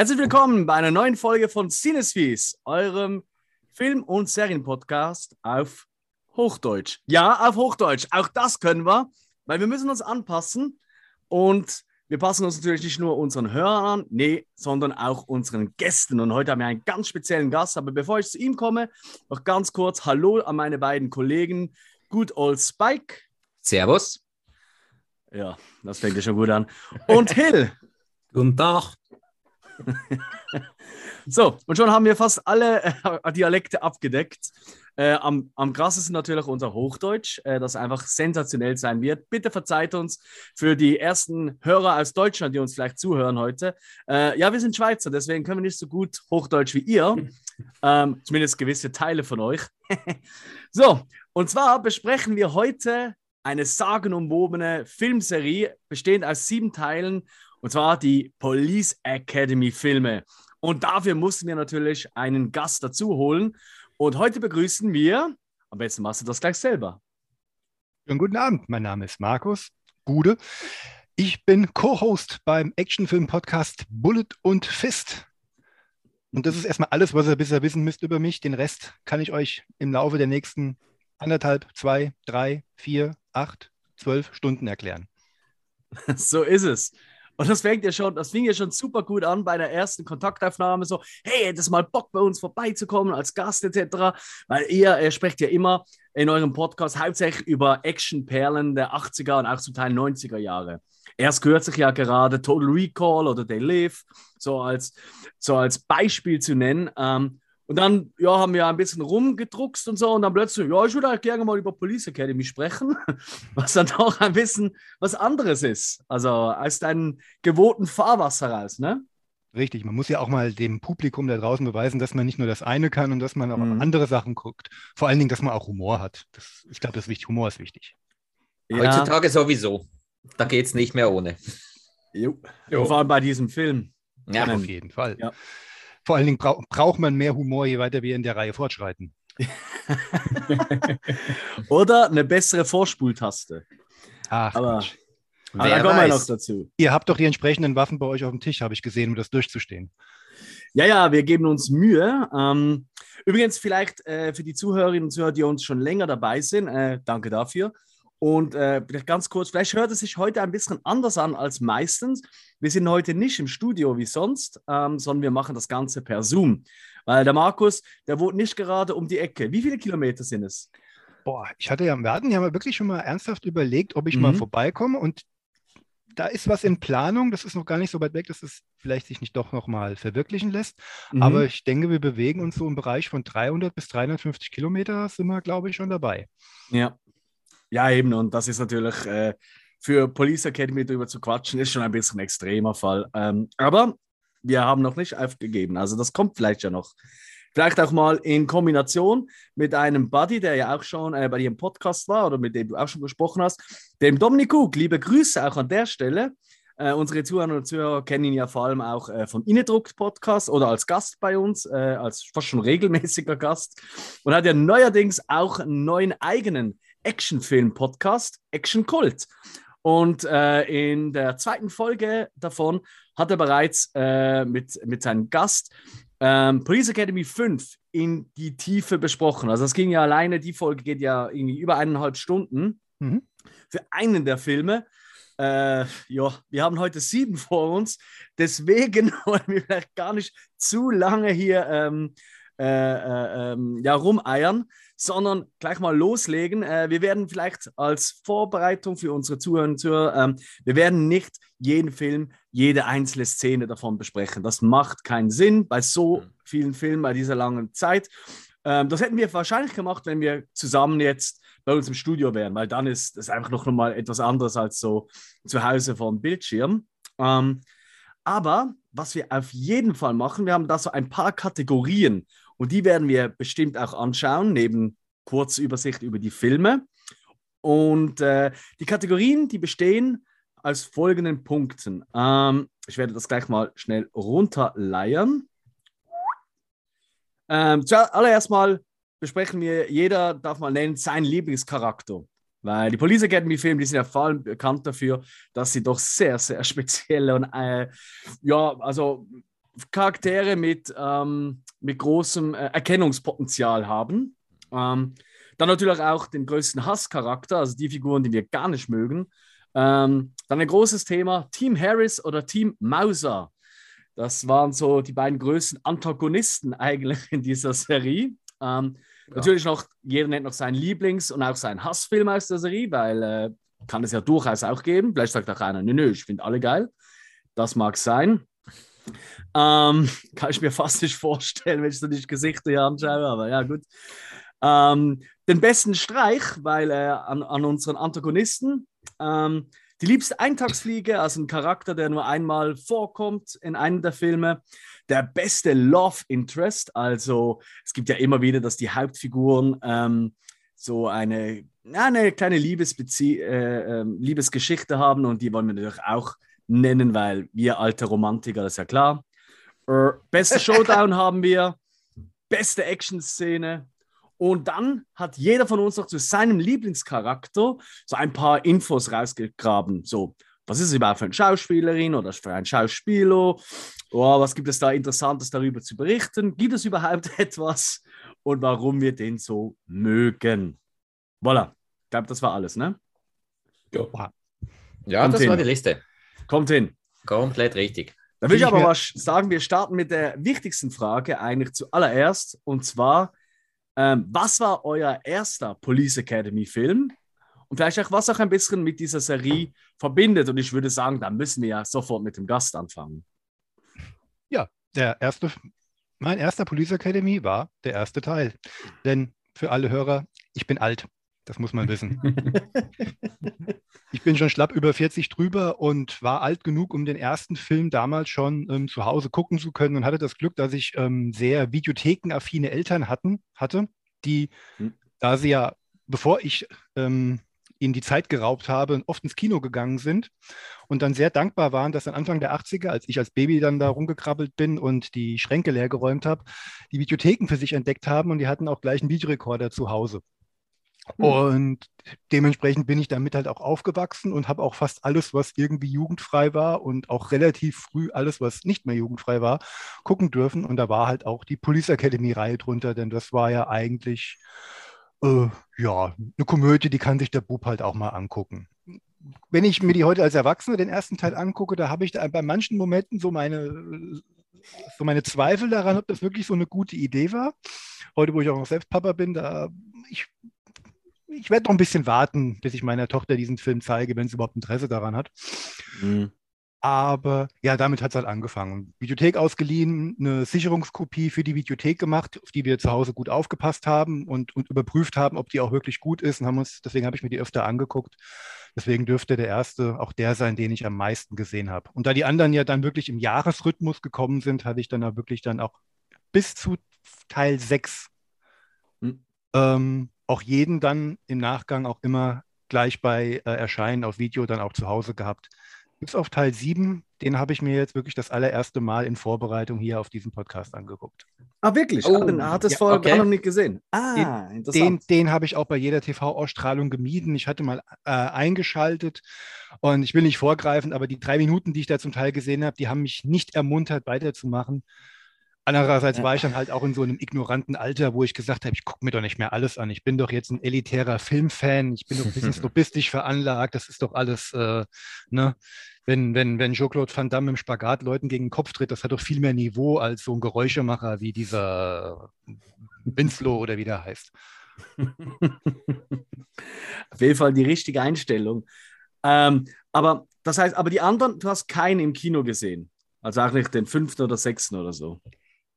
Herzlich willkommen bei einer neuen Folge von Cineswies, eurem Film- und Serienpodcast auf Hochdeutsch. Ja, auf Hochdeutsch. Auch das können wir, weil wir müssen uns anpassen und wir passen uns natürlich nicht nur unseren Hörern an, nee, sondern auch unseren Gästen. Und heute haben wir einen ganz speziellen Gast. Aber bevor ich zu ihm komme, noch ganz kurz Hallo an meine beiden Kollegen. Good Old Spike. Servus. Ja, das fängt ja schon gut an. Und Hill. Guten Tag. so, und schon haben wir fast alle äh, Dialekte abgedeckt. Äh, am, am krassesten natürlich unser Hochdeutsch, äh, das einfach sensationell sein wird. Bitte verzeiht uns für die ersten Hörer aus Deutschland, die uns vielleicht zuhören heute. Äh, ja, wir sind Schweizer, deswegen können wir nicht so gut Hochdeutsch wie ihr. Ähm, zumindest gewisse Teile von euch. so, und zwar besprechen wir heute eine sagenumwobene Filmserie, bestehend aus sieben Teilen, und zwar die Police Academy Filme. Und dafür mussten wir natürlich einen Gast dazu holen. Und heute begrüßen wir, am besten machst du das gleich selber. Schönen guten Abend, mein Name ist Markus Gude. Ich bin Co-Host beim Actionfilm-Podcast Bullet und Fist. Und das ist erstmal alles, was ihr bisher wissen müsst über mich. Den Rest kann ich euch im Laufe der nächsten anderthalb, zwei, drei, vier, acht, zwölf Stunden erklären. So ist es. Und das fängt ja schon, das fing ja schon super gut an bei der ersten Kontaktaufnahme. So, hey, hättest mal Bock bei uns vorbeizukommen als Gast etc. Weil ihr, ihr sprecht ja immer in eurem Podcast hauptsächlich über Actionperlen der 80er und auch zum Teil 90er Jahre. Erst kürzlich ja gerade Total Recall oder They Live, so als, so als Beispiel zu nennen. Ähm, und dann ja, haben wir ein bisschen rumgedruckst und so und dann plötzlich, ja, ich würde halt gerne mal über Police Academy sprechen, was dann auch ein bisschen was anderes ist. Also aus deinem gewohnten Fahrwasser raus, ne? Richtig, man muss ja auch mal dem Publikum da draußen beweisen, dass man nicht nur das eine kann und dass man auch mhm. andere Sachen guckt. Vor allen Dingen, dass man auch Humor hat. Das, ich glaube, das ist wichtig. Humor ist wichtig. Ja. Heutzutage sowieso. Da geht es nicht mehr ohne. Jo. jo. Vor allem bei diesem Film. Ja, auf jeden Fall. Ja. Vor allen Dingen bra braucht man mehr Humor, je weiter wir in der Reihe fortschreiten. Oder eine bessere Vorspultaste. Ach, aber, aber da kommen wir noch dazu. Ihr habt doch die entsprechenden Waffen bei euch auf dem Tisch, habe ich gesehen, um das durchzustehen. Ja, ja, wir geben uns Mühe. Ähm, übrigens, vielleicht äh, für die Zuhörerinnen und Zuhörer, die uns schon länger dabei sind, äh, danke dafür. Und äh, ganz kurz, vielleicht hört es sich heute ein bisschen anders an als meistens. Wir sind heute nicht im Studio wie sonst, ähm, sondern wir machen das Ganze per Zoom. Weil der Markus, der wohnt nicht gerade um die Ecke. Wie viele Kilometer sind es? Boah, ich hatte ja, wir hatten ja wirklich schon mal ernsthaft überlegt, ob ich mhm. mal vorbeikomme und da ist was in Planung, das ist noch gar nicht so weit weg, dass es vielleicht sich nicht doch noch mal verwirklichen lässt. Mhm. Aber ich denke, wir bewegen uns so im Bereich von 300 bis 350 Kilometer, sind wir, glaube ich, schon dabei. Ja, ja, eben, und das ist natürlich äh, für Police Academy darüber zu quatschen, ist schon ein bisschen ein extremer Fall. Ähm, aber wir haben noch nicht aufgegeben. Also das kommt vielleicht ja noch. Vielleicht auch mal in Kombination mit einem Buddy, der ja auch schon äh, bei dir im Podcast war oder mit dem du auch schon gesprochen hast, dem Dominik Cook. Liebe Grüße auch an der Stelle. Äh, unsere Zuhörer und Zuhörer kennen ihn ja vor allem auch äh, vom Innedruck-Podcast oder als Gast bei uns, äh, als fast schon regelmäßiger Gast. Und hat ja neuerdings auch einen neuen eigenen Actionfilm-Podcast, Action Kult. Und äh, in der zweiten Folge davon hat er bereits äh, mit, mit seinem Gast ähm, Police Academy 5 in die Tiefe besprochen. Also das ging ja alleine, die Folge geht ja irgendwie über eineinhalb Stunden mhm. für einen der Filme. Äh, ja, wir haben heute sieben vor uns, deswegen wollen wir vielleicht gar nicht zu lange hier ähm, äh, äh, ähm, ja, rumeiern, sondern gleich mal loslegen. Äh, wir werden vielleicht als Vorbereitung für unsere Zuhörer und Zuhörer, ähm, wir werden nicht jeden Film, jede einzelne Szene davon besprechen. Das macht keinen Sinn bei so mhm. vielen Filmen, bei dieser langen Zeit. Ähm, das hätten wir wahrscheinlich gemacht, wenn wir zusammen jetzt bei uns im Studio wären, weil dann ist das einfach noch mal etwas anderes als so zu Hause vor dem Bildschirm. Ähm, aber was wir auf jeden Fall machen, wir haben da so ein paar Kategorien und die werden wir bestimmt auch anschauen, neben Kurzübersicht über die Filme. Und äh, die Kategorien, die bestehen aus folgenden Punkten. Ähm, ich werde das gleich mal schnell runterleiern. Ähm, zuallererst mal besprechen wir, jeder darf mal nennen, seinen Lieblingscharakter. Weil die Police Academy-Filme, die sind ja vor allem bekannt dafür, dass sie doch sehr, sehr spezielle und äh, ja, also Charaktere mit, ähm, mit großem äh, Erkennungspotenzial haben. Ähm, dann natürlich auch den größten Hasscharakter, also die Figuren, die wir gar nicht mögen. Ähm, dann ein großes Thema: Team Harris oder Team Mauser. Das waren so die beiden größten Antagonisten eigentlich in dieser Serie. Ähm, ja. Natürlich noch, jeder nennt noch seinen Lieblings- und auch seinen Hassfilm aus der Serie, weil äh, kann es ja durchaus auch geben. Vielleicht sagt auch einer, nö, nö, ich finde alle geil. Das mag sein. Ähm, kann ich mir fast nicht vorstellen, wenn ich so die Gesichter hier anschaue, aber ja, gut. Ähm, den besten Streich, weil äh, an, an unseren Antagonisten, ähm, die liebste Eintagsfliege, also ein Charakter, der nur einmal vorkommt in einem der Filme. Der beste Love Interest, also es gibt ja immer wieder, dass die Hauptfiguren ähm, so eine, eine kleine Liebesbezie äh, äh, Liebesgeschichte haben und die wollen wir natürlich auch nennen, weil wir alte Romantiker, das ist ja klar. Äh, beste Showdown haben wir, beste Action-Szene, und dann hat jeder von uns noch zu seinem Lieblingscharakter so ein paar Infos rausgegraben. So, was ist es überhaupt für eine Schauspielerin oder für ein Schauspieler? Oh, was gibt es da Interessantes darüber zu berichten? Gibt es überhaupt etwas? Und warum wir den so mögen? Voilà. Ich glaube, das war alles, ne? Ja, ja das war die Liste. Kommt hin. Komplett richtig. Da will ich aber was sagen. Wir starten mit der wichtigsten Frage eigentlich zuallererst. Und zwar, ähm, was war euer erster Police Academy Film? Und vielleicht auch, was auch ein bisschen mit dieser Serie verbindet. Und ich würde sagen, da müssen wir ja sofort mit dem Gast anfangen. Ja, der erste, mein erster Police Academy war der erste Teil. Denn für alle Hörer, ich bin alt. Das muss man wissen. ich bin schon schlapp über 40 drüber und war alt genug, um den ersten Film damals schon ähm, zu Hause gucken zu können und hatte das Glück, dass ich ähm, sehr videothekenaffine Eltern hatten, hatte, die, hm. da sie ja, bevor ich ähm, ihnen die Zeit geraubt habe, oft ins Kino gegangen sind und dann sehr dankbar waren, dass dann Anfang der 80er, als ich als Baby dann da rumgekrabbelt bin und die Schränke leer geräumt habe, die Videotheken für sich entdeckt haben und die hatten auch gleich einen Videorekorder zu Hause. Hm. Und dementsprechend bin ich damit halt auch aufgewachsen und habe auch fast alles, was irgendwie jugendfrei war und auch relativ früh alles, was nicht mehr jugendfrei war, gucken dürfen. Und da war halt auch die Police Academy-Reihe drunter, denn das war ja eigentlich äh, ja eine Komödie, die kann sich der Bub halt auch mal angucken. Wenn ich mir die heute als Erwachsener den ersten Teil angucke, da habe ich da bei manchen Momenten so meine so meine Zweifel daran, ob das wirklich so eine gute Idee war. Heute, wo ich auch noch selbst Papa bin, da ich ich werde noch ein bisschen warten, bis ich meiner Tochter diesen Film zeige, wenn sie überhaupt Interesse daran hat. Mhm. Aber ja, damit hat es halt angefangen. Videothek ausgeliehen, eine Sicherungskopie für die Videothek gemacht, auf die wir zu Hause gut aufgepasst haben und, und überprüft haben, ob die auch wirklich gut ist. Und haben uns, deswegen habe ich mir die öfter angeguckt. Deswegen dürfte der erste auch der sein, den ich am meisten gesehen habe. Und da die anderen ja dann wirklich im Jahresrhythmus gekommen sind, hatte ich dann auch wirklich dann auch bis zu Teil 6 mhm. ähm, auch jeden dann im Nachgang auch immer gleich bei äh, Erscheinen auf Video dann auch zu Hause gehabt. Bis auf Teil 7, den habe ich mir jetzt wirklich das allererste Mal in Vorbereitung hier auf diesen Podcast angeguckt. Ah, wirklich? Oh, ah, hat es ja, vorher okay. gar noch nicht gesehen. Ah, den, interessant. Den, den habe ich auch bei jeder TV-Ausstrahlung gemieden. Ich hatte mal äh, eingeschaltet und ich will nicht vorgreifen, aber die drei Minuten, die ich da zum Teil gesehen habe, die haben mich nicht ermuntert, weiterzumachen. Andererseits war ich dann halt auch in so einem ignoranten Alter, wo ich gesagt habe, ich gucke mir doch nicht mehr alles an. Ich bin doch jetzt ein elitärer Filmfan, ich bin doch ein bisschen snobistisch veranlagt, das ist doch alles, äh, ne? Wenn, wenn, wenn Jean-Claude Van Damme im Spagat Leuten gegen den Kopf tritt, das hat doch viel mehr Niveau als so ein Geräuschemacher wie dieser Winslow oder wie der heißt. Auf jeden Fall die richtige Einstellung. Ähm, aber das heißt, aber die anderen, du hast keinen im Kino gesehen. Also auch nicht den fünften oder sechsten oder so.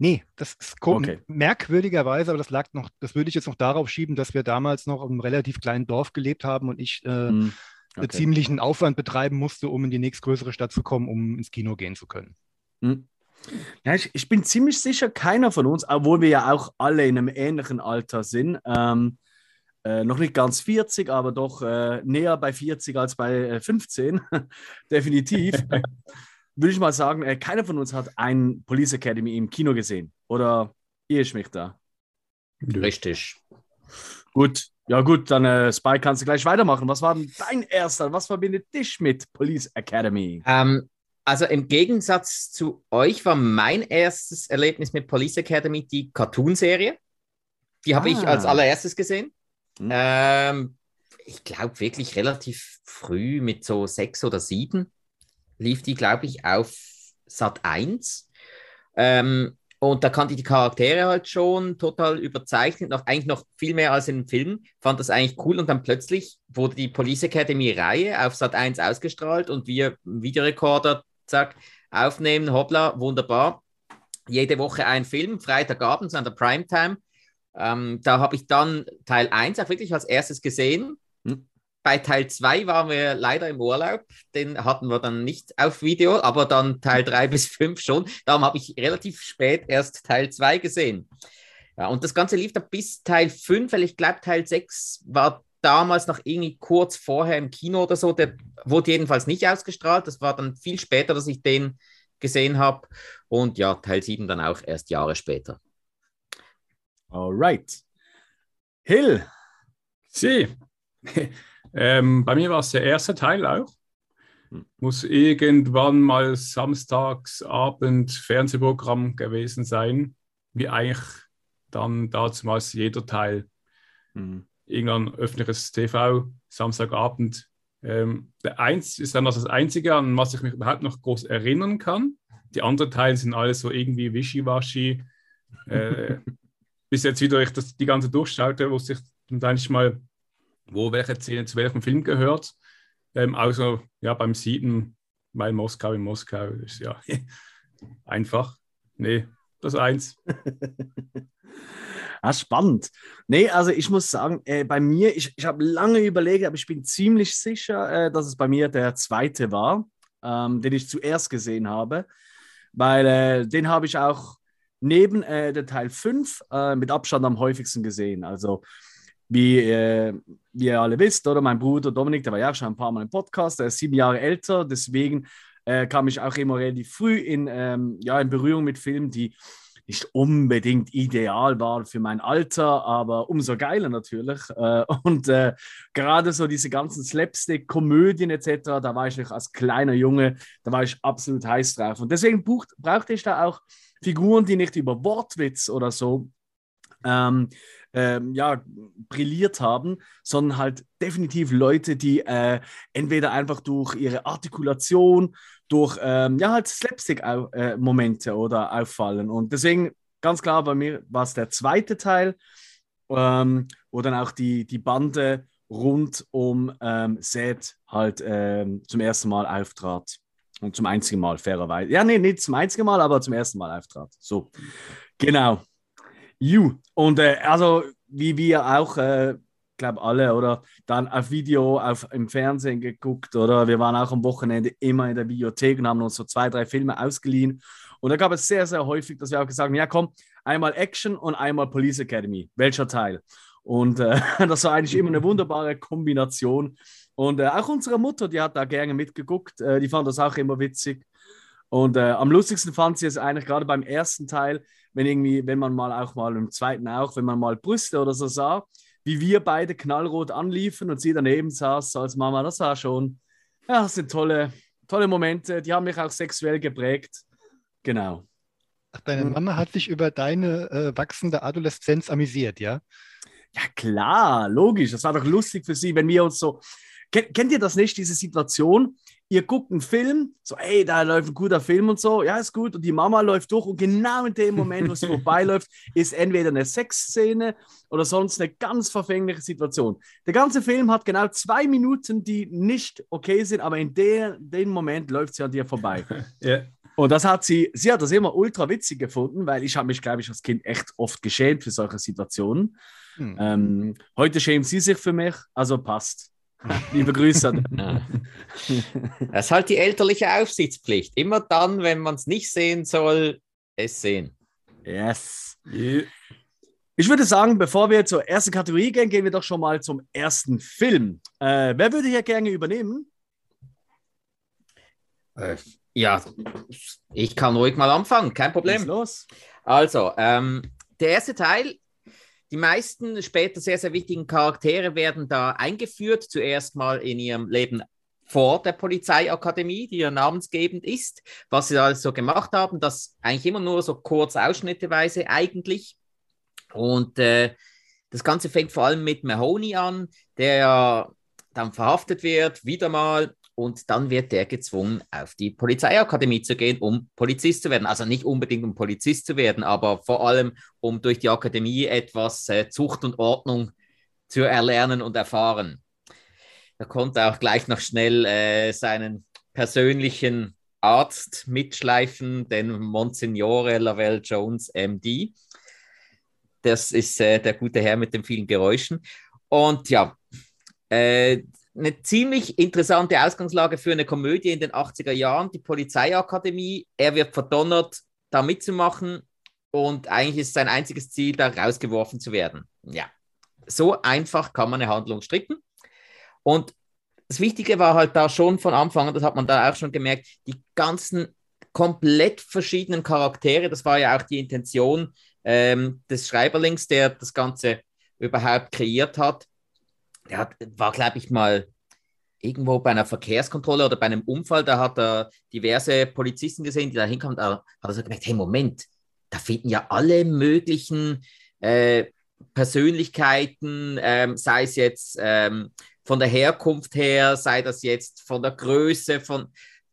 Nee, das ist okay. merkwürdigerweise, aber das lag noch, das würde ich jetzt noch darauf schieben, dass wir damals noch im relativ kleinen Dorf gelebt haben und ich äh, mm, okay. ziemlichen Aufwand betreiben musste, um in die nächstgrößere Stadt zu kommen, um ins Kino gehen zu können. Mm. Ja, ich, ich, bin ziemlich sicher, keiner von uns, obwohl wir ja auch alle in einem ähnlichen Alter sind, ähm, äh, noch nicht ganz 40, aber doch äh, näher bei 40 als bei 15, äh, definitiv. würde ich mal sagen, äh, keiner von uns hat ein Police Academy im Kino gesehen. Oder ich mich da? Richtig. Gut, ja gut, dann äh, Spy kannst du gleich weitermachen. Was war denn dein erster? Was verbindet dich mit Police Academy? Ähm, Also im Gegensatz zu euch war mein erstes Erlebnis mit Police Academy die Cartoon-Serie. Die habe ah. ich als allererstes gesehen. Mhm. Ähm, ich glaube wirklich relativ früh mit so sechs oder sieben lief die, glaube ich, auf Sat 1. Ähm, und da kannte ich die Charaktere halt schon total überzeichnet, noch, eigentlich noch viel mehr als im Film. Fand das eigentlich cool und dann plötzlich wurde die Police Academy Reihe auf Sat 1 ausgestrahlt und wir Videorekorder, zack, aufnehmen, hoppla, wunderbar. Jede Woche ein Film, Freitagabends an der Primetime. Ähm, da habe ich dann Teil 1 auch wirklich als erstes gesehen bei Teil 2 waren wir leider im Urlaub. Den hatten wir dann nicht auf Video, aber dann Teil 3 bis 5 schon. Darum habe ich relativ spät erst Teil 2 gesehen. Ja, und das Ganze lief dann bis Teil 5, weil ich glaube, Teil 6 war damals noch irgendwie kurz vorher im Kino oder so. Der wurde jedenfalls nicht ausgestrahlt. Das war dann viel später, dass ich den gesehen habe. Und ja, Teil 7 dann auch erst Jahre später. Alright. Hill. Sie. Ähm, bei mir war es der erste Teil auch. Hm. Muss irgendwann mal Samstagsabend Fernsehprogramm gewesen sein, wie eigentlich dann damals jeder Teil. Mhm. Irgendwann öffentliches TV, Samstagabend. Ähm, der Eins ist dann das Einzige, an was ich mich überhaupt noch groß erinnern kann. Die anderen Teile sind alle so irgendwie wischiwaschi. Äh, bis jetzt wieder ich das die ganze durchschaute, wusste ich dann eigentlich mal, wo welche Szene zu welchem Film gehört. Ähm, also ja, beim Sieben, weil Moskau in Moskau ist ja einfach. Nee, das eins. ah, spannend. Nee, also ich muss sagen, äh, bei mir, ich, ich habe lange überlegt, aber ich bin ziemlich sicher, äh, dass es bei mir der zweite war, ähm, den ich zuerst gesehen habe. Weil äh, den habe ich auch neben äh, der Teil 5 äh, mit Abstand am häufigsten gesehen. Also wie, äh, wie ihr alle wisst, oder mein Bruder Dominik, der war ja auch schon ein paar Mal im Podcast, der ist sieben Jahre älter, deswegen äh, kam ich auch immer relativ früh in, ähm, ja, in Berührung mit Filmen, die nicht unbedingt ideal waren für mein Alter, aber umso geiler natürlich. Äh, und äh, gerade so diese ganzen Slapstick-Komödien etc., da war ich als kleiner Junge, da war ich absolut heiß drauf. Und deswegen bucht, brauchte ich da auch Figuren, die nicht über Wortwitz oder so ähm, ähm, ja, brilliert haben, sondern halt definitiv Leute, die äh, entweder einfach durch ihre Artikulation, durch ähm, ja, halt Slapstick-Momente äh, oder auffallen. Und deswegen ganz klar bei mir war es der zweite Teil, ähm, wo dann auch die, die Bande rund um ähm, Seth halt ähm, zum ersten Mal auftrat. Und zum einzigen Mal, fairerweise. Ja, nee, nicht zum einzigen Mal, aber zum ersten Mal auftrat. So, genau. You. Und äh, also, wie wir auch, äh, glaube alle, oder dann auf Video, auf, im Fernsehen geguckt, oder wir waren auch am Wochenende immer in der Bibliothek und haben uns so zwei, drei Filme ausgeliehen. Und da gab es sehr, sehr häufig, dass wir auch gesagt haben: Ja, komm, einmal Action und einmal Police Academy. Welcher Teil? Und äh, das war eigentlich immer eine wunderbare Kombination. Und äh, auch unsere Mutter, die hat da gerne mitgeguckt, äh, die fand das auch immer witzig. Und äh, am lustigsten fand sie es eigentlich gerade beim ersten Teil, wenn irgendwie, wenn man mal auch mal im zweiten auch, wenn man mal Brüste oder so sah, wie wir beide knallrot anliefen und sie daneben saß so als Mama, das war schon, ja, das sind tolle, tolle Momente, die haben mich auch sexuell geprägt. Genau. Ach, deine Mama hat sich über deine äh, wachsende Adoleszenz amüsiert, ja? Ja, klar, logisch. Das war doch lustig für sie, wenn wir uns so. Kennt, kennt ihr das nicht, diese Situation? Ihr guckt einen Film, so, ey, da läuft ein guter Film und so, ja, ist gut. Und die Mama läuft durch und genau in dem Moment, wo sie vorbeiläuft, ist entweder eine Sexszene oder sonst eine ganz verfängliche Situation. Der ganze Film hat genau zwei Minuten, die nicht okay sind, aber in der, dem Moment läuft sie an dir vorbei. yeah. Und das hat sie, sie hat das immer ultra witzig gefunden, weil ich habe mich, glaube ich, als Kind echt oft geschämt für solche Situationen. Hm. Ähm, heute schämt sie sich für mich, also passt. Liebe Grüße. das ist halt die elterliche Aufsichtspflicht. Immer dann, wenn man es nicht sehen soll, es sehen. Yes. Ich würde sagen, bevor wir zur ersten Kategorie gehen, gehen wir doch schon mal zum ersten Film. Äh, wer würde hier gerne übernehmen? Äh, ja, ich kann ruhig mal anfangen, kein Problem. los. Also, ähm, der erste Teil die meisten später sehr, sehr wichtigen Charaktere werden da eingeführt, zuerst mal in ihrem Leben vor der Polizeiakademie, die ja namensgebend ist, was sie alles so gemacht haben. Das eigentlich immer nur so kurz ausschnitteweise eigentlich. Und äh, das Ganze fängt vor allem mit Mahoney an, der dann verhaftet wird, wieder mal. Und dann wird der gezwungen, auf die Polizeiakademie zu gehen, um Polizist zu werden. Also nicht unbedingt um Polizist zu werden, aber vor allem, um durch die Akademie etwas äh, Zucht und Ordnung zu erlernen und erfahren. Er konnte auch gleich noch schnell äh, seinen persönlichen Arzt mitschleifen, den Monsignore Lavelle Jones, MD. Das ist äh, der gute Herr mit den vielen Geräuschen. Und ja, äh, eine ziemlich interessante Ausgangslage für eine Komödie in den 80er Jahren, die Polizeiakademie. Er wird verdonnert, da mitzumachen und eigentlich ist sein einziges Ziel, da rausgeworfen zu werden. Ja, so einfach kann man eine Handlung stricken. Und das Wichtige war halt da schon von Anfang an, das hat man da auch schon gemerkt, die ganzen komplett verschiedenen Charaktere, das war ja auch die Intention ähm, des Schreiberlings, der das Ganze überhaupt kreiert hat. Der hat, war, glaube ich, mal irgendwo bei einer Verkehrskontrolle oder bei einem Unfall, da hat er diverse Polizisten gesehen, die da hinkamen, da hat er so gemerkt, hey, Moment, da finden ja alle möglichen äh, Persönlichkeiten, ähm, sei es jetzt ähm, von der Herkunft her, sei das jetzt von der Größe, von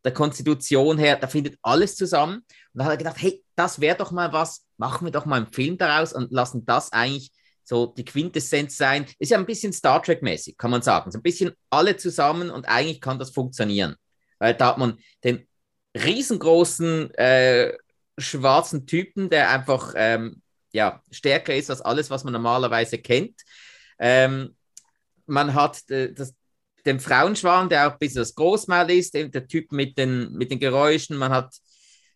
der Konstitution her, da findet alles zusammen. Und da hat er gedacht, hey, das wäre doch mal was, machen wir doch mal einen Film daraus und lassen das eigentlich so die Quintessenz sein. Ist ja ein bisschen Star Trek-mäßig, kann man sagen. So ein bisschen alle zusammen und eigentlich kann das funktionieren. Weil da hat man den riesengroßen äh, schwarzen Typen, der einfach ähm, ja, stärker ist als alles, was man normalerweise kennt. Ähm, man hat äh, das, den Frauenschwan, der auch ein bisschen das Großmaul ist, der Typ mit den, mit den Geräuschen. Man hat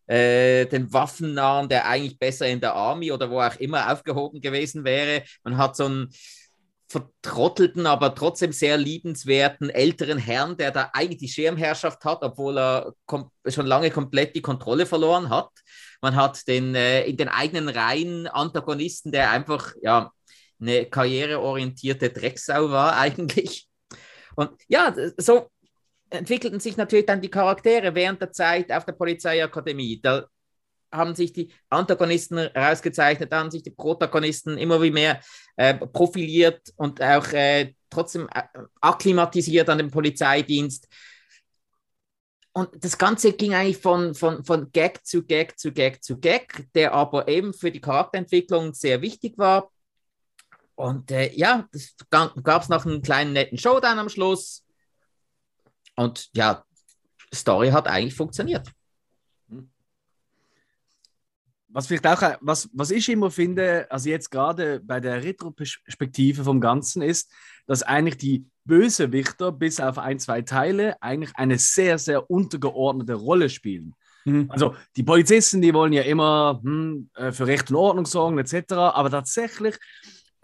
äh, den Waffennahen, der eigentlich besser in der Army oder wo auch immer aufgehoben gewesen wäre. Man hat so einen vertrottelten, aber trotzdem sehr liebenswerten älteren Herrn, der da eigentlich die Schirmherrschaft hat, obwohl er schon lange komplett die Kontrolle verloren hat. Man hat den äh, in den eigenen Reihen Antagonisten, der einfach ja eine karriereorientierte Drecksau war eigentlich. Und ja, so entwickelten sich natürlich dann die Charaktere während der Zeit auf der Polizeiakademie. Da haben sich die Antagonisten herausgezeichnet, da haben sich die Protagonisten immer wie mehr äh, profiliert und auch äh, trotzdem äh, akklimatisiert an den Polizeidienst. Und das Ganze ging eigentlich von, von, von Gag zu Gag zu Gag zu Gag, der aber eben für die Charakterentwicklung sehr wichtig war. Und äh, ja, gab noch einen kleinen netten Showdown am Schluss. Und ja, Story hat eigentlich funktioniert. Was vielleicht auch, was, was ich immer finde, also jetzt gerade bei der Retroperspektive vom Ganzen ist, dass eigentlich die Bösewichter bis auf ein, zwei Teile eigentlich eine sehr, sehr untergeordnete Rolle spielen. Mhm. Also die Polizisten, die wollen ja immer hm, äh, für Recht und Ordnung sorgen etc. Aber tatsächlich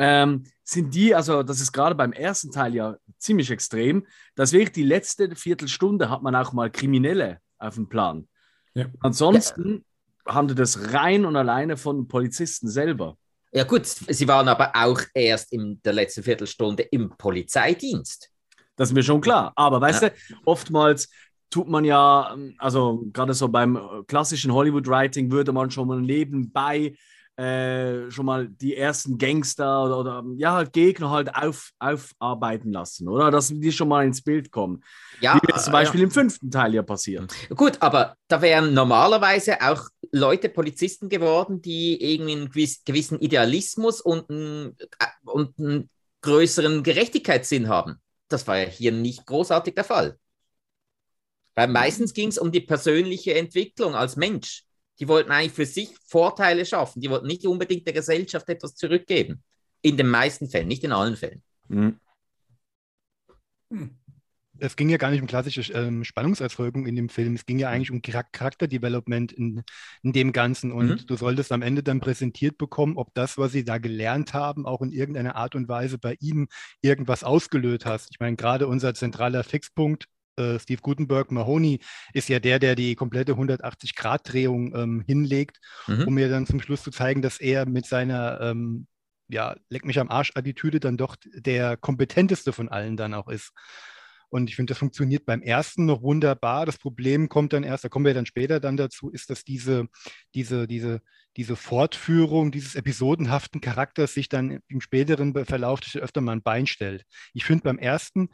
ähm, sind die, also das ist gerade beim ersten Teil ja ziemlich extrem, dass wirklich die letzte Viertelstunde hat man auch mal Kriminelle auf dem Plan. Ja. Ansonsten ja. handelt es rein und alleine von Polizisten selber. Ja gut, sie waren aber auch erst in der letzten Viertelstunde im Polizeidienst. Das ist mir schon klar. Aber weißt ja. du, oftmals tut man ja, also gerade so beim klassischen Hollywood-Writing würde man schon mal nebenbei äh, schon mal die ersten Gangster oder, oder ja, halt Gegner halt auf, aufarbeiten lassen, oder? Dass die schon mal ins Bild kommen. Ja, Wie zum Beispiel ja. im fünften Teil ja passiert. Gut, aber da wären normalerweise auch Leute Polizisten geworden, die irgendwie einen gewissen Idealismus und einen, äh, und einen größeren Gerechtigkeitssinn haben. Das war ja hier nicht großartig der Fall. Weil meistens ging es um die persönliche Entwicklung als Mensch. Die wollten eigentlich für sich Vorteile schaffen. Die wollten nicht unbedingt der Gesellschaft etwas zurückgeben. In den meisten Fällen, nicht in allen Fällen. Mhm. Es ging ja gar nicht um klassische ähm, Spannungserzeugung in dem Film. Es ging ja eigentlich um Charakterdevelopment in, in dem Ganzen. Und mhm. du solltest am Ende dann präsentiert bekommen, ob das, was sie da gelernt haben, auch in irgendeiner Art und Weise bei ihm irgendwas ausgelöst hast. Ich meine, gerade unser zentraler Fixpunkt äh, Steve Gutenberg, Mahoney, ist ja der, der die komplette 180-Grad-Drehung ähm, hinlegt, mhm. um mir dann zum Schluss zu zeigen, dass er mit seiner ähm, ja, leck mich am Arsch-Attitüde dann doch der kompetenteste von allen dann auch ist. Und ich finde, das funktioniert beim ersten noch wunderbar. Das Problem kommt dann erst, da kommen wir dann später dann dazu, ist, dass diese, diese, diese, diese Fortführung dieses episodenhaften Charakters sich dann im späteren Verlauf öfter mal ein Bein stellt. Ich finde beim ersten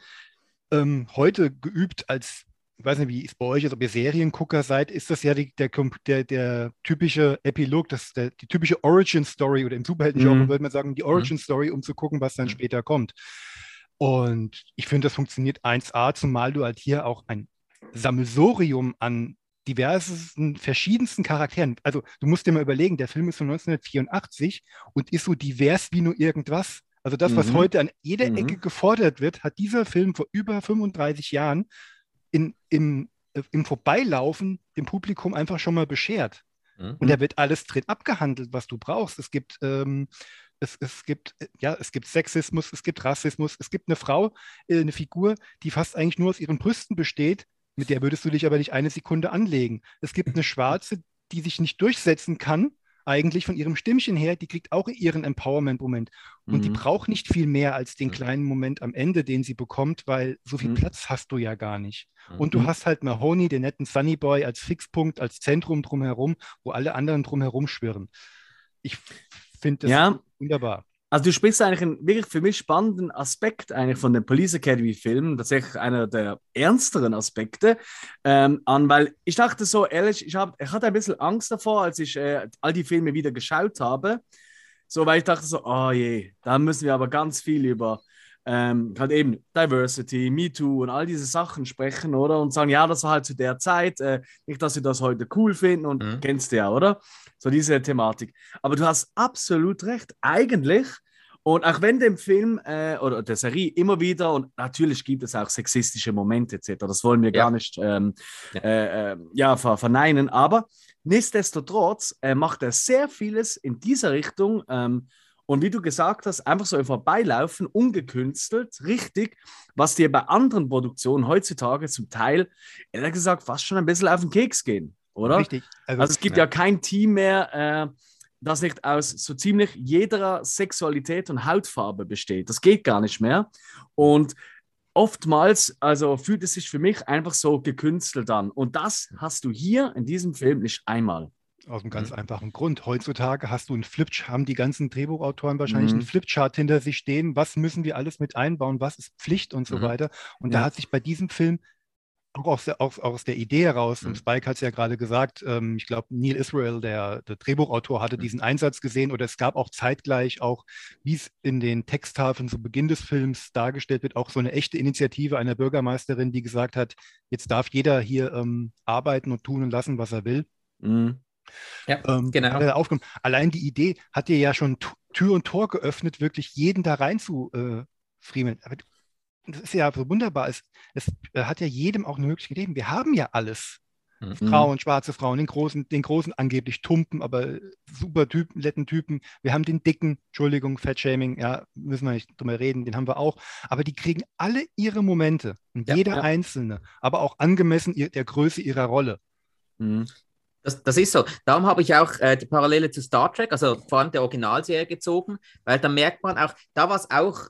ähm, heute geübt als ich weiß nicht, wie es bei euch ist, ob ihr Seriengucker seid, ist das ja die, der, der, der, typische Epilog, das der, die typische Origin-Story oder im Superhelden-Genre mhm. würde man sagen, die mhm. Origin-Story, um zu gucken, was dann mhm. später kommt. Und ich finde, das funktioniert 1A, zumal du halt hier auch ein Sammelsorium an diversen, verschiedensten Charakteren. Also du musst dir mal überlegen, der Film ist von 1984 und ist so divers wie nur irgendwas. Also das, was mhm. heute an jeder mhm. Ecke gefordert wird, hat dieser Film vor über 35 Jahren in, im, äh, im Vorbeilaufen dem Publikum einfach schon mal beschert. Mhm. Und da wird alles drin abgehandelt, was du brauchst. Es gibt, ähm, es, es, gibt, äh, ja, es gibt Sexismus, es gibt Rassismus, es gibt eine Frau, äh, eine Figur, die fast eigentlich nur aus ihren Brüsten besteht, mit der würdest du dich aber nicht eine Sekunde anlegen. Es gibt eine Schwarze, die sich nicht durchsetzen kann, eigentlich von ihrem Stimmchen her, die kriegt auch ihren Empowerment-Moment. Und mhm. die braucht nicht viel mehr als den kleinen Moment am Ende, den sie bekommt, weil so viel mhm. Platz hast du ja gar nicht. Mhm. Und du mhm. hast halt Mahoney, den netten Sunny Boy, als Fixpunkt, als Zentrum drumherum, wo alle anderen drumherum schwirren. Ich finde das ja. wunderbar. Also du sprichst eigentlich einen wirklich für mich spannenden Aspekt eigentlich von den Police Academy Filmen, tatsächlich einer der ernsteren Aspekte ähm, an, weil ich dachte so ehrlich, ich, hab, ich hatte ein bisschen Angst davor, als ich äh, all die Filme wieder geschaut habe, so weil ich dachte so, oh je, da müssen wir aber ganz viel über ähm, halt eben Diversity, MeToo und all diese Sachen sprechen, oder? Und sagen, ja, das war halt zu der Zeit, äh, nicht, dass sie das heute cool finden und mhm. kennst du ja, oder? So diese Thematik. Aber du hast absolut recht. Eigentlich, und auch wenn dem Film äh, oder der Serie immer wieder, und natürlich gibt es auch sexistische Momente etc., das wollen wir ja. gar nicht ähm, ja. Äh, äh, ja, ver verneinen, aber nichtsdestotrotz äh, macht er sehr vieles in dieser Richtung. Ähm, und wie du gesagt hast, einfach so im Vorbeilaufen, ungekünstelt, richtig, was dir bei anderen Produktionen heutzutage zum Teil, ehrlich gesagt, fast schon ein bisschen auf den Keks gehen oder? Richtig. Also, also es gibt ja. ja, kein Team mehr, äh, das nicht aus so ziemlich jeder Sexualität und Hautfarbe besteht. Das geht gar nicht mehr. Und oftmals, also fühlt es sich für mich einfach so gekünstelt an. Und das hast du hier in diesem Film nicht einmal. Aus einem ganz mhm. einfachen Grund. Heutzutage hast du einen Flipchart, haben die ganzen Drehbuchautoren wahrscheinlich mhm. einen Flipchart hinter sich stehen. Was müssen wir alles mit einbauen? Was ist Pflicht und so mhm. weiter? Und ja. da hat sich bei diesem Film auch aus der, auch, aus der Idee heraus, mhm. und Spike hat es ja gerade gesagt, ähm, ich glaube, Neil Israel, der, der Drehbuchautor, hatte mhm. diesen Einsatz gesehen oder es gab auch zeitgleich auch, wie es in den Texttafeln zu Beginn des Films dargestellt wird, auch so eine echte Initiative einer Bürgermeisterin, die gesagt hat, jetzt darf jeder hier ähm, arbeiten und tun und lassen, was er will. Mhm. Ja, ähm, genau. Allein die Idee hat dir ja schon Tür und Tor geöffnet, wirklich jeden da rein zu äh, friemeln. Aber das ist ja so wunderbar, es, es äh, hat ja jedem auch eine Möglichkeit gegeben. Wir haben ja alles. Mhm. Frauen, schwarze Frauen, den großen, den großen angeblich Tumpen, aber super Typen, netten Typen. Wir haben den dicken, Entschuldigung, Fettshaming, ja, müssen wir nicht drüber reden, den haben wir auch. Aber die kriegen alle ihre Momente und ja, jeder ja. einzelne, aber auch angemessen der Größe ihrer Rolle. Mhm. Das, das, ist so. Darum habe ich auch äh, die Parallele zu Star Trek, also vor allem der Originalserie gezogen, weil da merkt man auch, da war es auch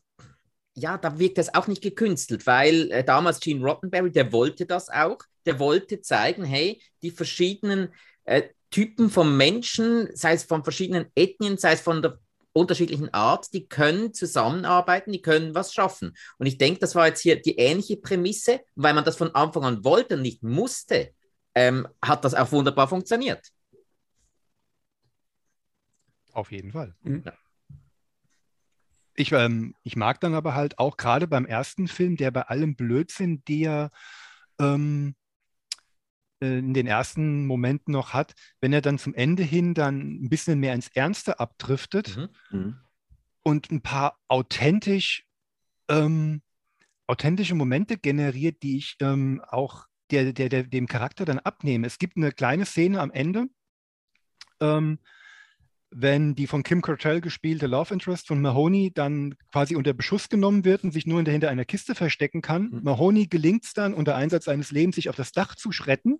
ja, da wirkt das auch nicht gekünstelt, weil äh, damals Gene Rottenberry, der wollte das auch, der wollte zeigen, hey, die verschiedenen äh, Typen von Menschen, sei es von verschiedenen Ethnien, sei es von der unterschiedlichen Art, die können zusammenarbeiten, die können was schaffen. Und ich denke, das war jetzt hier die ähnliche Prämisse, weil man das von Anfang an wollte und nicht musste, ähm, hat das auch wunderbar funktioniert. Auf jeden Fall. Mhm. Ja. Ich, ähm, ich mag dann aber halt auch gerade beim ersten Film, der bei allem Blödsinn, der ähm, äh, in den ersten Momenten noch hat, wenn er dann zum Ende hin dann ein bisschen mehr ins Ernste abdriftet mhm. Mhm. und ein paar authentisch, ähm, authentische Momente generiert, die ich ähm, auch der, der, der, dem Charakter dann abnehme. Es gibt eine kleine Szene am Ende, ähm, wenn die von Kim Cartell gespielte Love Interest von Mahoney dann quasi unter Beschuss genommen wird und sich nur hinter einer Kiste verstecken kann. Mhm. Mahoney gelingt es dann, unter Einsatz seines Lebens sich auf das Dach zu schretten,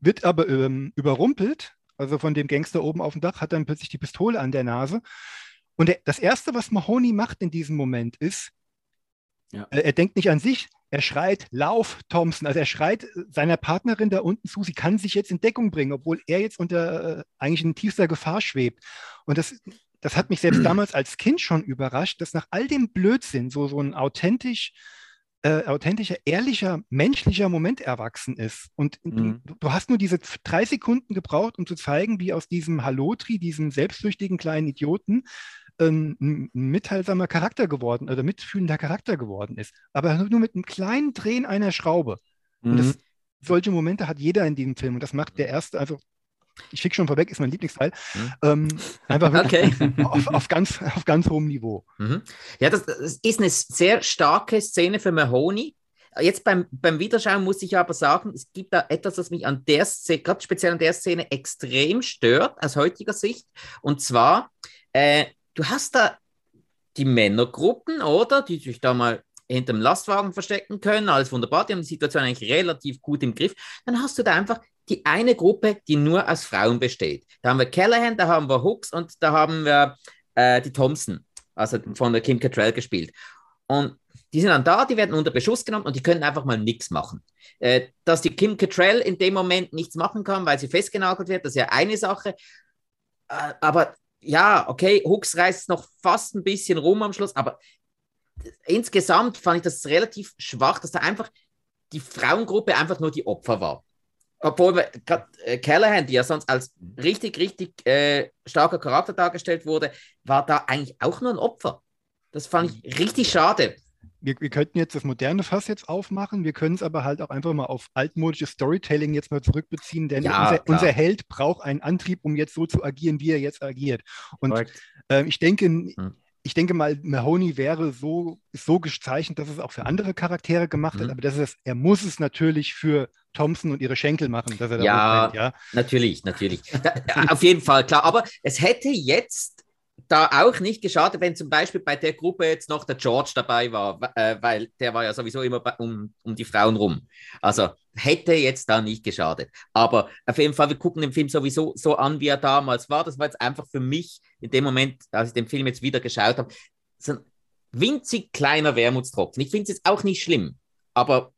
wird aber ähm, überrumpelt, also von dem Gangster oben auf dem Dach, hat dann plötzlich die Pistole an der Nase. Und der, das Erste, was Mahoney macht in diesem Moment, ist, ja. äh, er denkt nicht an sich, er schreit, lauf, Thompson. Also er schreit seiner Partnerin da unten zu, sie kann sich jetzt in Deckung bringen, obwohl er jetzt unter äh, eigentlich in tiefster Gefahr schwebt. Und das, das hat mich selbst damals als Kind schon überrascht, dass nach all dem Blödsinn so, so ein authentisch, äh, authentischer, ehrlicher, menschlicher Moment erwachsen ist. Und mhm. du, du, hast nur diese drei Sekunden gebraucht, um zu zeigen, wie aus diesem Halotri, diesem selbstsüchtigen kleinen Idioten, ein mitteilsamer Charakter geworden oder mitfühlender Charakter geworden ist. Aber nur mit einem kleinen Drehen einer Schraube. Mhm. Und das, mhm. solche Momente hat jeder in diesem Film. Und das macht der erste, also ich schicke schon vorweg, ist mein Lieblingsteil. Mhm. Ähm, einfach okay. auf, auf, ganz, auf ganz hohem Niveau. Mhm. Ja, das, das, ist eine sehr starke Szene für Mahoney. Jetzt beim, beim Wiederschauen muss ich aber sagen, es gibt da etwas, das mich an der Szene, gerade speziell an der Szene, extrem stört, aus heutiger Sicht. Und zwar, äh, du hast da die Männergruppen, oder? Die sich da mal hinter dem Lastwagen verstecken können, alles wunderbar, die haben die Situation eigentlich relativ gut im Griff. Dann hast du da einfach die eine Gruppe, die nur aus Frauen besteht. Da haben wir Callahan, da haben wir Hooks und da haben wir äh, die Thompson, also von der Kim Cattrall gespielt. Und die sind dann da, die werden unter Beschuss genommen und die können einfach mal nichts machen. Äh, dass die Kim Cattrall in dem Moment nichts machen kann, weil sie festgenagelt wird, das ist ja eine Sache. Äh, aber ja, okay, Hooks reißt noch fast ein bisschen rum am Schluss, aber insgesamt fand ich das relativ schwach, dass da einfach die Frauengruppe einfach nur die Opfer war. Obwohl äh, Callahan, die ja sonst als richtig, richtig äh, starker Charakter dargestellt wurde, war da eigentlich auch nur ein Opfer. Das fand ich richtig schade. Wir, wir könnten jetzt das moderne Fass jetzt aufmachen, wir können es aber halt auch einfach mal auf altmodisches Storytelling jetzt mal zurückbeziehen, denn ja, unser, unser, Held braucht einen Antrieb, um jetzt so zu agieren, wie er jetzt agiert. Und äh, ich denke, hm ich denke mal, Mahoney wäre so, so gezeichnet, dass es auch für andere Charaktere gemacht mhm. hat, aber das ist, er muss es natürlich für Thompson und ihre Schenkel machen, dass er ja, brennt, ja, natürlich, natürlich. Da, auf jeden Fall, klar. Aber es hätte jetzt da auch nicht geschadet, wenn zum Beispiel bei der Gruppe jetzt noch der George dabei war, äh, weil der war ja sowieso immer bei, um, um die Frauen rum. Also hätte jetzt da nicht geschadet. Aber auf jeden Fall, wir gucken den Film sowieso so an, wie er damals war. Das war jetzt einfach für mich in dem Moment, als ich den Film jetzt wieder geschaut habe, so ein winzig kleiner Wermutstropfen. Ich finde es jetzt auch nicht schlimm, aber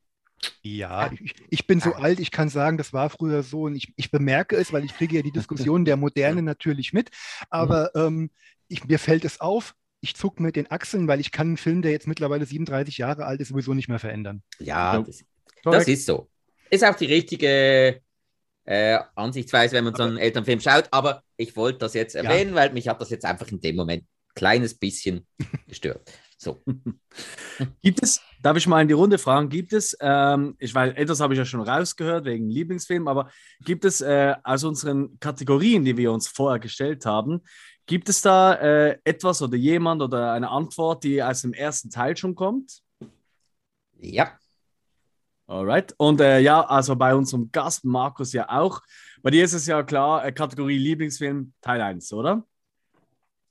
ja, ich, ich, bin so alt, ich kann sagen, das war früher so und ich, ich bemerke es, weil ich kriege ja die Diskussion der Moderne natürlich mit, aber ähm, ich, mir fällt es auf, ich zucke mit den Achseln, weil ich kann einen Film, der jetzt mittlerweile 37 Jahre alt ist, sowieso nicht mehr verändern. Ja, das, das ist so. Ist auch die richtige äh, Ansichtsweise, wenn man so einen Elternfilm schaut, aber ich wollte das jetzt erwähnen, ja. weil mich hat das jetzt einfach in dem Moment ein kleines bisschen gestört. So. Gibt es, darf ich mal in die Runde fragen, gibt es, ähm, ich weiß, etwas habe ich ja schon rausgehört wegen Lieblingsfilm, aber gibt es äh, aus unseren Kategorien, die wir uns vorher gestellt haben, gibt es da äh, etwas oder jemand oder eine Antwort, die aus dem ersten Teil schon kommt? Ja. Alright. Und äh, ja, also bei unserem Gast Markus ja auch. Bei dir ist es ja klar, äh, Kategorie Lieblingsfilm Teil 1, oder?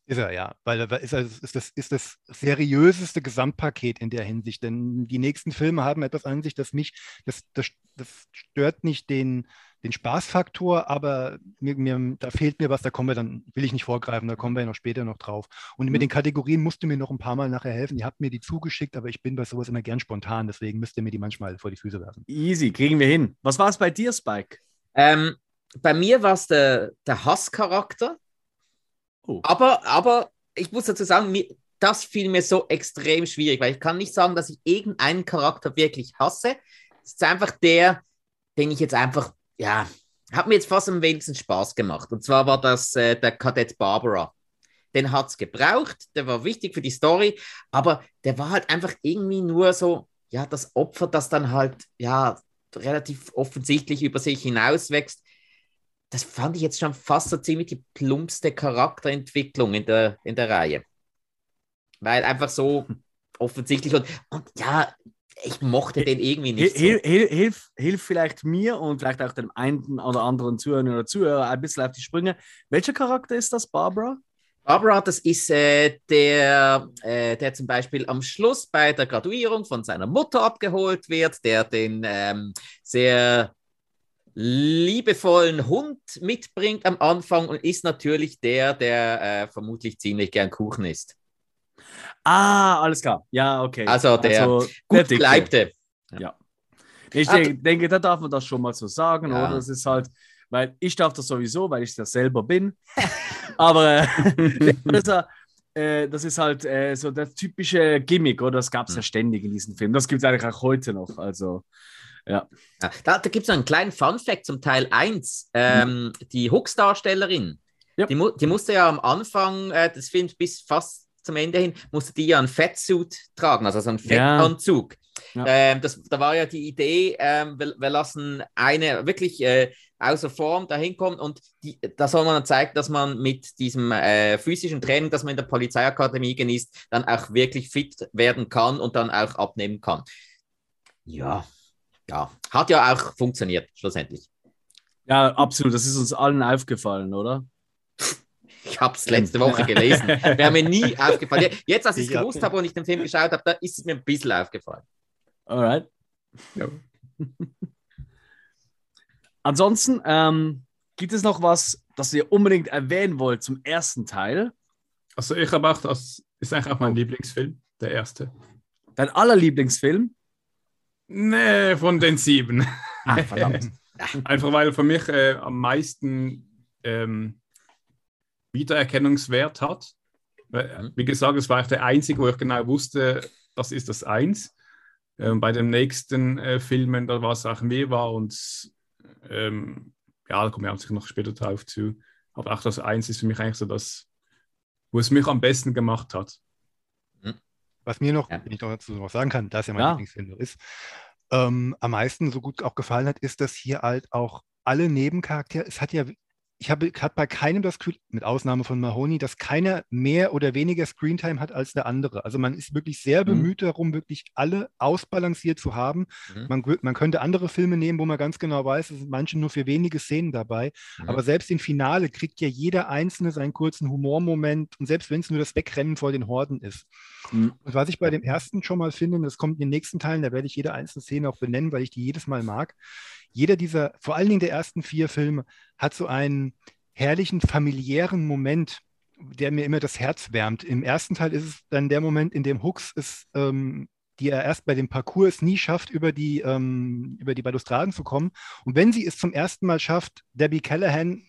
Ist er, ja. Weil ist, er, ist, das, ist das seriöseste Gesamtpaket in der Hinsicht. Denn die nächsten Filme haben etwas an sich, das mich, das, das, das stört nicht den, den Spaßfaktor, aber mir, mir, da fehlt mir was, da kommen wir dann, will ich nicht vorgreifen, da kommen wir ja noch später noch drauf. Und mit mhm. den Kategorien musst du mir noch ein paar Mal nachher helfen. Ihr habt mir die zugeschickt, aber ich bin bei sowas immer gern spontan, deswegen müsst ihr mir die manchmal vor die Füße werfen. Easy, kriegen wir hin. Was war es bei dir, Spike? Ähm, bei mir war es der, der Hasscharakter Oh. Aber, aber ich muss dazu sagen, mir, das fiel mir so extrem schwierig, weil ich kann nicht sagen, dass ich irgendeinen Charakter wirklich hasse. Es ist einfach der, den ich jetzt einfach, ja, hat mir jetzt fast am wenigsten Spaß gemacht. Und zwar war das äh, der Kadett Barbara. Den hat es gebraucht, der war wichtig für die Story, aber der war halt einfach irgendwie nur so, ja, das Opfer, das dann halt, ja, relativ offensichtlich über sich hinauswächst das fand ich jetzt schon fast so ziemlich die plumpste Charakterentwicklung in der, in der Reihe. Weil einfach so offensichtlich und, und ja, ich mochte den irgendwie nicht. Hilf, so. hilf, hilf vielleicht mir und vielleicht auch dem einen oder anderen Zuhörer oder Zuhörer ein bisschen auf die Sprünge. Welcher Charakter ist das, Barbara? Barbara, das ist äh, der, äh, der zum Beispiel am Schluss bei der Graduierung von seiner Mutter abgeholt wird, der den ähm, sehr liebevollen Hund mitbringt am Anfang und ist natürlich der, der äh, vermutlich ziemlich gern Kuchen isst. Ah, alles klar. Ja, okay. Also der also, gut Bleibte. Ja. ja. Ich ah, denke, da darf man das schon mal so sagen, ja. oder? Das ist halt, weil ich darf das sowieso, weil ich das selber bin. Aber äh, das, äh, das, ist halt äh, so das typische Gimmick, oder? Das gab es ja hm. ständig in diesen Filmen. Das gibt es eigentlich auch heute noch. Also, ja. da, da gibt es einen kleinen Fun-Fact zum Teil 1. Ähm, mhm. Die Hooks-Darstellerin, ja. die, mu die musste ja am Anfang äh, des Films bis fast zum Ende hin, musste die ja einen Fettsuit tragen, also so einen Fettanzug. Ja. Ähm, das, da war ja die Idee, ähm, wir, wir, lassen eine wirklich äh, außer Form dahin kommen und die, da soll man zeigen, dass man mit diesem äh, physischen Training, das man in der Polizeiakademie genießt, dann auch wirklich fit werden kann und dann auch abnehmen kann. Ja, ja, hat ja auch funktioniert schlussendlich. Ja, absolut. Das ist uns allen aufgefallen, oder? Ich habe es letzte Woche gelesen. Wäre mir nie aufgefallen. Jetzt, als ich es gewusst habe und ich den Film geschaut habe, da ist es mir ein bisschen aufgefallen. Alright. Ja. Ansonsten ähm, gibt es noch was, das ihr unbedingt erwähnen wollt zum ersten Teil? Also ich habe auch, das ist eigentlich auch mein Lieblingsfilm, der erste. Dein allerlieblingsfilm? Nee, von den sieben. Ach, verdammt. Einfach weil für mich äh, am meisten ähm, Wiedererkennungswert hat. Mhm. Wie gesagt, es war der einzige, wo ich genau wusste, das ist das Eins. Ähm, bei den nächsten äh, Filmen, da war es auch mehr war und ähm, ja, da kommen wir sicher noch später drauf zu. Aber auch das Eins ist für mich eigentlich so das, wo es mich am besten gemacht hat. Was mir noch, ja. wenn ich dazu noch sagen kann, da es ja mein ja. Lieblingsfilm ist, ähm, am meisten so gut auch gefallen hat, ist, dass hier halt auch alle Nebencharaktere, es hat ja ich habe hab bei keinem das Gefühl, mit Ausnahme von Mahoney, dass keiner mehr oder weniger Screentime hat als der andere. Also man ist wirklich sehr mhm. bemüht mhm. darum, wirklich alle ausbalanciert zu haben. Mhm. Man, man, könnte andere Filme nehmen, wo man ganz genau weiß, es sind manche nur für wenige Szenen dabei. Mhm. Aber selbst im Finale kriegt ja jeder Einzelne seinen kurzen Humormoment und selbst wenn es nur das Wegrennen vor den Horden ist. Mhm. Und was ich bei dem ersten schon mal finde, und das kommt in den nächsten Teilen, da werde ich jede einzelne Szene auch benennen, weil ich die jedes Mal mag, jeder dieser, vor allen Dingen der ersten vier Filme, hat so einen herrlichen familiären Moment, der mir immer das Herz wärmt. Im ersten Teil ist es dann der Moment, in dem Hooks es, ähm, die er erst bei dem Parcours nie schafft, über die, ähm, über die Balustraden zu kommen. Und wenn sie es zum ersten Mal schafft, Debbie Callahan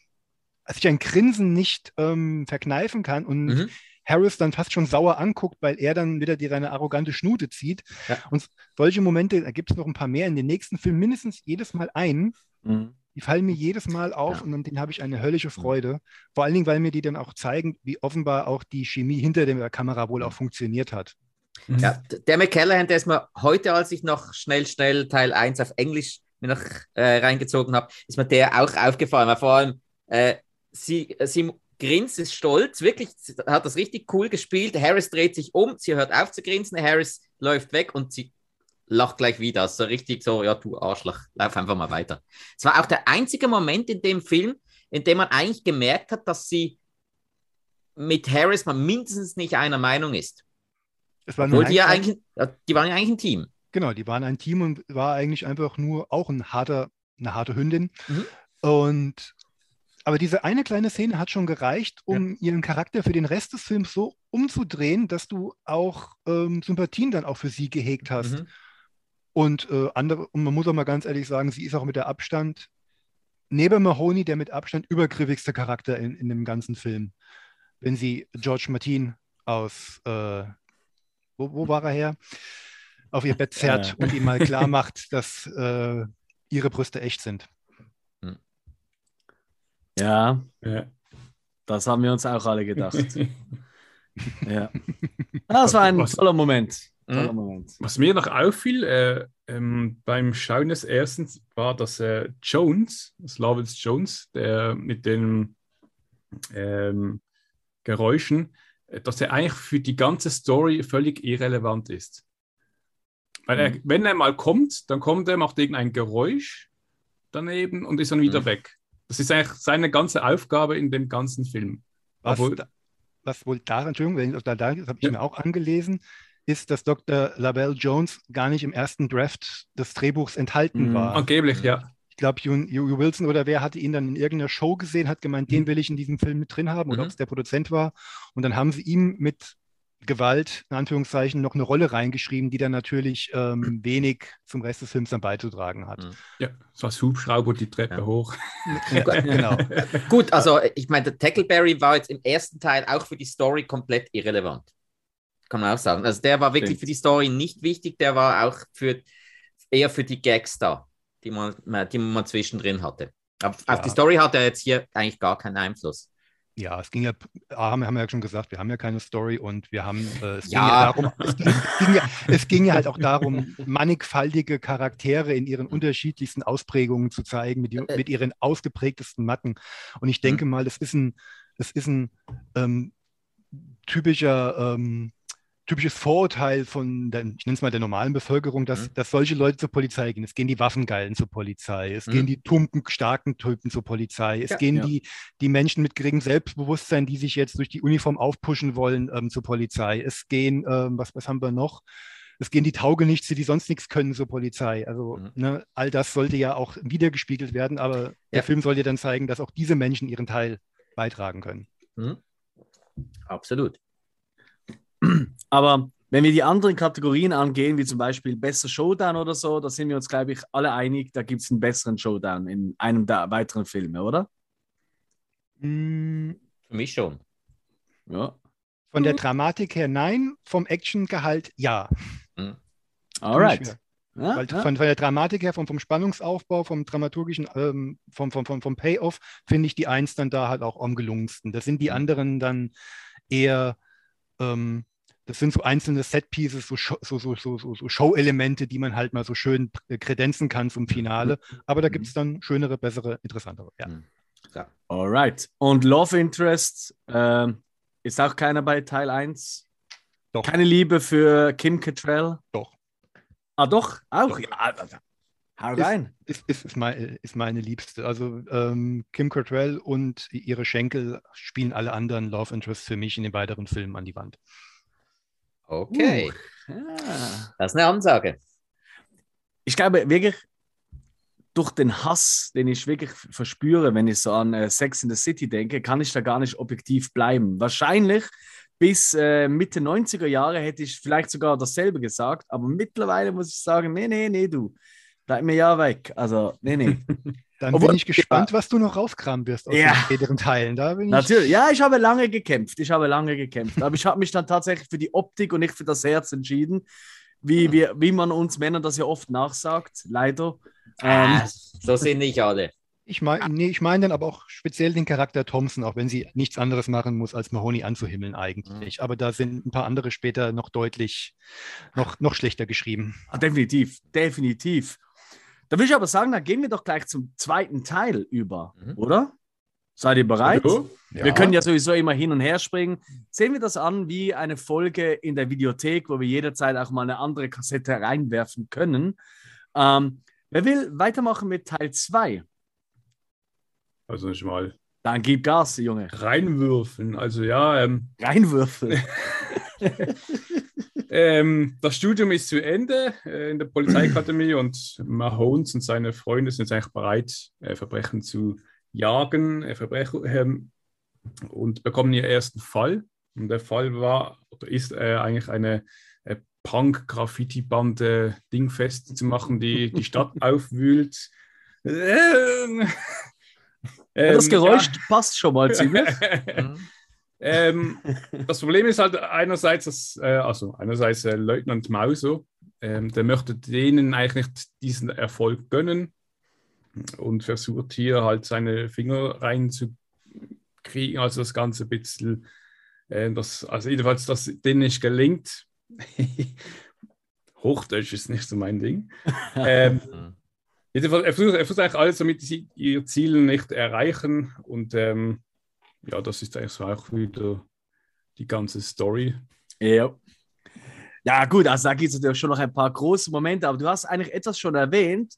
sich ein Grinsen nicht ähm, verkneifen kann und mhm. Harris dann fast schon sauer anguckt, weil er dann wieder die seine arrogante Schnute zieht. Ja. Und solche Momente, da gibt es noch ein paar mehr in den nächsten Filmen, mindestens jedes Mal ein. Mhm. Die fallen mir jedes Mal auf ja. und an denen habe ich eine höllische Freude. Vor allen Dingen, weil mir die dann auch zeigen, wie offenbar auch die Chemie hinter der Kamera wohl auch funktioniert hat. Mhm. Ja, der McCallahan, der ist mir heute, als ich noch schnell, schnell Teil 1 auf Englisch mir noch äh, reingezogen habe, ist mir der auch aufgefallen. Weil vor allem, äh, sie, sie grinst, ist stolz, wirklich, hat das richtig cool gespielt. Harris dreht sich um, sie hört auf zu grinsen, Harris läuft weg und sie lacht gleich wieder. So richtig so, ja, du Arschloch, lauf einfach mal weiter. Es war auch der einzige Moment in dem Film, in dem man eigentlich gemerkt hat, dass sie mit Harris mal mindestens nicht einer Meinung ist. Obwohl die ja eigentlich, die waren ja eigentlich ein Team. Genau, die waren ein Team und war eigentlich einfach nur auch ein harter, eine harte Hündin. Mhm. Und aber diese eine kleine Szene hat schon gereicht, um ja. ihren Charakter für den Rest des Films so umzudrehen, dass du auch ähm, Sympathien dann auch für sie gehegt hast. Mhm. Und äh, andere, und man muss auch mal ganz ehrlich sagen, sie ist auch mit der Abstand, neben Mahoney, der mit Abstand übergriffigste Charakter in, in dem ganzen Film. Wenn sie George Martin aus, äh, wo, wo war er her? Auf ihr Bett zerrt ja. und ihm mal klar macht, dass äh, ihre Brüste echt sind. Ja, ja, das haben wir uns auch alle gedacht. ja. Das war ein was, toller Moment. Toller Moment. Was mir noch auffiel äh, ähm, beim Schauen des ersten war, dass äh, Jones, das Lovitz Jones, der mit den ähm, Geräuschen, äh, dass er eigentlich für die ganze Story völlig irrelevant ist. Weil er, mhm. wenn er mal kommt, dann kommt er, macht irgendein Geräusch daneben und ist dann wieder mhm. weg. Das ist eigentlich seine ganze Aufgabe in dem ganzen Film. Was, Obwohl, was wohl daran, Entschuldigung, da, da, das habe ich ja. mir auch angelesen, ist, dass Dr. Labelle Jones gar nicht im ersten Draft des Drehbuchs enthalten mhm. war. Angeblich, ja. Ich glaube, Hugh Wilson oder wer hatte ihn dann in irgendeiner Show gesehen, hat gemeint, mhm. den will ich in diesem Film mit drin haben, oder mhm. ob es der Produzent war. Und dann haben sie ihm mit Gewalt, in Anführungszeichen, noch eine Rolle reingeschrieben, die dann natürlich ähm, wenig zum Rest des Films dann beizutragen hat. Mhm. Ja, so als Hubschrauber die Treppe ja. hoch. Ja, genau. Gut, also ich meine, der Tackleberry war jetzt im ersten Teil auch für die Story komplett irrelevant. Kann man auch sagen. Also der war wirklich Stimmt. für die Story nicht wichtig, der war auch für, eher für die Gags da, die man, die man zwischendrin hatte. Aber ja. auf die Story hat er jetzt hier eigentlich gar keinen Einfluss. Ja, es ging ja, haben, haben wir ja schon gesagt, wir haben ja keine Story und wir haben, äh, es, ja. Ging ja darum, es, ging, ging ja, es ging ja halt auch darum, mannigfaltige Charaktere in ihren unterschiedlichsten Ausprägungen zu zeigen, mit, die, äh, mit ihren ausgeprägtesten Matten. Und ich denke mhm. mal, das ist ein, das ist ein ähm, typischer ähm, typisches Vorurteil von, der, ich nenne es mal der normalen Bevölkerung, dass, mhm. dass solche Leute zur Polizei gehen. Es gehen die Waffengeilen zur Polizei, es mhm. gehen die tumpen, starken Typen zur Polizei, es ja, gehen ja. Die, die Menschen mit geringem Selbstbewusstsein, die sich jetzt durch die Uniform aufpushen wollen, ähm, zur Polizei. Es gehen, ähm, was, was haben wir noch? Es gehen die Taugenichtse, die sonst nichts können zur Polizei. Also mhm. ne, all das sollte ja auch wiedergespiegelt werden, aber ja. der Film soll ja dann zeigen, dass auch diese Menschen ihren Teil beitragen können. Mhm. Absolut. Aber wenn wir die anderen Kategorien angehen, wie zum Beispiel besser Showdown oder so, da sind wir uns, glaube ich, alle einig, da gibt es einen besseren Showdown in einem der weiteren Filme, oder? Mm. Für mich schon. Ja. Von der Dramatik her nein, vom Actiongehalt ja. Mhm. Alright. Ja, Weil ja. Von, von, der Dramatik her, vom, vom Spannungsaufbau, vom dramaturgischen, ähm, vom, vom, vom, vom Payoff, finde ich die Eins dann da halt auch am gelungensten. Das sind die mhm. anderen dann eher ähm, das sind so einzelne Set-Pieces, so, so, so, so, so Show-Elemente, die man halt mal so schön äh, kredenzen kann zum Finale. Aber da gibt es dann schönere, bessere, interessantere. Ja. Mhm. ja. Alright. Und Love Interest äh, ist auch keiner bei Teil 1? Doch. Keine Liebe für Kim Cattrall? Doch. Ah, doch? Auch? Doch. Ja, Hau rein. Ist, ist, ist, meine, ist meine Liebste. Also ähm, Kim Cattrall und ihre Schenkel spielen alle anderen Love Interests für mich in den weiteren Filmen an die Wand. Okay. Uh. Das ist eine Ansage. Ich glaube wirklich, durch den Hass, den ich wirklich verspüre, wenn ich so an äh, Sex in the City denke, kann ich da gar nicht objektiv bleiben. Wahrscheinlich bis äh, Mitte 90er Jahre hätte ich vielleicht sogar dasselbe gesagt, aber mittlerweile muss ich sagen, nee, nee, nee, du, bleib mir ja weg. Also, nee, nee. Dann Obwohl, bin ich gespannt, ja. was du noch rauskramen wirst aus ja. den späteren Teilen. Da bin Natürlich. Ich... Ja, ich habe lange gekämpft. Ich habe lange gekämpft. Aber ich habe mich dann tatsächlich für die Optik und nicht für das Herz entschieden. Wie, wie, wie man uns Männern das ja oft nachsagt, leider. Ah, ähm, so sind nicht alle. Ich meine nee, ich mein dann aber auch speziell den Charakter Thompson, auch wenn sie nichts anderes machen muss, als Mahoney anzuhimmeln eigentlich. Mhm. Aber da sind ein paar andere später noch deutlich, noch, noch schlechter geschrieben. Ah, definitiv, definitiv. Da würde ich aber sagen, dann gehen wir doch gleich zum zweiten Teil über, mhm. oder? Seid ihr bereit? Ja. Wir können ja sowieso immer hin und her springen. Sehen wir das an wie eine Folge in der Videothek, wo wir jederzeit auch mal eine andere Kassette reinwerfen können. Ähm, wer will weitermachen mit Teil 2? Also nicht mal. Dann gib Gas, Junge. Reinwürfeln. Also ja. Ähm, Reinwürfeln. ähm, das Studium ist zu Ende äh, in der Polizeiakademie und Mahomes und seine Freunde sind jetzt eigentlich bereit, äh, Verbrechen zu jagen äh, Verbrechen, ähm, und bekommen ihren ersten Fall. Und der Fall war oder ist äh, eigentlich eine äh, Punk-Graffiti-Bande dingfest zu machen, die die Stadt aufwühlt. Ähm, das Geräusch ja. passt schon mal ziemlich. Mhm. Ähm, das Problem ist halt einerseits, dass, äh, also einerseits äh, Leutnant Mauser, ähm, der möchte denen eigentlich nicht diesen Erfolg gönnen und versucht hier halt seine Finger reinzukriegen, also das Ganze ein bisschen, äh, das, also jedenfalls, dass denen nicht gelingt. Hochdeutsch ist nicht so mein Ding. ähm, jedenfalls, er versucht, er versucht eigentlich alles, damit sie ihr Ziel nicht erreichen und ähm, ja, das ist eigentlich so auch wieder die ganze Story. Ja. Ja, gut, also da gibt es natürlich schon noch ein paar große Momente, aber du hast eigentlich etwas schon erwähnt.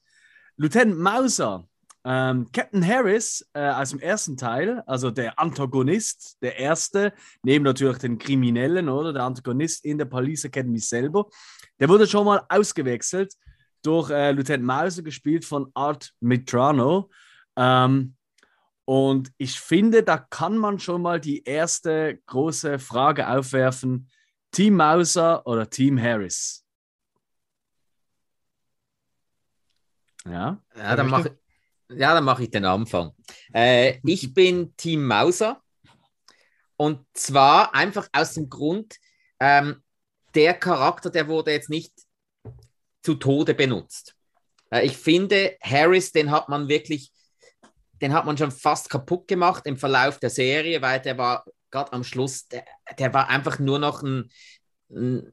Lieutenant Mauser, ähm, Captain Harris äh, aus dem ersten Teil, also der Antagonist, der erste, neben natürlich den Kriminellen, oder der Antagonist in der Police Academy selber, der wurde schon mal ausgewechselt durch äh, Lieutenant Mauser, gespielt von Art Mitrano. Ähm, und ich finde, da kann man schon mal die erste große Frage aufwerfen. Team Mauser oder Team Harris? Ja. Ja, dann mache ja, mach ich den Anfang. Äh, ich bin Team Mauser. Und zwar einfach aus dem Grund, ähm, der Charakter, der wurde jetzt nicht zu Tode benutzt. Äh, ich finde, Harris, den hat man wirklich, den hat man schon fast kaputt gemacht im Verlauf der Serie, weil der war gerade am Schluss, der, der war einfach nur noch ein, ein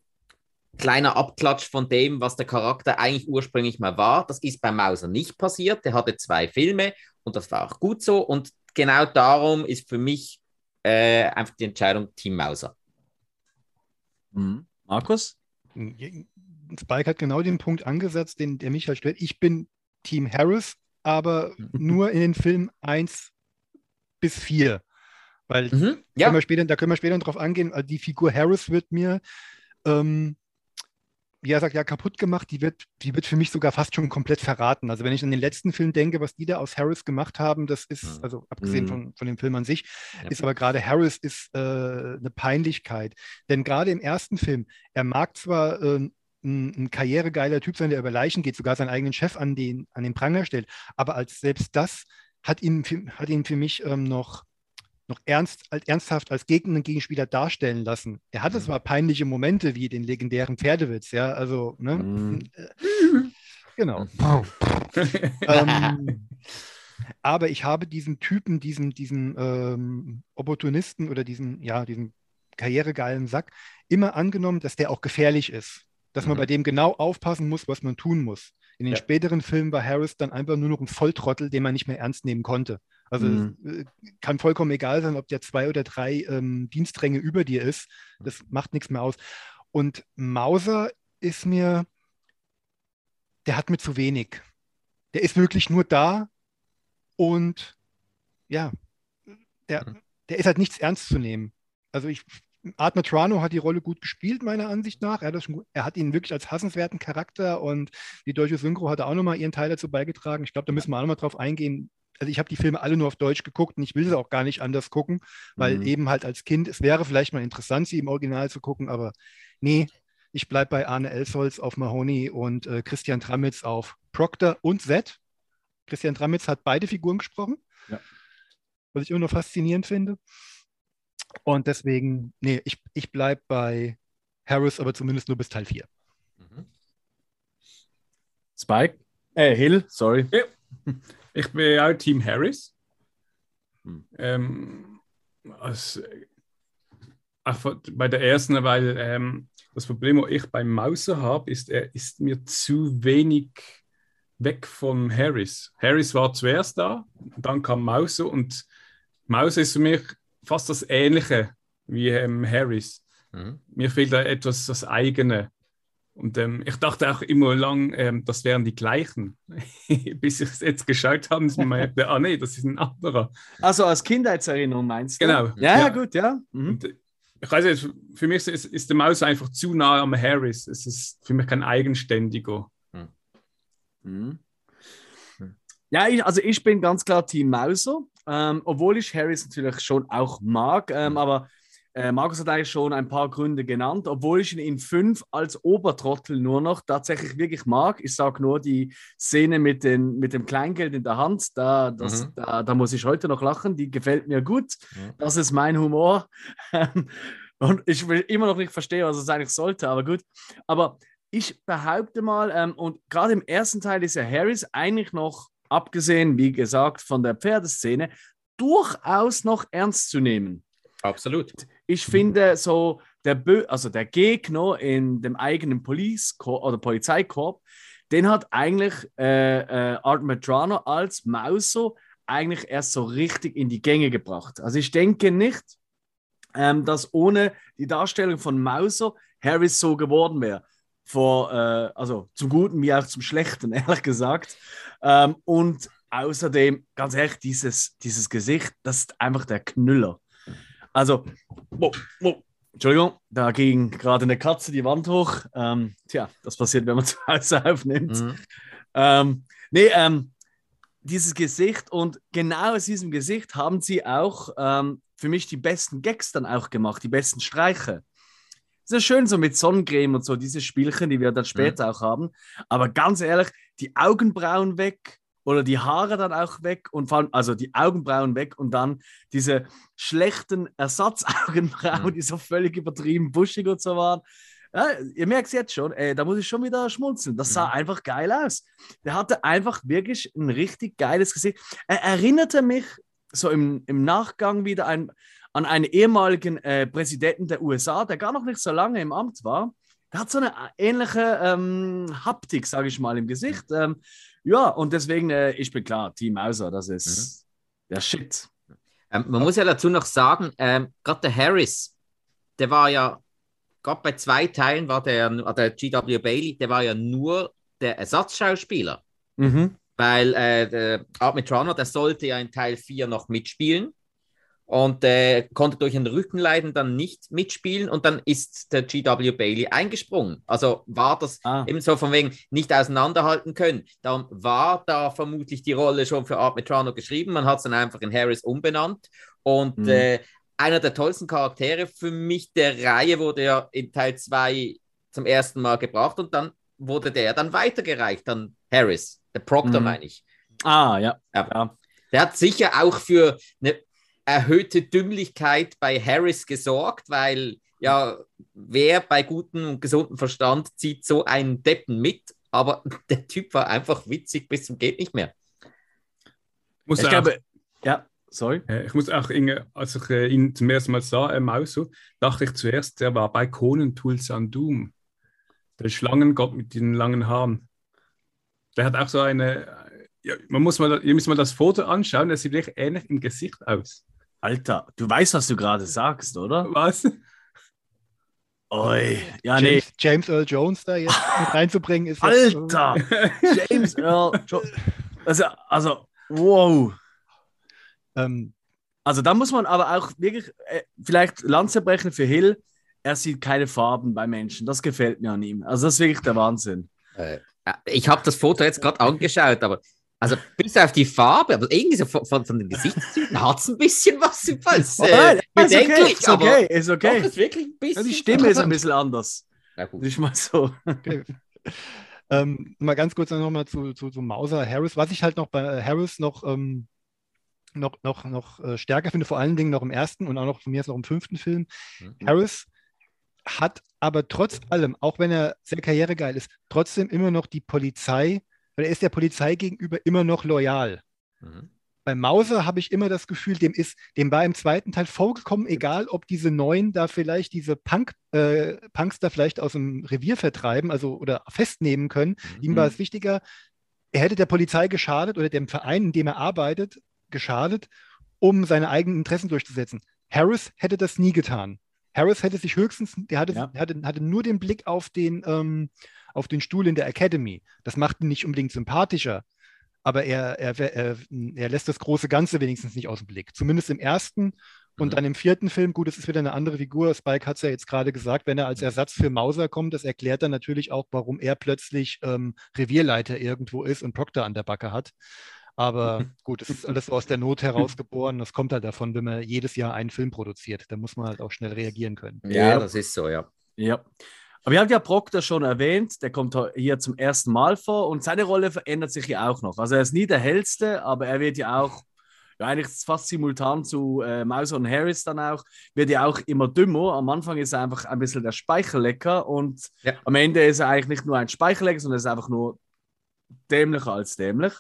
kleiner Abklatsch von dem, was der Charakter eigentlich ursprünglich mal war. Das ist bei Mauser nicht passiert. Der hatte zwei Filme und das war auch gut so. Und genau darum ist für mich äh, einfach die Entscheidung Team Mauser. Mhm. Markus? Spike hat genau den Punkt angesetzt, den der Michael stellt. Ich bin Team Harris, aber nur in den Filmen 1 bis 4. Weil mhm, ja. können wir später, da können wir später drauf angehen, also die Figur Harris wird mir, ähm, wie er sagt, ja, kaputt gemacht, die wird, die wird für mich sogar fast schon komplett verraten. Also wenn ich an den letzten Film denke, was die da aus Harris gemacht haben, das ist, mhm. also abgesehen mhm. von, von dem Film an sich, ja. ist aber gerade Harris ist äh, eine Peinlichkeit. Denn gerade im ersten Film, er mag zwar äh, ein, ein, karrieregeiler Typ sein, der über Leichen geht, sogar seinen eigenen Chef an den, an den Pranger stellt, aber als selbst das hat ihn, hat ihn für mich ähm, noch noch ernst, als, ernsthaft als Gegner und Gegenspieler darstellen lassen. Er hatte mhm. zwar peinliche Momente wie den legendären Pferdewitz, ja, also, ne? Mhm. Genau. ähm, aber ich habe diesen Typen, diesen, diesen ähm, Opportunisten oder diesen, ja, diesen karrieregeilen Sack immer angenommen, dass der auch gefährlich ist. Dass man mhm. bei dem genau aufpassen muss, was man tun muss. In den ja. späteren Filmen war Harris dann einfach nur noch ein Volltrottel, den man nicht mehr ernst nehmen konnte. Also mhm. Äh, kann vollkommen egal sein, ob der zwei oder drei ähm, Dienstränge über dir ist. Das macht nichts mehr aus. Und Mauser ist mir, der hat mir zu wenig. Der ist wirklich nur da und ja, der, mhm. der ist halt nichts ernst zu nehmen. Also ich, Art Matrano hat die Rolle gut gespielt, meiner Ansicht nach. Er hat, schon, er hat ihn wirklich als hassenswerten Charakter und die deutsche Synchro hat auch nochmal ihren Teil dazu beigetragen. Ich glaube, da müssen wir auch nochmal drauf eingehen, also ich habe die Filme alle nur auf Deutsch geguckt und ich will sie auch gar nicht anders gucken, weil mhm. eben halt als Kind, es wäre vielleicht mal interessant, sie im Original zu gucken, aber nee, ich bleibe bei Arne Elsholz auf Mahoney und äh, Christian Tramitz auf Proctor und Z. Christian Tramitz hat beide Figuren gesprochen, ja. was ich immer noch faszinierend finde. Und deswegen, nee, ich, ich bleibe bei Harris, aber zumindest nur bis Teil 4. Mhm. Spike? Äh, Hill, sorry. Ja. Ich bin auch Team Harris. Hm. Ähm, als, auch bei der ersten, weil ähm, das Problem, das ich beim Mauser habe, ist, er ist mir zu wenig weg von Harris. Harris war zuerst da, dann kam Mauser und Mauser ist für mich fast das Ähnliche wie ähm, Harris. Mhm. Mir fehlt da etwas das Eigene. Und ähm, ich dachte auch immer lang, ähm, das wären die gleichen. Bis ich es jetzt geschaut habe, ist mir mal ah nee, das ist ein anderer. Also als Kindheitserinnerung meinst du? Genau. Ja, ja, gut, ja. Mhm. Und, äh, ich weiß nicht, für mich ist, ist der Maus einfach zu nah am Harris. Es ist für mich kein eigenständiger. Mhm. Mhm. Ja, ich, also ich bin ganz klar Team Mauser, ähm, obwohl ich Harris natürlich schon auch mag, ähm, mhm. aber äh, Markus hat eigentlich schon ein paar Gründe genannt, obwohl ich ihn in fünf als Obertrottel nur noch tatsächlich wirklich mag. Ich sage nur die Szene mit, den, mit dem Kleingeld in der Hand, da, das, mhm. da, da, muss ich heute noch lachen, die gefällt mir gut. Mhm. Das ist mein Humor. Und ich will immer noch nicht verstehen, was es eigentlich sollte, aber gut. Aber ich behaupte mal, ähm, und gerade im ersten Teil ist ja Harris eigentlich noch, abgesehen, wie gesagt, von der Pferdeszene, durchaus noch ernst zu nehmen. Absolut. Ich finde so, der, Bö also der Gegner in dem eigenen Police oder Polizeikorps, den hat eigentlich äh, äh, Art Metrano als Mauser eigentlich erst so richtig in die Gänge gebracht. Also ich denke nicht, ähm, dass ohne die Darstellung von Mauser Harris so geworden wäre. Vor, äh, also zum Guten wie auch zum Schlechten, ehrlich gesagt. Ähm, und außerdem, ganz ehrlich, dieses, dieses Gesicht, das ist einfach der Knüller. Also, wo, wo, Entschuldigung, da ging gerade eine Katze die Wand hoch. Ähm, tja, das passiert, wenn man zu Hause aufnimmt. Mhm. Ähm, nee, ähm, dieses Gesicht und genau aus diesem Gesicht haben sie auch ähm, für mich die besten Gags dann auch gemacht, die besten Streiche. Ist ja schön so mit Sonnencreme und so, diese Spielchen, die wir dann später mhm. auch haben. Aber ganz ehrlich, die Augenbrauen weg oder die Haare dann auch weg und vor allem, also die Augenbrauen weg und dann diese schlechten Ersatzaugenbrauen, mhm. die so völlig übertrieben buschig und so waren. Ja, ihr merkt es jetzt schon, ey, da muss ich schon wieder schmunzeln. Das sah mhm. einfach geil aus. Der hatte einfach wirklich ein richtig geiles Gesicht. Er erinnerte mich so im, im Nachgang wieder ein, an einen ehemaligen äh, Präsidenten der USA, der gar noch nicht so lange im Amt war. Der hat so eine ähnliche ähm, Haptik, sage ich mal, im Gesicht. Ähm, ja, und deswegen, äh, ich bin klar, Team Mauser, das ist mhm. der Shit. Ähm, man muss ja dazu noch sagen, ähm, gerade der Harris, der war ja, gerade bei zwei Teilen war der, der GW Bailey, der war ja nur der Ersatzschauspieler. Mhm. Weil äh, der Art Metrano, der sollte ja in Teil 4 noch mitspielen und äh, konnte durch ein Rückenleiden dann nicht mitspielen und dann ist der GW Bailey eingesprungen. Also war das ah. eben so von wegen nicht auseinanderhalten können. Dann war da vermutlich die Rolle schon für Art Metrano geschrieben. Man hat es dann einfach in Harris umbenannt und mhm. äh, einer der tollsten Charaktere für mich der Reihe wurde ja in Teil 2 zum ersten Mal gebracht und dann wurde der dann weitergereicht an Harris, der Proctor mhm. meine ich. Ah, ja. ja. Der hat sicher auch für eine erhöhte Dümmlichkeit bei Harris gesorgt, weil ja, wer bei gutem und gesundem Verstand zieht so einen Deppen mit, aber der Typ war einfach witzig bis zum geht nicht mehr. Muss ich glaube, ja, sorry. Ich muss auch, als ich äh, ihn zum ersten Mal sah, äh, Mauso, dachte ich zuerst, der war bei Conan Tools an Doom. Der Schlangengott mit den langen Haaren. Der hat auch so eine, ja, man muss mal, ihr müsst mal das Foto anschauen, der sieht wirklich ähnlich im Gesicht aus. Alter, du weißt, was du gerade sagst, oder? Was? Oi, ja, James, nee. James Earl Jones da jetzt mit reinzubringen ist. Alter! James Earl Jones. Also, also wow. Ähm, also, da muss man aber auch wirklich äh, vielleicht Lanze brechen für Hill. Er sieht keine Farben bei Menschen. Das gefällt mir an ihm. Also, das ist wirklich der Wahnsinn. Äh, ich habe das Foto jetzt gerade angeschaut, aber also bis auf die Farbe, aber irgendwie so von, von, von den Gesichtszügen hat es ein bisschen was. Was, äh, oh, ist okay, ist okay, ist okay. Ist wirklich ein bisschen ja, die Stimme ist ein bisschen anders. Na gut. Nicht mal so. Okay. ähm, mal ganz kurz nochmal zu, zu, zu Mauser Harris. Was ich halt noch bei Harris noch, ähm, noch, noch, noch äh, stärker finde, vor allen Dingen noch im ersten und auch noch von mir ist noch im fünften Film. Mhm. Harris hat aber trotz allem, auch wenn er sehr karrieregeil ist, trotzdem immer noch die Polizei weil er ist der Polizei gegenüber immer noch loyal. Mhm. Bei Mauser habe ich immer das Gefühl, dem ist, dem war im zweiten Teil vollkommen egal, ob diese Neuen da vielleicht diese Punk, äh, Punks da vielleicht aus dem Revier vertreiben, also oder festnehmen können. Mhm. Ihm war es wichtiger, er hätte der Polizei geschadet oder dem Verein, in dem er arbeitet, geschadet, um seine eigenen Interessen durchzusetzen. Harris hätte das nie getan. Harris hätte sich höchstens, der hatte, ja. hatte, hatte nur den Blick auf den, ähm, auf den Stuhl in der Academy. Das macht ihn nicht unbedingt sympathischer, aber er, er, er, er lässt das große Ganze wenigstens nicht aus dem Blick. Zumindest im ersten und mhm. dann im vierten Film, gut, es ist wieder eine andere Figur. Spike hat es ja jetzt gerade gesagt, wenn er als Ersatz für Mauser kommt, das erklärt dann natürlich auch, warum er plötzlich ähm, Revierleiter irgendwo ist und Proctor an der Backe hat. Aber gut, es ist alles so aus der Not herausgeboren. Das kommt halt davon, wenn man jedes Jahr einen Film produziert. Da muss man halt auch schnell reagieren können. Ja, ja. das ist so, ja. Ja. Aber ihr habt ja Proctor schon erwähnt, der kommt hier zum ersten Mal vor und seine Rolle verändert sich ja auch noch. Also er ist nie der hellste, aber er wird ja auch, ja eigentlich fast simultan zu äh, Mauser und Harris dann auch, wird ja auch immer dümmer. Am Anfang ist er einfach ein bisschen der Speichellecker und ja. am Ende ist er eigentlich nicht nur ein Speichellecker, sondern er ist einfach nur dämlicher als dämlich.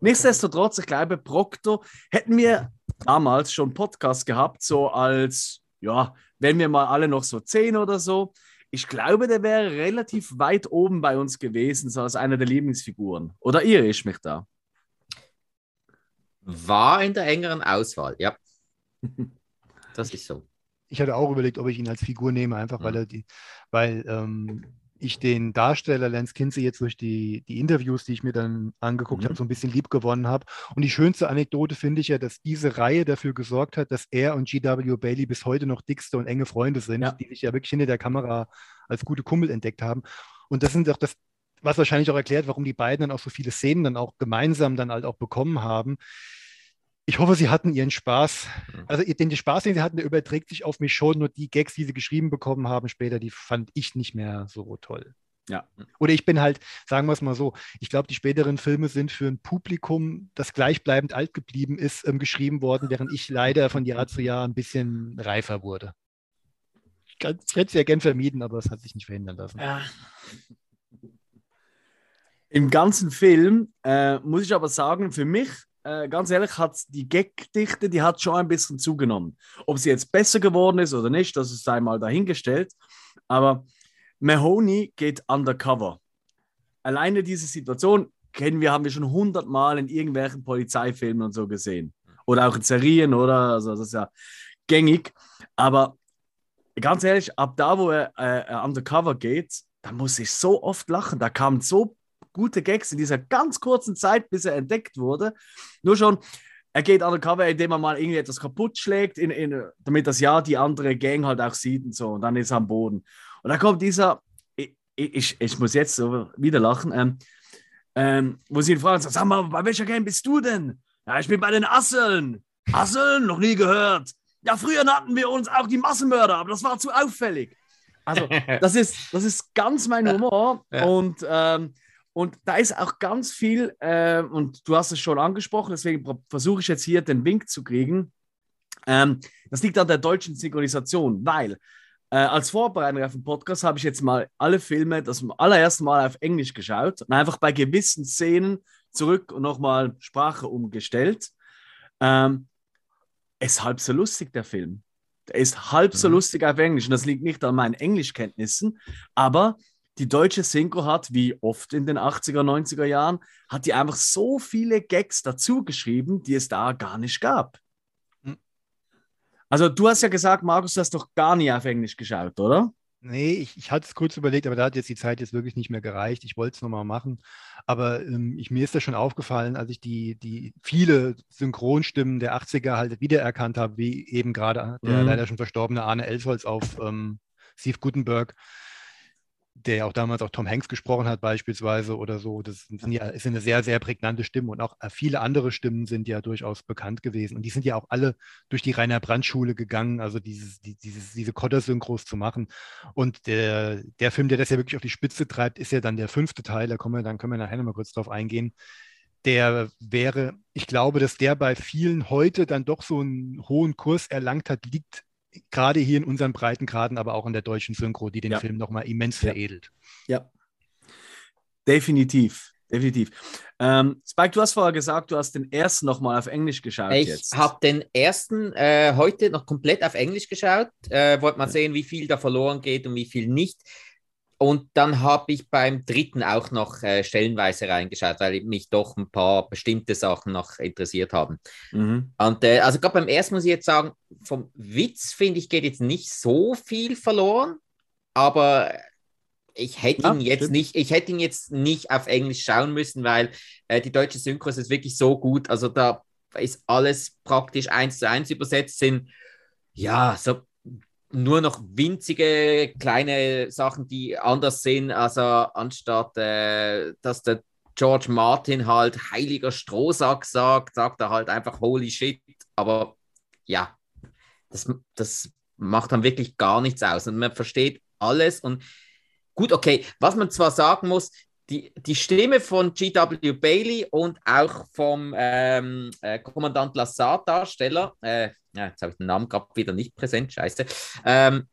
Nichtsdestotrotz, ich glaube, Proctor hätten wir damals schon Podcast gehabt, so als, ja, wenn wir mal alle noch so zehn oder so, ich glaube, der wäre relativ weit oben bei uns gewesen, so als einer der Lieblingsfiguren. Oder irre ich mich da? War in der engeren Auswahl, ja. das ist so. Ich hatte auch überlegt, ob ich ihn als Figur nehme, einfach weil er die, weil ähm, ich den Darsteller Lance Kinsey jetzt durch die, die Interviews, die ich mir dann angeguckt mhm. habe, so ein bisschen lieb gewonnen habe. Und die schönste Anekdote finde ich ja, dass diese Reihe dafür gesorgt hat, dass er und G.W. Bailey bis heute noch dickste und enge Freunde sind, ja. die sich ja wirklich hinter der Kamera als gute Kumpel entdeckt haben. Und das sind auch das, was wahrscheinlich auch erklärt, warum die beiden dann auch so viele Szenen dann auch gemeinsam dann halt auch bekommen haben Ich hoffe, Sie hatten Ihren Spaß. Also den Spaß, den Sie hatten, der überträgt sich auf mich schon. Nur die Gags, die Sie geschrieben bekommen haben später, die fand ich nicht mehr so toll. Ja. Oder ich bin halt, sagen wir es mal so, ich glaube, die späteren Filme sind für ein Publikum, das gleichbleibend alt geblieben ist, ähm, geschrieben worden, während ich leider von Jahr zu Jahr ein bisschen reifer wurde. Ich, ich hätte es ja gern vermieden, aber es hat sich nicht verhindern lassen. Ja. Im ganzen Film äh, muss ich aber sagen, für mich, äh, ganz ehrlich, hat die Gagdichte, die hat schon ein bisschen zugenommen. Ob sie jetzt besser geworden ist oder nicht, das ist einmal dahingestellt. Aber Mahoney geht undercover. Alleine diese Situation kennen wir, haben wir schon hundertmal in irgendwelchen Polizeifilmen und so gesehen. Oder auch in Serien, oder? Also das ist ja gängig. Aber ganz ehrlich, ab da, wo er äh, undercover geht, da muss ich so oft lachen. Da kamen so gute Gags in dieser ganz kurzen Zeit, bis er entdeckt wurde. Nur schon, er geht undercover, indem er mal irgendwie etwas kaputt schlägt, in, in, damit das ja die andere Gang halt auch sieht und so. Und dann ist er am Boden. Und dann kommt dieser, ich, ich, ich muss jetzt so wieder lachen, ähm, ähm, wo sie ihn fragen, sag mal, bei welcher Gang bist du denn? Ja, ich bin bei den Asseln. Asseln? Noch nie gehört. Ja, früher nannten wir uns auch die Massenmörder, aber das war zu auffällig. Also, das ist, das ist ganz mein Humor. Ja. Und, ähm, und da ist auch ganz viel, äh, und du hast es schon angesprochen, deswegen versuche ich jetzt hier den Wink zu kriegen. Ähm, das liegt an der deutschen Synchronisation, weil äh, als Vorbereitung auf den Podcast habe ich jetzt mal alle Filme das allererste Mal auf Englisch geschaut und einfach bei gewissen Szenen zurück und nochmal Sprache umgestellt. Ähm, ist halb so lustig, der Film. Der ist halb mhm. so lustig auf Englisch. Und das liegt nicht an meinen Englischkenntnissen, aber die deutsche Synchro hat, wie oft in den 80er, 90er Jahren, hat die einfach so viele Gags dazu geschrieben, die es da gar nicht gab. Hm. Also du hast ja gesagt, Markus, du hast doch gar nie auf Englisch geschaut, oder? Nee, ich, ich hatte es kurz überlegt, aber da hat jetzt die Zeit jetzt wirklich nicht mehr gereicht. Ich wollte es nochmal machen. Aber ähm, ich, mir ist das schon aufgefallen, als ich die, die viele Synchronstimmen der 80er halt wiedererkannt habe, wie eben gerade der mhm. leider schon verstorbene Arne Elsholz auf ähm, Steve Gutenberg der ja auch damals auch Tom Hanks gesprochen hat, beispielsweise oder so. Das sind ja, ist eine sehr, sehr prägnante Stimme und auch äh, viele andere Stimmen sind ja durchaus bekannt gewesen. Und die sind ja auch alle durch die Rainer Brandt-Schule gegangen, also dieses, die, dieses, diese Kotter-Synchros zu machen. Und der, der Film, der das ja wirklich auf die Spitze treibt, ist ja dann der fünfte Teil. Da kommen wir, dann können wir nachher nochmal kurz drauf eingehen. Der wäre, ich glaube, dass der bei vielen heute dann doch so einen hohen Kurs erlangt hat, liegt gerade hier in unseren Breitengraden, aber auch in der deutschen Synchro, die den ja. Film nochmal immens ja. veredelt. Ja, definitiv. Definitiv. Ähm, Spike, du hast vorher gesagt, du hast den ersten nochmal auf Englisch geschaut. Ich habe den ersten äh, heute noch komplett auf Englisch geschaut. Äh, Wollte mal ja. sehen, wie viel da verloren geht und wie viel nicht. Und dann habe ich beim dritten auch noch äh, stellenweise reingeschaut, weil mich doch ein paar bestimmte Sachen noch interessiert haben. Mhm. Und äh, also gerade beim ersten muss ich jetzt sagen, vom Witz finde ich, geht jetzt nicht so viel verloren, aber ich hätte ja, ihn jetzt stimmt. nicht, ich hätte ihn jetzt nicht auf Englisch schauen müssen, weil äh, die deutsche Synchro ist wirklich so gut. Also da ist alles praktisch eins zu eins übersetzt, sind ja so nur noch winzige kleine Sachen, die anders sind. Also anstatt äh, dass der George Martin halt heiliger Strohsack sagt, sagt er halt einfach holy shit. Aber ja, das, das macht dann wirklich gar nichts aus. Und man versteht alles. Und gut, okay, was man zwar sagen muss, die, die Stimme von G.W. Bailey und auch vom ähm, äh, Kommandant Lassard-Darsteller, äh, ja, jetzt habe ich den Namen gerade wieder nicht präsent, scheiße, ähm,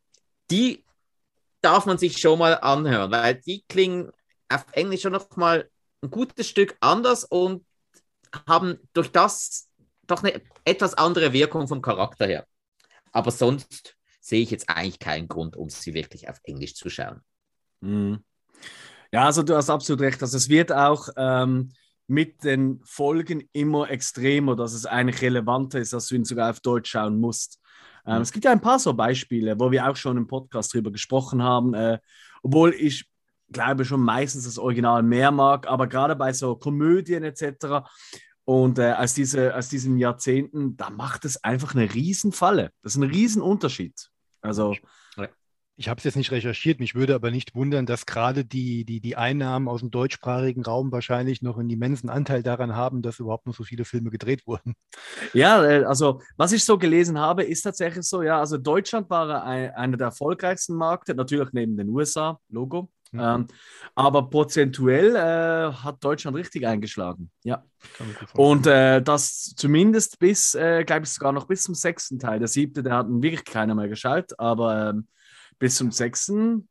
die darf man sich schon mal anhören, weil die klingen auf Englisch schon noch mal ein gutes Stück anders und haben durch das doch eine etwas andere Wirkung vom Charakter her. Aber sonst sehe ich jetzt eigentlich keinen Grund, um sie wirklich auf Englisch zu schauen. Mhm. Ja, also du hast absolut recht. Also es wird auch ähm, mit den Folgen immer extremer, dass es eigentlich relevanter ist, dass du ihn sogar auf Deutsch schauen musst. Ähm. Es gibt ja ein paar so Beispiele, wo wir auch schon im Podcast drüber gesprochen haben, äh, obwohl ich glaube schon meistens das Original mehr mag, aber gerade bei so Komödien etc. Und äh, aus, diese, aus diesen Jahrzehnten, da macht es einfach eine Riesenfalle. Das ist ein Riesenunterschied. Also Ich habe es jetzt nicht recherchiert, mich würde aber nicht wundern, dass gerade die, die, die Einnahmen aus dem deutschsprachigen Raum wahrscheinlich noch einen immensen Anteil daran haben, dass überhaupt noch so viele Filme gedreht wurden. Ja, äh, also was ich so gelesen habe, ist tatsächlich so, ja, also Deutschland war ein, einer der erfolgreichsten Märkte, natürlich neben den USA, Logo. Mhm. Ähm, aber prozentuell äh, hat Deutschland richtig eingeschlagen. Ja. Und äh, das zumindest bis, äh, glaube ich, sogar noch bis zum sechsten Teil. Der siebte, der hat wirklich keiner mehr geschaltet, aber ähm, bis zum sechsten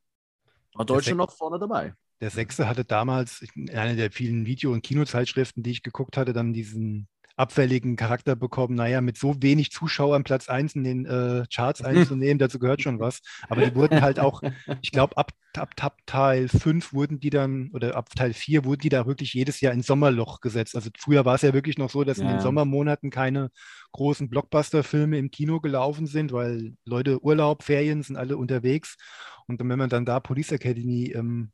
war Deutschland noch vorne dabei. Der sechste hatte damals in einer der vielen Video- und Kinozeitschriften, die ich geguckt hatte, dann diesen abfälligen Charakter bekommen. Naja, mit so wenig Zuschauern Platz 1 in den äh, Charts einzunehmen, dazu gehört schon was. Aber die wurden halt auch, ich glaube, ab, ab, ab Teil 5 wurden die dann, oder ab Teil 4 wurden die da wirklich jedes Jahr ins Sommerloch gesetzt. Also früher war es ja wirklich noch so, dass ja. in den Sommermonaten keine großen Blockbuster-Filme im Kino gelaufen sind, weil Leute Urlaub, Ferien sind alle unterwegs. Und wenn man dann da Police Academy ähm,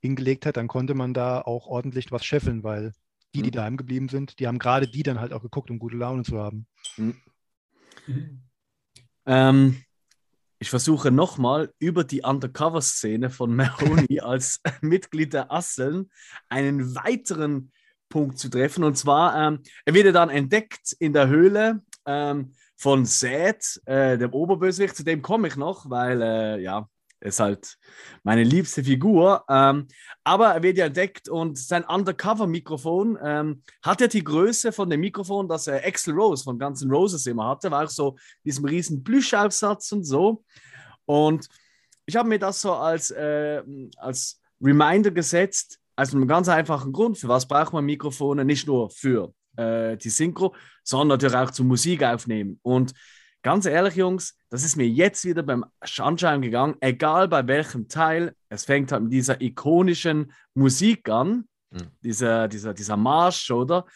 hingelegt hat, dann konnte man da auch ordentlich was scheffeln, weil die, die mhm. daheim geblieben sind, die haben gerade die dann halt auch geguckt, um gute Laune zu haben. Mhm. Ähm, ich versuche nochmal über die Undercover-Szene von Mahoney als Mitglied der Asseln einen weiteren Punkt zu treffen. Und zwar, ähm, er wird dann entdeckt in der Höhle ähm, von Seth, äh, dem Oberbösewicht. Zu dem komme ich noch, weil, äh, ja, ist halt meine liebste Figur. Ähm, aber er wird ja entdeckt und sein Undercover-Mikrofon ähm, hat ja die Größe von dem Mikrofon, das äh, Axel Rose von Guns N' Roses immer hatte, war auch so diesem riesen Plüschaufsatz und so. Und ich habe mir das so als, äh, als Reminder gesetzt, aus einem ganz einfachen Grund. Für was braucht man Mikrofone? Nicht nur für äh, die Synchro, sondern natürlich auch zum Musik aufnehmen. Und ganz ehrlich, Jungs, das ist mir jetzt wieder beim Anschauen gegangen, egal bei welchem Teil, es fängt halt mit dieser ikonischen Musik an, mhm. dieser, dieser, dieser Marsch, oder?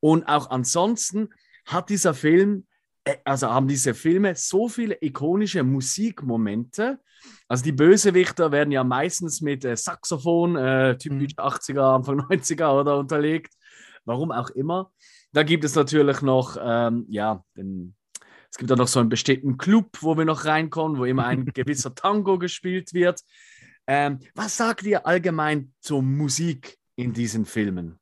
Und auch ansonsten hat dieser Film, äh, also haben diese Filme so viele ikonische Musikmomente. Also die Bösewichter werden ja meistens mit äh, Saxophon, äh, typisch mhm. 80er, Anfang 90er oder unterlegt. Warum auch immer. Da gibt es natürlich noch, ähm, ja, den es gibt auch noch so einen bestimmten Club, wo wir noch reinkommen, wo immer ein gewisser Tango gespielt wird. Ähm, was sagt ihr allgemein zur Musik in diesen Filmen?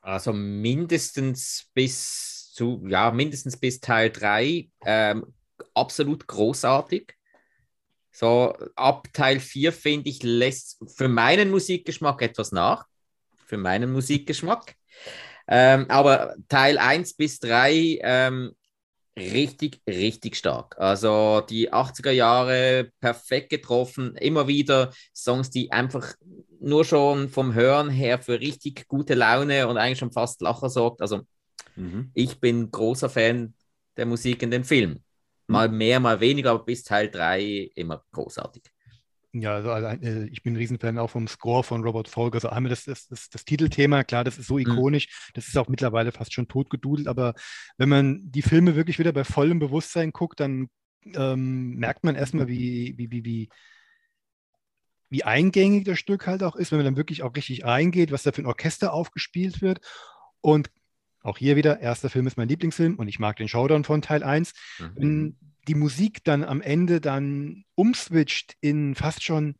Also mindestens bis zu, ja, mindestens bis Teil 3 ähm, absolut großartig. So ab Teil 4 finde ich, lässt für meinen Musikgeschmack etwas nach. Für meinen Musikgeschmack. Ähm, aber Teil 1 bis 3 ähm, richtig, richtig stark. Also die 80er Jahre perfekt getroffen, immer wieder Songs, die einfach nur schon vom Hören her für richtig gute Laune und eigentlich schon fast Lacher sorgt. Also mhm. ich bin großer Fan der Musik in dem Film. Mal mhm. mehr, mal weniger, aber bis Teil 3 immer großartig. Ja, also, also äh, ich bin ein Riesenfan auch vom Score von Robert Folger. Also einmal das, das, das, das Titelthema, klar, das ist so mhm. ikonisch, mhm. das ist auch mittlerweile fast schon totgedudelt, aber wenn man die Filme wirklich wieder bei vollem Bewusstsein guckt, dann ähm, merkt man erstmal, wie, wie, wie, wie, wie eingängig das Stück halt auch ist, wenn man dann wirklich auch richtig eingeht, was da für ein Orchester aufgespielt wird. Und auch hier wieder, erster Film ist mein Lieblingsfilm und ich mag den Showdown von Teil 1. Mhm. Wenn die Musik dann am Ende dann umswitcht in fast schon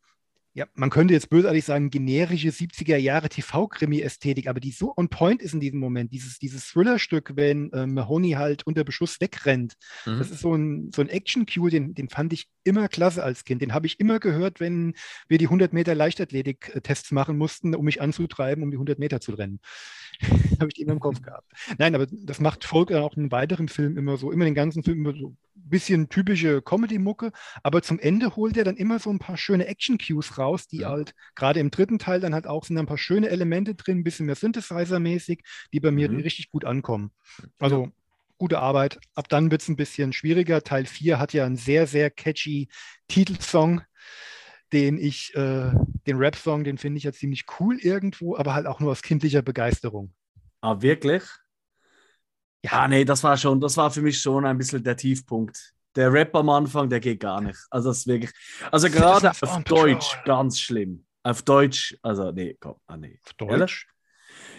ja, man könnte jetzt bösartig sagen, generische 70er Jahre TV-Krimi-Ästhetik, aber die so on point ist in diesem Moment, dieses, dieses Thriller-Stück, wenn äh, Mahoney halt unter Beschuss wegrennt. Mhm. Das ist so ein, so ein Action-Cue, den, den fand ich immer klasse als Kind. Den habe ich immer gehört, wenn wir die 100 Meter Leichtathletik-Tests machen mussten, um mich anzutreiben, um die 100 Meter zu rennen. habe ich immer im Kopf gehabt. Nein, aber das macht Volk auch in weiteren Filmen immer so, immer den ganzen Film immer so bisschen typische Comedy-Mucke, aber zum Ende holt er dann immer so ein paar schöne Action-Cues raus die ja. halt gerade im dritten Teil dann halt auch sind ein paar schöne Elemente drin, ein bisschen mehr Synthesizer-mäßig, die bei mir mhm. richtig gut ankommen. Also gute Arbeit. Ab dann wird es ein bisschen schwieriger. Teil 4 hat ja einen sehr, sehr catchy Titelsong, den ich, äh, den Rap-Song, den finde ich ja ziemlich cool irgendwo, aber halt auch nur aus kindlicher Begeisterung. Ah, wirklich? Ja, nee, das war schon, das war für mich schon ein bisschen der Tiefpunkt der Rap am Anfang, der geht gar nicht. Also das ist wirklich, also gerade auf Deutsch ganz schlimm. Auf Deutsch, also nee, komm, ah nee. Auf Deutsch?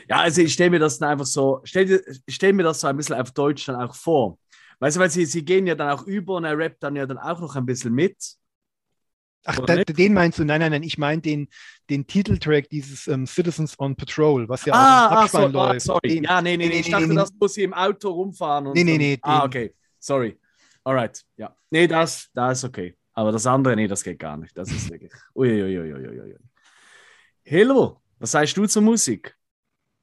Ja, also ich stelle mir das dann einfach so, stell, stell mir das so ein bisschen auf Deutsch dann auch vor. Weißt du, weil sie, sie gehen ja dann auch über und er rappt dann ja dann auch noch ein bisschen mit. Ach, da, den meinst du? Nein, nein, nein, ich meine den, den Titeltrack dieses ähm, Citizens on Patrol, was ja ah, auch Abspann ah, so, läuft. Ah, sorry. Den, ja, nee, nee, nee, ich dachte, nee, das muss sie im Auto rumfahren. Und nee, nee, nee. Ah, okay. Sorry. Alright. Ja. Nee, das, das ist okay. Aber das andere, nee, das geht gar nicht. Das ist wirklich. Uiuiuiui. Hello, was sagst du zur Musik?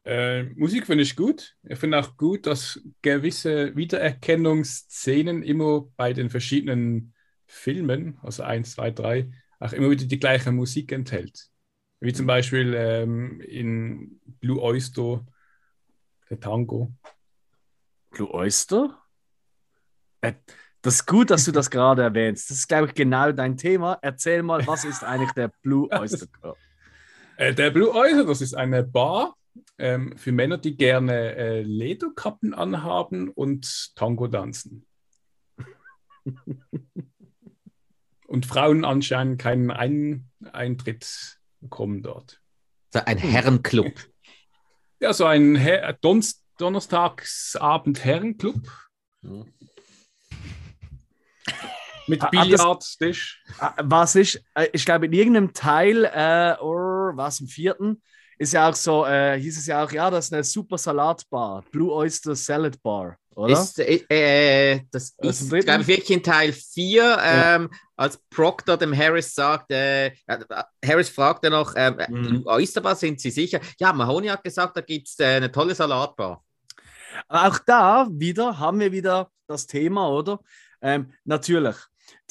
Äh, Musik finde ich gut. Ich finde auch gut, dass gewisse Wiedererkennungsszenen immer bei den verschiedenen Filmen, also 1, 2, 3, auch immer wieder die gleiche Musik enthält. Wie zum Beispiel ähm, in Blue Oyster, der Tango. Blue Oyster? Äh, das ist gut, dass du das gerade erwähnst. Das ist, glaube ich, genau dein Thema. Erzähl mal, was ist eigentlich der Blue Oyster Club? Äh, der Blue Oyster, das ist eine Bar ähm, für Männer, die gerne äh, Lederkappen anhaben und Tango tanzen. und Frauen anscheinend keinen Ein Eintritt bekommen dort. So ein Herrenclub. Ja, so ein Her Don Donnerstagsabend Herrenclub. Ja. Mit Billardtisch. Was ist, äh, ich glaube, in irgendeinem Teil, äh, oder was im vierten, ist ja auch so, äh, hieß es ja auch, ja, das ist eine super Salatbar, Blue Oyster Salad Bar, oder? Ist, äh, äh das ist, glaube ich, wirklich in Teil 4, ja. ähm, als Proctor dem Harris sagt, äh, Harris fragt ja noch, ähm, mhm. Oyster Bar, sind Sie sicher? Ja, Mahoney hat gesagt, da gibt es äh, eine tolle Salatbar. Auch da wieder haben wir wieder das Thema, oder? Ähm, natürlich,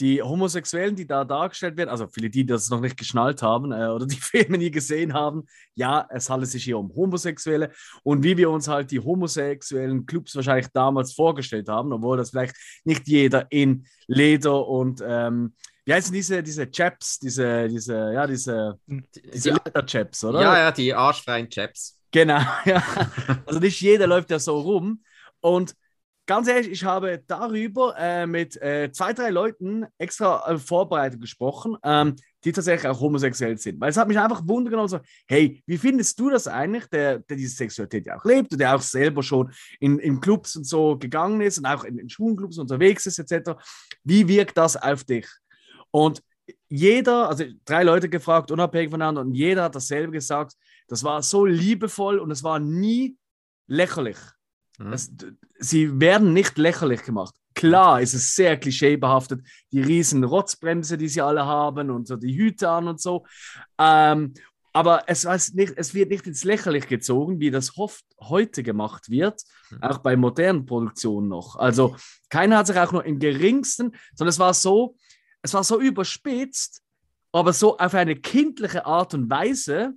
die Homosexuellen, die da dargestellt werden, also viele, die das noch nicht geschnallt haben äh, oder die Filme nie gesehen haben, ja, es handelt sich hier um Homosexuelle und wie wir uns halt die homosexuellen Clubs wahrscheinlich damals vorgestellt haben, obwohl das vielleicht nicht jeder in Leder und ähm, wie heißen diese, diese Chaps, diese, diese, ja, diese, diese Leder-Chaps, oder? Ja, ja, die arschfreien Chaps. Genau, ja. Also nicht jeder läuft ja so rum. Und ganz ehrlich, ich habe darüber äh, mit äh, zwei, drei Leuten extra äh, vorbereitet gesprochen, ähm, die tatsächlich auch homosexuell sind. Weil es hat mich einfach wundert genommen, so, hey, wie findest du das eigentlich, der, der diese Sexualität ja auch lebt und der auch selber schon in, in Clubs und so gegangen ist und auch in, in Schwulenclubs unterwegs ist, etc. Wie wirkt das auf dich? Und jeder, also drei Leute gefragt, unabhängig voneinander, und jeder hat dasselbe gesagt. Das war so liebevoll und es war nie lächerlich. Mhm. Das, sie werden nicht lächerlich gemacht. Klar ist es sehr klischeebehaftet, die riesen Rotzbremse, die sie alle haben und so die Hüte an und so. Ähm, aber es, nicht, es, wird nicht ins Lächerlich gezogen, wie das oft heute gemacht wird, mhm. auch bei modernen Produktionen noch. Also keiner hat sich auch nur im geringsten, sondern es war so, es war so überspitzt, aber so auf eine kindliche Art und Weise,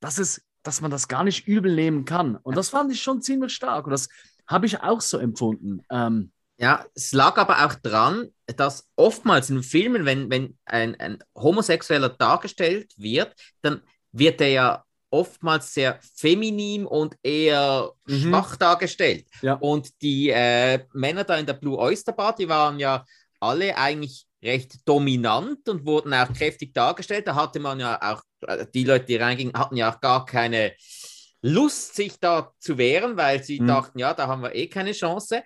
dass es dass man das gar nicht übel nehmen kann. Und das fand ich schon ziemlich stark. Und das habe ich auch so empfunden. Ähm, ja, es lag aber auch dran, dass oftmals in Filmen, wenn, wenn ein, ein Homosexueller dargestellt wird, dann wird er ja oftmals sehr feminin und eher mhm. schwach dargestellt. Ja. Und die äh, Männer da in der Blue Oyster die waren ja alle eigentlich recht dominant und wurden auch kräftig dargestellt. Da hatte man ja auch, äh, die Leute, die reingingen, hatten ja auch gar keine Lust, sich da zu wehren, weil sie mhm. dachten, ja, da haben wir eh keine Chance.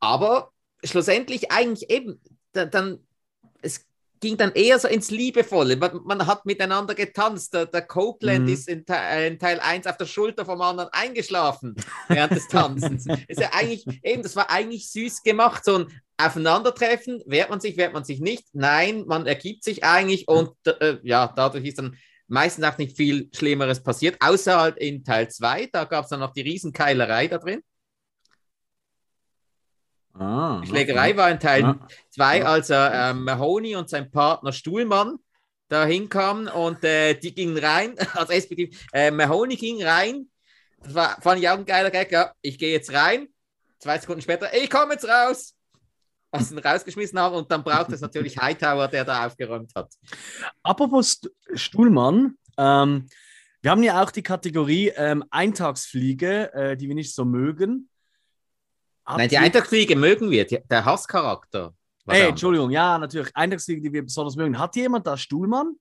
Aber schlussendlich eigentlich eben, dann, es ging dann eher so ins Liebevolle. Man, man hat miteinander getanzt. Der, der Copeland mhm. ist in, in, Teil 1 auf der Schulter vom anderen eingeschlafen während des Tanzens. ist ja eigentlich, eben, das war eigentlich süß gemacht. So ein Aufeinandertreffen, wehrt man sich, wehrt man sich nicht? Nein, man ergibt sich eigentlich und äh, ja, dadurch ist dann meistens auch nicht viel Schlimmeres passiert, außer halt in Teil 2, da gab es dann noch die Riesenkeilerei da drin. Ah, die Schlägerei okay. war in Teil 2, ja. als er äh, Mahoney und sein Partner Stuhlmann da hinkamen und äh, die gingen rein, also respektive äh, Mahoney ging rein, das war, fand ich auch ein geiler Gag, ja, ich gehe jetzt rein, zwei Sekunden später, ich komme jetzt raus, was ihn rausgeschmissen haben und dann braucht es natürlich Hightower, der da aufgeräumt hat. Apropos Stuhlmann, ähm, wir haben ja auch die Kategorie ähm, Eintagsfliege, äh, die wir nicht so mögen. Habt Nein, die Eintagsfliege mögen wir, die, der Hasscharakter. Hey, Entschuldigung, ja, natürlich. Eintagsfliege, die wir besonders mögen. Hat jemand da Stuhlmann?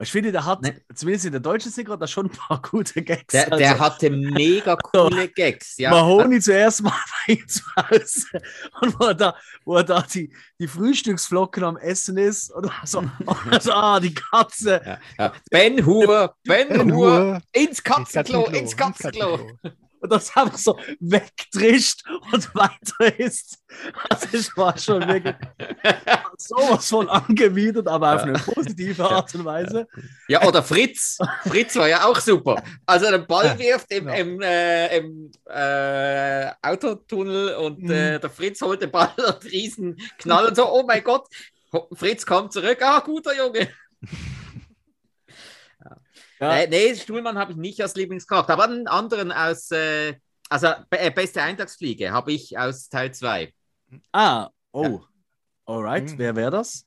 Ich finde, der hat, nee. zumindest in der deutschen Synchro, da schon ein paar gute Gags. Der, der also, hatte mega coole Gags. Ja. Mahoney zuerst mal bei ihm zu Hause und wo er da, wo er da die, die Frühstücksflocken am Essen ist und so, also, ah, die Katze. Ja, ja. Ben Hur, Ben, ben Hur, ins Katzenklo, ins Katzenklo. Ins Katzenklo und das einfach so wegdrischt und weiter ist. Also ich war schon wirklich sowas von angewidert, aber auf eine positive Art und Weise. Ja, oder Fritz. Fritz war ja auch super. Also der Ball wirft im, im, äh, im äh, Autotunnel und äh, mhm. der Fritz holt den Ball und riesen Knall und so, oh mein Gott, Fritz kommt zurück, ah, guter Junge. Ja. Äh, nee, Stuhlmann habe ich nicht als Lieblingscharakter, aber einen anderen aus, äh, also äh, beste Eintagsfliege habe ich aus Teil 2. Ah, oh. Ja. Alright, mhm. wer wäre das?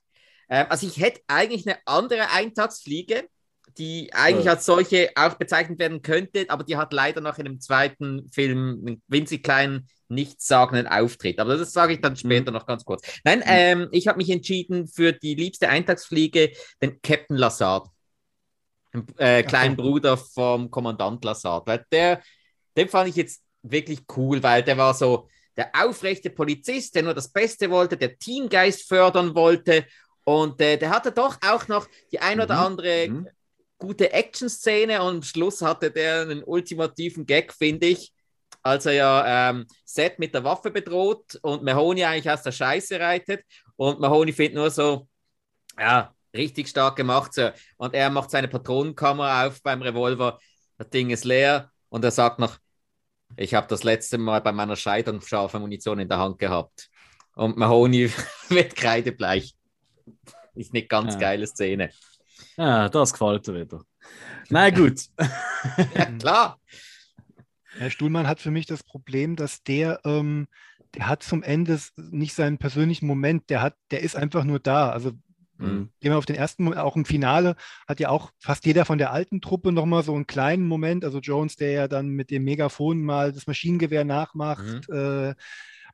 Ähm, also ich hätte eigentlich eine andere Eintagsfliege, die eigentlich oh. als solche auch bezeichnet werden könnte, aber die hat leider noch in dem zweiten Film einen winzig kleinen, nichtssagenden Auftritt. Aber das sage ich dann später mhm. noch ganz kurz. Nein, mhm. ähm, ich habe mich entschieden für die liebste Eintagsfliege, den Captain Lassard äh, kleinen Bruder vom Kommandant Lassard. Weil der, den fand ich jetzt wirklich cool, weil der war so der aufrechte Polizist, der nur das Beste wollte, der Teamgeist fördern wollte. Und äh, der hatte doch auch noch die ein oder mhm. andere mhm. gute Action-Szene und am Schluss hatte der einen ultimativen Gag, finde ich, als er ja ähm, Seth mit der Waffe bedroht und Mahoney eigentlich aus der Scheiße reitet. Und Mahoney findet nur so, ja, richtig stark gemacht. So. Und er macht seine Patronenkammer auf beim Revolver. Das Ding ist leer und er sagt noch, ich habe das letzte Mal bei meiner Scheidung scharfe Munition in der Hand gehabt. Und Mahoney wird kreidebleich. Ist eine ganz ja. geile Szene. Ja, das gefällt mir wieder. Na gut. ja, klar. Herr Stuhlmann hat für mich das Problem, dass der, ähm, der hat zum Ende nicht seinen persönlichen Moment, der hat, der ist einfach nur da. Also Mhm. Gehen wir auf den ersten Moment, auch im Finale hat ja auch fast jeder von der alten Truppe nochmal so einen kleinen Moment. Also Jones, der ja dann mit dem Megafon mal das Maschinengewehr nachmacht. Mhm. Äh,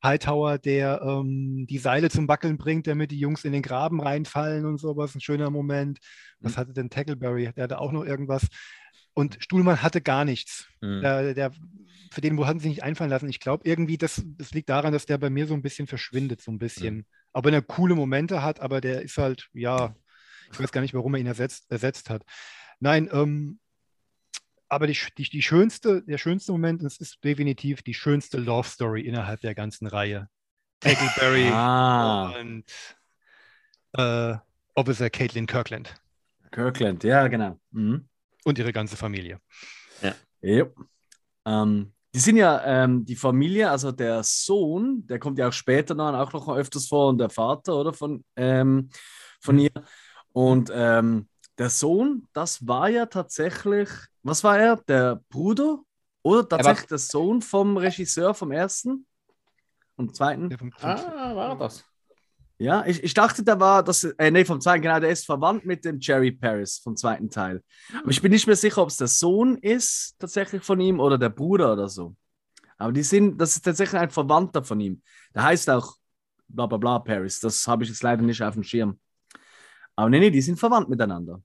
Hightower, der ähm, die Seile zum Wackeln bringt, damit die Jungs in den Graben reinfallen und sowas. Ein schöner Moment. Was mhm. hatte denn Tackleberry? Der hatte auch noch irgendwas. Und Stuhlmann hatte gar nichts. Mhm. Der, der, für den hatten sie nicht einfallen lassen. Ich glaube irgendwie, das, das liegt daran, dass der bei mir so ein bisschen verschwindet, so ein bisschen. Mhm. Aber er coole Momente hat, aber der ist halt, ja, ich weiß gar nicht, warum er ihn ersetzt, ersetzt hat. Nein, ähm, aber die, die, die schönste, der schönste Moment, es ist definitiv die schönste Love Story innerhalb der ganzen Reihe. Tackleberry ah. und äh, Officer Caitlin Kirkland. Kirkland, ja, genau. Mhm. Und ihre ganze Familie. Ja. Yep. Ähm, die sind ja ähm, die Familie, also der Sohn, der kommt ja auch später noch, auch noch öfters vor und der Vater, oder von, ähm, von ihr. Und ähm, der Sohn, das war ja tatsächlich, was war er? Der Bruder oder tatsächlich der Sohn vom Regisseur vom ersten und zweiten? Ah, war das? Ja, ich, ich dachte, da war das, äh, nee, vom zweiten, genau, der ist verwandt mit dem Jerry Paris vom zweiten Teil. Aber ich bin nicht mehr sicher, ob es der Sohn ist, tatsächlich von ihm, oder der Bruder oder so. Aber die sind, das ist tatsächlich ein Verwandter von ihm. Der heißt auch bla bla bla Paris. Das habe ich jetzt leider nicht auf dem Schirm. Aber nee, nee, die sind verwandt miteinander.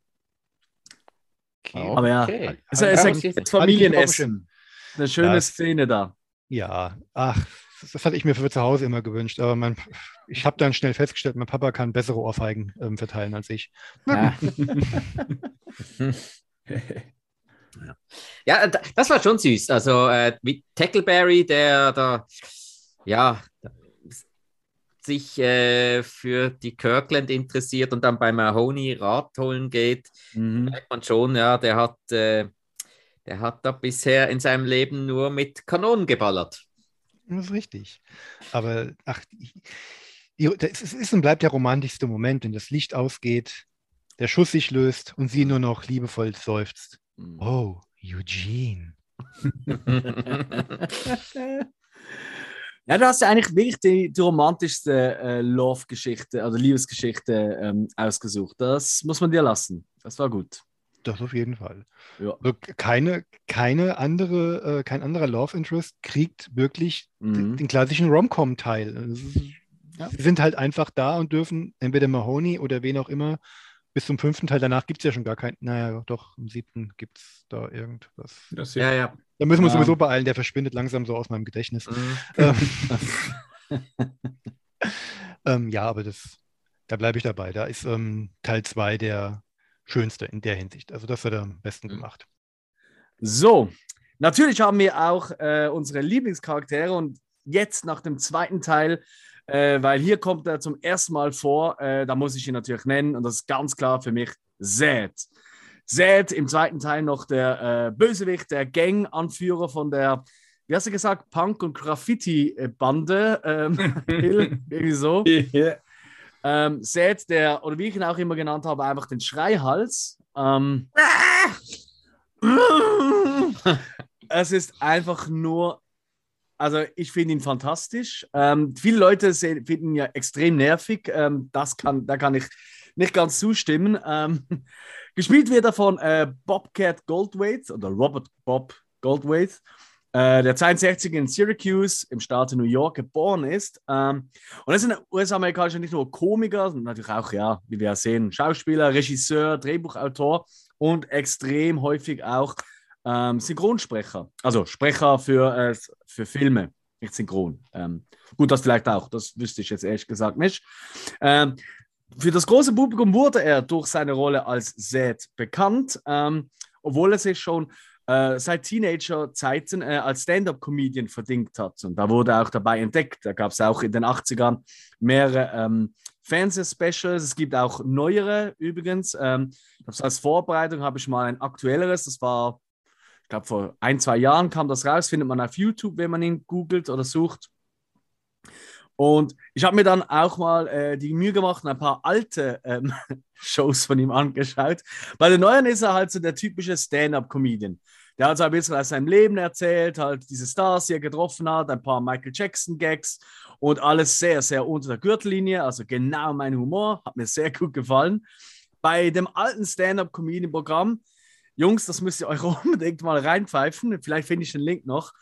Okay. Aber ja, okay. es ist ein Familienessen. Eine schöne das, Szene da. Ja, ach, das hatte ich mir für zu Hause immer gewünscht. Aber mein, ich habe dann schnell festgestellt, mein Papa kann bessere Ohrfeigen ähm, verteilen als ich. Ja. ja, das war schon süß. Also äh, wie Tackleberry, der da ja sich äh, für die Kirkland interessiert und dann bei Mahoney Rad holen geht, mhm. merkt man schon, ja, der hat, äh, der hat da bisher in seinem Leben nur mit Kanonen geballert. Das ist richtig. Aber ach, es ist und bleibt der romantischste Moment, wenn das Licht ausgeht, der Schuss sich löst und sie nur noch liebevoll seufzt. Mhm. Oh, Eugene. ja, du hast ja eigentlich wirklich die, die romantischste äh, Love-Geschichte oder Liebesgeschichte ähm, ausgesucht. Das muss man dir lassen. Das war gut. Das auf jeden Fall. Ja. Also keine, keine andere, äh, kein anderer Love Interest kriegt wirklich mhm. den, den, klassischen Rom-Com-Teil. Ja. Sie sind halt einfach da und dürfen entweder Mahoney oder wen auch immer bis zum fünften Teil danach gibt es ja schon gar keinen. Naja, doch, im siebten gibt es da irgendwas. Das Ja, ja. Da müssen wir uns Ja. sowieso beeilen, der verschwindet langsam so aus meinem Gedächtnis. Mhm. Ähm, ähm, ja, aber das, da bleibe ich dabei. Da ist ähm, Teil 2 der schönste in der Hinsicht. Also das hat er am besten Mhm. gemacht. So, natürlich haben wir auch äh, unsere Lieblingscharaktere und jetzt nach dem zweiten Teil, äh, weil hier kommt er zum ersten Mal vor, äh, da muss ich ihn natürlich nennen und das ist ganz klar für mich Zed. Zed im zweiten Teil noch der äh, Bösewicht, der Gang-Anführer von der, wie hast du gesagt, Punk- und Graffiti-Bande. Ähm, irgendwie so. Ja. Ähm, Zed, der, oder wie ich ihn auch immer genannt habe, einfach den Schreihals. Ähm, es ist einfach nur, also ich finde ihn fantastisch. Ähm, viele Leute sehen, finden ihn ja extrem nervig. Ähm, das kann, da kann ich nicht ganz zustimmen. Ähm, gespielt wird er von äh, Bobcat Goldthwait oder Robert Bob Goldthwait, äh, der 62 in Syracuse im Staat New York geboren ist. Ähm, und er ist ein US-amerikanischer nicht nur Komiker, sondern natürlich auch, ja, wie wir ja sehen, Schauspieler, Regisseur, Drehbuchautor und extrem häufig auch ähm, Synchronsprecher. Also Sprecher für, äh, für Filme, nicht synchron. Ähm, gut, das vielleicht auch, das wüsste ich jetzt ehrlich gesagt nicht. Ähm, für das große Publikum wurde er durch seine Rolle als Zed bekannt, ähm, obwohl er sich schon äh, seit Teenager-Zeiten äh, als Stand-up-Comedian verdingt hat. Und da wurde er auch dabei entdeckt. Da gab es auch in den 80ern mehrere ähm, Fernsehspecials. Es gibt auch neuere übrigens. Ähm, als Vorbereitung habe ich mal ein aktuelleres. Das war, ich glaube, vor ein, zwei Jahren kam das raus. Findet man auf YouTube, wenn man ihn googelt oder sucht. Und ich habe mir dann auch mal äh, die Mühe gemacht und ein paar alte ähm, Shows von ihm angeschaut. Bei den neuen ist er halt so der typische Stand-up-Comedian. Der hat so ein bisschen aus seinem Leben erzählt, halt diese Stars, die er getroffen hat, ein paar Michael Jackson-Gags und alles sehr, sehr unter der Gürtellinie. Also genau mein Humor, hat mir sehr gut gefallen. Bei dem alten Stand-up-Comedian-Programm, Jungs, das müsst ihr euch unbedingt mal reinpfeifen. Vielleicht finde ich den Link noch.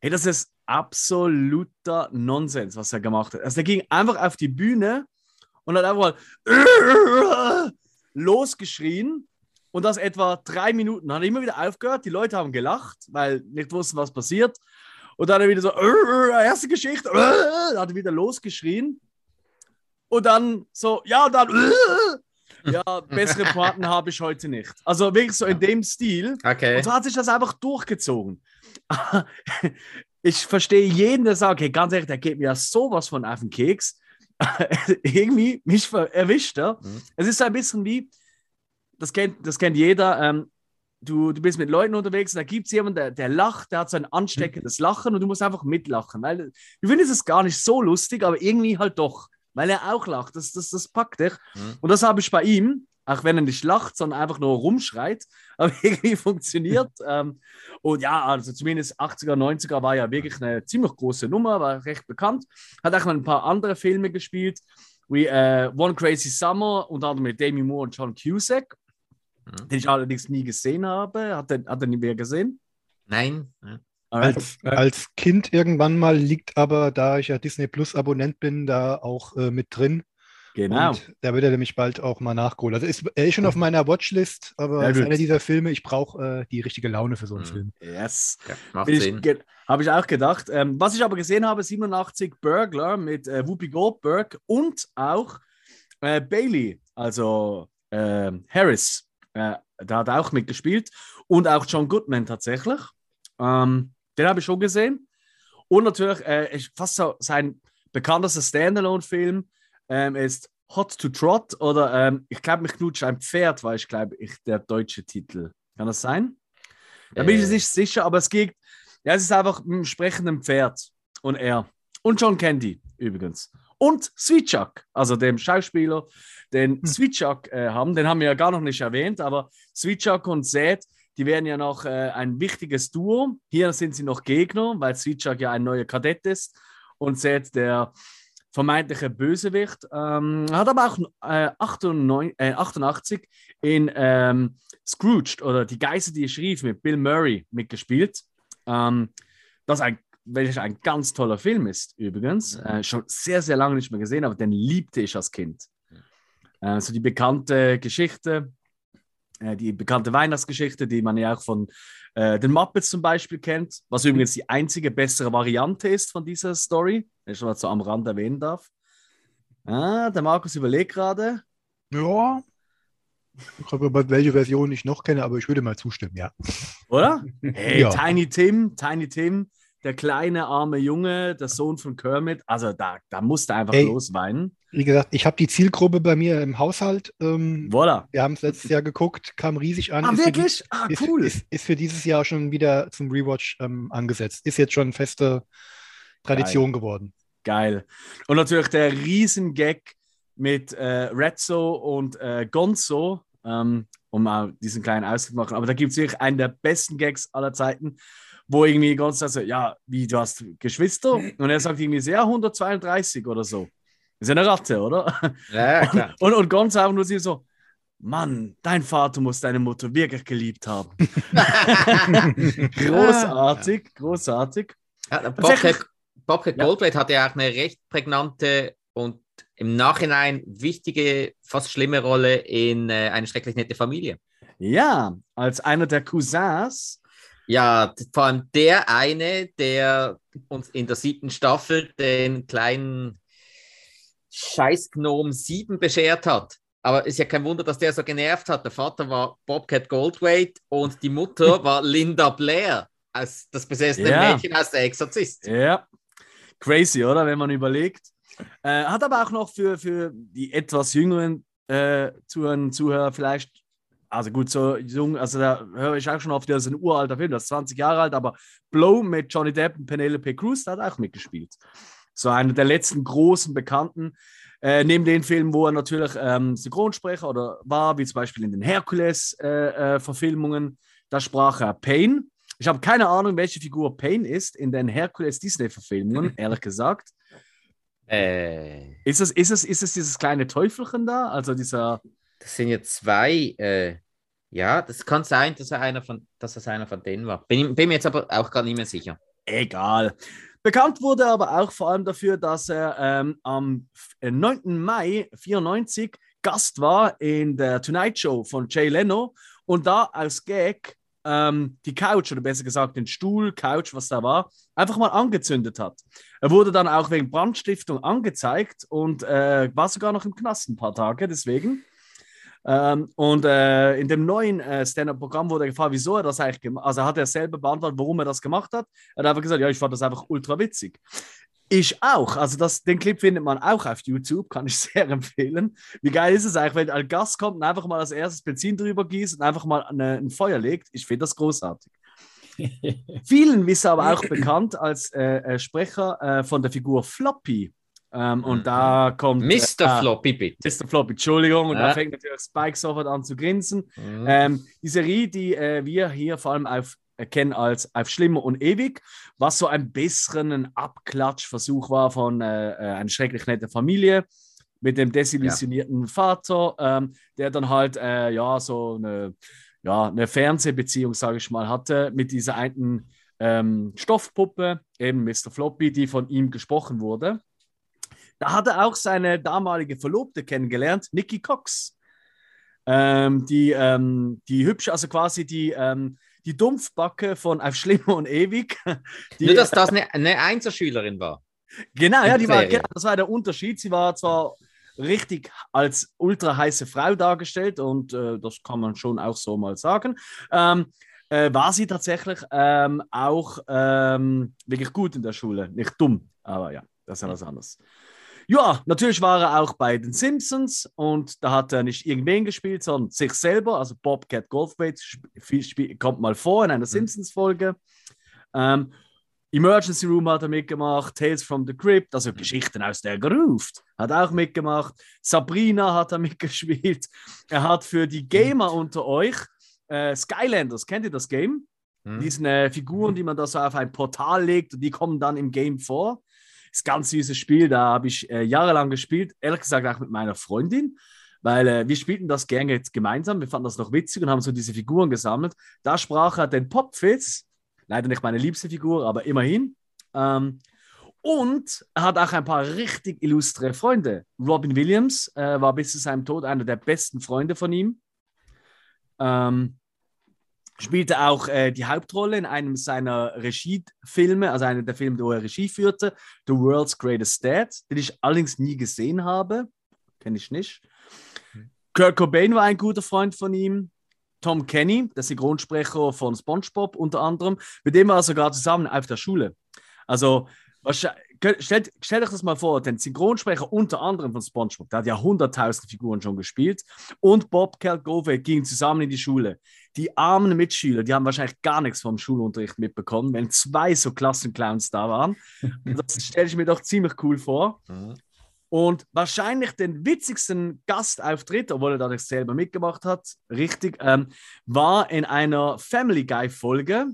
Hey, das ist absoluter Nonsens, was er gemacht hat. Also, der ging einfach auf die Bühne und hat einfach mal losgeschrien und das etwa drei Minuten. Dann hat er immer wieder aufgehört, die Leute haben gelacht, weil nicht wussten, was passiert. Und dann hat er wieder so, erste Geschichte, dann hat er wieder losgeschrien. Und dann so, ja, dann, ja, bessere Pointen habe ich heute nicht. Also wirklich so in dem Stil. Okay. Und so hat sich das einfach durchgezogen. ich verstehe jeden, der sagt, hey, ganz ehrlich, der geht mir ja sowas von auf den Keks. Irgendwie, mich erwischt er. Mhm. Es ist so ein bisschen wie, das kennt, das kennt jeder, ähm, du, du bist mit Leuten unterwegs und da gibt es jemanden, der, der lacht, der hat so ein ansteckendes Lachen und du musst einfach mitlachen. Weil du findest es gar nicht so lustig, aber irgendwie halt doch, weil er auch lacht. Das, das, das packt dich. Mhm. Und das habe ich bei ihm, auch wenn er nicht lacht, sondern einfach nur rumschreit, aber irgendwie funktioniert. ähm, und ja, also zumindest 80er, 90er war ja wirklich eine ziemlich große Nummer, war recht bekannt. Hat auch noch ein paar andere Filme gespielt, wie äh, One Crazy Summer, unter anderem mit Demi Moore und John Cusack, Mhm. den ich allerdings nie gesehen habe. Hat er, hat er nie mehr gesehen? Nein. Ja. Als, als Kind irgendwann mal liegt aber, da ich ja Disney Plus Abonnent bin, da auch äh, mit drin. Genau. Und da wird er nämlich bald auch mal nachgeholt. Also ist, er ist schon auf meiner Watchlist, aber Sehr ist einer dieser Filme, ich brauche äh, die richtige Laune für so einen Mhm. Film. Yes. Ja, macht Sinn. Habe ich auch gedacht. Ähm, was ich aber gesehen habe, 87 Burglar mit äh, Whoopi Goldberg und auch äh, Bailey, also äh, Harris. Äh, da hat er auch mitgespielt. Und auch John Goodman tatsächlich. Ähm, den habe ich schon gesehen. Und natürlich äh, ist fast so sein bekanntester Standalone-Film ähm, ist Hot to Trot oder ähm, ich glaube, mich knutscht ein Pferd, war ich glaube ich der deutsche Titel. Kann das sein? Da bin ich Äh. nicht sicher, aber es geht, ja, es ist einfach mit einem sprechenden Pferd und er. Und John Candy übrigens. Und Sweet Chuck, also dem Schauspieler, den Sweet Chuck äh, haben, den haben wir ja gar noch nicht erwähnt, aber Sweet Chuck und Zed, die werden ja noch äh, ein wichtiges Duo. Hier sind sie noch Gegner, weil Sweet Chuck ja ein neuer Kadett ist und Zed der vermeintliche Bösewicht. Ähm, hat aber auch äh, 98, äh, 88 in ähm, Scrooged oder Die Geister, die ich rief mit Bill Murray mitgespielt. Ähm, das ein, welches ein ganz toller Film ist, übrigens. Äh, schon sehr, sehr lange nicht mehr gesehen, aber den liebte ich als Kind. Äh, so die bekannte Geschichte, äh, die bekannte Weihnachtsgeschichte, die man ja auch von äh, den Muppets zum Beispiel kennt, was übrigens die einzige bessere Variante ist von dieser Story, wenn ich schon mal so am Rand erwähnen darf. Ah, der Markus überlegt gerade. Ja. Ich habe aber welche Version ich noch kenne, aber ich würde mal zustimmen, ja. Oder? Hey, Ja. Tiny Tim, Tiny Tim, der kleine arme Junge, der Sohn von Kermit. Also da, da musste einfach Ey. losweinen. Wie gesagt, ich habe die Zielgruppe bei mir im Haushalt. Ähm, Voilà. wir haben es letztes Jahr geguckt, kam riesig an. Ah, ist für die- wirklich? Ah, Ist, cool. ist, ist für dieses Jahr schon wieder zum Rewatch ähm, angesetzt. Ist jetzt schon feste Tradition geworden. Geil. Und natürlich der Riesengag mit äh, Rezzo und äh, Gonzo, ähm, um mal diesen kleinen Ausdruck zu machen. Aber da gibt es wirklich einen der besten Gags aller Zeiten, wo irgendwie sagt, so, ja, wie, du hast Geschwister? Und er sagt irgendwie, ja, 132 oder so. Ist ja eine Ratte, oder? Ja, klar. Und, und Gonzo auch nur so, Mann, dein Vater muss deine Mutter wirklich geliebt haben. großartig, großartig. Ja, der Tatsächlich- Bobcat, Ja. Goldthwait hatte ja auch eine recht prägnante und im Nachhinein wichtige, fast schlimme Rolle in äh, eine schrecklich nette Familie. Ja, als einer der Cousins. Ja, vor allem der eine, der uns in der siebten Staffel den kleinen Scheißgnom 7 beschert hat. Aber ist ja kein Wunder, dass der so genervt hat. Der Vater war Bobcat Goldthwait und die Mutter war Linda Blair, als das besessene Ja. Mädchen aus der Exorzist. Ja, crazy, oder? Wenn man überlegt. Äh, hat aber auch noch für, für die etwas jüngeren äh, Zuhörer, Zuhörer vielleicht, also gut, so jung, also da höre ich auch schon oft, das ist ein uralter Film, das ist 20 Jahre alt, aber Blow mit Johnny Depp und Penelope Cruz, da hat er auch mitgespielt. So einer der letzten großen Bekannten. Äh, neben den Filmen, wo er natürlich ähm, Synchronsprecher oder war, wie zum Beispiel in den Herkules-Verfilmungen, da sprach er Payne. Ich habe keine Ahnung, welche Figur Payne ist in den Herkules-Disney-Verfilmungen, ehrlich gesagt. Äh, Ist es, ist, es, ist es dieses kleine Teufelchen da? Also dieser. Das sind ja zwei. Äh, ja, das kann sein, dass er einer von, dass es einer von denen war. Bin, bin mir jetzt aber auch gar nicht mehr sicher. Egal. Bekannt wurde er aber auch vor allem dafür, dass er ähm, am f- äh, 9. Mai 94 Gast war in der Tonight Show von Jay Leno und da als Gag ähm, die Couch oder besser gesagt den Stuhl, Couch, was da war, einfach mal angezündet hat. Er wurde dann auch wegen Brandstiftung angezeigt und äh, war sogar noch im Knast ein paar Tage deswegen. Ähm, und äh, in dem neuen äh, Stand-Up-Programm wurde er gefragt, wieso er das eigentlich gemacht hat. Also hat er selber beantwortet, warum er das gemacht hat. Er hat einfach gesagt, ja, ich fand das einfach ultra witzig. Ich auch. Also das, den Clip findet man auch auf YouTube, kann ich sehr empfehlen. Wie geil ist es eigentlich, wenn ein Gast kommt und einfach mal als erstes Benzin drüber gießt und einfach mal eine, ein Feuer legt? Ich finde das großartig. Vielen ist er aber auch bekannt als äh, äh, Sprecher äh, von der Figur Floppy. Ähm, und Mhm. da kommt Mr. äh, ah, Floppy, bitte. Mr. Floppy, Entschuldigung. Und da Ja. fängt natürlich Spike sofort an zu grinsen. Mhm. Ähm, die Serie, die äh, wir hier vor allem auf, erkennen als auf Schlimmer und Ewig, was so ein bisschen ein Abklatschversuch war von äh, äh, einer schrecklich nette Familie mit dem desillusionierten Vater, ähm, der dann halt äh, ja so eine, ja, eine Fernsehbeziehung, sage ich mal, hatte mit dieser einen ähm, Stoffpuppe, eben Mr. Floppy, die von ihm gesprochen wurde. Da hat er auch seine damalige Verlobte kennengelernt, Nikki Cox. Ähm, die, ähm, die hübsche, also quasi die, ähm, die Dumpfbacke von Auf Schlimmer und Ewig. Die, Nur, dass das eine, eine Einzelschülerin war. Genau, ja, die war, genau, das war der Unterschied. Sie war zwar richtig als ultra heiße Frau dargestellt und äh, das kann man schon auch so mal sagen. Ähm, äh, war sie tatsächlich ähm, auch ähm, wirklich gut in der Schule. Nicht dumm, aber ja, das ist ja was anderes. Ja, natürlich war er auch bei den Simpsons und da hat er nicht irgendwen gespielt, sondern sich selber. Also Bobcat Goldthwait kommt mal vor in einer Simpsons-Folge. Ähm, Emergency Room hat er mitgemacht, Tales from the Crypt, also Geschichten aus der Gruft, hat auch mitgemacht. Sabrina hat er mitgespielt. Er hat für die Gamer unter euch äh, Skylanders, kennt ihr das Game? Mhm. Diesen äh, Figuren, die man da so auf ein Portal legt und die kommen dann im Game vor. Ist ein ganz süßes Spiel, da habe ich äh, jahrelang gespielt, ehrlich gesagt auch mit meiner Freundin, weil äh, wir spielten das gerne jetzt gemeinsam, wir fanden das noch witzig und haben so diese Figuren gesammelt. Da sprach er den Popfitz, leider nicht meine liebste Figur, aber immerhin. Ähm, Und er hat auch ein paar richtig illustre Freunde. Robin Williams äh, war bis zu seinem Tod einer der besten Freunde von ihm. Ähm, spielte auch äh, die Hauptrolle in einem seiner Regiefilme, also einer der Filme, wo er Regie führte, The World's Greatest Dad, den ich allerdings nie gesehen habe. Kenne ich nicht. Kurt Cobain war ein guter Freund von ihm. Tom Kenny, der Synchronsprecher von SpongeBob unter anderem, mit dem war er sogar zusammen auf der Schule. Also Stellt, stellt euch das mal vor, den Synchronsprecher unter anderem von SpongeBob, der hat ja 100.000 Figuren schon gespielt und Bob Gelgove gingen zusammen in die Schule. Die armen Mitschüler, die haben wahrscheinlich gar nichts vom Schulunterricht mitbekommen, wenn zwei so Klassenclowns da waren. Das stelle ich mir doch ziemlich cool vor. Mhm. Und wahrscheinlich den witzigsten Gastauftritt, obwohl er da nicht selber mitgemacht hat, richtig, ähm, war in einer Family Guy-Folge.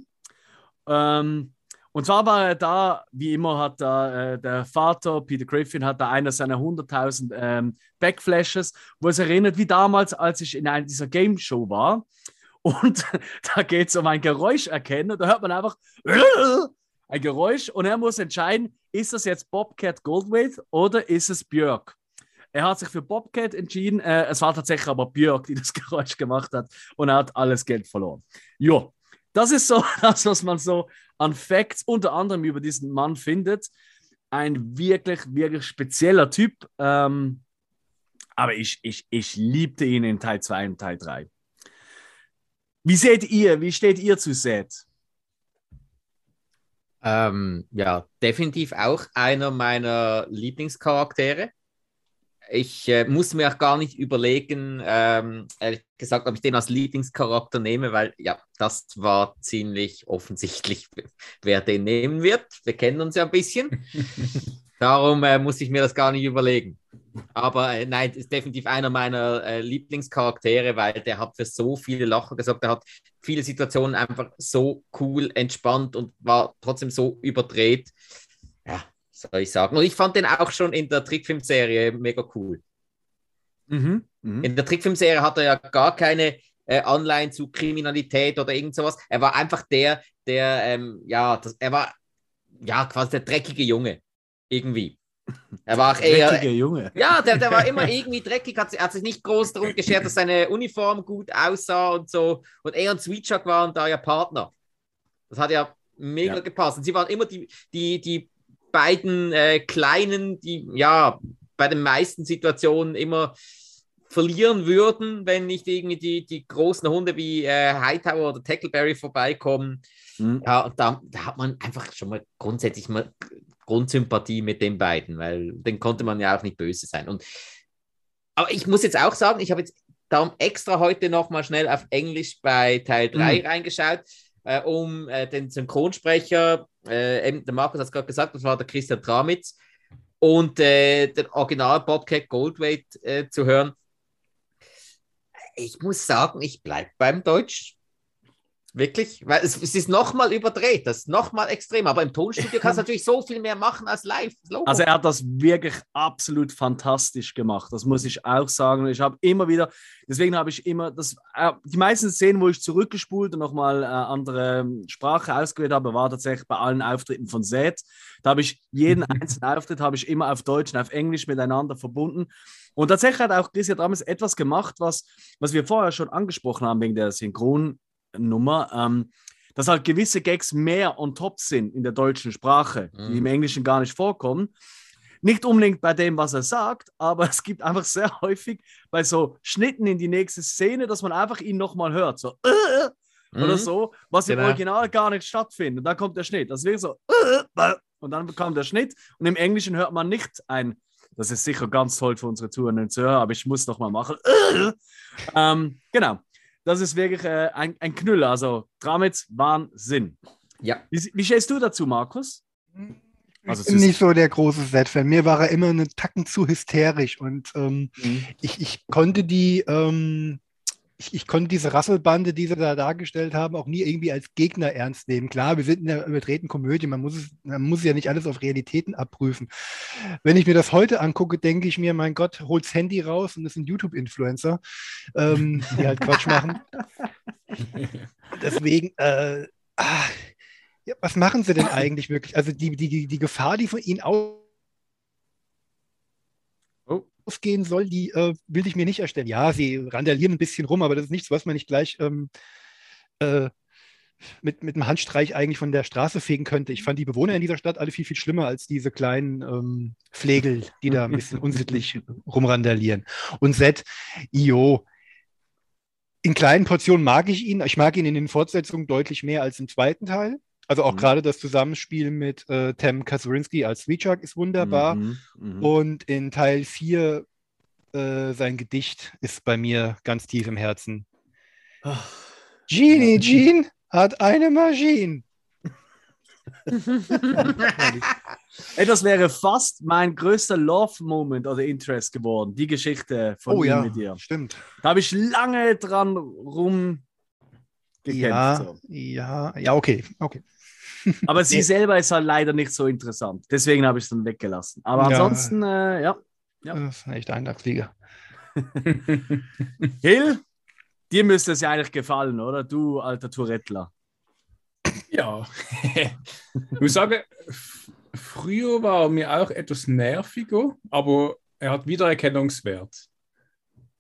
Ähm, und zwar war er da, wie immer hat da äh, der Vater, Peter Griffin, hat da einer seiner 100.000 ähm, Backflashes, wo es erinnert, wie damals, als ich in einer dieser Game Show war. Und da geht es um ein Geräusch erkennen. Da hört man einfach ein Geräusch und er muss entscheiden, ist das jetzt Bobcat Goldthwait oder ist es Björk? Er hat sich für Bobcat entschieden. Äh, es war tatsächlich aber Björk, die das Geräusch gemacht hat und er hat alles Geld verloren. Jo, das ist so das, was man so an Facts unter anderem über diesen Mann findet. Ein wirklich, wirklich spezieller Typ. Ähm, aber ich, ich, ich liebte ihn in Teil 2 und Teil 3. Wie seht ihr, wie steht ihr zu Seth? Ähm, ja, definitiv auch einer meiner Lieblingscharaktere ich äh, muss mir auch gar nicht überlegen, ähm, ehrlich gesagt, ob ich den als Lieblingscharakter nehme, weil ja, das war ziemlich offensichtlich, wer den nehmen wird. Wir kennen uns ja ein bisschen. Darum äh, muss ich mir das gar nicht überlegen. Aber äh, nein, ist definitiv einer meiner äh, Lieblingscharaktere, weil der hat für so viele Lacher gesagt. Er hat viele Situationen einfach so cool, entspannt und war trotzdem so überdreht. Soll ich sagen. Und ich fand den auch schon in der Trickfilmserie mega cool. Mhm. Mhm. In der Trickfilmserie hat er ja gar keine äh, Anleihen zu Kriminalität oder irgend sowas. Er war einfach der, der, ähm, ja, das, er war ja quasi der dreckige Junge. Irgendwie. Er war auch eher. Dreckige Junge. Ja, der, der war immer irgendwie dreckig, hat, hat sich nicht groß darum geschert, dass seine Uniform gut aussah und so. Und er und Sweetchuck waren da ja Partner. Das hat ja mega ja. gepasst. Und sie waren immer die, die, die beiden äh, Kleinen, die ja bei den meisten Situationen immer verlieren würden, wenn nicht irgendwie die, die großen Hunde wie äh, Hightower oder Tackleberry vorbeikommen. Mhm. Ja, da, da hat man einfach schon mal grundsätzlich mal Grundsympathie mit den beiden, weil den konnte man ja auch nicht böse sein. Und, aber ich muss jetzt auch sagen, ich habe jetzt darum extra heute noch mal schnell auf Englisch bei Teil 3 mhm. reingeschaut, äh, um äh, den Synchronsprecher, äh, eben, der Markus hat es gerade gesagt, das war der Christian Tramitz, und äh, den Original Bobcat Goldweight äh, zu hören. Ich muss sagen, ich bleibe beim Deutsch Wirklich? Weil es, es ist nochmal überdreht, das ist nochmal extrem. Aber im Tonstudio kannst du natürlich so viel mehr machen als live. Also er hat das wirklich absolut fantastisch gemacht. Das muss ich auch sagen. Ich habe immer wieder, deswegen habe ich immer, das, äh, die meisten Szenen, wo ich zurückgespult und nochmal äh, andere Sprache ausgewählt habe, war tatsächlich bei allen Auftritten von Zed. Da habe ich jeden einzelnen Auftritt habe ich immer auf Deutsch und auf Englisch miteinander verbunden. Und tatsächlich hat auch Christian damals etwas gemacht, was, was wir vorher schon angesprochen haben wegen der Synchron Nummer, ähm, dass halt gewisse Gags mehr on top sind in der deutschen Sprache, mhm. die im Englischen gar nicht vorkommen. Nicht unbedingt bei dem, was er sagt, aber es gibt einfach sehr häufig bei so Schnitten in die nächste Szene, dass man einfach ihn nochmal hört, so äh, mhm. oder so, was genau. im Original gar nicht stattfindet. Und dann kommt der Schnitt. Das wäre so äh, und dann kommt der Schnitt und im Englischen hört man nicht ein. Das ist sicher ganz toll für unsere Zuhörer zu hören, aber ich muss noch mal machen. Äh, ähm, genau das ist wirklich äh, ein, ein Knüller. Also Dramitz, Wahnsinn. Ja. Wie, wie stehst du dazu, Markus? Also, ich bin nicht so der große Set-Fan. Mir war er immer einen Tacken zu hysterisch und ähm, mhm. ich, ich konnte die, ähm, ich, ich, konnte diese Rasselbande, die sie da dargestellt haben, auch nie irgendwie als Gegner ernst nehmen. Klar, wir sind in der überdrehten Komödie, man muss, es, man muss ja nicht alles auf Realitäten abprüfen. Wenn ich mir das heute angucke, denke ich mir, mein Gott, holt's Handy raus und das sind YouTube-Influencer, ähm, die halt Quatsch machen. Deswegen, äh, ah, Ja, was machen sie denn eigentlich wirklich? Also die, die, die Gefahr, die von ihnen aus Ausgehen soll, die äh, will ich mir nicht erstellen. Ja, sie randalieren ein bisschen rum, aber das ist nichts, was man nicht gleich ähm, äh, mit, mit einem Handstreich eigentlich von der Straße fegen könnte. Ich fand die Bewohner in dieser Stadt alle viel, viel schlimmer als diese kleinen ähm, Flegel, die da ein bisschen unsittlich rumrandalieren. Und Zed, Io, in kleinen Portionen mag ich ihn. Ich mag ihn in den Fortsetzungen deutlich mehr als im zweiten Teil. Also auch Mhm. gerade das Zusammenspiel mit äh, Tam Kaczynski als Sweetchuck ist wunderbar. Mhm, mhm. Und in Teil 4 äh, sein Gedicht ist bei mir ganz tief im Herzen. Ah. Genie Jean hat eine Maschine. Ey, das wäre fast mein größter Love-Moment oder Interest geworden, die Geschichte von oh ihm ja, mit dir. stimmt. Da habe ich lange dran rumgekämpft. Ja, So. ja, ja, okay, okay. Aber sie selber ist halt leider nicht so interessant. Deswegen habe ich es dann weggelassen. Aber Ja. ansonsten, äh, ja. Ja. Das ist ein echter Eintagsflieger. Hill, dir müsste es ja eigentlich gefallen, oder? Du alter Tourettler. Ja. ich muss sagen, früher war er mir auch etwas nerviger, aber er hat Wiedererkennungswert.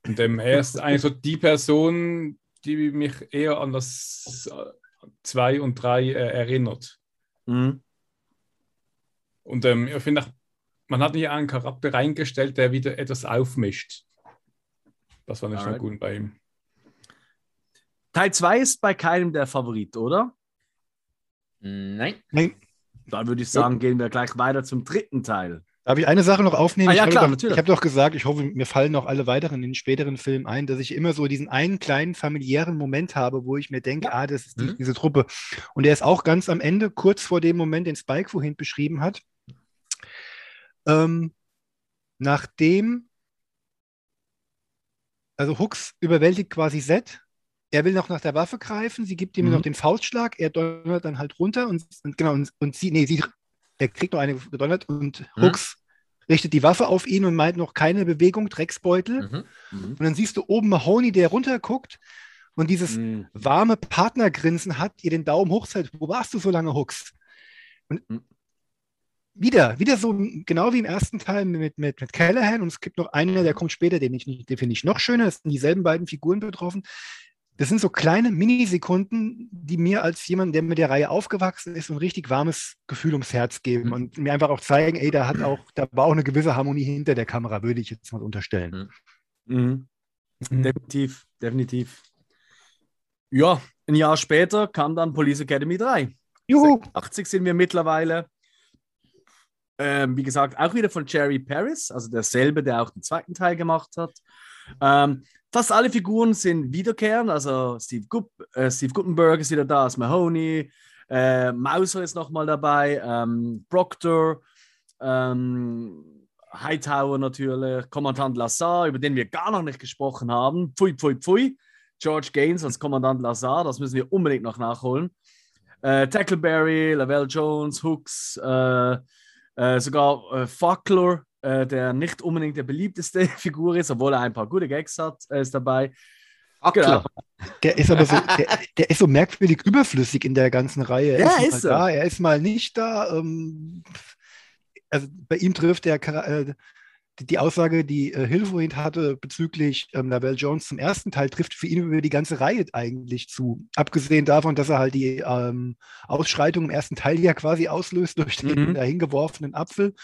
Und ähm, er ist eigentlich so die Person, die mich eher an das 2 und 3 äh, erinnert. Mhm. Und ähm, ich finde auch, man hat hier einen Charakter reingestellt, der wieder etwas aufmischt. Das ich schon Alright. gut bei ihm. Teil 2 ist bei keinem der Favorit, oder? Nein. Nein, Dann würde ich sagen, gehen wir gleich weiter zum dritten Teil. Darf ich eine Sache noch aufnehmen? Ah, ich ja, habe klar, doch. Ich habe doch gesagt, ich hoffe, mir fallen noch alle weiteren in den späteren Filmen ein, dass ich immer so diesen einen kleinen familiären Moment habe, wo ich mir denke, ah, das ist die, Mhm. diese Truppe. Und der ist auch ganz am Ende, kurz vor dem Moment, den Spike vorhin beschrieben hat. Ähm, nachdem, also Hooks überwältigt quasi Zed. Er will noch nach der Waffe greifen, sie gibt ihm Mhm. noch den Faustschlag, er donnert dann halt runter und, und genau, und, und sie, nee, sie, er kriegt noch eine gedonnert und Mhm. Hooks richtet die Waffe auf ihn und meint noch keine Bewegung, Drecksbeutel. Mhm. Mhm. Und dann siehst du oben Mahoney, der runterguckt und dieses Mhm. warme Partnergrinsen hat, ihr den Daumen hochzählt. Wo warst du so lange, Hooks? Und Mhm. wieder, wieder so, genau wie im ersten Teil mit, mit, mit Callahan. Und es gibt noch einen, der kommt später, den, ich den finde ich noch schöner. Es sind dieselben beiden Figuren betroffen. Das sind so kleine Minisekunden, die mir als jemand, der mit der Reihe aufgewachsen ist, so ein richtig warmes Gefühl ums Herz geben Mhm. und mir einfach auch zeigen, ey, da hat auch, da war auch eine gewisse Harmonie hinter der Kamera, würde ich jetzt mal unterstellen. Mhm. Mhm. Definitiv, definitiv. Ja, ein Jahr später kam dann Police Academy 3. Juhu! 80 sind wir mittlerweile. Ähm, wie gesagt, auch wieder von Jerry Paris, also derselbe, der auch den zweiten Teil gemacht hat. Ähm, fast alle Figuren sind wiederkehrend, also Steve, Gup äh, Steve Gutenberg ist wieder da als Mahoney, äh, Mauser ist nochmal dabei, ähm, Proctor, ähm, Hightower natürlich, Kommandant Lazar, über den wir gar noch nicht gesprochen haben. Pfui, pfui, pfui. George Gaines als Kommandant Lazar, das müssen wir unbedingt noch nachholen. Äh, Tackleberry, Lavelle Jones, Hooks, äh, äh, sogar äh, Fackler, äh, der nicht unbedingt der beliebteste Figur ist, obwohl er ein paar gute Gags hat, äh, ist dabei. Akler. Der ist aber so, der, der ist so merkwürdig überflüssig in der ganzen Reihe. Er Ja, ist, ist mal er. da, er ist mal nicht da. Ähm, also bei ihm trifft der äh, die, die Aussage, die äh, Hill vorhin hatte bezüglich ähm, Lavelle Jones zum ersten Teil, trifft für ihn über die ganze Reihe eigentlich zu. Abgesehen davon, dass er halt die ähm, Ausschreitung im ersten Teil ja quasi auslöst durch den Mhm. dahin geworfenen Apfel.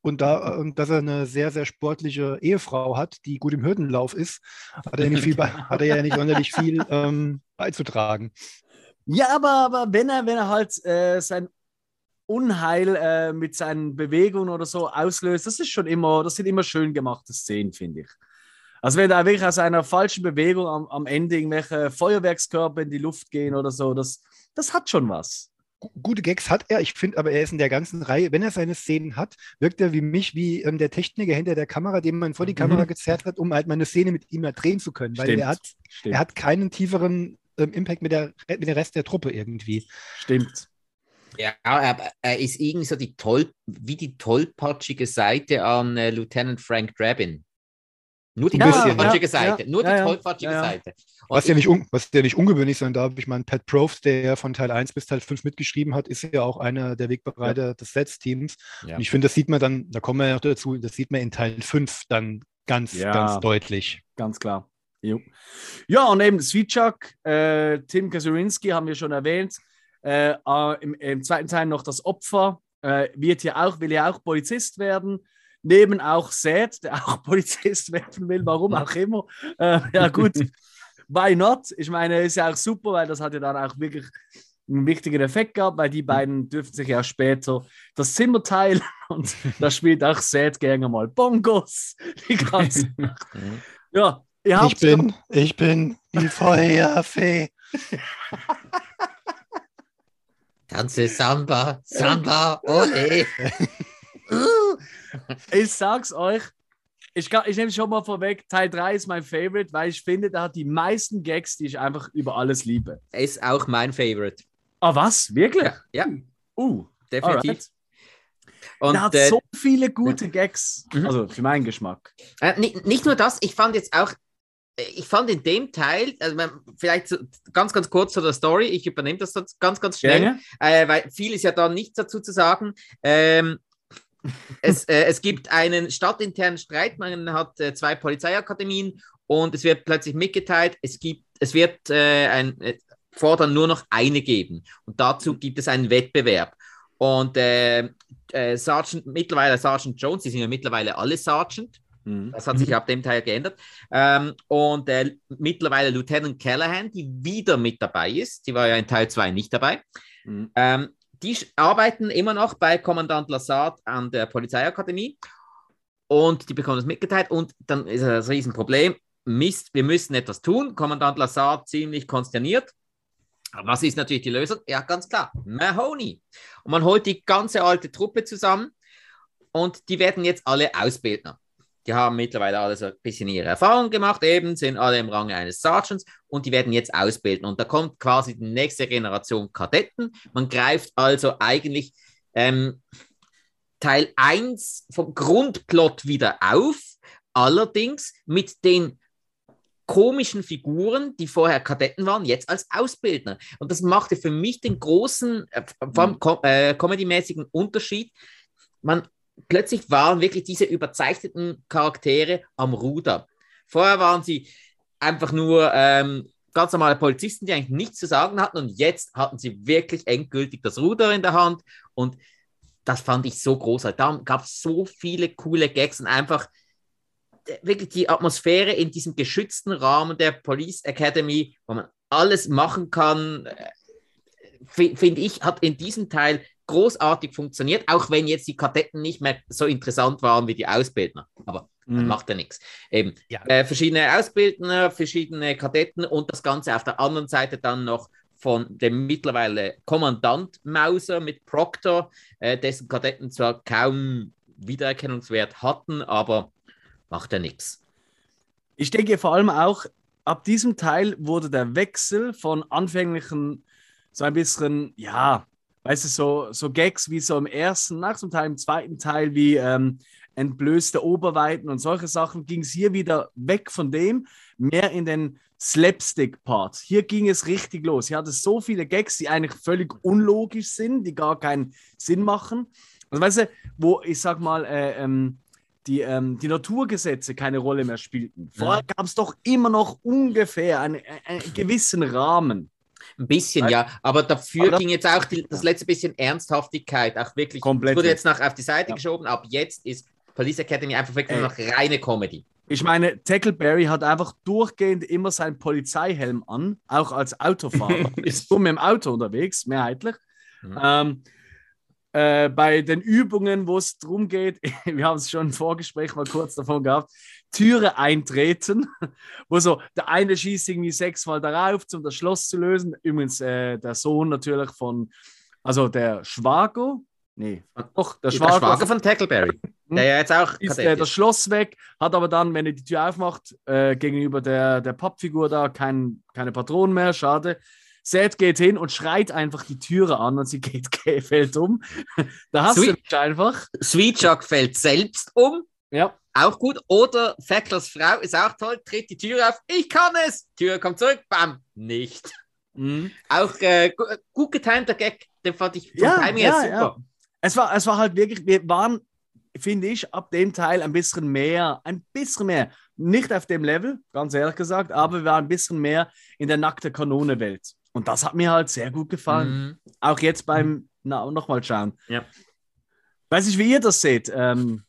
Und da, äh, dass er eine sehr, sehr sportliche Ehefrau hat, die gut im Hürdenlauf ist, hat er, nicht viel hat er ja nicht sonderlich viel ähm, beizutragen. Ja, aber, aber wenn er, wenn er halt äh, sein Unheil äh, mit seinen Bewegungen oder so auslöst, das ist schon immer, das sind immer schön gemachte Szenen, finde ich. Also wenn da wirklich aus einer falschen Bewegung am, am Ende irgendwelche Feuerwerkskörper in die Luft gehen oder so, das, das hat schon was. Gu- Gute Gags hat er. Ich finde aber, er ist in der ganzen Reihe, wenn er seine Szenen hat, wirkt er wie mich, wie ähm, der Techniker hinter der Kamera, den man vor die Kamera gezerrt hat, um halt mal eine Szene mit ihm mal drehen zu können. Weil Stimmt. er hat, Stimmt. er hat keinen tieferen ähm, Impact mit der, mit dem Rest der Truppe irgendwie. Stimmt. Ja, aber er ist irgendwie so die toll, wie die tollpatschige Seite an äh, Lieutenant Frank Drabin. Nur die Ja, tollpatschige ja, Seite. ja, Nur die tollpatschige ja, ja. Seite. Und Was ja, ich- nicht un, was ja nicht ungewöhnlich sein darf. Ich meine, Pat Proft, der ja von Teil 1 bis Teil 5 mitgeschrieben hat, ist ja auch einer der Wegbereiter des Sets-Teams. Ja. Und ich finde, das sieht man dann, da kommen wir ja noch dazu, das sieht man in Teil 5 dann ganz, Ja. ganz deutlich. Ganz klar. Jo. Ja, und eben Sweetchuck, äh, Tim Kasurinski haben wir schon erwähnt. Äh, äh, im, Im zweiten Teil noch das Opfer, äh, wird ja auch, will ja auch Polizist werden. Neben auch Seth, der auch Polizist werden will, warum auch immer. Äh, ja, gut. Why not? Ich meine, ist ja auch super, weil das hat ja dann auch wirklich einen wichtigen Effekt gehabt, weil die beiden dürften sich ja später das Zimmer teilen und da spielt auch Seth gerne mal Bongos. Die ganze Nacht. Ja, Ich bin, ich bin die Feuerfee. Tanze Samba, Samba, ole. Ich sag's euch, ich, ich nehme schon mal vorweg, Teil 3 ist mein Favorite, weil ich finde, der hat die meisten Gags, die ich einfach über alles liebe. Ist auch mein Favorite. Ah, was? Wirklich? Ja, Uh, definitiv. alright. Und der hat äh, so viele gute Gags. Mhm. Also für meinen Geschmack. Äh, nicht, nicht nur das, ich fand jetzt auch, ich fand in dem Teil, also vielleicht ganz, ganz kurz zu der Story, ich übernehme das ganz, ganz schnell, äh, weil viel ist ja da nichts dazu zu sagen. Ähm, es, äh, es gibt einen stadtinternen Streit, man hat äh, zwei Polizeiakademien und es wird plötzlich mitgeteilt, es gibt, es wird äh, ein, äh, fordern nur noch eine geben und dazu gibt es einen Wettbewerb. Und äh, Sergeant, mittlerweile Sergeant Jones, die sind ja mittlerweile alle Sergeant, Mhm. Das hat sich ab dem Teil geändert. Ähm, und äh, mittlerweile Lieutenant Callahan, die wieder mit dabei ist, die war ja in Teil 2 nicht dabei. Mhm. Ähm, die arbeiten immer noch bei Kommandant Lassard an der Polizeiakademie und die bekommen das mitgeteilt und dann ist das Riesenproblem. Mist, wir müssen etwas tun. Kommandant Lassard ziemlich konsterniert. Aber Was ist natürlich die Lösung? Ja, ganz klar, Mahoney. Und man holt die ganze alte Truppe zusammen und die werden jetzt alle Ausbildner. Die haben mittlerweile alle so ein bisschen ihre Erfahrung gemacht, eben sind alle im Range eines Sergeants und die werden jetzt ausbilden. Und da kommt quasi die nächste Generation Kadetten. Man greift also eigentlich ähm, Teil 1 vom Grundplot wieder auf, allerdings mit den komischen Figuren, die vorher Kadetten waren, jetzt als Ausbildner. Und das machte für mich den großen, äh, allem ko äh, comedymäßigen Unterschied. Man plötzlich waren wirklich diese überzeichneten Charaktere am Ruder. Vorher waren sie einfach nur ähm, ganz normale Polizisten, die eigentlich nichts zu sagen hatten und jetzt hatten sie wirklich endgültig das Ruder in der Hand und das fand ich so großartig. Da gab es so viele coole Gags und einfach äh, wirklich die Atmosphäre in diesem geschützten Rahmen der Police Academy, wo man alles machen kann, äh, fi- finde ich, hat in diesem Teil großartig funktioniert, auch wenn jetzt die Kadetten nicht mehr so interessant waren wie die Ausbildner. Aber Mhm. macht ja nichts. Eben Ja. äh, verschiedene Ausbildner, verschiedene Kadetten und das Ganze auf der anderen Seite dann noch von dem mittlerweile Kommandant Mauser mit Proctor, äh, dessen Kadetten zwar kaum Wiedererkennungswert hatten, aber macht ja nichts. Ich denke vor allem auch, ab diesem Teil wurde der Wechsel von anfänglichen, so ein bisschen, ja, weißt du, so, so Gags wie so im ersten, nach zum Teil im zweiten Teil wie ähm, entblößte Oberweiten und solche Sachen, ging es hier wieder weg von dem, mehr in den Slapstick-Part. Hier ging es richtig los. Hier hatte es so viele Gags, die eigentlich völlig unlogisch sind, die gar keinen Sinn machen. Also weißt du, wo ich sag mal, äh, ähm, die, ähm, die Naturgesetze keine Rolle mehr spielten. Vorher gab es doch immer noch ungefähr einen, einen gewissen Rahmen. Ein bisschen, Weil- ja, aber dafür Aber ging jetzt auch die, das letzte bisschen Ernsthaftigkeit, auch wirklich, Komplett wurde jetzt noch auf die Seite Ja. geschoben, ab jetzt ist Police Academy einfach wirklich nur noch reine Comedy. Ich meine, Tackleberry hat einfach durchgehend immer seinen Polizeihelm an, auch als Autofahrer. ist nur mit dem Auto unterwegs, mehrheitlich. Mhm. Ähm, äh, bei den Übungen, wo es darum geht, wir haben es schon im Vorgespräch mal kurz davon gehabt, Türe eintreten, wo so der eine schießt irgendwie sechsmal darauf, um das Schloss zu lösen. Übrigens äh, der Sohn natürlich von, also der Schwager, nee, doch, der Der Schwager, Schwager von Tackleberry, der ja jetzt auch ist äh, das Schloss weg, hat aber dann, wenn er die Tür aufmacht, äh, gegenüber der, der Pappfigur da kein, keine Patronen mehr, schade. Seth geht hin und schreit einfach die Türe an und sie geht, fällt um. da hast Sweet. du mich einfach. Sweet Chuck fällt selbst um. Ja. Auch gut. Oder Facklers Frau ist auch toll, tritt die Tür auf. Ich kann es. Tür kommt zurück. Bam. Nicht. Mhm. Auch äh, gut getimter Gag. Den fand ich vom ja, Timing ja, super. Ja. Es, war, es war halt wirklich, wir waren, finde ich, ab dem Teil ein bisschen mehr, ein bisschen mehr. Nicht auf dem Level, ganz ehrlich gesagt, aber wir waren ein bisschen mehr in der nackten Kanone-Welt. Und das hat mir halt sehr gut gefallen. Mhm. Auch jetzt beim na, nochmal schauen. Ja. Weiß nicht, wie ihr das seht. Ähm,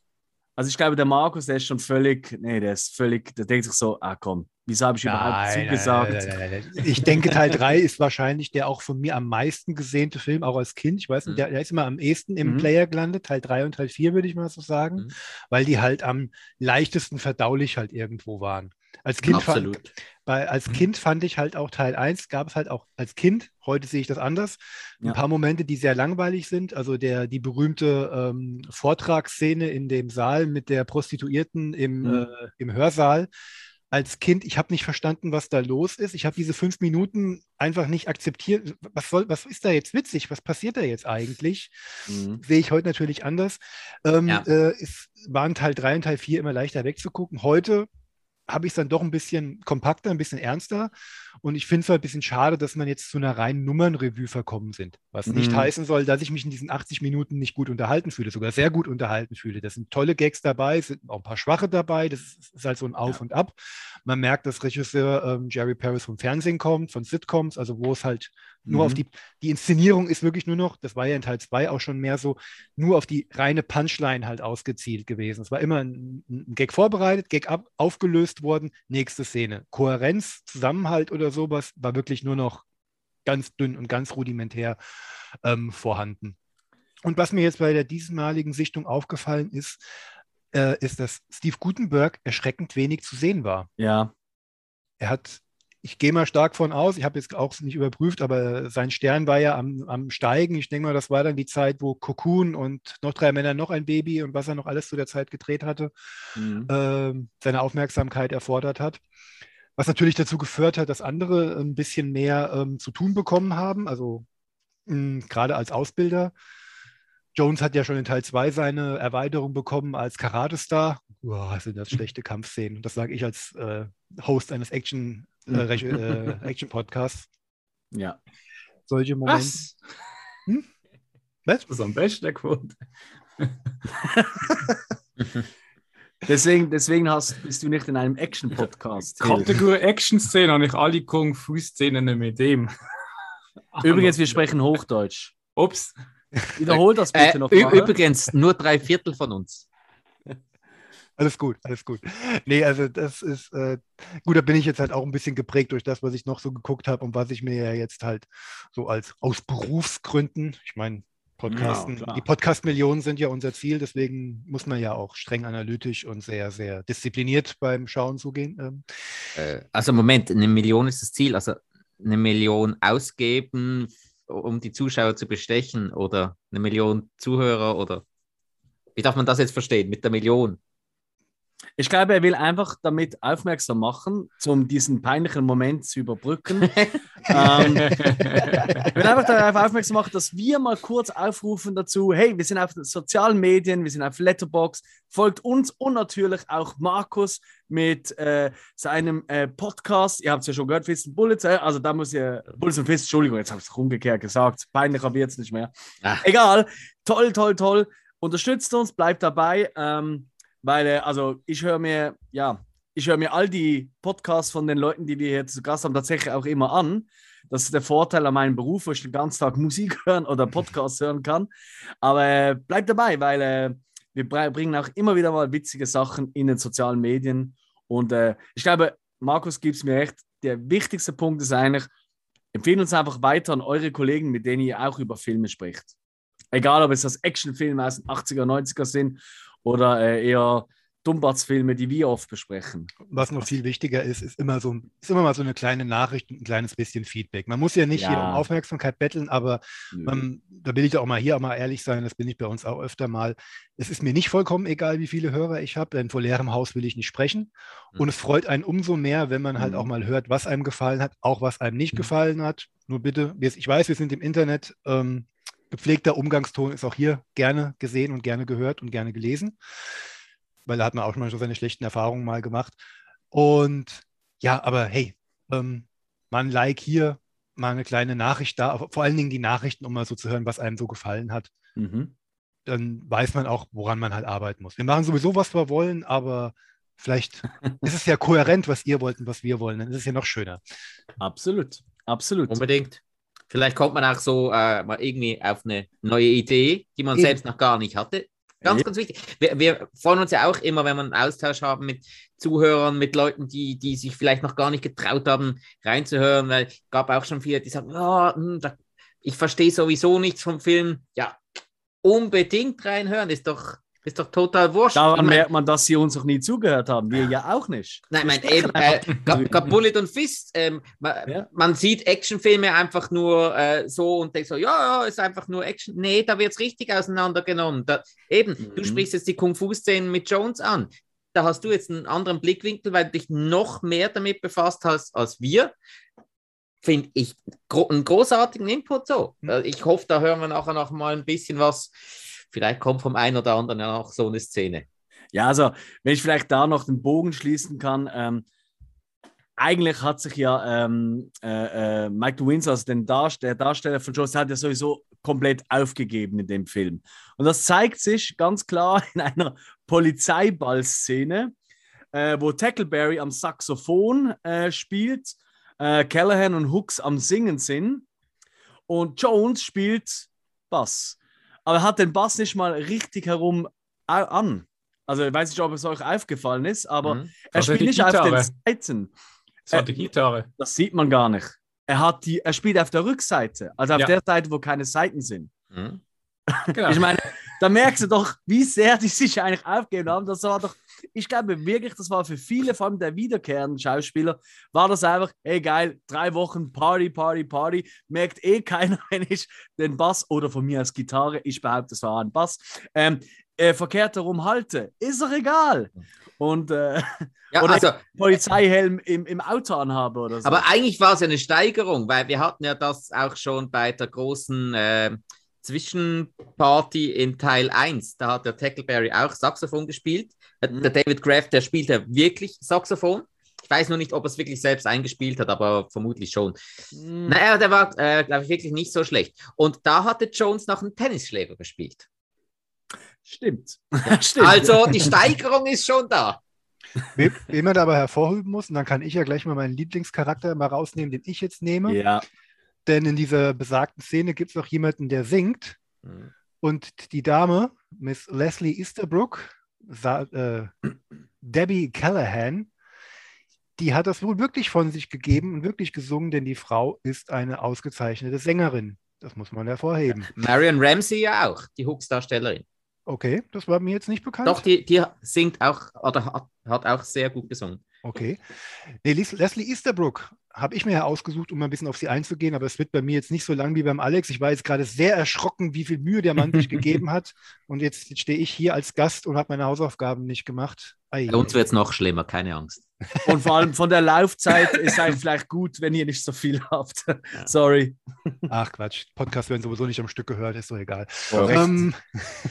also ich glaube, der Markus, der ist schon völlig, nee, der ist völlig, der denkt sich so, ah komm, wieso habe ich nein, überhaupt zugesagt? Nein, nein, ich denke, Teil 3 ist wahrscheinlich der auch von mir am meisten gesehnte Film, auch als Kind. Ich weiß nicht, mhm. der, der, ist immer am ehesten im mhm. Player gelandet, Teil 3 und Teil 4, würde ich mal so sagen, mhm. weil die halt am leichtesten verdaulich halt irgendwo waren. Als Kind, Absolut. Fand, bei, als mhm. Kind fand ich halt auch Teil 1, gab es halt auch als Kind, heute sehe ich das anders, ja. ein paar Momente, die sehr langweilig sind. Also der, die berühmte ähm, Vortragsszene in dem Saal mit der Prostituierten im, mhm. äh, im Hörsaal. Als Kind, ich habe nicht verstanden, was da los ist. Ich habe diese fünf Minuten einfach nicht akzeptiert. Was, soll, was ist da jetzt witzig? Was passiert da jetzt eigentlich? Mhm. Sehe ich heute natürlich anders. Ähm, ja. äh, es waren Teil 3 und Teil 4 immer leichter wegzugucken. Heute habe ich es dann doch ein bisschen kompakter, ein bisschen ernster. Und ich finde es halt ein bisschen schade, dass man jetzt zu einer reinen Nummernrevue verkommen sind. Was mhm. nicht heißen soll, dass ich mich in diesen 80 Minuten nicht gut unterhalten fühle, sogar sehr gut unterhalten fühle. Da sind tolle Gags dabei, sind auch ein paar schwache dabei. Das ist halt so ein Auf ja. und Ab. Man merkt, dass Regisseur ähm, Jerry Paris vom Fernsehen kommt, von Sitcoms, also wo es halt nur auf mhm. die, die Inszenierung ist wirklich nur noch, das war ja in Teil 2 auch schon mehr so, nur auf die reine Punchline halt ausgezielt gewesen. Es war immer ein, ein Gag vorbereitet, Gag ab, aufgelöst worden, nächste Szene. Kohärenz, Zusammenhalt oder sowas war wirklich nur noch ganz dünn und ganz rudimentär ähm, vorhanden. Und was mir jetzt bei der diesmaligen Sichtung aufgefallen ist, äh, ist, dass Steve Gutenberg erschreckend wenig zu sehen war. Ja. Er hat ich gehe mal stark von aus, ich habe jetzt auch nicht überprüft, aber sein Stern war ja am, am Steigen. Ich denke mal, das war dann die Zeit, wo Cocoon und noch drei Männer, noch ein Baby und was er noch alles zu der Zeit gedreht hatte, mhm. äh, seine Aufmerksamkeit erfordert hat. Was natürlich dazu geführt hat, dass andere ein bisschen mehr ähm, zu tun bekommen haben, also mh, gerade als Ausbilder. Jones hat ja schon in Teil 2 seine Erweiterung bekommen als Karate-Star. Boah, sind das schlechte Kampfszenen. Das sage ich als äh, Host eines Action äh, äh, Action-Podcast. Ja. Solche Momente. Was? Hm? Was? Das ist am besten der Quote. deswegen deswegen hast, bist du nicht in einem Action-Podcast. Kategorie Action-Szene habe ich alle Kung-Fu-Szenen mit dem. Übrigens, wir sprechen Hochdeutsch. Ups. Wiederhol das bitte äh, noch mal. Übrigens, nur drei Viertel von uns. Alles gut, alles gut. Nee, also das ist, äh, gut, da bin ich jetzt halt auch ein bisschen geprägt durch das, was ich noch so geguckt habe und was ich mir ja jetzt halt so als aus Berufsgründen, ich meine, Podcasten, ja, die Podcast-Millionen sind ja unser Ziel, deswegen muss man ja auch streng analytisch und sehr, sehr diszipliniert beim Schauen zugehen. Ähm. Äh, also Moment, eine Million ist das Ziel, also eine Million ausgeben, um die Zuschauer zu bestechen oder eine Million Zuhörer oder wie darf man das jetzt verstehen mit der Million? Ich glaube, er will einfach damit aufmerksam machen, um diesen peinlichen Moment zu überbrücken. ähm, er will einfach darauf aufmerksam machen, dass wir mal kurz aufrufen dazu, hey, wir sind auf den sozialen Medien, wir sind auf Letterbox, folgt uns und natürlich auch Markus mit äh, seinem äh, Podcast. Ihr habt es ja schon gehört, Fist und Bullets, äh? also da muss ihr, Bullets und Fist, Entschuldigung, jetzt habe ich es umgekehrt gesagt, peinlicher wird es nicht mehr. Ach. Egal, toll, toll, toll. Unterstützt uns, bleibt dabei. Ähm, weil, äh, also ich höre mir, ja, ich höre mir all die Podcasts von den Leuten, die wir hier zu Gast haben, tatsächlich auch immer an. Das ist der Vorteil an meinem Beruf, wo ich den ganzen Tag Musik hören oder Podcasts hören kann. Aber äh, bleibt dabei, weil äh, wir bringen auch immer wieder mal witzige Sachen in den sozialen Medien. Und äh, ich glaube, Markus gibt es mir recht. Der wichtigste Punkt ist eigentlich, empfehlen uns einfach weiter an eure Kollegen, mit denen ihr auch über Filme spricht. Egal, ob es das Actionfilme aus den 80er, 90er sind oder äh, eher Dumbatz-Filme, die wir oft besprechen. Was noch viel wichtiger ist, ist immer so, ist immer mal so eine kleine Nachricht und ein kleines bisschen Feedback. Man muss ja nicht ja. hier um Aufmerksamkeit betteln, aber man, da will ich auch mal hier auch mal ehrlich sein, das bin ich bei uns auch öfter mal. Es ist mir nicht vollkommen egal, wie viele Hörer ich habe, denn vor leerem Haus will ich nicht sprechen. Mhm. Und es freut einen umso mehr, wenn man halt mhm. auch mal hört, was einem gefallen hat, auch was einem nicht mhm. gefallen hat. Nur bitte, ich weiß, wir sind im Internet. Ähm, gepflegter Umgangston ist auch hier gerne gesehen und gerne gehört und gerne gelesen. weil da hat man auch schon mal so seine schlechten Erfahrungen mal gemacht. Und ja, aber hey, ähm, mal ein Like hier, mal eine kleine Nachricht da, vor allen Dingen die Nachrichten, um mal so zu hören, was einem so gefallen hat. Mhm. Dann weiß man auch, woran man halt arbeiten muss. Wir machen sowieso, was wir wollen, aber vielleicht ist es ja kohärent, was ihr wollt und was wir wollen. Dann ist es ja noch schöner. Absolut, absolut. Unbedingt. Vielleicht kommt man auch so äh, mal irgendwie auf eine neue Idee, die man Eben. selbst noch gar nicht hatte. Ganz, ganz wichtig. Wir, wir, freuen uns ja auch immer, wenn wir einen Austausch haben mit Zuhörern, mit Leuten, die, die sich vielleicht noch gar nicht getraut haben, reinzuhören, weil es gab auch schon viele, die sagen, oh, da, ich verstehe sowieso nichts vom Film. Ja, unbedingt reinhören, ist doch ist doch total wurscht. Daran ich mein, merkt man, dass sie uns noch nie zugehört haben. Wir ja auch nicht. Nein, mein, eben, äh, Bullet und Fist. Ähm, man, ja. man, sieht Actionfilme einfach nur äh, so und denkt so, ja, ja, ist einfach nur Action. Nee, da wird es richtig auseinandergenommen. Da, eben, mhm. du sprichst jetzt die Kung-Fu-Szenen mit Jones an. Da hast du jetzt einen anderen Blickwinkel, weil du dich noch mehr damit befasst hast als wir finde ich gro einen großartigen Input so. Mhm. Ich hoffe, da hören wir nachher noch mal ein bisschen was vielleicht kommt vom einen oder anderen ja auch so eine Szene. Ja, also wenn ich vielleicht da noch den Bogen schließen kann, ähm, eigentlich hat sich ja ähm, äh, äh, Michael Winsor, also den Darst der Darsteller von Jones, hat ja sowieso komplett aufgegeben in dem Film. Und das zeigt sich ganz klar in einer Polizeiballszene, äh, wo Tackleberry am Saxophon äh, spielt, äh, Callahan und Hooks am Singen sind und Jones spielt Bass aber er hat den Bass nicht mal richtig herum an. Also ich weiß nicht, ob es euch aufgefallen ist, aber mhm. er spielt nicht Gitarre. auf den Seiten. Das hat die Gitarre. Das sieht man gar nicht. Er, hat die, er spielt auf der Rückseite, also auf ja. der Seite, wo keine Seiten sind. Mhm. Genau. Ich meine, da merkst du doch, wie sehr die sich eigentlich aufgegeben haben. Das war doch, ich glaube wirklich, das war für viele, vor allem der wiederkehrenden Schauspieler, war das einfach, ey geil, drei Wochen Party, Party, Party, merkt eh keiner, wenn ich den Bass oder von mir als Gitarre, ich behaupte, es war ein Bass, ähm, äh, verkehrt herum halte. Ist doch egal. Und äh, ja, oder also, Polizeihelm im, im Auto anhabe oder so. Aber eigentlich war es ja eine Steigerung, weil wir hatten ja das auch schon bei der großen äh, Zwischenparty in Teil 1. Da hat der Tackleberry auch Saxophon gespielt. Mhm. Der David Kraft, der spielt ja wirklich Saxophon. Ich weiß nur nicht, ob er es wirklich selbst eingespielt hat, aber vermutlich schon. Mhm. Naja, der war, äh, glaube ich, wirklich nicht so schlecht. Und da hatte Jones noch einen Tennisschläger gespielt. Stimmt. Stimmt. Also die Steigerung ist schon da. Wen man aber hervorheben muss, und dann kann ich ja gleich mal meinen Lieblingscharakter mal rausnehmen, den ich jetzt nehme. Ja. Denn in dieser besagten Szene gibt es auch jemanden, der singt. Mhm. Und die Dame, Miss Leslie Easterbrook, äh, Debbie Callahan, die hat das wohl wirklich von sich gegeben und wirklich gesungen, denn die Frau ist eine ausgezeichnete Sängerin. Das muss man hervorheben. Marion Ramsey ja auch, die Hooks-Darstellerin. Okay, das war mir jetzt nicht bekannt. Doch, die, die singt auch oder hat, hat auch sehr gut gesungen. Okay. Nee, Leslie Easterbrook habe ich mir ja ausgesucht, um mal ein bisschen auf sie einzugehen, aber es wird bei mir jetzt nicht so lang wie beim Alex. Ich war jetzt gerade sehr erschrocken, wie viel Mühe der Mann sich gegeben hat. Und jetzt, jetzt stehe ich hier als Gast und habe meine Hausaufgaben nicht gemacht. Ei, bei uns wird es noch schlimmer, keine Angst. Und vor allem von der Laufzeit ist es vielleicht gut, wenn ihr nicht so viel habt. Ja. Sorry. Ach Quatsch, Podcast werden sowieso nicht am Stück gehört, ist doch egal. Ähm,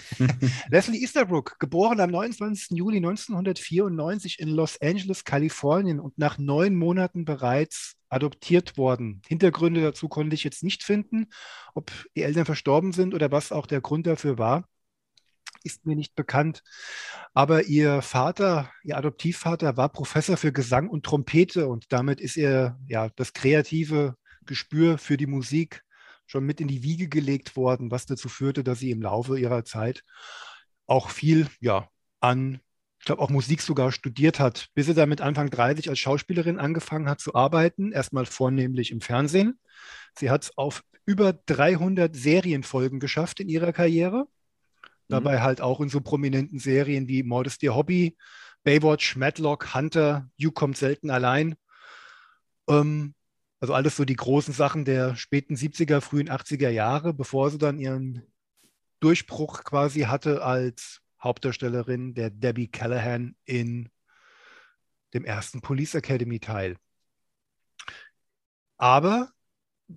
Leslie Easterbrook, geboren am 29. Juli 1994 in Los Angeles, Kalifornien und nach neun Monaten bereits adoptiert worden. Hintergründe dazu konnte ich jetzt nicht finden, ob die Eltern verstorben sind oder was auch der Grund dafür war ist mir nicht bekannt. Aber ihr Vater, ihr Adoptivvater, war Professor für Gesang und Trompete und damit ist ihr ja das kreative Gespür für die Musik schon mit in die Wiege gelegt worden, was dazu führte, dass sie im Laufe ihrer Zeit auch viel ja, an, ich glaube auch Musik sogar studiert hat, bis sie dann mit Anfang 30 als Schauspielerin angefangen hat zu arbeiten, erstmal vornehmlich im Fernsehen. Sie hat es auf über 300 Serienfolgen geschafft in ihrer Karriere. Dabei mhm. halt auch in so prominenten Serien wie Mord ist ihr Hobby, Baywatch, Matlock, Hunter, You kommt selten allein. Ähm, also alles so die großen Sachen der späten 70er, frühen 80er Jahre, bevor sie dann ihren Durchbruch quasi hatte als Hauptdarstellerin der Debbie Callahan in dem ersten Police Academy Teil. Aber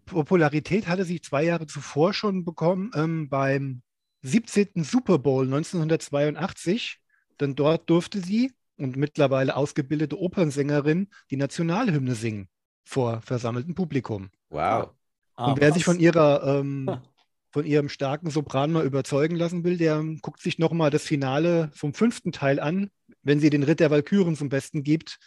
Popularität hatte sie zwei Jahre zuvor schon bekommen ähm, beim 17. Super Bowl 1982 denn dort durfte sie und mittlerweile ausgebildete Opernsängerin die Nationalhymne singen vor versammeltem Publikum. Wow. Ah, und wer sich von ihrer ähm, von ihrem starken Sopran mal überzeugen lassen will, der guckt sich nochmal das Finale vom fünften Teil an, wenn sie den Ritt der Walküren zum Besten gibt.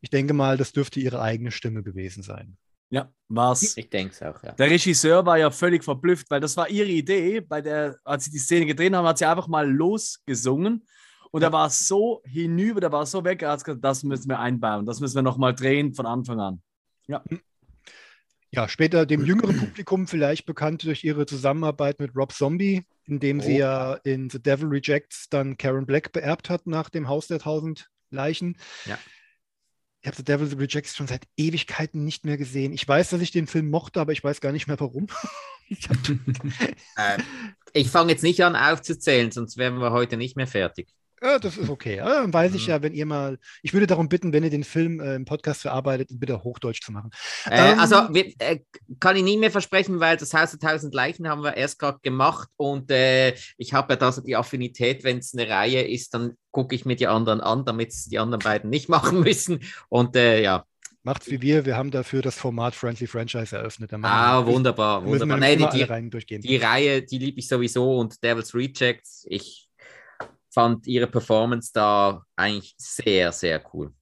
Ich denke mal, das dürfte ihre eigene Stimme gewesen sein. Ja, war's. Ich denke es auch, ja. Der Regisseur war ja völlig verblüfft, weil das war ihre Idee. Bei der, als sie die Szene gedreht haben, hat sie einfach mal losgesungen. Und er war so hinüber, der war so weg, er hat gesagt, das müssen wir einbauen, das müssen wir nochmal drehen von Anfang an. Ja. Ja, später dem jüngeren Publikum vielleicht bekannt durch ihre Zusammenarbeit mit Rob Zombie, indem oh. sie ja in The Devil Rejects dann Karen Black beerbt hat nach dem Haus der tausend Leichen. Ja. Ich habe The Devil Rejects schon seit Ewigkeiten nicht mehr gesehen. Ich weiß, dass ich den Film mochte, aber ich weiß gar nicht mehr warum. ich, äh, ich fange jetzt nicht an aufzuzählen, sonst wären wir heute nicht mehr fertig. Ja, das ist okay. Ja, dann weiß ich mhm. ja, wenn ihr mal. Ich würde darum bitten, wenn ihr den Film äh, im Podcast verarbeitet, bitte Hochdeutsch zu machen. Äh, ähm, also wir, äh, kann ich nie mehr versprechen, weil das Haus der Tausend Leichen haben wir erst gerade gemacht und äh, ich habe ja da so die Affinität, wenn es eine Reihe ist, dann gucke ich mir die anderen an, damit es die anderen beiden nicht machen müssen. Und äh, ja, Macht's wie wir. Wir haben dafür das Format Friendly Franchise eröffnet. ah, wunderbar, wunderbar. Nee, die, die, die, Reihe, die liebe ich sowieso und Devil's Rejects. Ich fand ihre Performance da eigentlich sehr, sehr cool.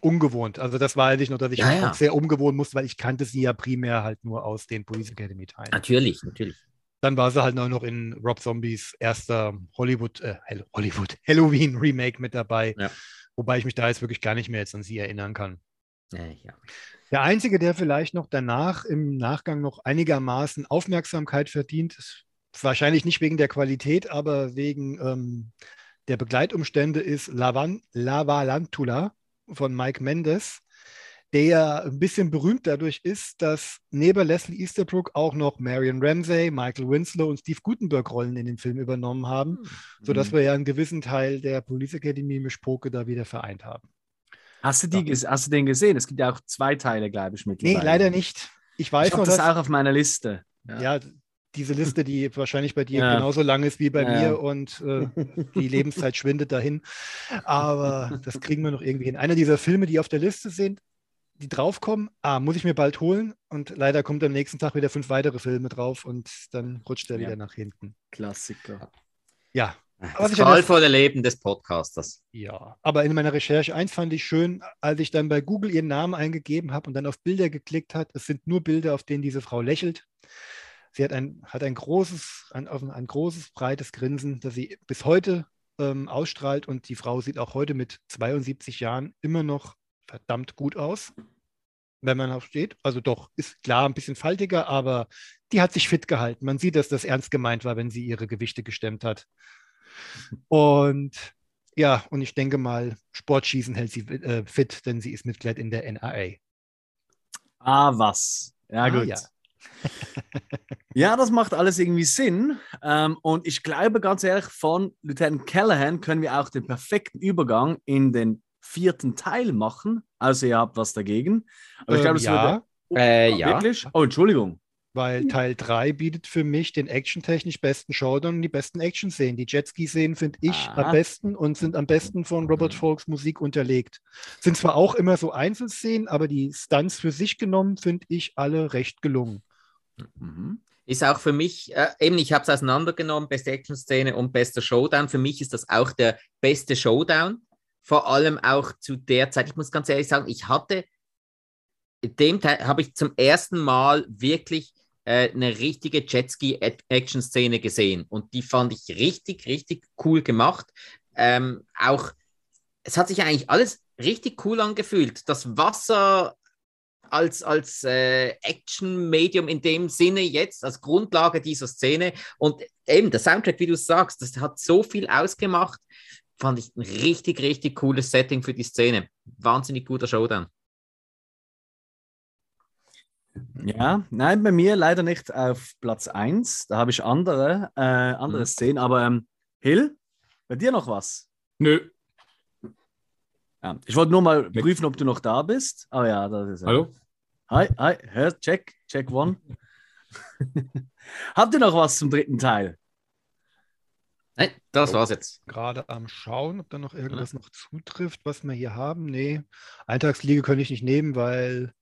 Ungewohnt. Also das war eigentlich nur, dass ich ja, ja. sehr ungewohnt musste, weil ich kannte sie ja primär halt nur aus den Police Academy Teilen. Natürlich, natürlich. Dann war sie halt noch in Rob Zombies erster Hollywood, äh, Hollywood Halloween Remake mit dabei. Ja. Wobei ich mich da jetzt wirklich gar nicht mehr jetzt an sie erinnern kann. Ja. Der einzige, der vielleicht noch danach im Nachgang noch einigermaßen Aufmerksamkeit verdient, ist wahrscheinlich nicht wegen der Qualität, aber wegen ähm, der Begleitumstände ist Lavan, Lavalantula von Mike Mendes, der ein bisschen berühmt dadurch ist, dass neben Leslie Easterbrook auch noch Marion Ramsey, Michael Winslow und Steve Gutenberg Rollen in dem Film übernommen haben, mhm. sodass wir ja einen gewissen Teil der Police Academy Mischpoke da wieder vereint haben. Hast du, die, ja. hast du den gesehen? Es gibt ja auch zwei Teile, glaube ich, mittlerweile. Nee, leider nicht. Ich weiß ich noch, das auch auf meiner Liste. Ja. ja diese Liste, die wahrscheinlich bei dir ja. genauso lang ist wie bei ja. mir und äh, die Lebenszeit schwindet dahin. Aber das kriegen wir noch irgendwie hin. Einer dieser Filme, die auf der Liste sind, die draufkommen, ah, muss ich mir bald holen und leider kommt am nächsten Tag wieder fünf weitere Filme drauf und dann rutscht er ja. wieder nach hinten. Klassiker. Ja. Das qualvolle Leben des Podcasters. Ja, aber in meiner Recherche eins fand ich schön, als ich dann bei Google ihren Namen eingegeben habe und dann auf Bilder geklickt habe. Es sind nur Bilder, auf denen diese Frau lächelt. Sie hat ein, hat ein großes, ein, ein großes, breites Grinsen, das sie bis heute ähm, ausstrahlt und die Frau sieht auch heute mit 72 Jahren immer noch verdammt gut aus, wenn man auch steht. Also doch, ist klar ein bisschen faltiger, aber die hat sich fit gehalten. Man sieht, dass das ernst gemeint war, wenn sie ihre Gewichte gestemmt hat. Und ja, und ich denke mal, Sportschießen hält sie äh, fit, denn sie ist Mitglied in der NAA. Ah, was. Ja, ah, gut. Ja. ja, das macht alles irgendwie Sinn. Ähm, und ich glaube ganz ehrlich, von Lieutenant Callahan können wir auch den perfekten Übergang in den vierten Teil machen. Also ihr habt was dagegen. Aber ich glaube, ähm, ja. Würde... Oh, äh, ja. Wirklich? Oh, Entschuldigung. Weil Teil 3 bietet für mich den actiontechnisch besten Showdown und die besten Action-Szenen. Die Jetski-Szenen finde ich ah. am besten und sind am besten von Robert Folks Musik unterlegt. Sind zwar auch immer so Einzelszenen, aber die Stunts für sich genommen finde ich alle recht gelungen. Mhm. Ist auch für mich, äh, eben, ich habe es auseinandergenommen, beste Action-Szene und bester Showdown. Für mich ist das auch der beste Showdown. Vor allem auch zu der Zeit, ich muss ganz ehrlich sagen, ich hatte, dem Teil habe ich zum ersten Mal wirklich äh, eine richtige Jetski-Action-Szene gesehen. Und die fand ich richtig, richtig cool gemacht. Ähm, auch, es hat sich eigentlich alles richtig cool angefühlt. Das Wasser als, als äh, Action-Medium in dem Sinne jetzt, als Grundlage dieser Szene. Und eben der Soundtrack, wie du sagst, das hat so viel ausgemacht. Fand ich ein richtig, richtig cooles Setting für die Szene. Wahnsinnig guter Showdown. Ja, nein, bei mir leider nicht auf Platz 1. Da habe ich andere, äh, andere mhm. Szenen. Aber ähm, Hill, bei dir noch was? Nö, ja, ich wollte nur mal prüfen, ob du noch da bist. Ah ja, das ist er. Hallo? Hi, hi, hör, check, check one. Habt ihr noch was zum dritten Teil? Nein, das war's jetzt. Gerade am Schauen, ob da noch irgendwas ja. noch zutrifft, was wir hier haben. Nee, Eintagsfliege könnte ich nicht nehmen, weil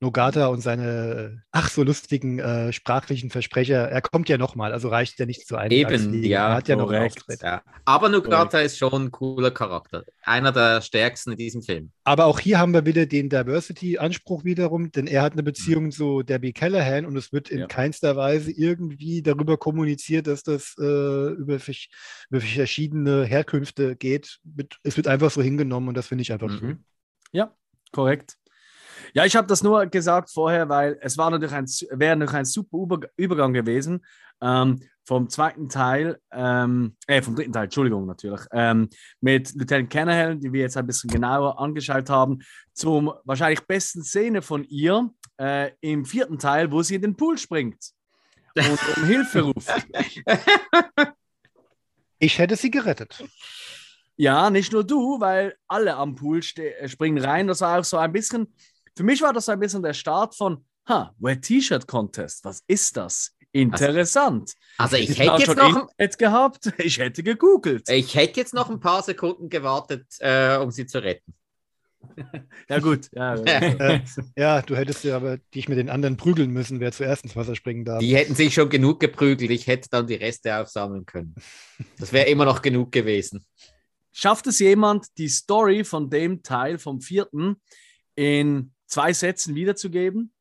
Nogata und seine ach so lustigen äh, sprachlichen Versprecher, er kommt ja nochmal, also reicht ja nicht zu einem. Eben, ja. Er hat ja noch einen Auftritt. Ja. Aber Nogata korrekt. ist schon ein cooler Charakter. Einer der stärksten in diesem Film. Aber auch hier haben wir wieder den Diversity-Anspruch wiederum, denn er hat eine Beziehung mhm. zu Debbie Callahan und es wird in ja. keinster Weise irgendwie darüber kommuniziert, dass das äh, über, über, verschiedene Herkünfte geht. Es wird einfach so hingenommen und das finde ich einfach mhm. schön. Ja, korrekt. Ja, ich habe das nur gesagt vorher, weil es war natürlich ein, wäre natürlich ein super Übergang gewesen ähm, vom zweiten Teil, ähm, äh, vom dritten Teil, Entschuldigung, natürlich, ähm, mit Lieutenant Canahan, die wir jetzt ein bisschen genauer angeschaut haben, zum wahrscheinlich besten Szene von ihr äh, im vierten Teil, wo sie in den Pool springt und um Hilfe ruft. Ich hätte sie gerettet. Ja, nicht nur du, weil alle am Pool springen rein. Das war auch so ein bisschen für mich war das ein bisschen der Start von, ha, Wet T-Shirt Contest, was ist das? Interessant. Also, also ich, ich hätte jetzt noch Internet gehabt, ich hätte gegoogelt. Ich hätte jetzt noch ein paar Sekunden gewartet, äh, um sie zu retten. ja, gut. Ja, äh, ja, du hättest ja aber dich mit den anderen prügeln müssen, wer zuerst ins Wasser springen darf. Die hätten sich schon genug geprügelt. Ich hätte dann die Reste aufsammeln können. Das wäre immer noch genug gewesen. Schafft es jemand, die Story von dem Teil vom vierten in zwei Sätzen wiederzugeben?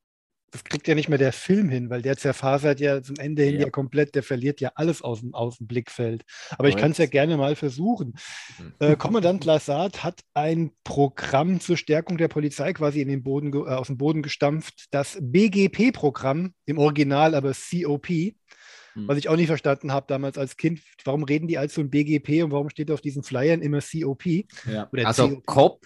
Das kriegt ja nicht mehr der Film hin, weil der zerfasert ja zum Ende hin ja, ja komplett, der verliert ja alles aus dem, aus dem Blickfeld. Aber ich kann es ja gerne mal versuchen. Mhm. Äh, Kommandant Lassard hat ein Programm zur Stärkung der Polizei quasi in den Boden, äh, aus dem Boden gestampft. Das BGP-Programm, im Original aber COP, mhm. was ich auch nicht verstanden habe damals als Kind. Warum reden die als so ein BGP und warum steht auf diesen Flyern immer COP? Ja. also COP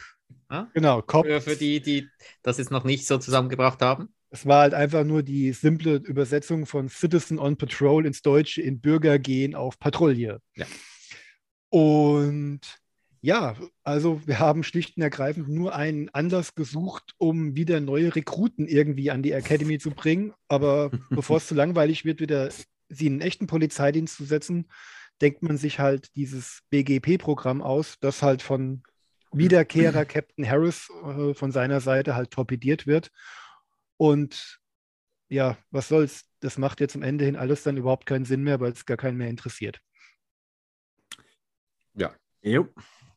ja? Genau, Cop. Für, für die, die das jetzt noch nicht so zusammengebracht haben. Es war halt einfach nur die simple Übersetzung von Citizen on Patrol ins Deutsche in Bürger gehen auf Patrouille. Ja. Und ja, also wir haben schlicht und ergreifend nur einen Anlass gesucht, um wieder neue Rekruten irgendwie an die Academy zu bringen. Aber bevor es zu langweilig wird, wieder sie in einen echten Polizeidienst zu setzen, denkt man sich halt dieses BGP-Programm aus, das halt von Wiederkehrer Captain Harris äh, von seiner Seite halt torpediert wird. Und ja, was soll's? Das macht jetzt am Ende hin alles dann überhaupt keinen Sinn mehr, weil es gar keinen mehr interessiert. Ja. Jo.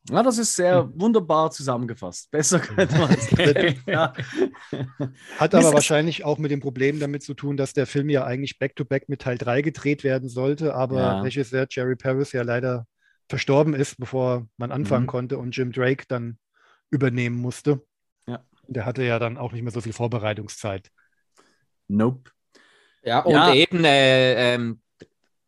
Ja, das ist sehr hm. wunderbar zusammengefasst. Besser könnte man es ja. Hat aber wahrscheinlich auch mit dem Problem damit zu tun, dass der Film ja eigentlich back-to-back -back mit Teil 3 gedreht werden sollte, aber ja. Regisseur Jerry Paris ja leider verstorben ist, bevor man anfangen mhm. konnte und Jim Drake dann übernehmen musste. Ja. Der hatte ja dann auch nicht mehr so viel Vorbereitungszeit. Nope. Ja, und ja. eben äh, ähm,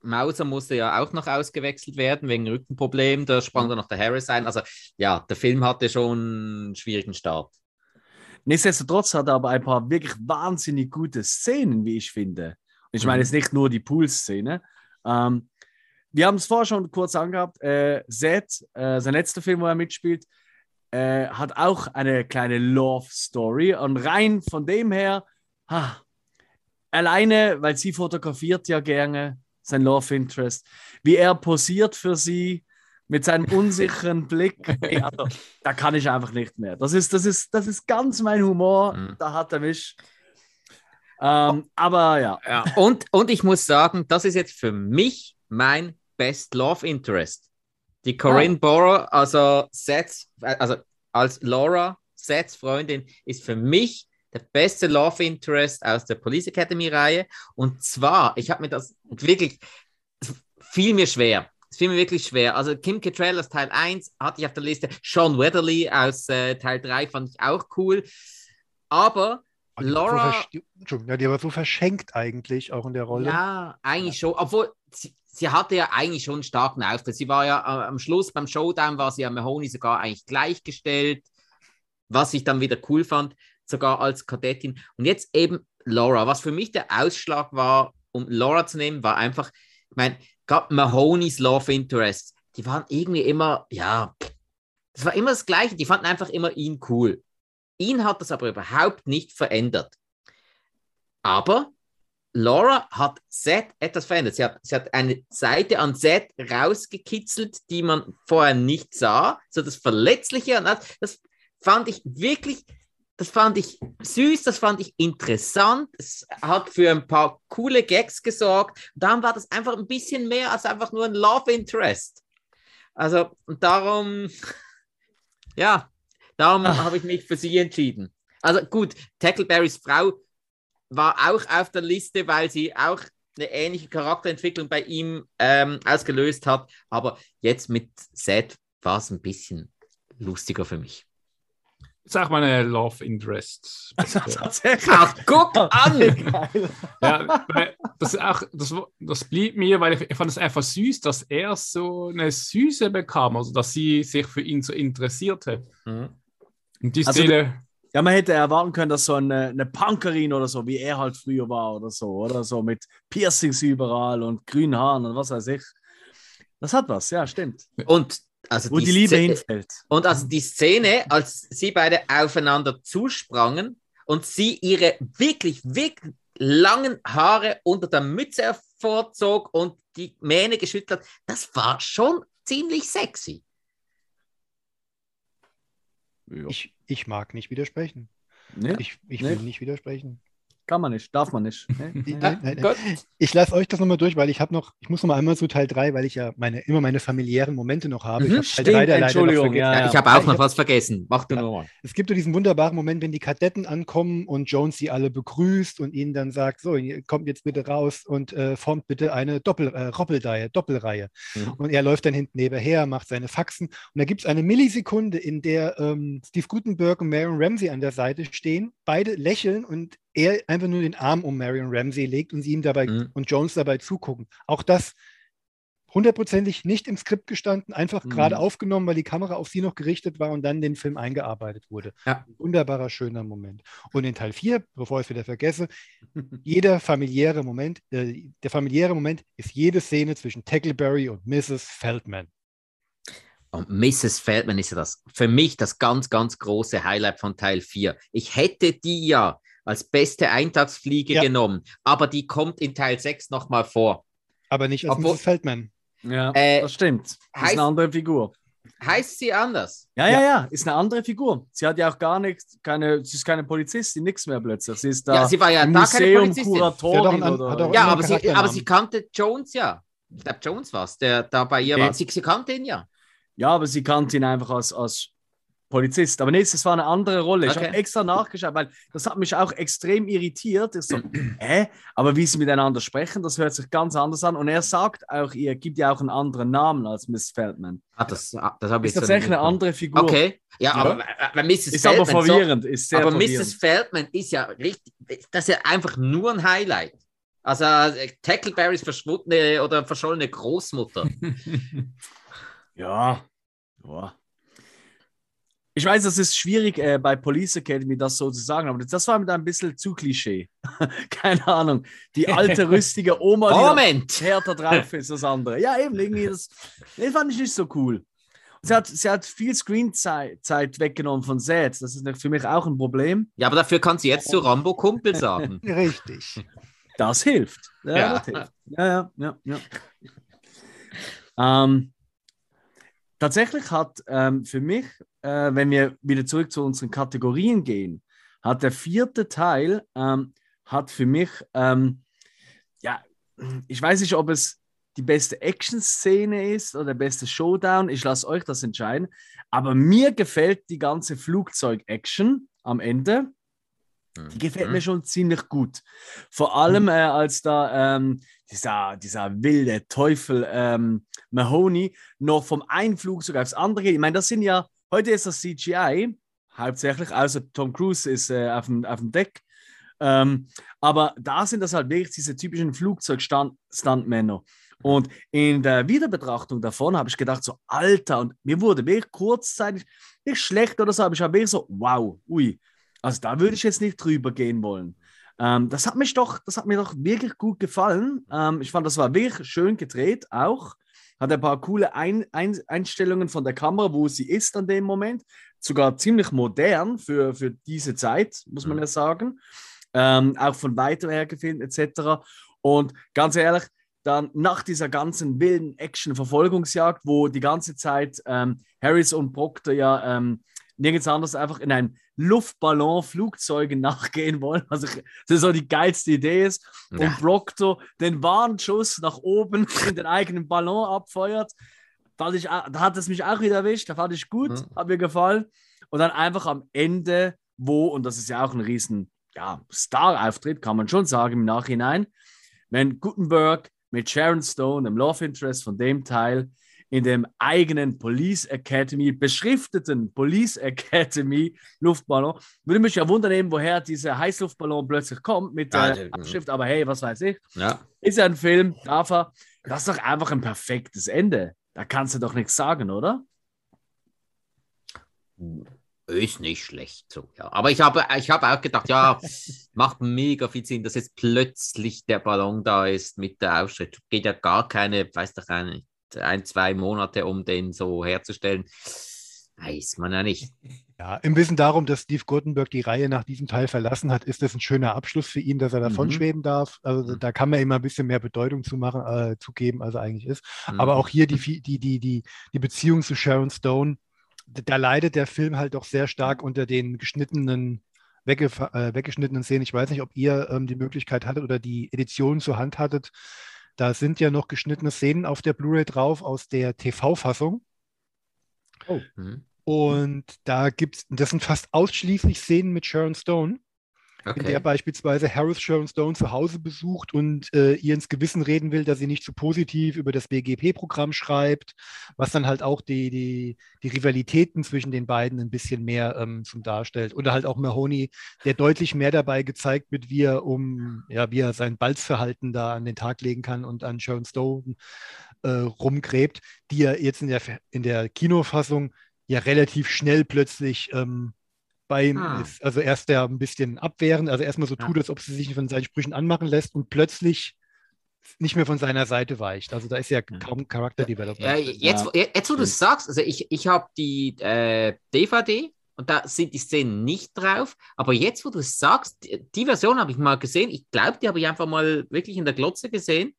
Mauser musste ja auch noch ausgewechselt werden wegen Rückenproblem. Da sprang dann noch der Harris ein. Also ja, der Film hatte schon einen schwierigen Start. Nichtsdestotrotz hat er aber ein paar wirklich wahnsinnig gute Szenen, wie ich finde. Und ich meine jetzt nicht nur die Pool-Szene. Ähm, wir haben es vorher schon kurz angehabt. Äh, Zed, äh, sein letzter Film, wo er mitspielt, äh, hat auch eine kleine Love-Story. Und rein von dem her, ha, alleine, weil sie fotografiert ja gerne, sein Love Interest, wie er posiert für sie mit seinem unsicheren Blick, also, da kann ich einfach nicht mehr. Das ist, das ist, das ist ganz mein Humor, mhm. da hat er mich. Ähm, aber ja. ja. Und, und ich muss sagen, das ist jetzt für mich mein Best Love Interest. Die Corinne ah. Borer, also Seths, also als Laura, Seths Freundin, ist für mich der beste Love Interest aus der Police Academy Reihe. Und zwar, ich habe mir das wirklich, fiel mir schwer. Es fiel mir wirklich schwer. Also Kim Cattrall aus Teil 1 hatte ich auf der Liste. Sean Weatherly aus äh, Teil 3 fand ich auch cool. Aber Laura. So ja, die war so verschenkt eigentlich auch in der Rolle. Ja, eigentlich schon. Obwohl, sie, sie hatte ja eigentlich schon einen starken Auftritt. Sie war ja äh, am Schluss beim Showdown war sie ja Mahoney sogar eigentlich gleichgestellt, was ich dann wieder cool fand, sogar als Kadettin. Und jetzt eben Laura. Was für mich der Ausschlag war, um Laura zu nehmen, war einfach, ich meine, gab Mahoney's Love Interest. Die waren irgendwie immer, ja, das war immer das Gleiche. Die fanden einfach immer ihn cool. Ihn hat das aber überhaupt nicht verändert. Aber Laura hat Seth etwas verändert. Sie hat, sie hat eine Seite an Seth rausgekitzelt, die man vorher nicht sah. So das Verletzliche. Und das, das fand ich wirklich, das fand ich süß, das fand ich interessant. Es hat für ein paar coole Gags gesorgt. Und dann war das einfach ein bisschen mehr als einfach nur ein Love Interest. Also, und darum, ja, darum habe ich mich für sie entschieden. Also gut, Tackleberrys Frau war auch auf der Liste, weil sie auch eine ähnliche Charakterentwicklung bei ihm ähm, ausgelöst hat. Aber jetzt mit Seth war es ein bisschen lustiger für mich. Das ist auch meine Love Interest. Tatsächlich. Ach, guck an! ja, das, auch, das, das blieb mir, weil ich, ich fand es einfach süß, dass er so eine Süße bekam, also dass sie sich für ihn so interessierte. Mhm. Und die also, Szene. Ja, man hätte erwarten können, dass so eine, eine Punkerin oder so, wie er halt früher war oder so, oder so mit Piercings überall und grünen Haaren und was weiß ich. Das hat was, ja, stimmt. Und also wo die, die Liebe Szene, hinfällt. Und also die Szene, als sie beide aufeinander zusprangen und sie ihre wirklich, wirklich langen Haare unter der Mütze hervorzog und die Mähne geschüttelt hat, das war schon ziemlich sexy. Ja. Ich, ich mag nicht widersprechen. Nee? Ich, ich nee. will nicht widersprechen. Kann man nicht, darf man nicht. Nee. nein, nein, nein. Ich lasse euch das nochmal durch, weil ich habe noch, ich muss noch mal einmal zu Teil 3, weil ich ja meine, immer meine familiären Momente noch habe. Mhm, ich habe Teil 3 der Entschuldigung, ja, ja. ich habe auch noch was vergessen. Mach du ja. nochmal. Es gibt so diesen wunderbaren Moment, wenn die Kadetten ankommen und Jones sie alle begrüßt und ihnen dann sagt, so, kommt jetzt bitte raus und äh, formt bitte eine Doppel, äh, Doppelreihe, Doppelreihe. Mhm. Und er läuft dann hinten nebenher, macht seine Faxen und da gibt es eine Millisekunde, in der ähm, Steve Gutenberg und Marion Ramsey an der Seite stehen, beide lächeln und er einfach nur den Arm um Marion Ramsey legt und sie ihm dabei mhm. und Jones dabei zugucken. Auch das hundertprozentig nicht im Skript gestanden, einfach mhm. gerade aufgenommen, weil die Kamera auf sie noch gerichtet war und dann den Film eingearbeitet wurde. Ja. Wunderbarer, schöner Moment. Und in Teil 4, bevor ich es wieder vergesse, jeder familiäre Moment, äh, der familiäre Moment ist jede Szene zwischen Tackleberry und Mrs. Feldman. Und Mrs. Feldman ist ja das für mich das ganz, ganz große Highlight von Teil 4. Ich hätte die ja als beste Eintagsfliege ja. genommen, aber die kommt in Teil 6 nochmal vor. Aber nicht als Obwohl, Mrs. Feldman. Ja, äh, das stimmt. Das heißt, ist eine andere Figur. Heißt sie anders? Ja, ja, ja, ist eine andere Figur. Sie hat ja auch gar nichts, keine, sie ist keine Polizistin, nichts mehr plötzlich. Sie ist da ja, sie war ja da Museum Kuratorin. An, oder, ja, aber sie, aber sie kannte Jones ja. Ich glaube, Jones war es, der da bei ihr okay. war. Sie, sie kannte ihn ja. Ja, aber sie kannte ihn einfach als, als Polizist. Aber nächstes war eine andere Rolle. Okay. Ich habe extra nachgeschaut, weil das hat mich auch extrem irritiert. Ich so, hä? Aber wie sie miteinander sprechen, das hört sich ganz anders an. Und er sagt auch, ihr gibt ja auch einen anderen Namen als Miss Feldman. Ah, das, ah, das habe ich Ist tatsächlich eine andere Figur. Okay. Ja, ja. aber äh, Mrs. Ist Feldman aber verwirrend. So, ist sehr aber verwirrend. Mrs. Feldman ist ja richtig, das ist ja einfach nur ein Highlight. Also äh, Tackleberrys verschwundene oder verschollene Großmutter. ja. Ja. Ich weiß, das ist schwierig äh, bei Police Academy das so zu sagen, aber das war mit ein bisschen zu Klischee. Keine Ahnung. Die alte, rüstige Oma, die Moment. härter drauf ist als andere. Ja, eben, irgendwie, das, das fand ich nicht so cool. Sie hat, sie hat viel Screenzeit Zeit weggenommen von Seth. Das ist für mich auch ein Problem. Ja, aber dafür kann sie jetzt zu Rambo Kumpel sagen. Richtig. Das hilft. Ja, ja. Das hilft. ja, ja, ja. ja. Ähm, tatsächlich hat ähm, für mich äh, wenn wir wieder zurück zu unseren Kategorien gehen, hat der vierte Teil, ähm, hat für mich, ähm, ja, ich weiß nicht, ob es die beste Action-Szene ist oder der beste Showdown. Ich lasse euch das entscheiden. Aber mir gefällt die ganze Flugzeug-Action am Ende. Die gefällt mhm. mir schon ziemlich gut. Vor allem, mhm. äh, als da ähm, dieser, dieser wilde Teufel ähm, Mahoney noch vom einen Flugzeug aufs andere geht. Ich meine, das sind ja Heute ist das CGI, hauptsächlich, außer Tom Cruise ist äh, auf, dem, auf dem Deck. Ähm, aber da sind das halt wirklich diese typischen Flugzeug-Stuntmänner. Und in der Wiederbetrachtung davon habe ich gedacht, so Alter, und mir wurde wirklich kurzzeitig nicht schlecht oder so, aber ich habe wirklich so, wow, ui, also da würde ich jetzt nicht drüber gehen wollen. Ähm, das hat mich doch, das hat mir doch wirklich gut gefallen. Ähm, ich fand, das war wirklich schön gedreht auch hat ein paar coole ein ein Einstellungen von der Kamera, wo sie ist an dem Moment. Sogar ziemlich modern für, für diese Zeit, muss man mhm. ja sagen. ähm, auch von weiter her gefilmt etc. Und ganz ehrlich, dann nach dieser ganzen wilden Action-Verfolgungsjagd, wo die ganze Zeit ähm, Harris und Proctor ja ähm, nirgends anders einfach in ein Luftballon Flugzeuge nachgehen wollen, was ich, das so die geilste Idee ist. Ja. Und Proctor den Warnschuss nach oben in den eigenen Ballon abfeuert. Fand ich, da hat es mich auch wieder erwischt, da fand ich gut, mhm. hat mir gefallen. Und dann einfach am Ende, wo, und das ist ja auch ein riesen ja, Star-Auftritt, kann man schon sagen im Nachhinein, wenn Gutenberg mit Sharon Stone, dem Love Interest von dem Teil, in dem eigenen Police Academy, beschrifteten Police Academy Luftballon. Würde mich ja wundern, woher dieser Heißluftballon plötzlich kommt mit der ja, Abschrift, aber hey, was weiß ich. Ja. Ist ja ein Film, darf er. Das ist doch einfach ein perfektes Ende. Da kannst du doch nichts sagen, oder? Ist nicht schlecht so, ja. Aber ich habe, ich habe auch gedacht, ja, macht mega viel Sinn, dass jetzt plötzlich der Ballon da ist mit der Aufschrift. Geht ja gar keine, weiß doch ein, ein, zwei Monate, um den so herzustellen. Weiß man ja nicht. Ja, im Wissen darum, dass Steve Guttenberg die Reihe nach diesem Teil verlassen hat, ist das ein schöner Abschluss für ihn, dass er davon mhm. schweben darf. Also mhm. da kann man immer ein bisschen mehr Bedeutung zu machen, äh, zu geben, als er eigentlich ist. Mhm. Aber auch hier die, die, die, die, die Beziehung zu Sharon Stone, da leidet der Film halt doch sehr stark unter den geschnittenen, äh, weggeschnittenen Szenen. Ich weiß nicht, ob ihr ähm, die Möglichkeit hattet oder die Edition zur Hand hattet. Da sind ja noch geschnittene Szenen auf der Blu-ray drauf aus der TV-Fassung. Oh. Mhm. Und da gibt es, das sind fast ausschließlich Szenen mit Sharon Stone okay. in der beispielsweise Harris Sharon Stone zu Hause besucht und äh, ihr ins Gewissen reden will, dass sie nicht zu so positiv über das BGP-Programm schreibt, was dann halt auch die, die, die Rivalitäten zwischen den beiden ein bisschen mehr ähm, zum darstellt. Oder halt auch Mahoney, der deutlich mehr dabei gezeigt wird, wie er um, ja, wie er sein Balzverhalten da an den Tag legen kann und an Sharon Stone äh, rumgräbt, die er jetzt in der, in der Kinofassung ja relativ schnell plötzlich ähm, bei ihm ah. ist. Also erst der ein bisschen abwehrend, also erstmal so ja. tut, als ob sie sich von seinen Sprüchen anmachen lässt und plötzlich nicht mehr von seiner Seite weicht. Also da ist ja kaum Charakterdevelopment. Ja, jetzt, ja. jetzt, wo du es sagst, also ich, ich habe die äh, DVD und da sind die Szenen nicht drauf, aber jetzt, wo du es sagst, die, die Version habe ich mal gesehen. Ich glaube, die habe ich einfach mal wirklich in der Glotze gesehen.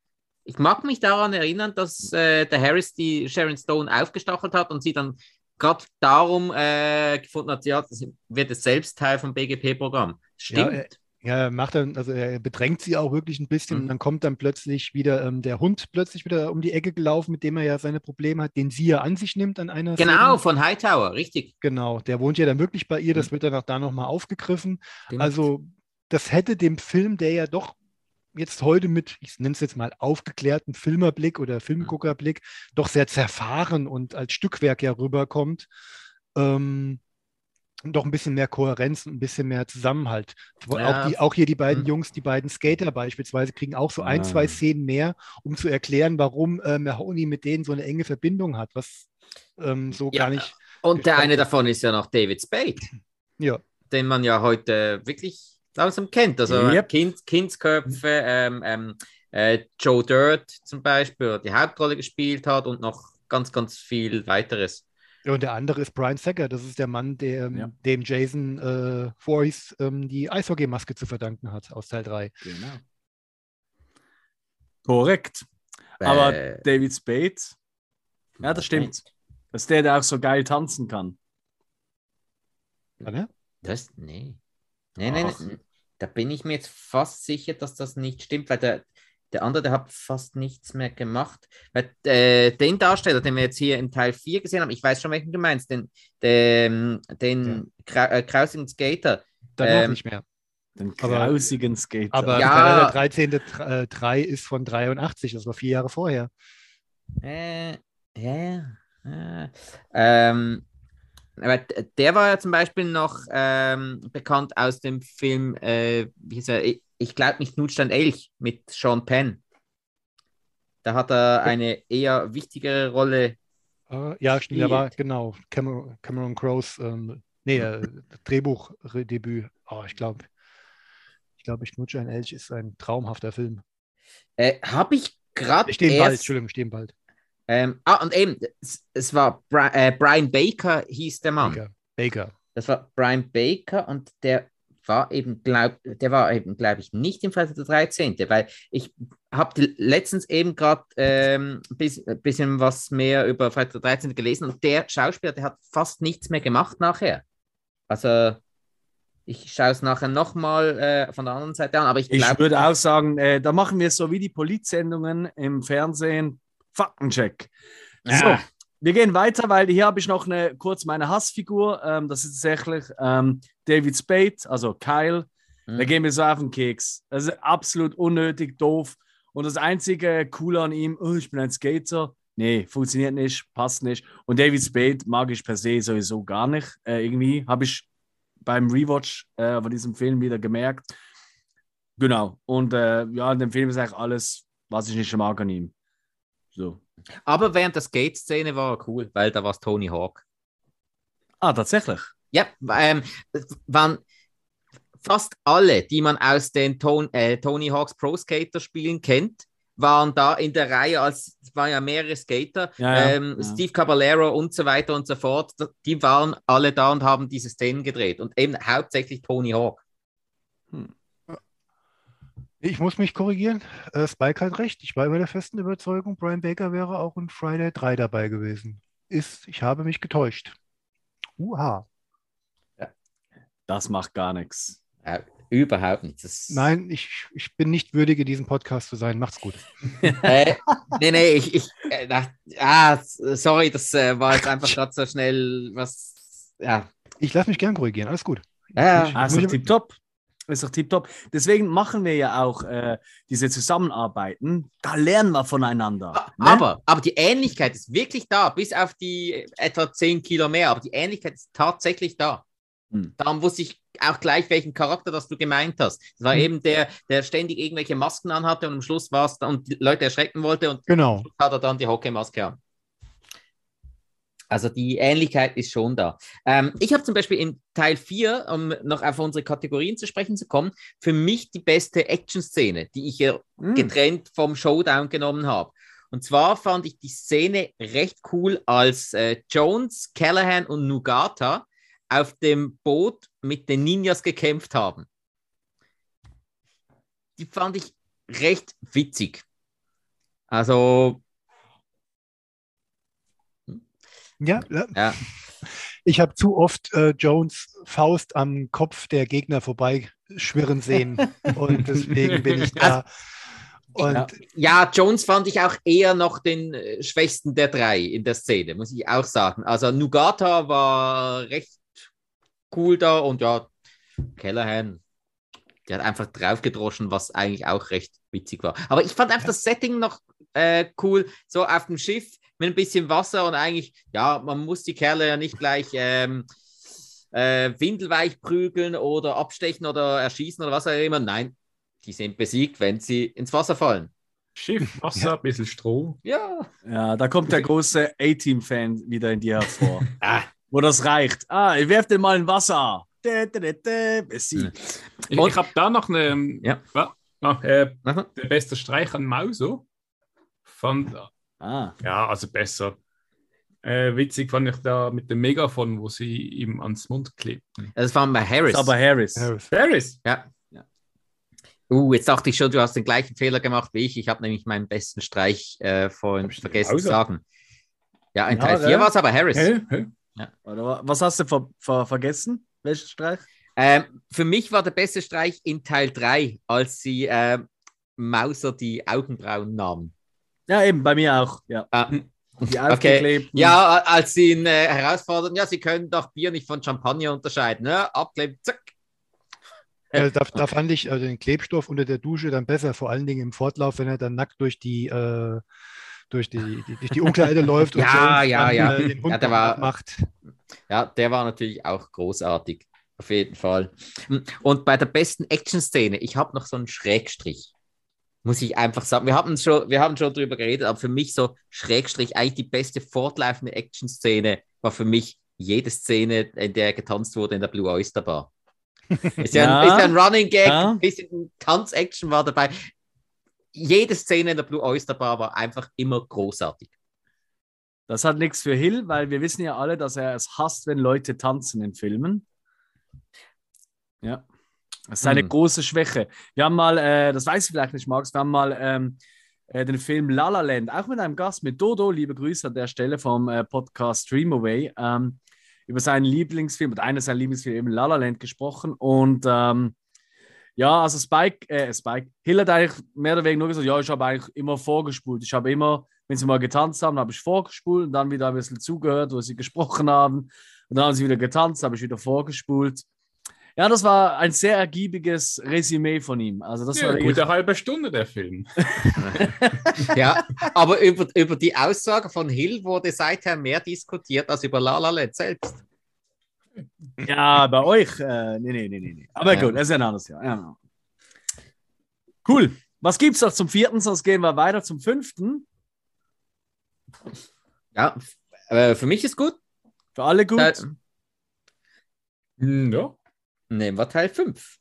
Ich mag mich daran erinnern, dass äh, der Harris die Sharon Stone aufgestachelt hat und sie dann gerade darum äh, gefunden hat, ja, das wird es selbst Teil vom BGP-Programm. Stimmt. Ja, ja, er macht dann, also er bedrängt sie auch wirklich ein bisschen mhm. und dann kommt dann plötzlich wieder ähm, der Hund plötzlich wieder um die Ecke gelaufen, mit dem er ja seine Probleme hat, den sie ja an sich nimmt an einer Genau, Szene. von Hightower, richtig. Genau, der wohnt ja dann wirklich bei ihr, das mhm. wird dann auch da nochmal aufgegriffen. Stimmt. Also das hätte dem Film, der ja doch jetzt heute mit, ich nenne es jetzt mal, aufgeklärten Filmerblick oder Filmguckerblick doch sehr zerfahren und als Stückwerk ja rüberkommt, ähm, doch ein bisschen mehr Kohärenz und ein bisschen mehr Zusammenhalt. Ja. Auch, die, auch hier die beiden mhm. Jungs, die beiden Skater beispielsweise, kriegen auch so ein, zwei Szenen mehr, um zu erklären, warum äh, Mahoney mit denen so eine enge Verbindung hat, was ähm, so ja. gar nicht. Und der eine davon ist ja noch David Spade. Ja. Den man ja heute wirklich langsam kennt. Also yep. kind, Kindsköpfe, ähm, ähm, äh, Joe Dirt zum Beispiel, die Hauptrolle gespielt hat und noch ganz, ganz viel weiteres. Und der andere ist Brian Sacker, das ist der Mann, der, ähm, ja. dem Jason äh, Voorhees ähm, die Eishockeymaske zu verdanken hat aus Teil 3. Genau. Korrekt. Aber äh, David Spade, ja, das stimmt. Das ist der, der auch so geil tanzen kann. Ja, Das, nee. Nee, nee, nee, da bin ich mir jetzt fast sicher, dass das nicht stimmt, weil der, der andere, der hat fast nichts mehr gemacht. Weil, äh, den Darsteller, den wir jetzt hier in Teil 4 gesehen haben, ich weiß schon, welchen du meinst, den, den, den ja. äh, krausigen Skater. Danach ähm, nicht mehr. Den krausigen Skater. Aber ja. der 13. 3 ist von 83, das war vier Jahre vorher. Äh, ja, ja. Ähm, aber der war ja zum Beispiel noch ähm, bekannt aus dem Film, äh, wie hieß er, ich, ich glaube nicht Notstand Elch mit Sean Penn. Da hat er eine eher wichtigere Rolle. Uh, ja, stimmt, der war genau Cameron, Cameron Crowe's ähm, nee, äh, Drehbuchdebüt. Oh, ich glaube, ich glaube, ich ein Elch ist ein traumhafter Film. Äh, Habe ich gerade. Stehen bald, Entschuldigung, stehen bald. Ähm, ah, und eben, es, es war Bri äh, Brian Baker, hieß der Mann. Baker. Baker. Das war Brian Baker und der war eben, glaub, der war eben, glaube ich, nicht im Freitag der 13., weil ich habe letztens eben gerade ein ähm, bisschen was mehr über Freitag der 13. gelesen und der Schauspieler, der hat fast nichts mehr gemacht nachher. Also ich schaue es nachher nochmal äh, von der anderen Seite an, aber ich glaube... Ich würde auch sagen, äh, da machen wir so wie die Polizsendungen im Fernsehen, Faktencheck. Ja. So, wir gehen weiter, weil hier habe ich noch eine, kurz meine Hassfigur. Ähm, das ist tatsächlich ähm, David Spade, also Kyle. Mhm. Da gehen wir so auf den Keks. Das ist absolut unnötig, doof. Und das einzige Coole an ihm, oh, ich bin ein Skater. Nee, funktioniert nicht, passt nicht. Und David Spade mag ich per se sowieso gar nicht. Äh, irgendwie habe ich beim Rewatch äh, von diesem Film wieder gemerkt. Genau. Und äh, ja, in dem Film ist eigentlich alles, was ich nicht mag an ihm. So. Aber während der Skate-Szene war er cool, weil da war es Tony Hawk. Ah, tatsächlich? Ja, ähm, waren fast alle, die man aus den Ton, äh, Tony Hawks Pro Skater Spielen kennt, waren da in der Reihe, als es waren ja mehrere Skater, ja, ja, ähm, ja. Steve Caballero und so weiter und so fort, die waren alle da und haben diese Szenen gedreht und eben hauptsächlich Tony Hawk. Hm. Ich muss mich korrigieren. Äh, Spike hat recht. Ich war immer der festen Überzeugung, Brian Baker wäre auch in Friday 3 dabei gewesen. Ist, ich habe mich getäuscht. Uha. Ja. Das macht gar nichts. Ja, überhaupt nichts. Das Nein, ich, ich bin nicht würdig, in diesem Podcast zu sein. Macht's gut. äh, nee, nee, ich, ich äh, ah, sorry, das äh, war jetzt einfach gerade so schnell was. Ja. Ich lasse mich gern korrigieren. Alles gut. Ja, ich, also tipptopp ist doch tipptopp. Deswegen machen wir ja auch äh, diese Zusammenarbeiten. Da lernen wir voneinander. Ne? Aber, aber die Ähnlichkeit ist wirklich da, bis auf die etwa 10 Kilo mehr. Aber die Ähnlichkeit ist tatsächlich da. Hm. Darum wusste ich auch gleich, welchen Charakter das du gemeint hast. Das war hm. eben der, der ständig irgendwelche Masken anhatte und am Schluss war es und die Leute erschrecken wollte und genau. hat er dann die Hockeymaske an. Also die Ähnlichkeit ist schon da. Ähm, ich habe zum Beispiel in Teil 4, um noch auf unsere Kategorien zu sprechen zu kommen, für mich die beste Action-Szene, die ich hier mm. getrennt vom Showdown genommen habe. Und zwar fand ich die Szene recht cool, als äh, Jones, Callahan und Nugata auf dem Boot mit den Ninjas gekämpft haben. Die fand ich recht witzig. Also Ja, ja. Ich habe zu oft äh, Jones Faust am Kopf der Gegner vorbeischwirren sehen und deswegen bin ich da. Und ja, Jones fand ich auch eher noch den äh, schwächsten der drei in der Szene, muss ich auch sagen. Also Nugata war recht cool da und ja, Callahan, der hat einfach draufgedroschen, was eigentlich auch recht witzig war. Aber ich fand einfach ja. das Setting noch äh, cool, so auf dem Schiff mit ein bisschen Wasser und eigentlich, ja, man muss die Kerle ja nicht gleich ähm, äh, windelweich prügeln oder abstechen oder erschießen oder was auch immer. Nein, die sind besiegt, wenn sie ins Wasser fallen. Schiff, Wasser, ja. ein bisschen Stroh. Ja. Ja, da kommt der große A-Team-Fan wieder in dir hervor. ah. Wo das reicht. Ah, ich werf den mal in Wasser. Besiegt. Ich, ich habe da noch eine. Ja. Ah, äh, der beste Streich an Mauso. Fand, Ah. Ja, also besser. Äh, witzig fand ich da mit dem Megafon, wo sie ihm ans Mund klebten. Das war bei Harris. Das aber Harris. Harris. Harris? Ja. ja. Uh, jetzt dachte ich schon, du hast den gleichen Fehler gemacht wie ich. Ich habe nämlich meinen besten Streich äh, vorhin vergessen zu sagen. Ja, in Teil 4 war es aber Harris. Hey, hey. Ja. Was hast du ver ver vergessen? Welchen Streich? Ähm, für mich war der beste Streich in Teil 3, als sie äh, Mauser die Augenbrauen nahmen. Ja, eben, bei mir auch. Ja. Ah. Okay. Ja, als sie ihn äh, herausfordern, ja, sie können doch Bier nicht von Champagner unterscheiden. Ne? Abkleben, zack. Ja, da, da, fand ich also den Klebstoff unter der Dusche dann besser, vor allen Dingen im Fortlauf, wenn er dann nackt durch die, äh, durch die, die, durch die Umkleide läuft und ja, ja, ja. Äh, den Hund ja, der war, macht. Ja, der war natürlich auch großartig. Auf jeden Fall. Und bei der besten Action-Szene, ich habe noch so einen Schrägstrich muss ich einfach sagen. Wir haben schon, wir haben schon drüber geredet, aber für mich so Schrägstrich, eigentlich die beste fortlaufende Action-Szene war für mich jede Szene, in der getanzt wurde in der Blue Oyster Bar. Ist ja, ja, ein, ist ein Running Gag, ja. ein bisschen Tanz-Action war dabei. Jede Szene in der Blue Oyster Bar war einfach immer großartig. Das hat nichts für Hill, weil wir wissen ja alle, dass er es hasst, wenn Leute tanzen in Filmen. Ja. Das ist eine hm. große Schwäche. Wir haben mal, äh, das weiß ich vielleicht nicht, Max, wir haben mal ähm, äh, den Film La La Land, auch mit einem Gast, mit Dodo, liebe Grüße an der Stelle vom äh, Podcast Dream Away, ähm, über seinen Lieblingsfilm, oder eines seiner Lieblingsfilme, eben La La Land gesprochen. Und ähm, ja, also Spike, äh, Spike, Hill hat eigentlich mehr oder weniger nur gesagt, ja, ich habe eigentlich immer vorgespult. Ich habe immer, wenn sie mal getanzt haben, habe ich vorgespult und dann wieder ein bisschen zugehört, wo sie gesprochen haben. Und dann haben sie wieder getanzt, habe ich wieder vorgespult. Ja, das war ein sehr ergiebiges Resümee von ihm. Also das ja, war gute halbe Stunde der Film. ja, aber über, über die Aussage von Hill wurde seither mehr diskutiert als über La La Land selbst. Ja, bei euch? Äh, nee, nee, nee, nee. Aber ja. gut, das ist ein anderes Jahr. Ja. Cool. Was gibt's noch zum vierten? Sonst gehen wir weiter zum fünften. Ja, äh, für mich ist gut. Für alle gut. Da, ja. Nehmen wir Teil 5.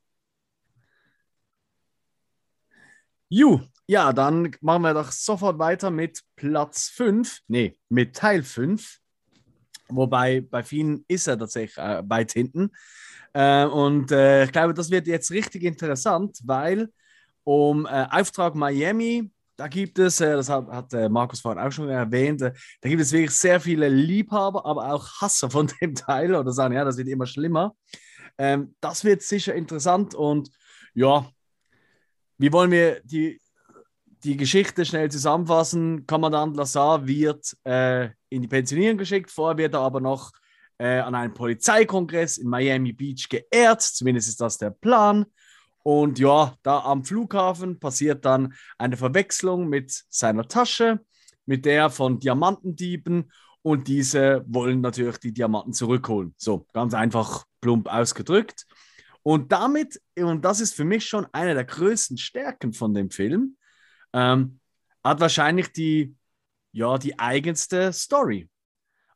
Ju, ja, dann machen wir doch sofort weiter mit Platz 5. Nee, mit Teil 5. Wobei bei vielen ist er tatsächlich äh, weit hinten. Äh, und äh, ich glaube, das wird jetzt richtig interessant, weil um Auftrag Miami, da gibt es, das hat, Markus vorhin auch schon erwähnt, da gibt es wirklich sehr viele Liebhaber, aber auch Hasser von dem Teil oder sagen, ja, das wird immer schlimmer. Ähm, das wird sicher interessant und ja, wie wollen wir die, die Geschichte schnell zusammenfassen? Kommandant Lazar wird äh, in die Pensionierung geschickt, vorher wird er aber noch äh, an einem Polizeikongress in Miami Beach geehrt, zumindest ist das der Plan. Und ja, da am Flughafen passiert dann eine Verwechslung mit seiner Tasche, mit der von Diamantendieben und diese wollen natürlich die Diamanten zurückholen. So, ganz einfach plump ausgedrückt. Und damit, und das ist für mich schon eine der größten Stärken von dem Film, ähm, hat wahrscheinlich die, ja, die eigenste Story.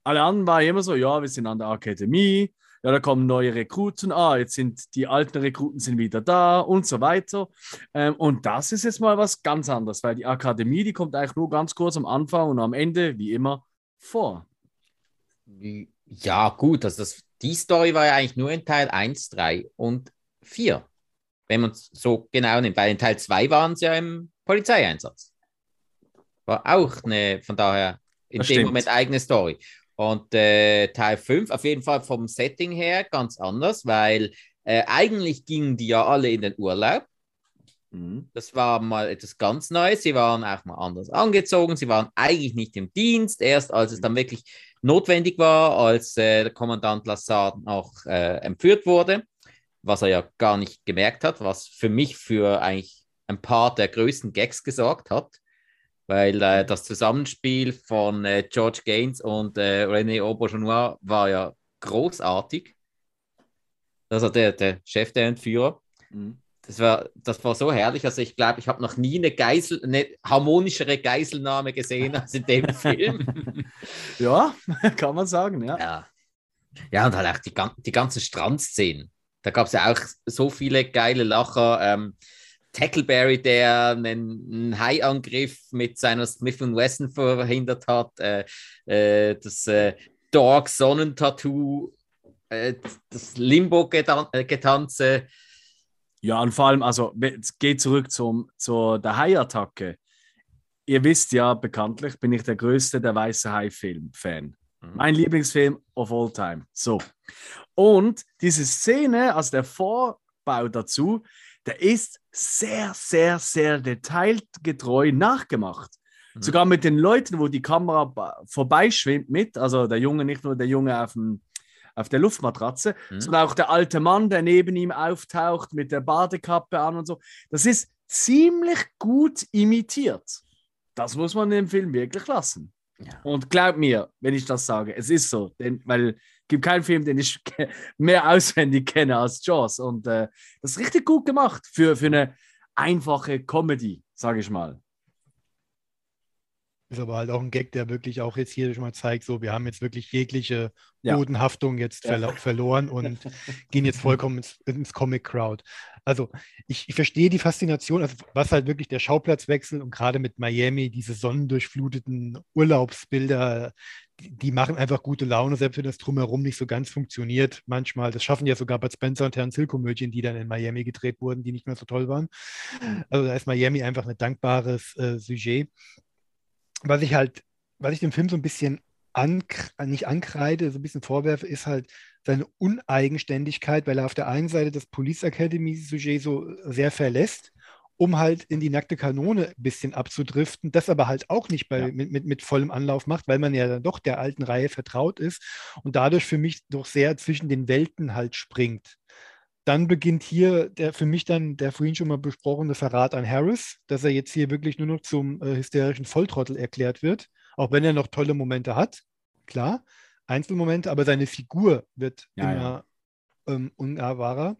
Alle anderen waren immer so, ja, wir sind an der Akademie, ja, da kommen neue Rekruten, ah, jetzt sind die alten Rekruten sind wieder da und so weiter. Ähm, und das ist jetzt mal was ganz anderes, weil die Akademie, die kommt eigentlich nur ganz kurz am Anfang und am Ende, wie immer, vor. Ja, gut, also das, die Story war ja eigentlich nur in Teil 1, 3 und 4. Wenn man es so genau nimmt. Weil in Teil 2 waren sie ja im Polizeieinsatz. War auch eine, von daher in das dem stimmt. Moment eigene Story. Und äh, Teil 5, auf jeden Fall vom Setting her ganz anders, weil äh, eigentlich gingen die ja alle in den Urlaub Mhm. Das war mal etwas ganz Neues. Sie waren auch mal anders angezogen. Sie waren eigentlich nicht im Dienst. Erst als es dann wirklich notwendig war, als äh, der Kommandant Lassard auch äh, entführt wurde, was er ja gar nicht gemerkt hat, was für mich für eigentlich ein paar der größten Gags gesorgt hat, weil äh, das Zusammenspiel von äh, George Gaines und äh, René Aubergenois war ja großartig. Also der, der Chef der Entführer. Mhm das war, das war so herrlich. Also ich glaube, ich habe noch nie eine Geisel, eine harmonischere Geiselnahme gesehen als in dem Film. ja, kann man sagen, ja. Ja, ja und halt auch die, die ganzen Strandszenen. Da gab es ja auch so viele geile Lacher. Ähm, Tackleberry, der einen, Haiangriff mit seiner Smith Wesson verhindert hat. Äh, äh, das äh, Dog Sonnentattoo, äh, das Limbo-Getanze. Ja, und vor allem, also es geht zurück zum, zur der Hai-Attacke. Ihr wisst ja, bekanntlich bin ich der größte der Weiße Hai-Film-Fan. Mhm. Mein Lieblingsfilm of all time. So. Und diese Szene, also der Vorbau dazu, der ist sehr, sehr, sehr detailgetreu nachgemacht. Mhm. Sogar mit den Leuten, wo die Kamera vorbeischwimmt mit, also der Junge, nicht nur der Junge auf dem auf der Luftmatratze, mhm. sondern auch der alte Mann, der neben ihm auftaucht mit der Badekappe an und so. Das ist ziemlich gut imitiert. Das muss man im Film wirklich lassen. Ja. Und glaub mir, wenn ich das sage, es ist so, denn, weil es gibt keinen Film, den ich mehr auswendig kenne als Jaws. Und äh, das ist richtig gut gemacht für, für eine einfache Comedy, sage ich mal. Ist aber halt auch ein Gag, der wirklich auch jetzt hier schon mal zeigt, so wir haben jetzt wirklich jegliche ja. Bodenhaftung jetzt ja. verlo verloren und gehen jetzt vollkommen ins, ins Comic-Crowd. Also ich, ich, verstehe die Faszination, also was halt wirklich der Schauplatzwechsel und gerade mit Miami, diese sonnendurchfluteten Urlaubsbilder, die, die, machen einfach gute Laune, selbst wenn das drumherum nicht so ganz funktioniert. Manchmal, das schaffen ja sogar Bud Spencer und Terence Hill-Komödien, die dann in Miami gedreht wurden, die nicht mehr so toll waren. Also da ist Miami einfach ein dankbares äh, Sujet. Was ich halt, was ich dem Film so ein bisschen an, nicht ankreide, so ein bisschen vorwerfe, ist halt seine Uneigenständigkeit, weil er auf der einen Seite das Police Academy-Sujet so sehr verlässt, um halt in die nackte Kanone ein bisschen abzudriften, das aber halt auch nicht bei, ja. mit, mit, mit vollem Anlauf macht, weil man ja dann doch der alten Reihe vertraut ist und dadurch für mich doch sehr zwischen den Welten halt springt. Dann beginnt hier der für mich dann der vorhin schon mal besprochene Verrat an Harris, dass er jetzt hier wirklich nur noch zum äh, hysterischen Volltrottel erklärt wird, auch wenn er noch tolle Momente hat, klar. Einzelmomente, aber seine Figur wird ja, immer ja. Ähm, unerwahrer.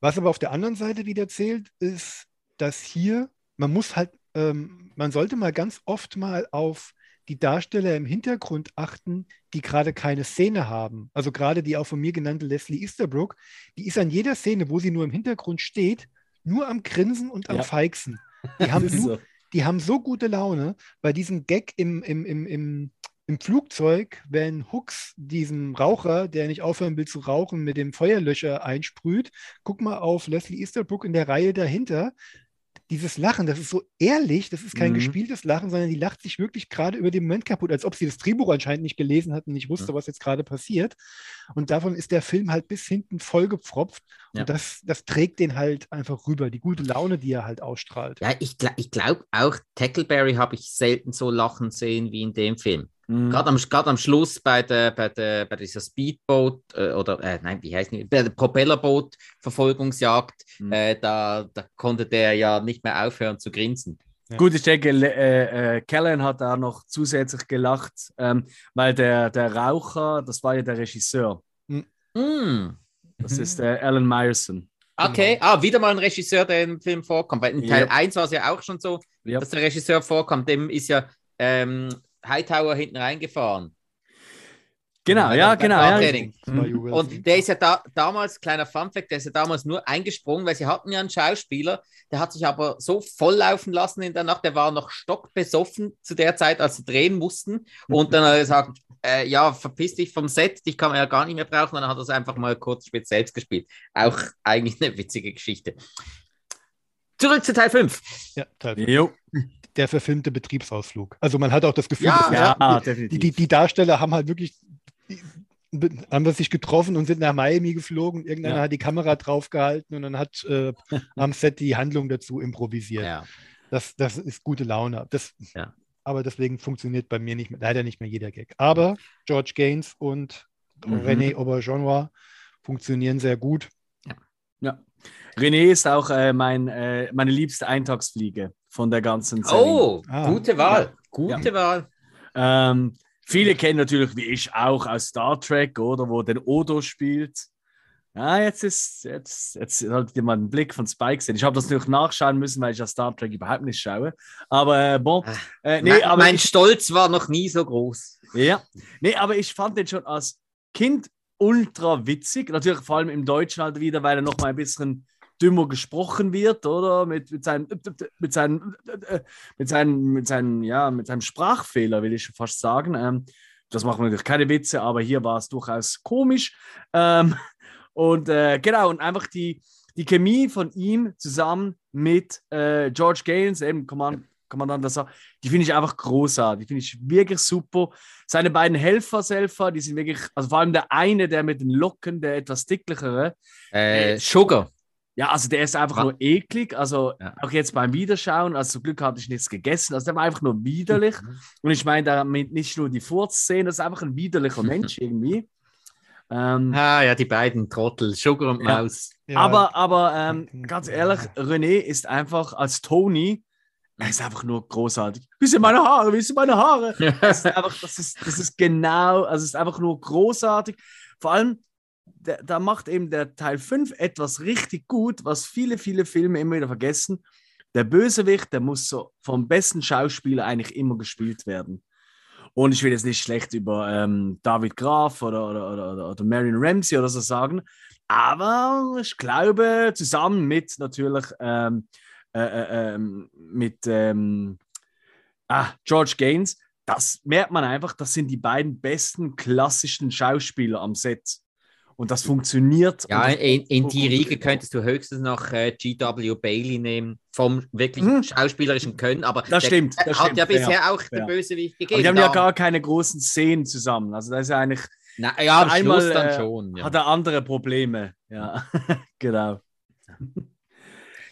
Was aber auf der anderen Seite wieder zählt, ist, dass hier, man muss halt, ähm, man sollte mal ganz oft mal auf die Darsteller im Hintergrund achten, die gerade keine Szene haben. Also gerade die auch von mir genannte Leslie Easterbrook, die ist an jeder Szene, wo sie nur im Hintergrund steht, nur am Grinsen und am ja. Feixen. Die haben, so. die haben so gute Laune bei diesem Gag im, im, im, im im Flugzeug, wenn Hooks diesem Raucher, der nicht aufhören will zu rauchen, mit dem Feuerlöscher einsprüht, guck mal auf Leslie Easterbrook in der Reihe dahinter. Dieses Lachen, das ist so ehrlich, das ist kein mhm. gespieltes Lachen, sondern die lacht sich wirklich gerade über den Moment kaputt, als ob sie das Drehbuch anscheinend nicht gelesen hat und nicht wusste, mhm. was jetzt gerade passiert. Und davon ist der Film halt bis hinten vollgepfropft. Ja. Und das, das trägt den halt einfach rüber, die gute Laune, die er halt ausstrahlt. Ja, ich, ich glaube auch, Tackleberry habe ich selten so lachen sehen wie in dem Film. Mhm. Gerade am, am Schluss bei, der, bei, der, bei dieser Speedboat äh, oder äh, nein, wie heißt nicht, bei der Propellerboot-Verfolgungsjagd, mhm. äh, da, da konnte der ja nicht mehr aufhören zu grinsen. Ja. Gut, ich denke, äh, äh, Kellen hat da noch zusätzlich gelacht, ähm, weil der, der Raucher, das war ja der Regisseur. Mhm. Das ist der Alan Meyerson. Okay, genau. ah, wieder mal ein Regisseur, der im Film vorkommt. Weil in Teil ja. 1 war es ja auch schon so, ja. dass der Regisseur vorkommt. Dem ist ja ähm, Hightower hinten reingefahren. Genau, ja, genau. Ja. Und der ist ja da, damals, kleiner Funfact, der ist ja damals nur eingesprungen, weil sie hatten ja einen Schauspieler, der hat sich aber so volllaufen lassen in der Nacht, der war noch stockbesoffen zu der Zeit, als sie drehen mussten. Und dann hat er gesagt, äh, ja, verpiss dich vom Set, dich kann man ja gar nicht mehr brauchen. Und dann hat er es einfach mal kurz spät selbst gespielt. Auch eigentlich eine witzige Geschichte. Zurück zu Teil 5. Ja, Teil 5. Jo der verfilmte Betriebsausflug. Also man hat auch das Gefühl, ja, ja, ja die, die, die, Darsteller haben halt wirklich haben wir sich getroffen und sind nach Miami geflogen. Irgendeiner ja. hat die Kamera draufgehalten und dann hat äh, am Set die Handlung dazu improvisiert. Ja. Das, das ist gute Laune. Das, ja. Aber deswegen funktioniert bei mir nicht, leider nicht mehr jeder Gag. Aber George Gaines und mhm. René Auberjonois funktionieren sehr gut. Ja. ja. René ist auch äh, mein, äh, meine liebste Eintagsfliege von der ganzen Serie. Oh, ah. gute Wahl. Gute Wahl. Ähm, Viele kennen natürlich, wie ich auch, aus Star Trek, oder wo den Odo spielt. Ja, jetzt ist, jetzt, jetzt solltet ihr mal einen Blick von Spike sehen. Ich habe das natürlich nachschauen müssen, weil ich ja Star Trek überhaupt nicht schaue. Aber äh, bon. Ah, äh, nee, mein, aber mein ich, Stolz war noch nie so groß. Ja, nee, aber ich fand den schon als Kind ultra witzig. Natürlich vor allem im Deutschen halt wieder, weil er noch mal ein bisschen dümmer gesprochen wird, oder? Mit, mit, seinen, mit, seinen, mit, seinen, mit, seinen, ja, mit seinem Sprachfehler, will ich schon fast sagen. Ähm, das machen wir natürlich keine Witze, aber hier war es durchaus komisch. Ähm, und äh, genau, und einfach die, die Chemie von ihm zusammen mit äh, George Gaines, eben Command, Kommandant, das die finde ich einfach großartig, die finde ich wirklich super. Seine beiden Helferselfer, die sind wirklich, also vor allem der eine, der mit den Locken, der etwas dicklichere. Äh, Sugar. Ja, also der ist einfach ja. nur eklig. Also ja. auch jetzt beim Wiederschauen, also zum Glück hatte ich nichts gegessen. Also der war einfach nur widerlich. Mhm. Und ich meine damit nicht nur die Furzszene, das ist einfach ein widerlicher Mensch irgendwie. Ähm, ah ja, die beiden Trottel, Sugar und Maus. Ja. Aber, aber ähm, ganz ehrlich, René ist einfach als Tony, er ist einfach nur großartig. Wie sind meine Haare? Wie sind meine Haare? Das ist, einfach, das, ist, das ist genau, also es ist einfach nur großartig. Vor allem, da macht eben der Teil 5 etwas richtig gut, was viele, viele Filme immer wieder vergessen. der Bösewicht, der muss so vom besten Schauspieler eigentlich immer gespielt werden. Und ich will jetzt nicht schlecht über ähm, David Graf oder, oder, oder, oder Marion Ramsey oder so sagen, aber ich glaube, zusammen mit natürlich ähm, äh, äh, ähm, mit ähm, ah, George Gaines, das merkt man einfach, das sind die beiden besten klassischen Schauspieler am Set. Und das funktioniert. Ja, das in, in die Riege könntest du höchstens noch äh, G.W. Bailey nehmen, vom wirklich Mhm. schauspielerischen Können. Aber Das der, stimmt, das hat stimmt, ja bisher ja, auch der ja. Bösewicht Aber gegeben. die haben ja gar keine großen Szenen zusammen. Also da ist ja eigentlich, Na, ja, am einmal, Schluss dann äh, schon. Ja. hat er andere Probleme. Ja, genau.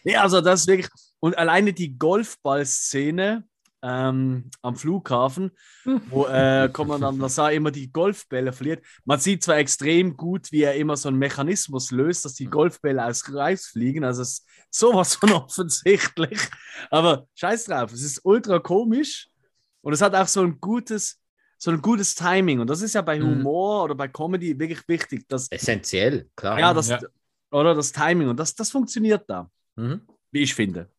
Ja, also das ist wirklich, und alleine die Golfball-Szene ähm, am Flughafen, wo äh, Kommandant Lazar immer die Golfbälle verliert. Man sieht zwar extrem gut, wie er immer so einen Mechanismus löst, dass die Golfbälle aus Reis fliegen, also es ist sowas von offensichtlich, aber scheiß drauf, es ist ultra komisch und es hat auch so ein gutes, so ein gutes Timing und das ist ja bei Mhm. Humor oder bei Comedy wirklich wichtig, dass Essentiell, klar. ja, das, Ja. oder das Timing und das, das funktioniert da, Mhm. wie ich finde.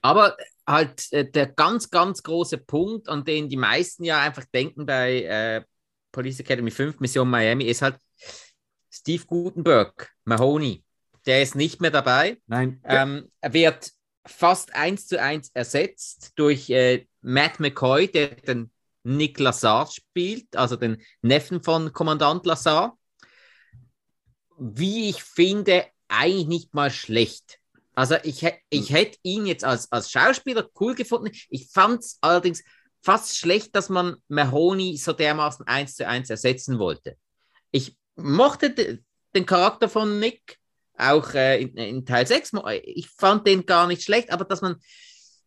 Aber halt äh, der ganz, ganz große Punkt, an den die meisten ja einfach denken bei äh, Police Academy 5 Mission Miami, ist halt Steve Gutenberg, Mahoney. Der ist nicht mehr dabei. Nein, Ähm, er wird fast eins zu eins ersetzt durch äh, Matt McCoy, der den Nick Lazar spielt, also den Neffen von Kommandant Lazar. Wie ich finde, eigentlich nicht mal schlecht. Also ich, ich hätte ihn jetzt als, als Schauspieler cool gefunden. Ich fand es allerdings fast schlecht, dass man Mahoney so dermaßen eins zu eins ersetzen wollte. Ich mochte de, den Charakter von Nick, auch äh, in, in Teil 6. mo- Ich fand den gar nicht schlecht, aber dass man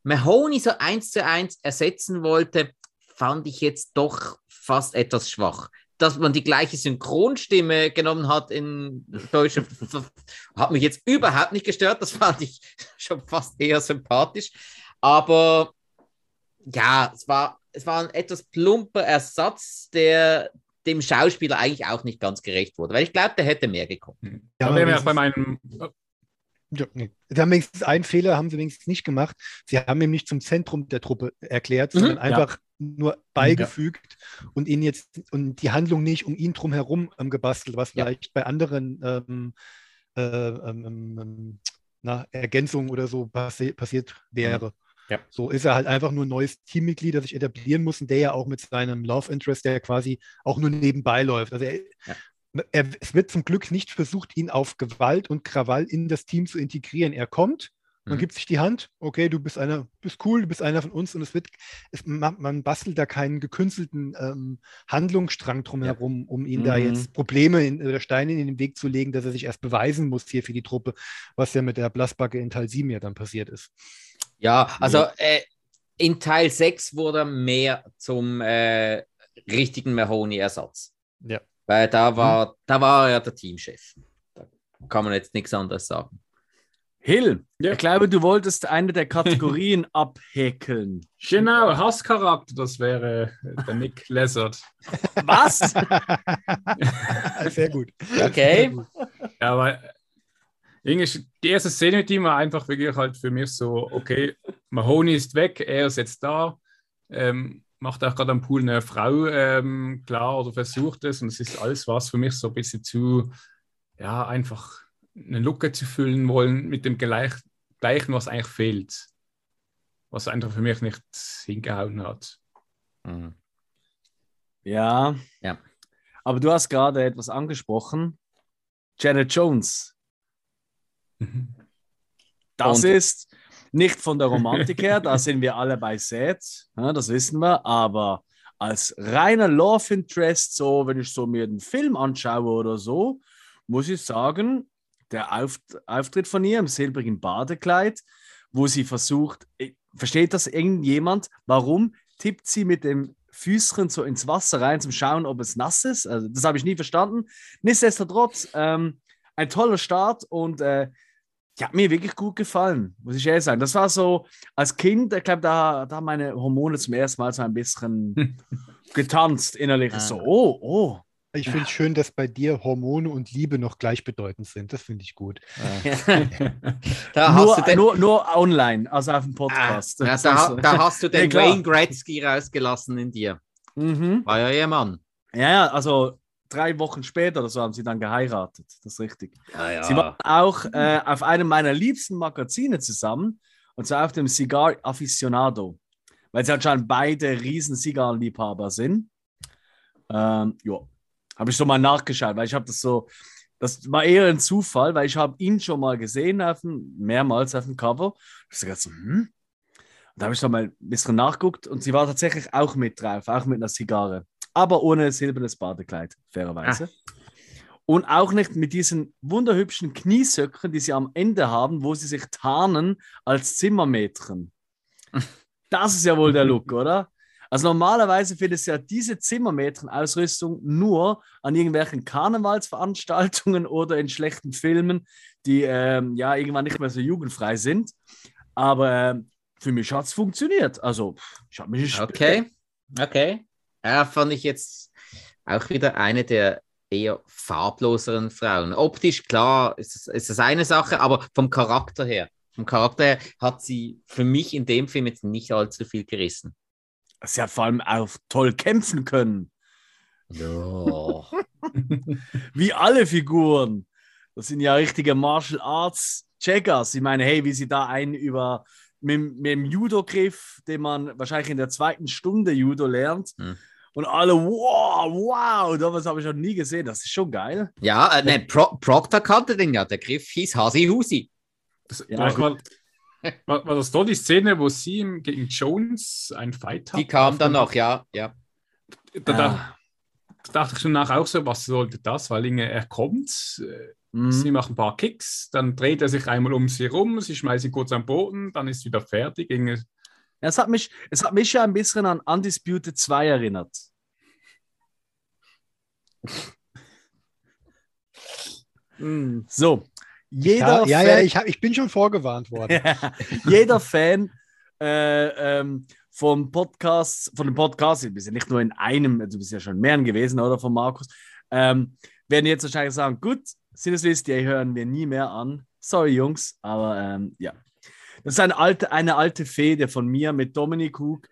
Mahoney so eins zu eins ersetzen wollte, fand ich jetzt doch fast etwas schwach. Dass man die gleiche Synchronstimme genommen hat in Deutsch, hat mich jetzt überhaupt nicht gestört. Das fand ich schon fast eher sympathisch. Aber ja, es war, es war ein etwas plumper Ersatz, der dem Schauspieler eigentlich auch nicht ganz gerecht wurde. Weil ich glaube, der hätte mehr gekommen. Ja, aber wenigstens- bei meinem. Ja, nee. Sie haben wenigstens einen Fehler, haben sie wenigstens nicht gemacht. Sie haben ihn nicht zum Zentrum der Truppe erklärt, Mhm. sondern einfach nur beigefügt und ihn jetzt und die Handlung nicht um ihn drum herum ähm, gebastelt, was Ja. vielleicht bei anderen ähm, äh, ähm, ähm, na, Ergänzungen oder so passi passiert wäre. Ja. So ist er halt einfach nur ein neues Teammitglied, das sich etablieren muss und der ja auch mit seinem Love Interest, der quasi auch nur nebenbei läuft. Also er, Ja. er, es wird zum Glück nicht versucht, ihn auf Gewalt und Krawall in das Team zu integrieren. Er kommt, man Mhm. gibt sich die Hand, okay, du bist einer, bist cool, du bist einer von uns und es wird, es, man, man bastelt da keinen gekünstelten ähm, Handlungsstrang drumherum, um ihn da Mhm. jetzt Probleme in, oder Steine in den Weg zu legen, dass er sich erst beweisen muss hier für die Truppe, was ja mit der Blassbacke in Teil 7 ja dann passiert ist. Ja, also äh, in Teil 6 wurde er mehr zum äh, richtigen Mahoney-Ersatz. Ja. Weil da war, da war er der Teamchef. Da kann man jetzt nichts anderes sagen. Hill, Ja. ich glaube, du wolltest eine der Kategorien abhäkeln. Genau, Hasscharakter, das wäre der Nick Lessard. Was? Sehr gut. Okay. Sehr gut. Ja, irgendwie ist- die erste Szene mit ihm war einfach wirklich halt für mich so, okay, Mahoney ist weg, er ist jetzt da, ähm, macht auch gerade am Pool eine Frau ähm, klar oder versucht es und es ist alles was für mich so ein bisschen zu, ja, einfach eine Lücke zu füllen wollen mit dem gleich, Gleichen, was eigentlich fehlt. Was einfach für mich nicht hingehauen hat. Mhm. Ja. Ja. Aber du hast gerade etwas angesprochen. Janet Jones. Das Und- ist nicht von der Romantik her, da sind wir alle bei Seth, ja, das wissen wir, aber als reiner Love Interest, so wenn ich so mir den Film anschaue oder so, muss ich sagen, der Auf Auftritt von ihr im silbrigen Badekleid, wo sie versucht, eh, versteht das irgendjemand, warum tippt sie mit dem Füßchen so ins Wasser rein, zum Schauen, ob es nass ist? Also, das habe ich nie verstanden. Nichtsdestotrotz, ähm, ein toller Start und äh, die hat mir wirklich gut gefallen, muss ich ehrlich sagen. Das war so, als Kind, ich glaube, da, da haben meine Hormone zum ersten Mal so ein bisschen getanzt innerlich. Ah. So, oh, oh, Ich finde es schön, dass bei dir Hormone und Liebe noch gleichbedeutend sind. Das finde ich gut. da nur, den... nur, nur, online, also auf dem Podcast. Ah, ja, da, da, hast du den ja, Wayne Gretzky rausgelassen in dir. Mhm. War ja ihr Mann. Ja, also drei Wochen später oder so haben sie dann geheiratet. Das ist richtig. Ja, ja. Sie waren auch äh, auf einem meiner liebsten Magazine zusammen, und zwar auf dem Cigar Aficionado, weil sie anscheinend beide riesen Zigarrenliebhaber sind. Ähm, ja, habe ich so mal nachgeschaut, weil ich habe das so, das war eher ein Zufall, weil ich habe ihn schon mal gesehen, auf dem, mehrmals auf dem Cover. Ich habe so, hm? Und da habe ich so mal ein bisschen nachgeguckt und sie war tatsächlich auch mit drauf, auch mit einer Zigarre aber ohne silbernes Badekleid, fairerweise. Ah. Und auch nicht mit diesen wunderhübschen Kniesöcken, die sie am Ende haben, wo sie sich tarnen als Zimmermädchen. Das ist ja wohl der Look, oder? Also normalerweise findest du ja diese Zimmermädchen-Ausrüstung nur an irgendwelchen Karnevalsveranstaltungen oder in schlechten Filmen, die ähm, ja irgendwann nicht mehr so jugendfrei sind. Aber äh, für mich hat es funktioniert. Also ich habe mich nicht Okay, okay. Ja, fand ich jetzt auch wieder eine der eher farbloseren Frauen. Optisch, klar, ist ist es eine Sache, aber vom Charakter her, vom Charakter her hat sie für mich in dem Film jetzt nicht allzu viel gerissen. Sie hat vor allem auch toll kämpfen können. Ja. wie alle Figuren. Das sind ja richtige Martial Arts Checkers. Ich meine, hey, wie sie da einen über mit, mit dem Judo-Griff, den man wahrscheinlich in der zweiten Stunde Judo lernt, hm. Und alle, wow, wow, das habe ich noch nie gesehen. Das ist schon geil. Ja, äh, ne, Pro Proctor kannte den ja. Der Griff hieß Hasi Husi. Das, ja, war, war, war, das doch die Szene, wo sie gegen Jones ein Fight hat? Die kam dann noch, ja. ja. Da, da, ah. da dachte ich schon nach auch so, was sollte das? Weil er kommt, mhm. sie macht ein paar Kicks, dann dreht er sich einmal um sie rum, sie schmeißt ihn kurz am Boden, dann ist wieder fertig. Inge es hat mich, es hat mich ja ein bisschen an Undisputed 2 erinnert. So, jeder ja, Fan, ja, ich, hab, ich bin schon vorgewarnt worden. jeder Fan äh, ähm, vom Podcast, von dem Podcast, du bist ja nicht nur in einem, du bist ja schon in mehreren gewesen, oder von Markus, ähm, werden jetzt wahrscheinlich sagen, gut, Sinneswiss, die hören wir nie mehr an. Sorry, Jungs, aber ähm, ja, das ist eine alte, eine alte Fehde von mir mit Dominic Cook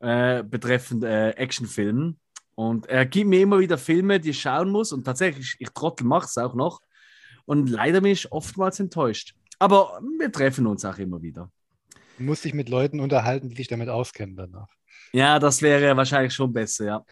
äh, betreffend äh, Actionfilmen. Und er gibt mir immer wieder Filme, die ich schauen muss. Und tatsächlich, ich trottel mache es auch noch. Und leider bin ich oftmals enttäuscht. Aber wir treffen uns auch immer wieder. Du musst dich mit Leuten unterhalten, die sich damit auskennen danach. Ja, das wäre wahrscheinlich schon besser, ja.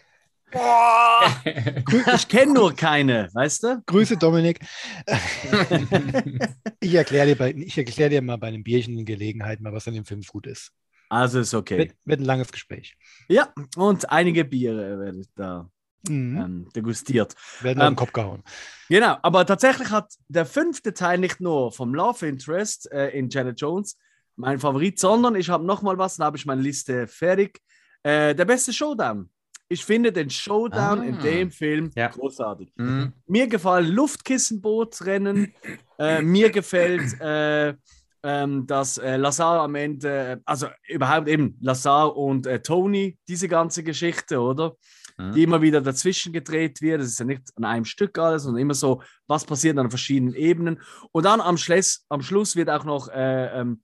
Boah, ich kenne nur keine, weißt du? Grüße, Dominik. ich erkläre dir, erklär dir mal bei einem Bierchen in Gelegenheit mal, was an dem Film gut ist. Also ist okay. Wird, wird ein langes Gespräch. Ja, und einige Biere werden da mhm. ähm, degustiert. Werden ähm, den Kopf gehauen. Genau, aber tatsächlich hat der fünfte Teil nicht nur vom Love Interest äh, in Janet Jones mein Favorit, sondern ich habe noch mal was, dann habe ich meine Liste fertig. Äh, der beste Showdown ich finde den Showdown ah. in dem Film ja. großartig. Mhm. Mir gefallen Luftkissenbootrennen. äh, mir gefällt, äh, ähm, dass äh, Lazar am Ende, also überhaupt eben Lazar und äh, Tony, diese ganze Geschichte, oder? Mhm. Die immer wieder dazwischen gedreht wird. Das ist ja nicht an einem Stück alles, sondern immer so, was passiert an verschiedenen Ebenen. Und dann am Schluss, am Schluss wird auch noch äh, ähm,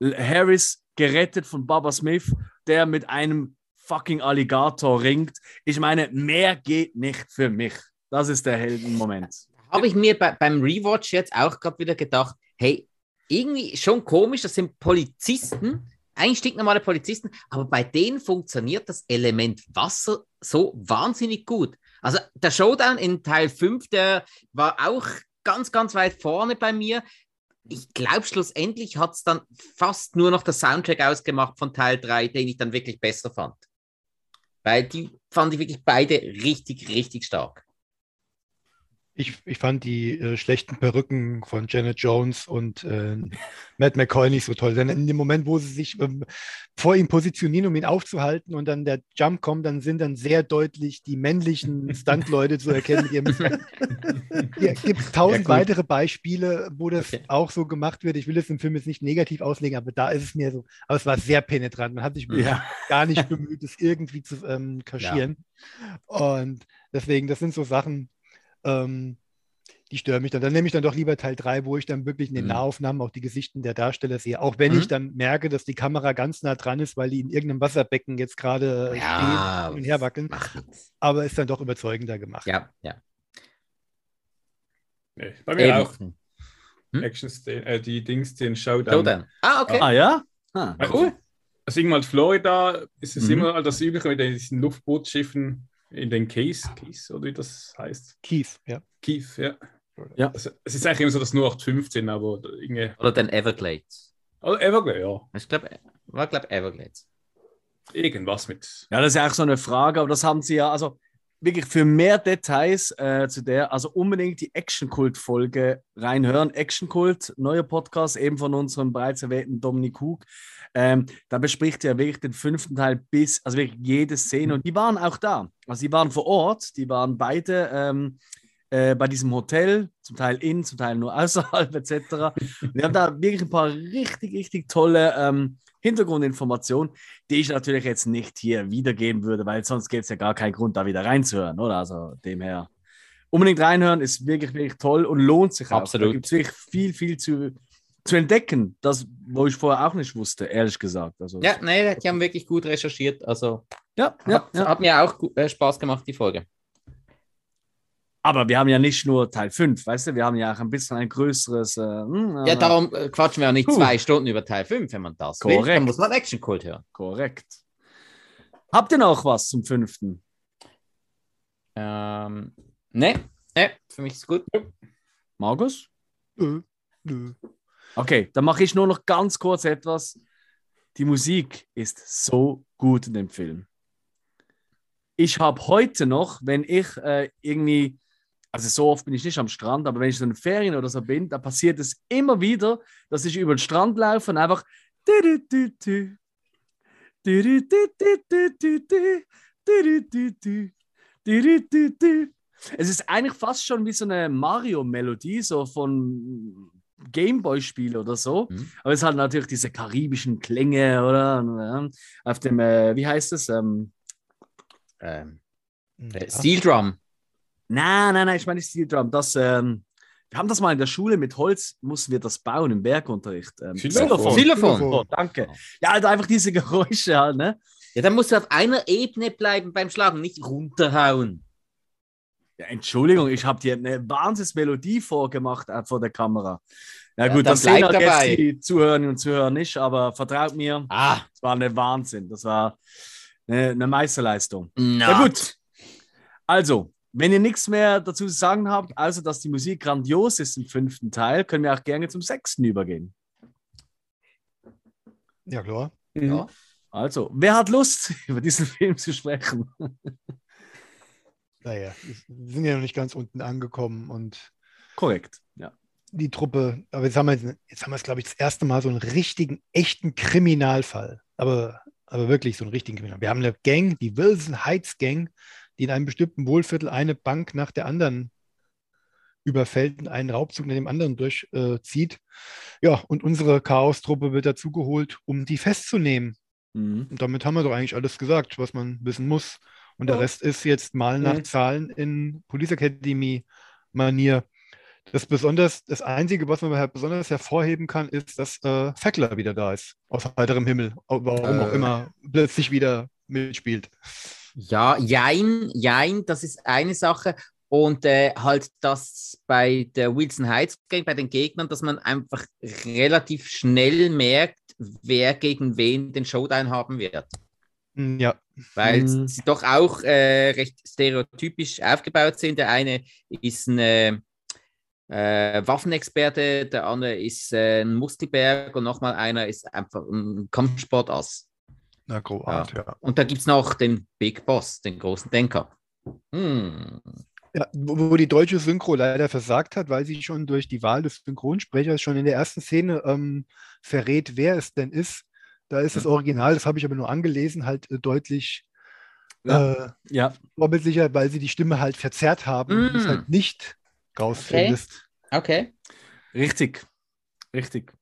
Harris gerettet von Baba Smith, der mit einem fucking Alligator ringt. Ich meine, mehr geht nicht für mich. Das ist der Heldenmoment. Habe ich mir bei, beim Rewatch jetzt auch gerade wieder gedacht, hey, irgendwie schon komisch, das sind Polizisten, eigentlich stinknormale Polizisten, aber bei denen funktioniert das Element Wasser so wahnsinnig gut. Also der Showdown in Teil 5, der war auch ganz, ganz weit vorne bei mir. Ich glaube, schlussendlich hat es dann fast nur noch der Soundtrack ausgemacht von Teil 3, den ich dann wirklich besser fand. Weil die fand ich wirklich beide richtig, richtig stark. Ich, ich fand die äh, schlechten Perücken von Janet Jones und äh, Matt McCoy nicht so toll. Denn in dem Moment, wo sie sich ähm, vor ihm positionieren, um ihn aufzuhalten und dann der Jump kommt, dann sind dann sehr deutlich die männlichen Stunt-Leute zu erkennen. Es gibt tausend ja, weitere Beispiele, wo das okay. auch so gemacht wird. Ich will es im Film jetzt nicht negativ auslegen, aber da ist es mir so, aber es war sehr penetrant. Man hat sich ja. gar nicht bemüht, es irgendwie zu ähm, kaschieren. Ja. Und deswegen, das sind so Sachen, ähm, die stören mich dann. Dann nehme ich dann doch lieber Teil 3, wo ich dann wirklich in den mhm. Nahaufnahmen auch die Gesichten der Darsteller sehe. Auch wenn mhm. ich dann merke, dass die Kamera ganz nah dran ist, weil die in irgendeinem Wasserbecken jetzt gerade ja, stehen und herwackeln. Aber ist dann doch überzeugender gemacht. Ja, ja. Nee, bei mir Eben. auch. Hm? Action äh, die Dings, den Showdown. Showdown. Ah, okay. Ah, ja? Ah, cool. Also, irgendwann Florida ist es mhm. immer das Übliche mit diesen Luftbootschiffen in den Keys, Keys oder wie das heißt. Keys, ja. Keys, ja. ja. Also, es ist eigentlich immer so, dass nur 815, aber irgendwie... Oder den Everglades. Oder Everglades, ja. Ich glaube, war glaube Everglades. Irgendwas mit. Ja, das ist ja auch so eine Frage, aber das haben sie ja, also wirklich für mehr Details äh, zu der, also unbedingt die Action-Kult-Folge reinhören. Action-Kult, neuer Podcast, eben von unserem bereits erwähnten Dominik Hug. Ähm, da bespricht er wirklich den fünften Teil bis, also wirklich jede Szene. Und die waren auch da. Also die waren vor Ort, die waren beide ähm, äh, bei diesem Hotel, zum Teil in, zum Teil nur außerhalb etc. wir haben da wirklich ein paar richtig, richtig tolle ähm, Hintergrundinformationen, die ich natürlich jetzt nicht hier wiedergeben würde, weil sonst gibt es ja gar keinen Grund, da wieder reinzuhören, oder? Also dem her. Unbedingt reinhören ist wirklich, wirklich toll und lohnt sich auch. Absolut. Da gibt es wirklich viel, viel zu, zu entdecken, das, wo ich vorher auch nicht wusste, ehrlich gesagt. Also, ja, nee, die haben wirklich gut recherchiert. Also ja, ja, hat, ja. hat mir auch äh, Spaß gemacht, die Folge. Aber wir haben ja nicht nur Teil 5, weißt du, wir haben ja auch ein bisschen ein größeres. Äh, hm, ja, darum äh, quatschen wir ja nicht Puh. zwei Stunden über Teil 5, wenn man das Korrekt. will. Dann muss man Action Cult hören. Korrekt. Habt ihr noch was zum fünften? Ähm, ne, ne, für mich ist gut. Markus? Nö, nö. Okay, dann mache ich nur noch ganz kurz etwas. Die Musik ist so gut in dem Film. Ich habe heute noch, wenn ich äh, irgendwie, also so oft bin ich nicht am Strand, aber wenn ich so in Ferien oder so bin, da passiert es immer wieder, dass ich über den Strand laufe und einfach es ist eigentlich fast schon wie so eine Mario-Melodie, so von Gameboy-Spiel oder so. Mhm. Aber es hat natürlich diese karibischen Klänge, oder? Auf dem, äh, wie heißt es? Ähm, ähm, ja. Steel Drum. Nein, nein, nein, ich meine nicht Steel Drum. Das, ähm, wir haben das mal in der Schule mit Holz, mussten wir das bauen im Bergunterricht. Ähm, Xylophon. Xylophon. Oh, danke. Ja, halt einfach diese Geräusche halt, ne? Ja, dann musst du auf einer Ebene bleiben beim Schlagen, nicht runterhauen. Ja, Entschuldigung, ich habe dir eine Wahnsinnsmelodie vorgemacht äh, vor der Kamera. Ja, gut, das sehen halt dabei. jetzt die Zuhörerinnen und Zuhörer nicht, aber vertraut mir, ah. das war eine Wahnsinn. Das war eine, eine Meisterleistung. Not. Ja, gut. Also, wenn ihr nichts mehr dazu zu sagen habt, also dass die Musik grandios ist im fünften Teil, können wir auch gerne zum sechsten übergehen. Ja, klar. Mhm. Ja. Also, wer hat Lust, über diesen Film zu sprechen? Naja, wir sind ja noch nicht ganz unten angekommen und. Korrekt, ja. Die Truppe, aber jetzt haben wir, jetzt haben wir es, glaube ich, das erste Mal so einen richtigen, echten Kriminalfall. Aber aber wirklich so einen richtigen Kriminal. Wir haben eine Gang, die Wilson Heights Gang, die in einem bestimmten Wohlviertel eine Bank nach der anderen überfällt und einen Raubzug nach dem anderen durchzieht. Äh, ja, und unsere Chaos-Truppe wird dazugeholt, um die festzunehmen. Mhm. Und damit haben wir doch eigentlich alles gesagt, was man wissen muss. Und der Rest ist jetzt mal nach mhm. Zahlen in Police Academy-Manier. Das besonders, das Einzige, was man halt besonders hervorheben kann, ist, dass äh, Feckler wieder da ist, aus heiterem Himmel, warum äh. auch immer plötzlich wieder mitspielt. Ja, jein, jein, das ist eine Sache. Und äh, halt das bei der Wilson Heights Gang, bei den Gegnern, dass man einfach relativ schnell merkt, wer gegen wen den Showdown haben wird. Hm, ja. Weil mhm. sie doch auch äh, recht stereotypisch aufgebaut sind. Der eine ist ein äh, äh, Waffenexperte, der andere ist äh, ein Muskelberg und nochmal einer ist einfach ein Kampfsportass. Na, Großart, ja. ja. Und da gibt es noch den Big Boss, den großen Denker. Hm. Ja, wo, die deutsche Synchro leider versagt hat, weil sie schon durch die Wahl des Synchronsprechers schon in der ersten Szene ähm, verrät, wer es denn ist. Da ist das Original, das habe ich aber nur angelesen, halt äh, deutlich Ja. äh, Ja, vorbildlicher, weil sie die Stimme halt verzerrt haben und du es Mm. halt nicht rausfindest. Okay. richtig. Richtig.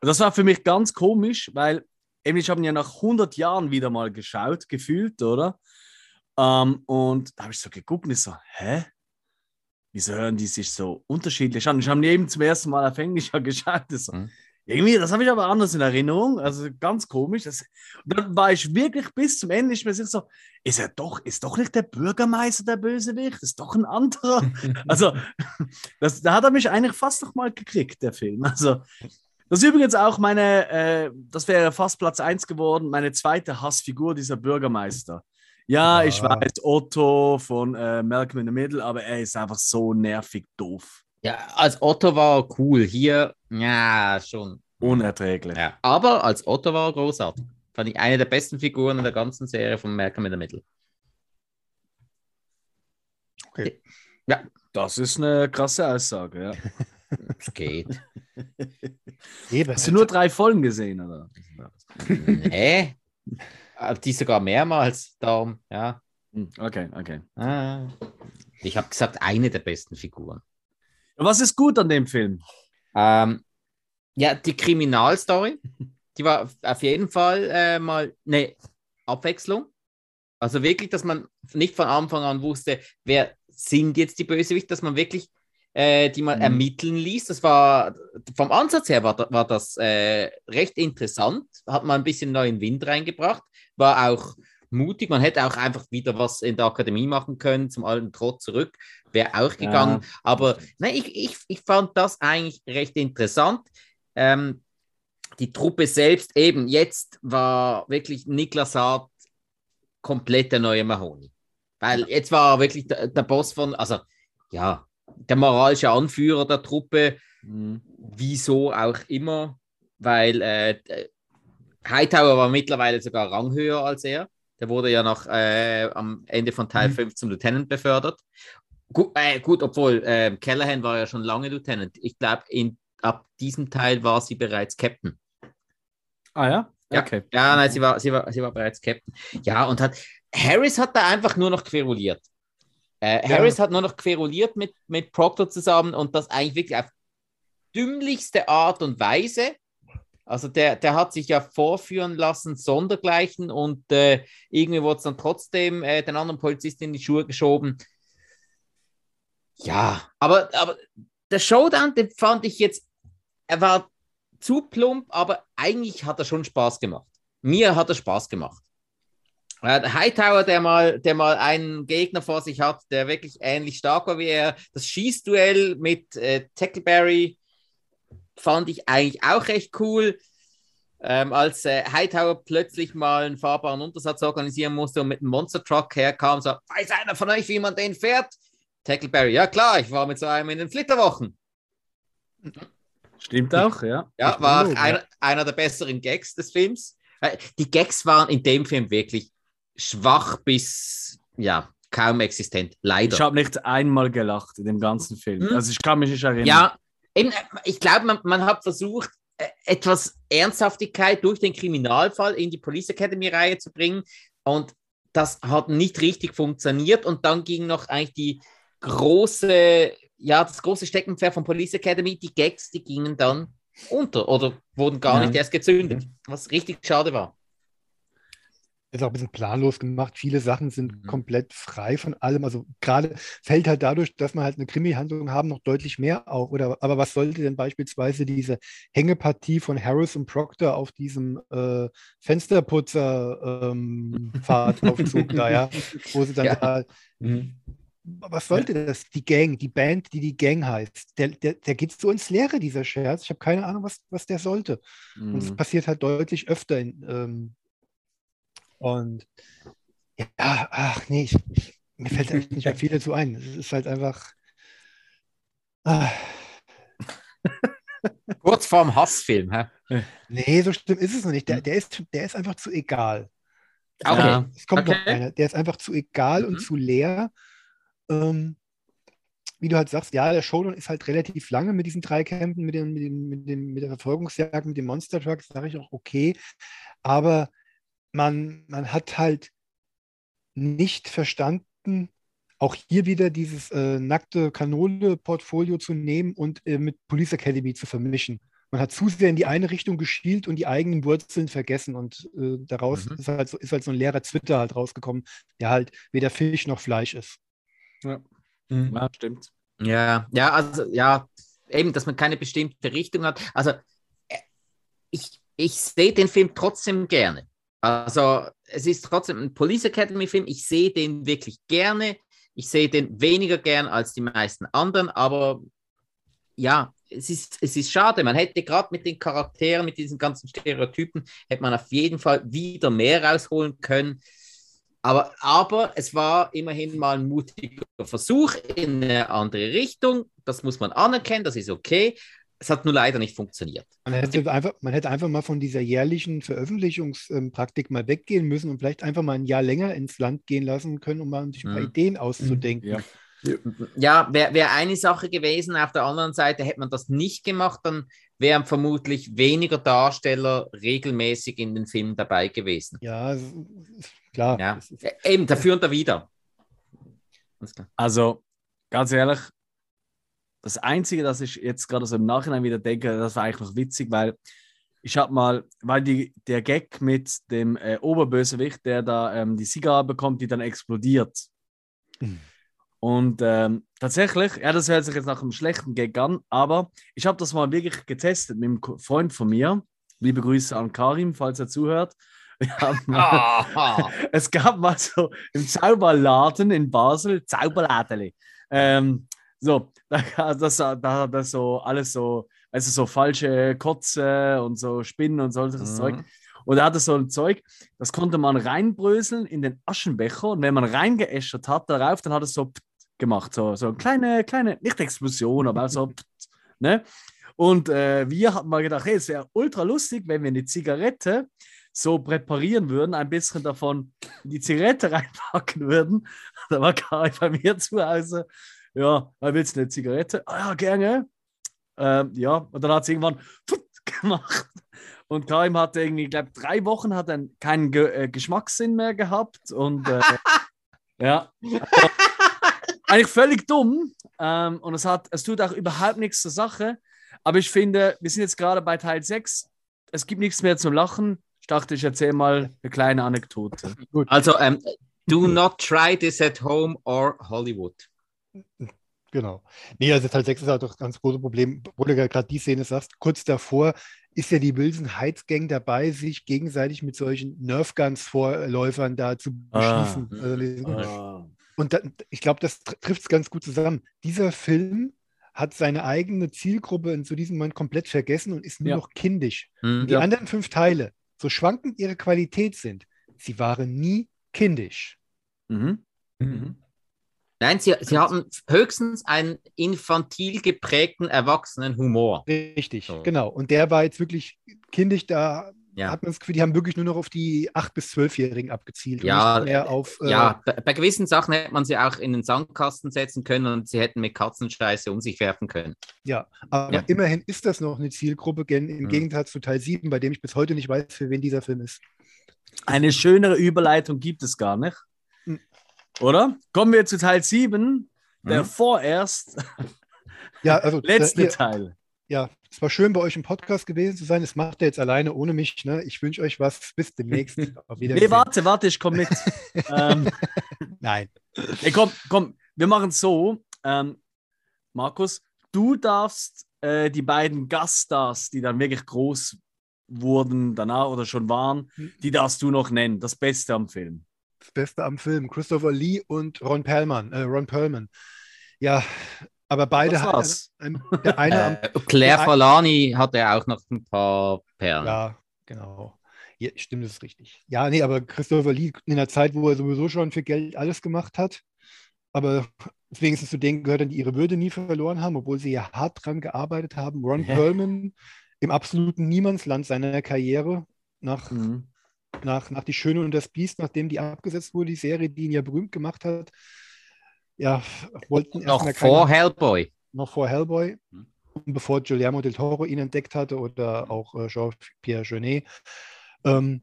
Und das war für mich ganz komisch, weil eben ich habe ihn ja nach 100 Jahren wieder mal geschaut, gefühlt, oder? Ähm, und da habe ich so geguckt und ich so, hä? Wieso hören die sich so unterschiedlich an? Ich habe eben zum ersten Mal auf Englisch geschaut. Das so, Mhm. Irgendwie, das habe ich aber anders in Erinnerung. Also ganz komisch. Das, und dann war ich wirklich bis zum Ende nicht mehr sicher so, ist er doch, ist doch nicht der Bürgermeister der Bösewicht, ist doch ein anderer. Also, das, da hat er mich eigentlich fast noch mal gekriegt, der Film. Also, das ist übrigens auch meine, äh, das wäre fast Platz 1 geworden, meine zweite Hassfigur, dieser Bürgermeister. Ja, Ja. ich weiß, Otto von äh, Malcolm in the Middle, aber er ist einfach so nervig doof. Ja, als Otto war er cool. Hier, ja, schon. Unerträglich. Ja. Aber als Otto war er großartig. Fand ich eine der besten Figuren in der ganzen Serie von Malcolm in the Middle. Das ist eine krasse Aussage, ja. Es geht. Eben. Hast du nur drei Folgen gesehen, oder? nee. Aber Die sogar mehrmals. Darum, ja. Hm, Okay, okay. Ah. Ich habe gesagt, eine der besten Figuren. Was ist gut an dem Film? Ähm, ja, die Kriminalstory, die war auf jeden Fall äh, mal eine Abwechslung. Also wirklich, dass man nicht von Anfang an wusste, wer sind jetzt die Bösewichte, dass man wirklich äh, die mal Mhm. ermitteln ließ. Das war vom Ansatz her war, war das äh, recht interessant, hat man ein bisschen neuen Wind reingebracht, war auch mutig. Man hätte auch einfach wieder was in der Akademie machen können, zum alten Trott zurück, wäre auch gegangen. Aber nein, ich, ich, ich fand das eigentlich recht interessant. Ähm, die Truppe selbst, eben jetzt war wirklich Niklas Saad komplett der neue Mahoney. Weil jetzt war wirklich der, der Boss von, also ja, der moralische Anführer der Truppe, Mhm. wieso auch immer, weil äh, Hightower war mittlerweile sogar ranghöher als er. Der wurde ja noch äh, am Ende von Teil Mhm. 5 zum Lieutenant befördert. Gut, äh, gut obwohl äh, Callahan war ja schon lange Lieutenant. Ich glaube, ab diesem Teil war sie bereits Captain. Ah ja? Ja. Okay. Ja, nein, sie war, sie war, sie war bereits Captain. Ja, und hat Harris hat da einfach nur noch queruliert. Äh, Ja. Harris hat nur noch queruliert mit, mit Proctor zusammen und das eigentlich wirklich auf dümmlichste Art und Weise. Also der, der hat sich ja vorführen lassen, sondergleichen, und äh, irgendwie wurde es dann trotzdem äh, den anderen Polizisten in die Schuhe geschoben. Ja, aber, aber der Showdown, den fand ich jetzt, er war zu plump, aber eigentlich hat er schon Spaß gemacht. Mir hat er Spaß gemacht. Äh, der Hightower, der mal, der mal einen Gegner vor sich hat, der wirklich ähnlich stark war wie er. Das Schießduell mit äh, Tackleberry fand ich eigentlich auch recht cool. Ähm, als äh, Hightower plötzlich mal einen fahrbaren Untersatz organisieren musste und mit einem Monster Truck herkam, so, weiß einer von euch, wie man den fährt? Tackleberry, ja klar, ich war mit so einem in den Flitterwochen. Stimmt auch, ja. Ja, Ich war loben, einer, einer der besseren Gags des Films. Äh, Die Gags waren in dem Film wirklich schwach bis ja kaum existent, leider. Ich habe nicht einmal gelacht in dem ganzen Film. Hm? Also ich kann mich nicht erinnern. Ja, eben, ich glaube, man, man hat versucht, äh, etwas Ernsthaftigkeit durch den Kriminalfall in die Police Academy-Reihe zu bringen. Und das hat nicht richtig funktioniert. Und dann ging noch eigentlich die große, ja, das große Steckenpferd von Police Academy, die Gags, die gingen dann unter oder wurden gar Ja. nicht erst gezündet, was richtig schade war. Ist auch ein bisschen planlos gemacht. Viele Sachen sind Mhm. komplett frei von allem. Also gerade fällt halt dadurch, dass wir halt eine Krimi-Handlung haben, noch deutlich mehr auf. Oder aber was sollte denn beispielsweise diese Hängepartie von Harris und Proctor auf diesem äh, Fensterputzer-Fahrtaufzug da, ja, wo sie dann Ja. da was sollte das? Die Gang, die Band, die die Gang heißt. Der, der, der geht so ins Leere, dieser Scherz. Ich habe keine Ahnung, was, was der sollte. Und es Mhm. passiert halt deutlich öfter. In, ähm, und ja, ach nee, ich, mir fällt echt nicht mehr viel dazu ein. Es ist halt einfach. Ah, Kurz vorm Hassfilm, hä? nee, so schlimm ist es noch nicht. Der, der, ist, der ist einfach zu egal. Okay. Ja. Es kommt noch Okay. einer. Der ist einfach zu egal und Mhm. zu leer. Ähm, wie du halt sagst, ja, der Showdown ist halt relativ lange mit diesen drei Kämpfen, mit, dem, mit, dem, mit, dem, mit der Verfolgungsjagd, mit dem Monster Truck, sage ich auch okay. Aber man, man hat halt nicht verstanden, auch hier wieder dieses äh, nackte Kanone-Portfolio zu nehmen und äh, mit Police Academy zu vermischen. Man hat zu sehr in die eine Richtung geschielt und die eigenen Wurzeln vergessen und äh, daraus mhm. ist, halt so, ist halt so ein leerer Twitter halt rausgekommen, der halt weder Fisch noch Fleisch ist. Ja, mhm. ja stimmt. Ja, ja, also ja, eben, dass man keine bestimmte Richtung hat. Also äh, ich, ich sehe den Film trotzdem gerne. Also es ist trotzdem ein Police Academy Film. Ich sehe den wirklich gerne. Ich sehe den weniger gern als die meisten anderen, aber ja, es ist, es ist schade. Man hätte gerade mit den Charakteren, mit diesen ganzen Stereotypen, hätte man auf jeden Fall wieder mehr rausholen können. Aber, aber es war immerhin mal ein mutiger Versuch in eine andere Richtung. Das muss man anerkennen, das ist okay. Es hat nur leider nicht funktioniert. Man hätte, einfach, man hätte einfach mal von dieser jährlichen Veröffentlichungspraktik mal weggehen müssen und vielleicht einfach mal ein Jahr länger ins Land gehen lassen können, um mal sich ein paar mhm. Ideen auszudenken. Ja. Ja, wäre wär eine Sache gewesen. Auf der anderen Seite hätte man das nicht gemacht, dann wären vermutlich weniger Darsteller regelmäßig in den Filmen dabei gewesen. Ja, klar. Ja. Eben, dafür und da wieder. Also, ganz ehrlich, das Einzige, das ich jetzt gerade so im Nachhinein wieder denke, das war eigentlich noch witzig, weil ich habe mal, weil die, der Gag mit dem äh, Oberbösewicht, der da ähm, die Zigarre bekommt, die dann explodiert. Mhm. Und ähm, tatsächlich, ja, das hört sich jetzt nach einem schlechten Gag an, aber ich habe das mal wirklich getestet mit einem Freund von mir. Liebe Grüße an Karim, falls er zuhört. Mal, es gab mal so im Zauberladen in Basel, Zauberladeli. Ähm, so, da, das, da hat er so alles so, also so falsche Kotze und so Spinnen und solches mhm. Zeug. Und er hatte so ein Zeug, das konnte man reinbröseln in den Aschenbecher und wenn man reingeäschert hat darauf, dann hat es so gemacht, so, so eine kleine, kleine, nicht Explosion, aber so, ne? Und äh, wir haben mal gedacht, hey, es wäre ultra lustig, wenn wir eine Zigarette so präparieren würden, ein bisschen davon in die Zigarette reinpacken würden. Da war Kai bei mir zu Hause ja, willst du eine Zigarette? Ah ja, gerne. Ähm, ja, und dann hat es irgendwann gemacht. Und Karim hatte irgendwie, ich glaube, drei Wochen hat er keinen Ge äh, Geschmackssinn mehr gehabt. Und äh, ja, also, eigentlich völlig dumm. Ähm, und es, hat, es tut auch überhaupt nichts zur Sache. Aber ich finde, wir sind jetzt gerade bei Teil 6. Es gibt nichts mehr zum Lachen. Ich dachte, ich erzähle mal eine kleine Anekdote. Also, ähm, do not try this at home or Hollywood. Genau. Nee, also Teil 6 ist halt doch das ganz große Problem, wo du gerade die Szene sagst, kurz davor ist ja die Wilson Heights Gang dabei, sich gegenseitig mit solchen Nerfguns-Vorläufern da zu ah. beschießen. Ah. Also, und da, ich glaube, das trifft es ganz gut zusammen. Dieser Film hat seine eigene Zielgruppe zu diesem Moment komplett vergessen und ist nur ja. noch kindisch. Mhm, die ja. anderen fünf Teile, so schwankend ihre Qualität sind, sie waren nie kindisch. Mhm. Mhm. Nein, sie, sie hatten höchstens einen infantil geprägten erwachsenen Humor. Richtig, so. genau. Und der war jetzt wirklich kindisch, da ja. hat man das Gefühl, die haben wirklich nur noch auf die 8- bis 12-Jährigen abgezielt. Ja, auf, äh, ja bei, bei, gewissen Sachen hätte man sie auch in den Sandkasten setzen können und sie hätten mit Katzenscheiße um sich werfen können. Ja, aber ja. immerhin ist das noch eine Zielgruppe, im mhm. Gegensatz zu Teil 7, bei dem ich bis heute nicht weiß, für wen dieser Film ist. Eine schönere Überleitung gibt es gar nicht. Oder? Kommen wir zu Teil 7, der mhm. vorerst ja, also, letzte äh, Teil. Ja, es war schön, bei euch im Podcast gewesen zu sein. Das macht er jetzt alleine ohne mich. Ne? Ich wünsche euch was. Bis demnächst. nee, warte, warte, ich komme mit. ähm, Nein. Hey, komm, komm, wir machen es so. Ähm, Markus, du darfst äh, die beiden Gaststars, die dann wirklich groß wurden danach oder schon waren, hm. die darfst du noch nennen. Das Beste am Film das Beste am Film. Christopher Lee und Ron Perlman. Äh, Ron Perlman. Ja, aber beide haben. Der eine am, äh, Claire Falani hat er auch noch ein paar Perlen. Ja, genau. Ja, stimmt, das ist richtig. Ja, nee, aber Christopher Lee in der Zeit, wo er sowieso schon für Geld alles gemacht hat, aber wenigstens zu denen gehört, die ihre Würde nie verloren haben, obwohl sie ja hart dran gearbeitet haben. Ron Perlman im absoluten Niemandsland seiner Karriere nach mhm nach, nach Die Schöne und das Biest, nachdem die abgesetzt wurde, die Serie, die ihn ja berühmt gemacht hat. ja, wollten noch vor keine, Hellboy. Noch vor Hellboy. Hm. Bevor Guillermo del Toro ihn entdeckt hatte oder auch äh, Jean-Pierre Jeunet, ähm,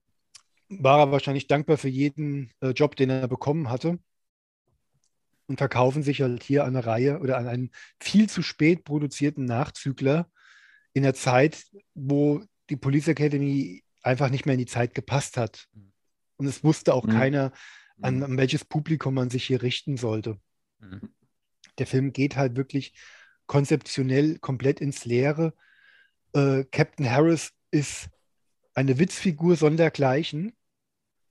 war er wahrscheinlich dankbar für jeden äh, Job, den er bekommen hatte. Und verkaufen sich halt hier an eine Reihe oder an einen viel zu spät produzierten Nachzügler in der Zeit, wo die Police Academy einfach nicht mehr in die Zeit gepasst hat. Und es wusste auch mhm. keiner, an, an, welches Publikum man sich hier richten sollte. Mhm. Der Film geht halt wirklich konzeptionell komplett ins Leere. Äh, Captain Harris ist eine Witzfigur sondergleichen.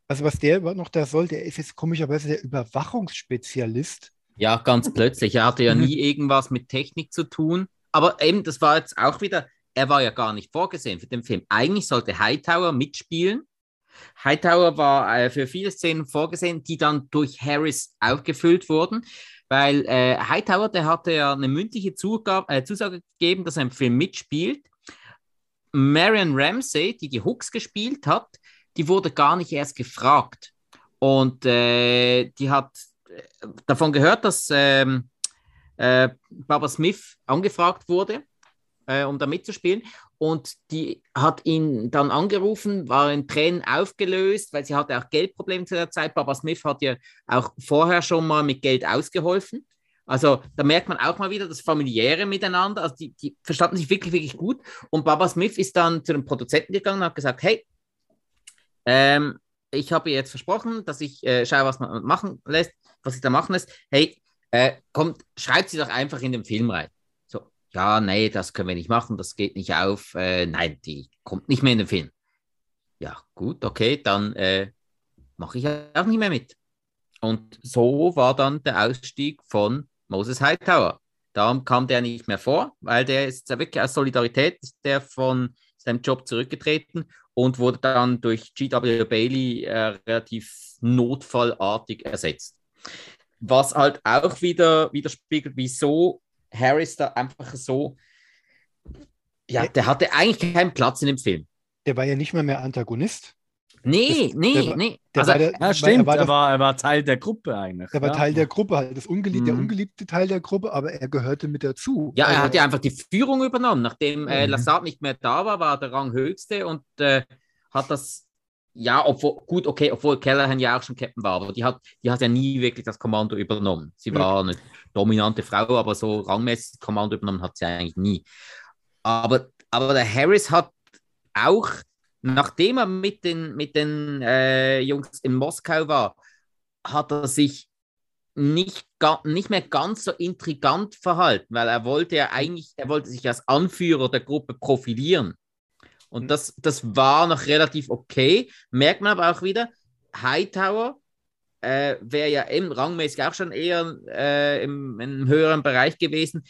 Also was der noch da soll, der ist jetzt komischerweise der Überwachungsspezialist. Ja, ganz plötzlich. Er hatte ja nie irgendwas mit Technik zu tun. Aber eben, das war jetzt auch wieder, er war ja gar nicht vorgesehen für den Film. Eigentlich sollte Hightower mitspielen. Hightower war äh, für viele Szenen vorgesehen, die dann durch Harris aufgefüllt wurden, weil äh, Hightower, der hatte ja eine mündliche Zugab äh, Zusage gegeben, dass er im Film mitspielt. Marion Ramsey, die die Hooks gespielt hat, die wurde gar nicht erst gefragt. Und äh, die hat äh, davon gehört, dass ähm, äh, Barbara Smith angefragt wurde, äh, um da mitzuspielen. Und die hat ihn dann angerufen, war in Tränen aufgelöst, weil sie hatte auch Geldprobleme zu der Zeit. Barbara Smith hat ja auch vorher schon mal mit Geld ausgeholfen. Also da merkt man auch mal wieder das familiäre Miteinander. Also die, die verstanden sich wirklich, wirklich gut. Und Baba Smith ist dann zu den Produzenten gegangen und hat gesagt, hey, ähm, ich habe jetzt versprochen, dass ich äh, schaue, was man machen lässt, was sich da machen lässt. Hey, äh, kommt, schreibt sie doch einfach in den Film rein. Ja, nee, das können wir nicht machen, das geht nicht auf. Äh, nein, die kommt nicht mehr in den Film. Ja, gut, okay, dann äh, mache ich auch nicht mehr mit. Und so war dann der Ausstieg von Moses Hightower. Darum kam der nicht mehr vor, weil der ist wirklich aus Solidarität, der von seinem Job zurückgetreten und wurde dann durch G.W. Bailey äh, relativ notfallartig ersetzt. Was halt auch wieder widerspiegelt, wieso Harris da einfach so, ja, der hatte eigentlich keinen Platz in dem Film. Der war ja nicht mal mehr Antagonist. Nee, das, nee, der, nee. Der also, war der, ja, stimmt, er war, er, war, er war, Teil der Gruppe eigentlich. Er war ja. Teil der Gruppe, halt das ungelieb, mhm. der ungeliebte Teil der Gruppe, aber er gehörte mit dazu. Ja, also, er hat ja einfach die Führung übernommen. Nachdem äh, mhm. Lassard nicht mehr da war, war der Ranghöchste und äh, hat das, ja, obwohl, gut, okay, obwohl Callahan ja auch schon Captain war, aber die hat, die hat ja nie wirklich das Kommando übernommen. Sie war eine dominante Frau, aber so rangmäßig Kommando übernommen hat sie eigentlich nie. Aber, aber der Harris hat auch Nachdem er mit den, mit den äh, Jungs in Moskau war, hat er sich nicht, nicht mehr ganz so intrigant verhalten, weil er wollte ja eigentlich, er wollte sich als Anführer der Gruppe profilieren. Und mhm. das, das war noch relativ okay. Merkt man aber auch wieder, Hightower äh, wäre ja eben rangmäßig auch schon eher äh, im, im höheren Bereich gewesen.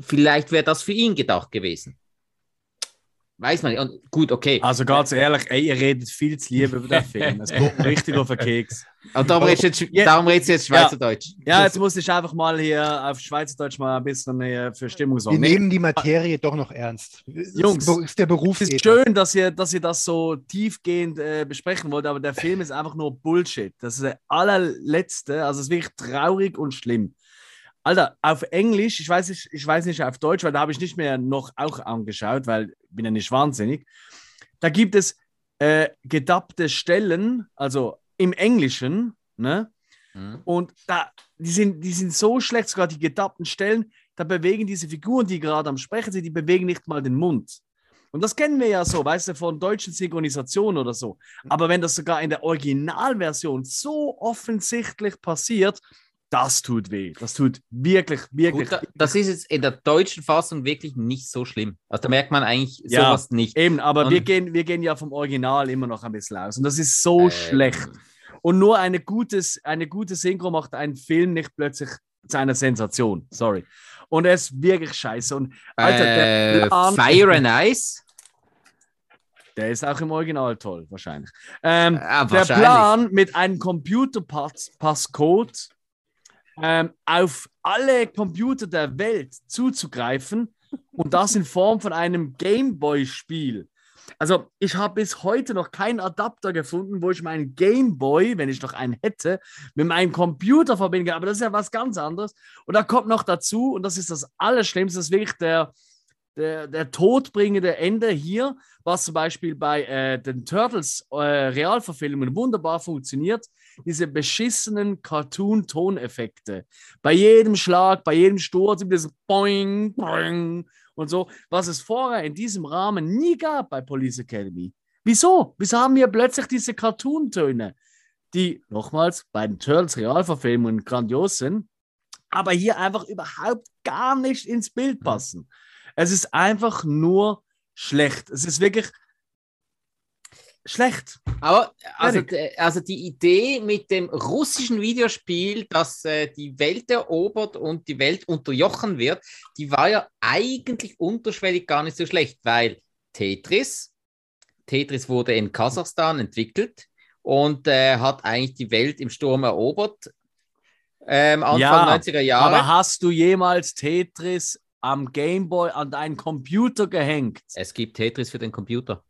Vielleicht wäre das für ihn gedacht gewesen. Weiß man nicht. Und gut, okay. Also ganz ehrlich, ey, ihr redet viel zu lieb über den Film. Es geht richtig auf den Keks. Und darum redest du jetzt, darum redest du jetzt Schweizerdeutsch. Ja, ja, jetzt muss ich einfach mal hier auf Schweizerdeutsch mal ein bisschen mehr für Stimmung sorgen. Wir nehmen die Materie doch noch ernst. Jungs, das ist der Beruf. Es ist schön, dass ihr, dass ihr das so tiefgehend äh, besprechen wollt, aber der Film ist einfach nur Bullshit. Das ist der allerletzte. Also es ist wirklich traurig und schlimm. Alter, auf Englisch, ich weiß nicht, ich weiß nicht auf Deutsch, weil da habe ich nicht mehr noch auch angeschaut, weil ich bin ja nicht wahnsinnig. Da gibt es äh, gedappte Stellen, also im Englischen, ne? Mhm. Und da, die sind, die sind so schlecht, sogar die gedappten Stellen, da bewegen diese Figuren, die gerade am Sprechen sind, die bewegen nicht mal den Mund. Und das kennen wir ja so, weißt du, von deutschen Synchronisationen oder so. Aber wenn das sogar in der Originalversion so offensichtlich passiert, das tut weh. Das tut wirklich, wirklich. Gut, das ist jetzt in der deutschen Fassung wirklich nicht so schlimm. Also da merkt man eigentlich sowas ja, nicht. Eben, aber wir gehen, wir gehen ja vom Original immer noch ein bisschen aus. Und das ist so ähm, schlecht. Und nur eine, gutes, eine gute Synchro macht einen Film nicht plötzlich zu einer Sensation. Sorry. Und er ist wirklich scheiße. Und Alter, äh, Plan, Fire and Ice? Der ist auch im Original toll, wahrscheinlich. Ähm, ja, wahrscheinlich. Der Plan mit einem Computer-Passcode ähm, auf alle Computer der Welt zuzugreifen und das in Form von einem Gameboy-Spiel. Also, ich habe bis heute noch keinen Adapter gefunden, wo ich meinen Gameboy, wenn ich noch einen hätte, mit meinem Computer verbinden kann. Aber das ist ja was ganz anderes. Und da kommt noch dazu, und das ist das Allerschlimmste, das ist wirklich der, der, der todbringende Ende hier, was zum Beispiel bei äh, den Turtles äh, Realverfilmungen wunderbar funktioniert, diese beschissenen Cartoon-Toneffekte. Bei jedem Schlag, bei jedem Sturz, dieses Boing, Boing und so, was es vorher in diesem Rahmen nie gab bei Police Academy. Wieso? Wieso haben wir plötzlich diese Cartoon-Töne, die nochmals bei den Turtles Realverfilmungen grandios sind, aber hier einfach überhaupt gar nicht ins Bild mhm. passen? Es ist einfach nur schlecht. Es ist wirklich schlecht. Aber also, also die Idee mit dem russischen Videospiel, das äh, die Welt erobert und die Welt unterjochen wird, die war ja eigentlich unterschwellig gar nicht so schlecht, weil Tetris, Tetris wurde in Kasachstan entwickelt und äh, hat eigentlich die Welt im Sturm erobert. Ähm, Anfang ja, 90er Jahre. Aber hast du jemals Tetris am Gameboy an deinen Computer gehängt? Es gibt Tetris für den Computer.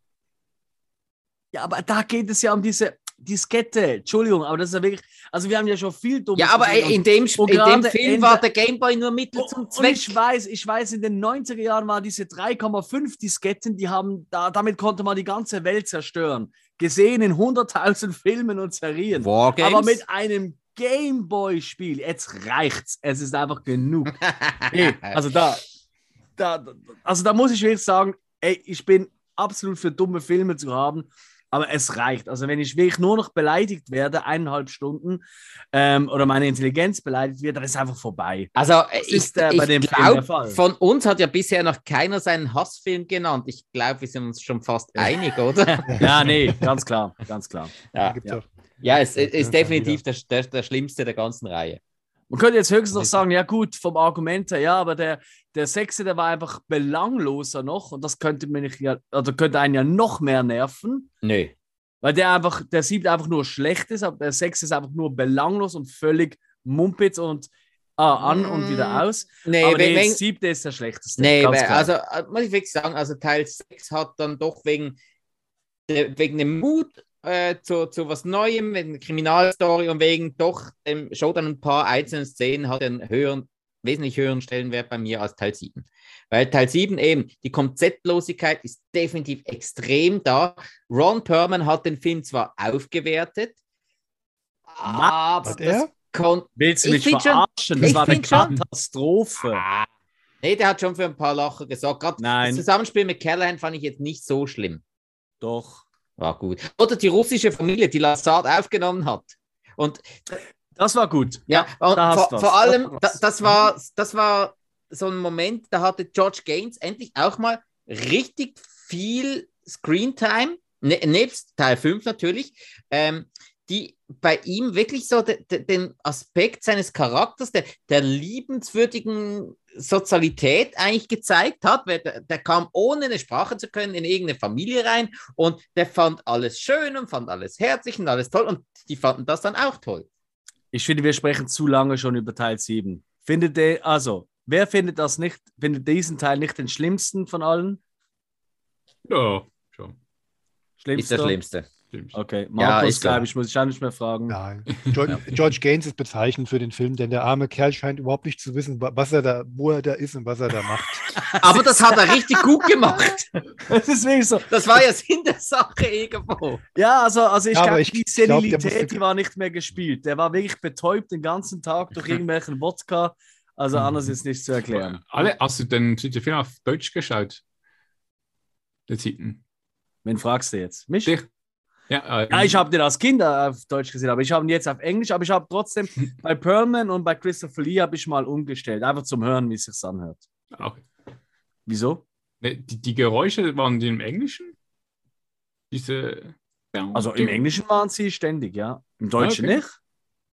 Ja, aber da geht es ja um diese Diskette. Entschuldigung, aber das ist ja wirklich. Also, wir haben ja schon viel dummes Ja, aber in dem, in dem Film war der Gameboy nur Mittel zum Zweck. Ich weiß, ich weiß, in den 90er Jahren waren diese 3,5 Disketten, die haben, da, damit konnte man die ganze Welt zerstören. Gesehen in 100.000 Filmen und Serien. Wargames? Aber mit einem Gameboy-Spiel, jetzt reicht's. Es ist einfach genug. hey, also da, da, also da muss ich wirklich sagen, ey, ich bin absolut für dumme Filme zu haben aber es reicht. Also wenn ich wirklich nur noch beleidigt werde, eineinhalb Stunden, ähm, oder meine Intelligenz beleidigt wird, dann ist es einfach vorbei. Also das ich, ist, äh, bei dem glaub, Fall. von uns hat ja bisher noch keiner seinen Hassfilm genannt. Ich glaube, wir sind uns schon fast einig, oder? ja, nee, ganz klar, ganz klar. Ja, ja. ja es ist, ist definitiv der, der, der schlimmste der ganzen Reihe. Man könnte jetzt höchstens noch sagen, ja gut, vom Argument her, ja, aber der, der Sechste, der war einfach belangloser noch und das könnte mich ja, oder könnte einen ja noch mehr nerven. Nee. Weil der einfach, der siebte einfach nur schlecht ist, aber der Sechste ist einfach nur belanglos und völlig mumpitz und ah, an mm. und wieder aus. Nee, aber wenn, der siebte ist der schlechteste. Nee, weil, also äh, muss ich wirklich sagen, also Teil 6 hat dann doch wegen, wegen dem Mut äh, zu, zu was Neuem, wegen der Kriminalstory und wegen doch dem schon dann ein paar einzelnen Szenen hat einen höheren, wesentlich höheren Stellenwert bei mir als Teil 7. Weil Teil 7 eben, die Konzeptlosigkeit ist definitiv extrem da. Ron Perlman hat den Film zwar aufgewertet, aber das kon Willst du mich verarschen? Schon, das war eine Katastrophe. Ah, nee, der hat schon für ein paar Lacher gesagt. Gerade das Zusammenspiel mit Callahan fand ich jetzt nicht so schlimm. Doch. War gut. Oder die russische Familie, die Lazard aufgenommen hat. Und das war gut. Ja, und vor, vor, allem, das, das, war, das war so ein Moment, da hatte George Gaines endlich auch mal richtig viel Screentime, ne, nebst Teil 5 natürlich, ähm, die bei ihm wirklich so de, de, den Aspekt seines Charakters, der, der liebenswürdigen Sozialität eigentlich gezeigt hat, weil der, der, kam ohne eine Sprache zu können in irgendeine Familie rein und der fand alles schön und fand alles herzlich und alles toll und die fanden das dann auch toll. Ich finde, wir sprechen zu lange schon über Teil 7. Findet ihr, also, wer findet das nicht, findet diesen Teil nicht den schlimmsten von allen? Ja, schon. Schlimmste? Ist der schlimmste. Okay, Markus, ja, glaube ich, muss ich auch nicht mehr fragen. Nein. George, George, Gaines ist bezeichnend für den Film, denn der arme Kerl scheint überhaupt nicht zu wissen, was er da, wo er da ist und was er da macht. Aber das hat er richtig gut gemacht. das ist wirklich so. Das war ja Sinn der Sache irgendwo. Ja, also, also ich ja, glaube, die Senilität, glaub, die war nicht mehr gespielt. Der war wirklich betäubt den ganzen Tag durch irgendwelchen Wodka. Also mhm. anders ist nicht zu erklären. Alle, hast du den Film auf Deutsch geschaut? Der Titen. Wen fragst du jetzt? Mich? Dich. Ja, äh, ja ich habe den als Kind auf Deutsch gesehen, aber ich habe ihn jetzt auf Englisch. Aber ich habe trotzdem bei Perlman und bei Christopher Lee habe ich mal umgestellt, einfach zum Hören, wie es sich anhört. Okay. Wieso? Ne, die, die, Geräusche waren die im Englischen? Diese. Also im Englischen waren sie ständig, ja. Im Deutschen okay. nicht?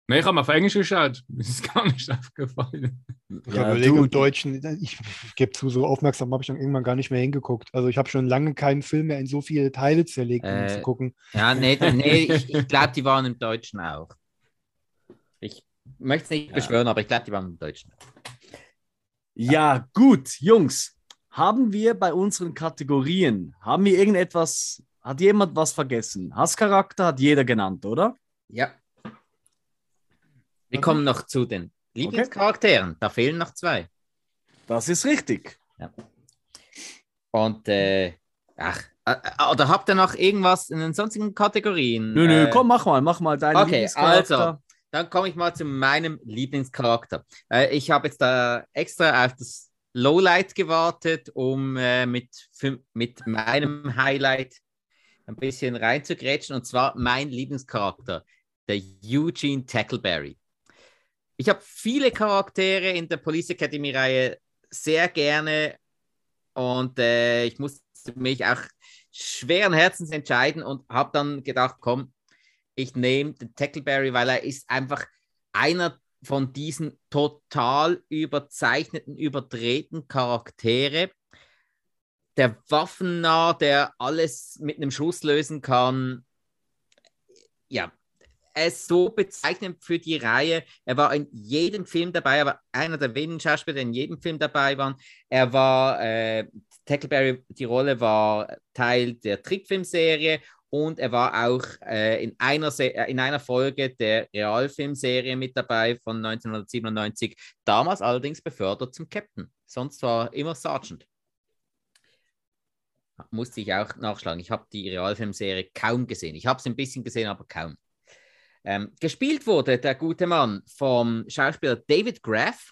Nee, ich habe auf Englisch geschaut. Mir ist gar nicht aufgefallen. Ich ja, überlege im Deutschen, ich, ich gebe zu, so aufmerksam habe ich dann irgendwann gar nicht mehr hingeguckt. Also ich habe schon lange keinen Film mehr in so viele Teile zerlegt, um äh, zu gucken. Ja, nee, nee ich, ich glaube, die waren im Deutschen auch. Ich möchte es nicht ja. beschwören, aber ich glaube, die waren im Deutschen. Ja, gut, Jungs. haben wir bei unseren Kategorien, haben wir irgendetwas, hat jemand was vergessen? Hasscharakter hat jeder genannt, oder? Ja. Wir kommen noch zu den Lieblingscharakteren. Okay. Da fehlen noch zwei. Das ist richtig. Ja. Und, äh, ach, äh, oder habt ihr noch irgendwas in den sonstigen Kategorien? Nö, nö, äh, komm, mach mal, mach mal deinen Okay, also, dann komme ich mal zu meinem Lieblingscharakter. Äh, ich habe jetzt da extra auf das Lowlight gewartet, um äh, mit, mit meinem Highlight ein bisschen reinzugrätschen. Und zwar mein Lieblingscharakter, der Eugene Tackleberry. Ich habe viele Charaktere in der Police Academy-Reihe sehr gerne und äh, ich musste mich auch schweren Herzens entscheiden und habe dann gedacht, komm, ich nehme den Tackleberry, weil er ist einfach einer von diesen total überzeichneten, überdrehten Charaktere. Der Waffennah, der alles mit einem Schuss lösen kann. Ja, ist so bezeichnend für die Reihe. Er war in jedem Film dabei, er war einer der wenigen Schauspieler, die in jedem Film dabei waren. Er war, äh, Tackleberry, die Rolle war Teil der Trickfilmserie und er war auch äh, in, einer äh, in einer Folge der Realfilmserie mit dabei von 1997, damals allerdings befördert zum Captain. Sonst war er immer Sergeant. Musste ich auch nachschlagen. Ich habe die Realfilmserie kaum gesehen. Ich habe es ein bisschen gesehen, aber kaum. Ähm, gespielt wurde der gute Mann vom Schauspieler David Graff,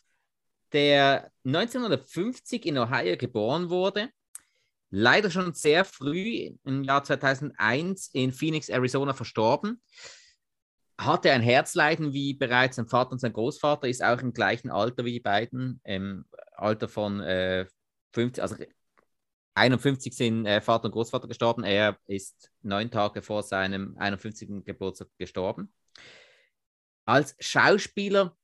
der 1950 in Ohio geboren wurde, leider schon sehr früh im Jahr 2001 in Phoenix, Arizona verstorben. Hatte ein Herzleiden wie bereits sein Vater und sein Großvater, ist auch im gleichen Alter wie die beiden, im Alter von äh, 50, also 51 sind äh, Vater und Großvater gestorben. Er ist neun Tage vor seinem 51. Geburtstag gestorben. Als Schauspieler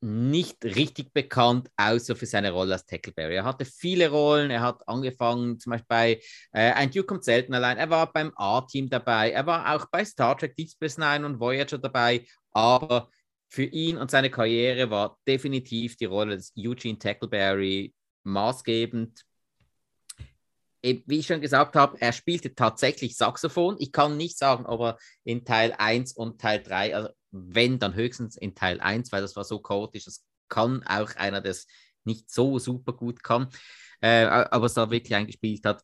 nicht richtig bekannt, außer für seine Rolle als Tackleberry. Er hatte viele Rollen. Er hat angefangen, zum Beispiel bei äh, Ein Duke kommt selten allein. Er war beim A-Team dabei. Er war auch bei Star Trek Deep Space Nine und Voyager dabei. Aber für ihn und seine Karriere war definitiv die Rolle des Eugene Tackleberry maßgebend wie ich schon gesagt habe, er spielte tatsächlich Saxophon. Ich kann nicht sagen, ob er in Teil 1 und Teil 3, also wenn, dann höchstens in Teil 1, weil das war so chaotisch. Das kann auch einer, der es nicht so super gut kann, äh, aber es da wirklich eingespielt hat.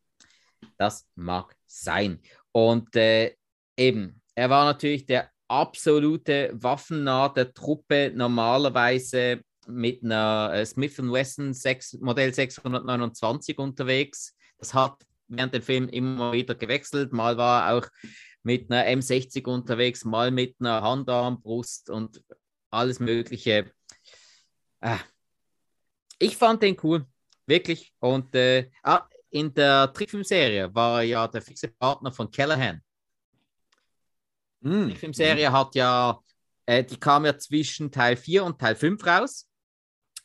Das mag sein. Und äh, eben, er war natürlich der absolute Waffennah der Truppe, normalerweise mit einer äh, Smith Wesson 6, Modell 629 unterwegs das hat während dem Film immer wieder gewechselt. Mal war er auch mit einer M60 unterwegs, mal mit einer Handarmbrust und alles Mögliche. Ah. Ich fand den cool, wirklich. Und äh, ah, in der Trickfilmserie war er ja der fixe Partner von Callahan. Mm. Die Trickfilmserie mm. hat ja, äh, die kam ja zwischen Teil 4 und Teil 5 raus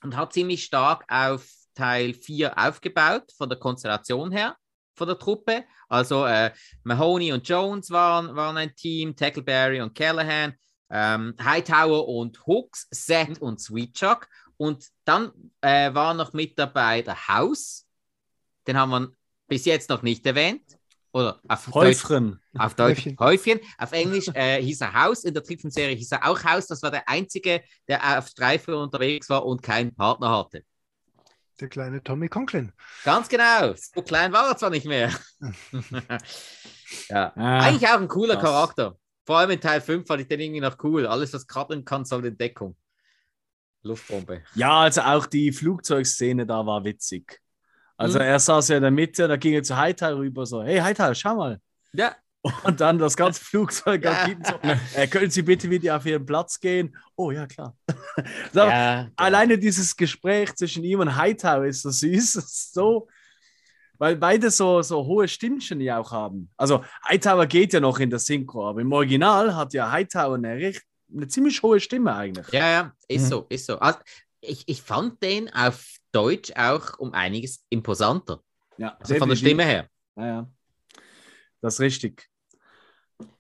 und hat ziemlich stark auf Teil 4 aufgebaut, von der Konstellation her, von der Truppe. Also äh, Mahoney und Jones waren, waren ein Team, Tackleberry und Callahan, ähm, Hightower und Hooks, Seth mhm. und Sweet Chuck. Und dann äh, war noch mit dabei der House. Den haben wir bis jetzt noch nicht erwähnt. Oder auf Häufchen. Deutsch, auf Deutsch Häufchen. Häufchen. Auf Englisch äh, hieß er House. In der dritten Serie hieß er auch House. Das war der einzige, der auf Streife unterwegs war und keinen Partner hatte. Der kleine Tommy Conklin. Ganz genau. So klein war er zwar nicht mehr. ja. Ah, Eigentlich auch ein cooler das. Charakter. Vor allem in Teil 5 fand ich den irgendwie noch cool. Alles, was krabbeln kann, soll in Deckung. Luftbombe. Ja, also auch die Flugzeugszene da war witzig. Also mhm. er saß ja in der Mitte, da ging er zu Hightower rüber so, hey Hightower, schau mal. Ja. Und dann das ganze Flugzeug ja. so, äh, können Sie bitte wieder auf Ihren Platz gehen? Oh ja, klar. so, ja, alleine dieses Gespräch zwischen ihm und Hightower ist so süß. Ist so, weil beide so, so hohe Stimmchen ja auch haben. Also Hightower geht ja noch in der Synchro, aber im Original hat ja Hightower eine, recht, eine ziemlich hohe Stimme eigentlich. Ja, ja, ist mhm. so, ist so. Also, ich, ich fand den auf Deutsch auch um einiges imposanter. Ja, also von der Stimme her. Ja, ja. Das ist richtig.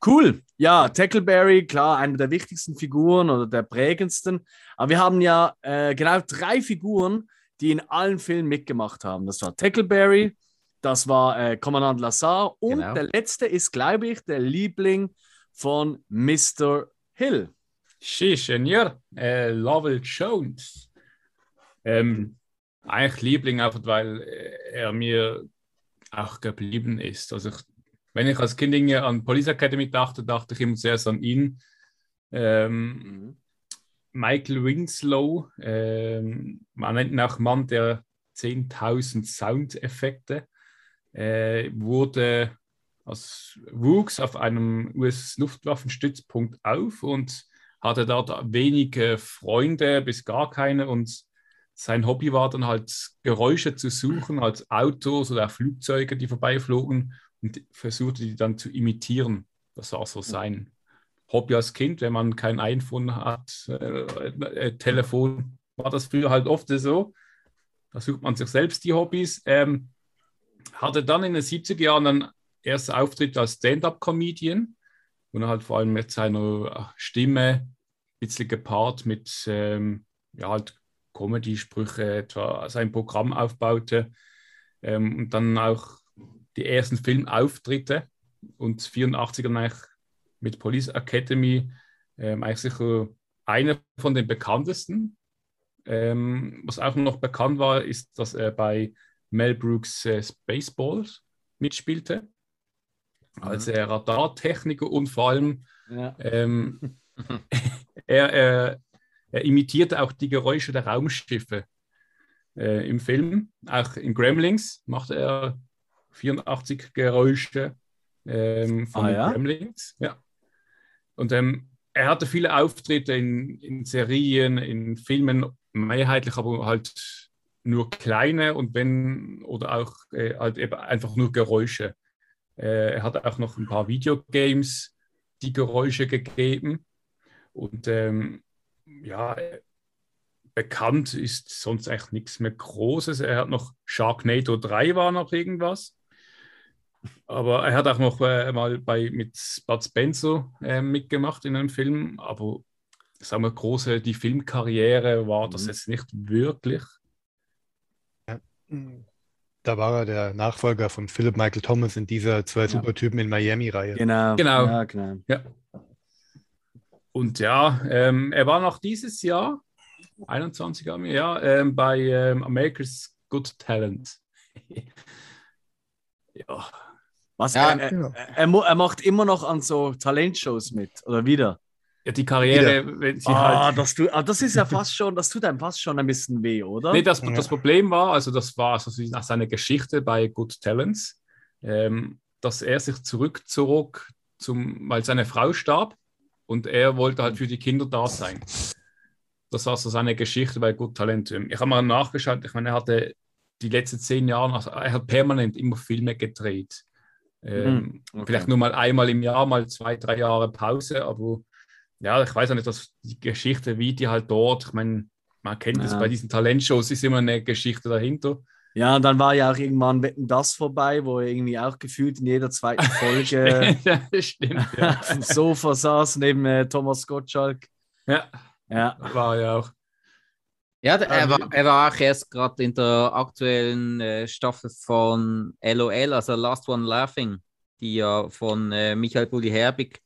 Cool. Ja, Tackleberry, klar, eine der wichtigsten Figuren oder der prägendsten. Aber wir haben ja äh, genau drei Figuren, die in allen Filmen mitgemacht haben. Das war Tackleberry, das war äh, Kommandant Lazar und Genau. der letzte ist, glaube ich, der Liebling von Mr. Hill. Sí, Senior, äh, Lovell Jones. Ähm, eigentlich Liebling, einfach weil äh, er mir auch geblieben ist. Also, ich, wenn ich als Kind irgendwie an Police Academy dachte, dachte ich immer zuerst an ihn. Ähm, Michael Winslow, ähm, man nennt ihn auch Mann der 10.000 Soundeffekte, äh, wurde als wuchs auf einem US-Luftwaffenstützpunkt auf und hatte dort wenige Freunde bis gar keine. Und sein Hobby war dann halt Geräusche zu suchen als Autos oder Flugzeuge, die vorbeiflogen und versuchte die dann zu imitieren. Das war so sein Hobby als Kind, wenn man kein iPhone hat, äh, äh, Telefon, war das früher halt oft so. Da sucht man sich selbst die Hobbys. Ähm, hatte dann in den 70er Jahren einen ersten Auftritt als Stand-up-Comedian und halt vor allem mit seiner Stimme ein bisschen gepaart mit ähm, ja, halt Comedy-Sprüche etwa sein Programm aufbaute ähm, und dann auch die ersten Filmauftritte und 84 dann eigentlich mit Police Academy ähm, eigentlich sicher einer von den bekanntesten. Ähm, was auch noch bekannt war, ist, dass er bei Mel Brooks äh, Spaceballs mitspielte, als äh, Radartechniker und vor allem Ja. ähm, er, er, er imitierte auch die Geräusche der Raumschiffe äh, im Film. Auch in Gremlings machte er 84 Geräusche ähm, von Ah, den ja? Gremlings. Ja. Und ähm, er hatte viele Auftritte in, in Serien, in Filmen, mehrheitlich aber halt nur kleine und wenn, oder auch äh, halt eben einfach nur Geräusche. Äh, er hat auch noch ein paar Videogames die Geräusche gegeben. Und ähm, ja, bekannt ist sonst eigentlich nichts mehr Großes. Er hat noch Sharknado 3 war noch irgendwas. Aber er hat auch noch äh, mal bei, mit Bud Spencer äh, mitgemacht in einem Film. Aber sagen wir, große, die Filmkarriere war das Mhm. jetzt nicht wirklich. Da war er der Nachfolger von Philip Michael Thomas in dieser zwei Ja. Supertypen in Miami-Reihe. Genau. Genau. Ja, genau. Ja. Und ja, ähm, er war noch dieses Jahr, 21 haben wir, ja, ähm, bei ähm, America's Good Talent. ja, Was, Ja, er, genau. er, er, er macht immer noch an so Talentshows mit, oder wieder? ja, die Karriere, wenn sie Ah, halt. das, tu, ah, das ist ja fast schon, das tut einem fast schon ein bisschen weh, oder? Nee, das, Ja. das Problem war, also das war so nach seiner Geschichte bei Good Talents, ähm, dass er sich zurückzog, zum, weil seine Frau starb und er wollte halt für die Kinder da sein. Das war so seine Geschichte bei Good Talent. Ich habe mal nachgeschaut, ich meine, er hatte die letzten zehn Jahre, also er hat permanent immer Filme gedreht. Ähm, okay. Vielleicht nur mal einmal im Jahr, mal zwei, drei Jahre Pause, aber ja, ich weiß auch nicht, dass die Geschichte, wie die halt dort, ich meine, man kennt es Ja. bei diesen Talentshows, ist immer eine Geschichte dahinter. Ja, und dann war ja auch irgendwann Wetten das vorbei, wo er irgendwie auch gefühlt in jeder zweiten Folge stimmt, ja. auf dem Sofa saß neben äh, Thomas Gottschalk. ja, Ja, war ja auch. Ja, er Ähm, war, er war auch erst gerade in der aktuellen äh, Staffel von LOL, also Last One Laughing, die ja von äh, Michael Bulli Herbig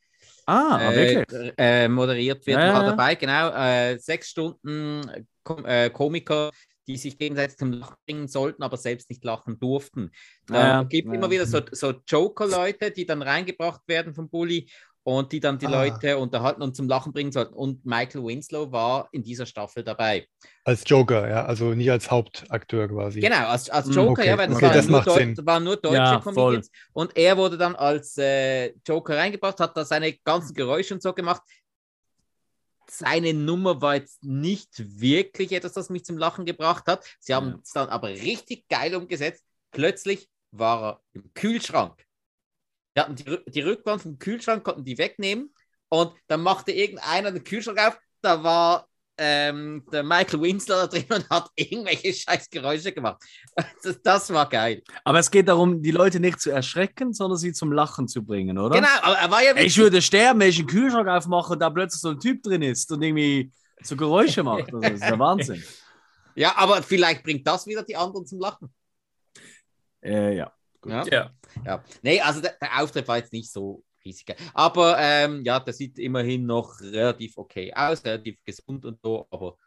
ah, ah, äh, äh, moderiert wird, Ja, war dabei, genau. Äh, sechs Stunden Kom äh, Komiker, die sich gegenseitig zum Lachen bringen sollten, aber selbst nicht lachen durften. Es ja, gibt ja. immer wieder so, so Joker-Leute, die dann reingebracht werden vom Bully und die dann die Ah. Leute unterhalten und zum Lachen bringen sollten. Und Michael Winslow war in dieser Staffel dabei. Als Joker, ja, also nicht als Hauptakteur quasi. Genau, als, als Mm, Joker, okay. ja, weil das, Okay, waren, das nur macht Deu Sinn. waren nur deutsche Ja, voll. Comedians. Und er wurde dann als äh, Joker reingebracht, hat da seine ganzen Geräusche und so gemacht. Seine Nummer war jetzt nicht wirklich etwas, das mich zum Lachen gebracht hat. Sie haben Ja. es dann aber richtig geil umgesetzt. Plötzlich war er im Kühlschrank. Die hatten die, die Rückwand vom Kühlschrank, konnten die wegnehmen und dann machte irgendeiner den Kühlschrank auf. Da war ähm, der Michael Winslow da drin und hat irgendwelche scheiß Geräusche gemacht. Das, das war geil. Aber es geht darum, die Leute nicht zu erschrecken, sondern sie zum Lachen zu bringen, oder? Genau, aber er war ja Ich würde sterben, wenn ich einen Kühlschrank aufmache und da plötzlich so ein Typ drin ist und irgendwie so Geräusche macht. Das ist der Wahnsinn. Ja, aber vielleicht bringt das wieder die anderen zum Lachen. Äh, ja. Ja. Ja. ja. Nee, also der, der Auftritt war jetzt nicht so riesig. Aber ähm, ja, der sieht immerhin noch relativ okay aus, relativ gesund und so, aber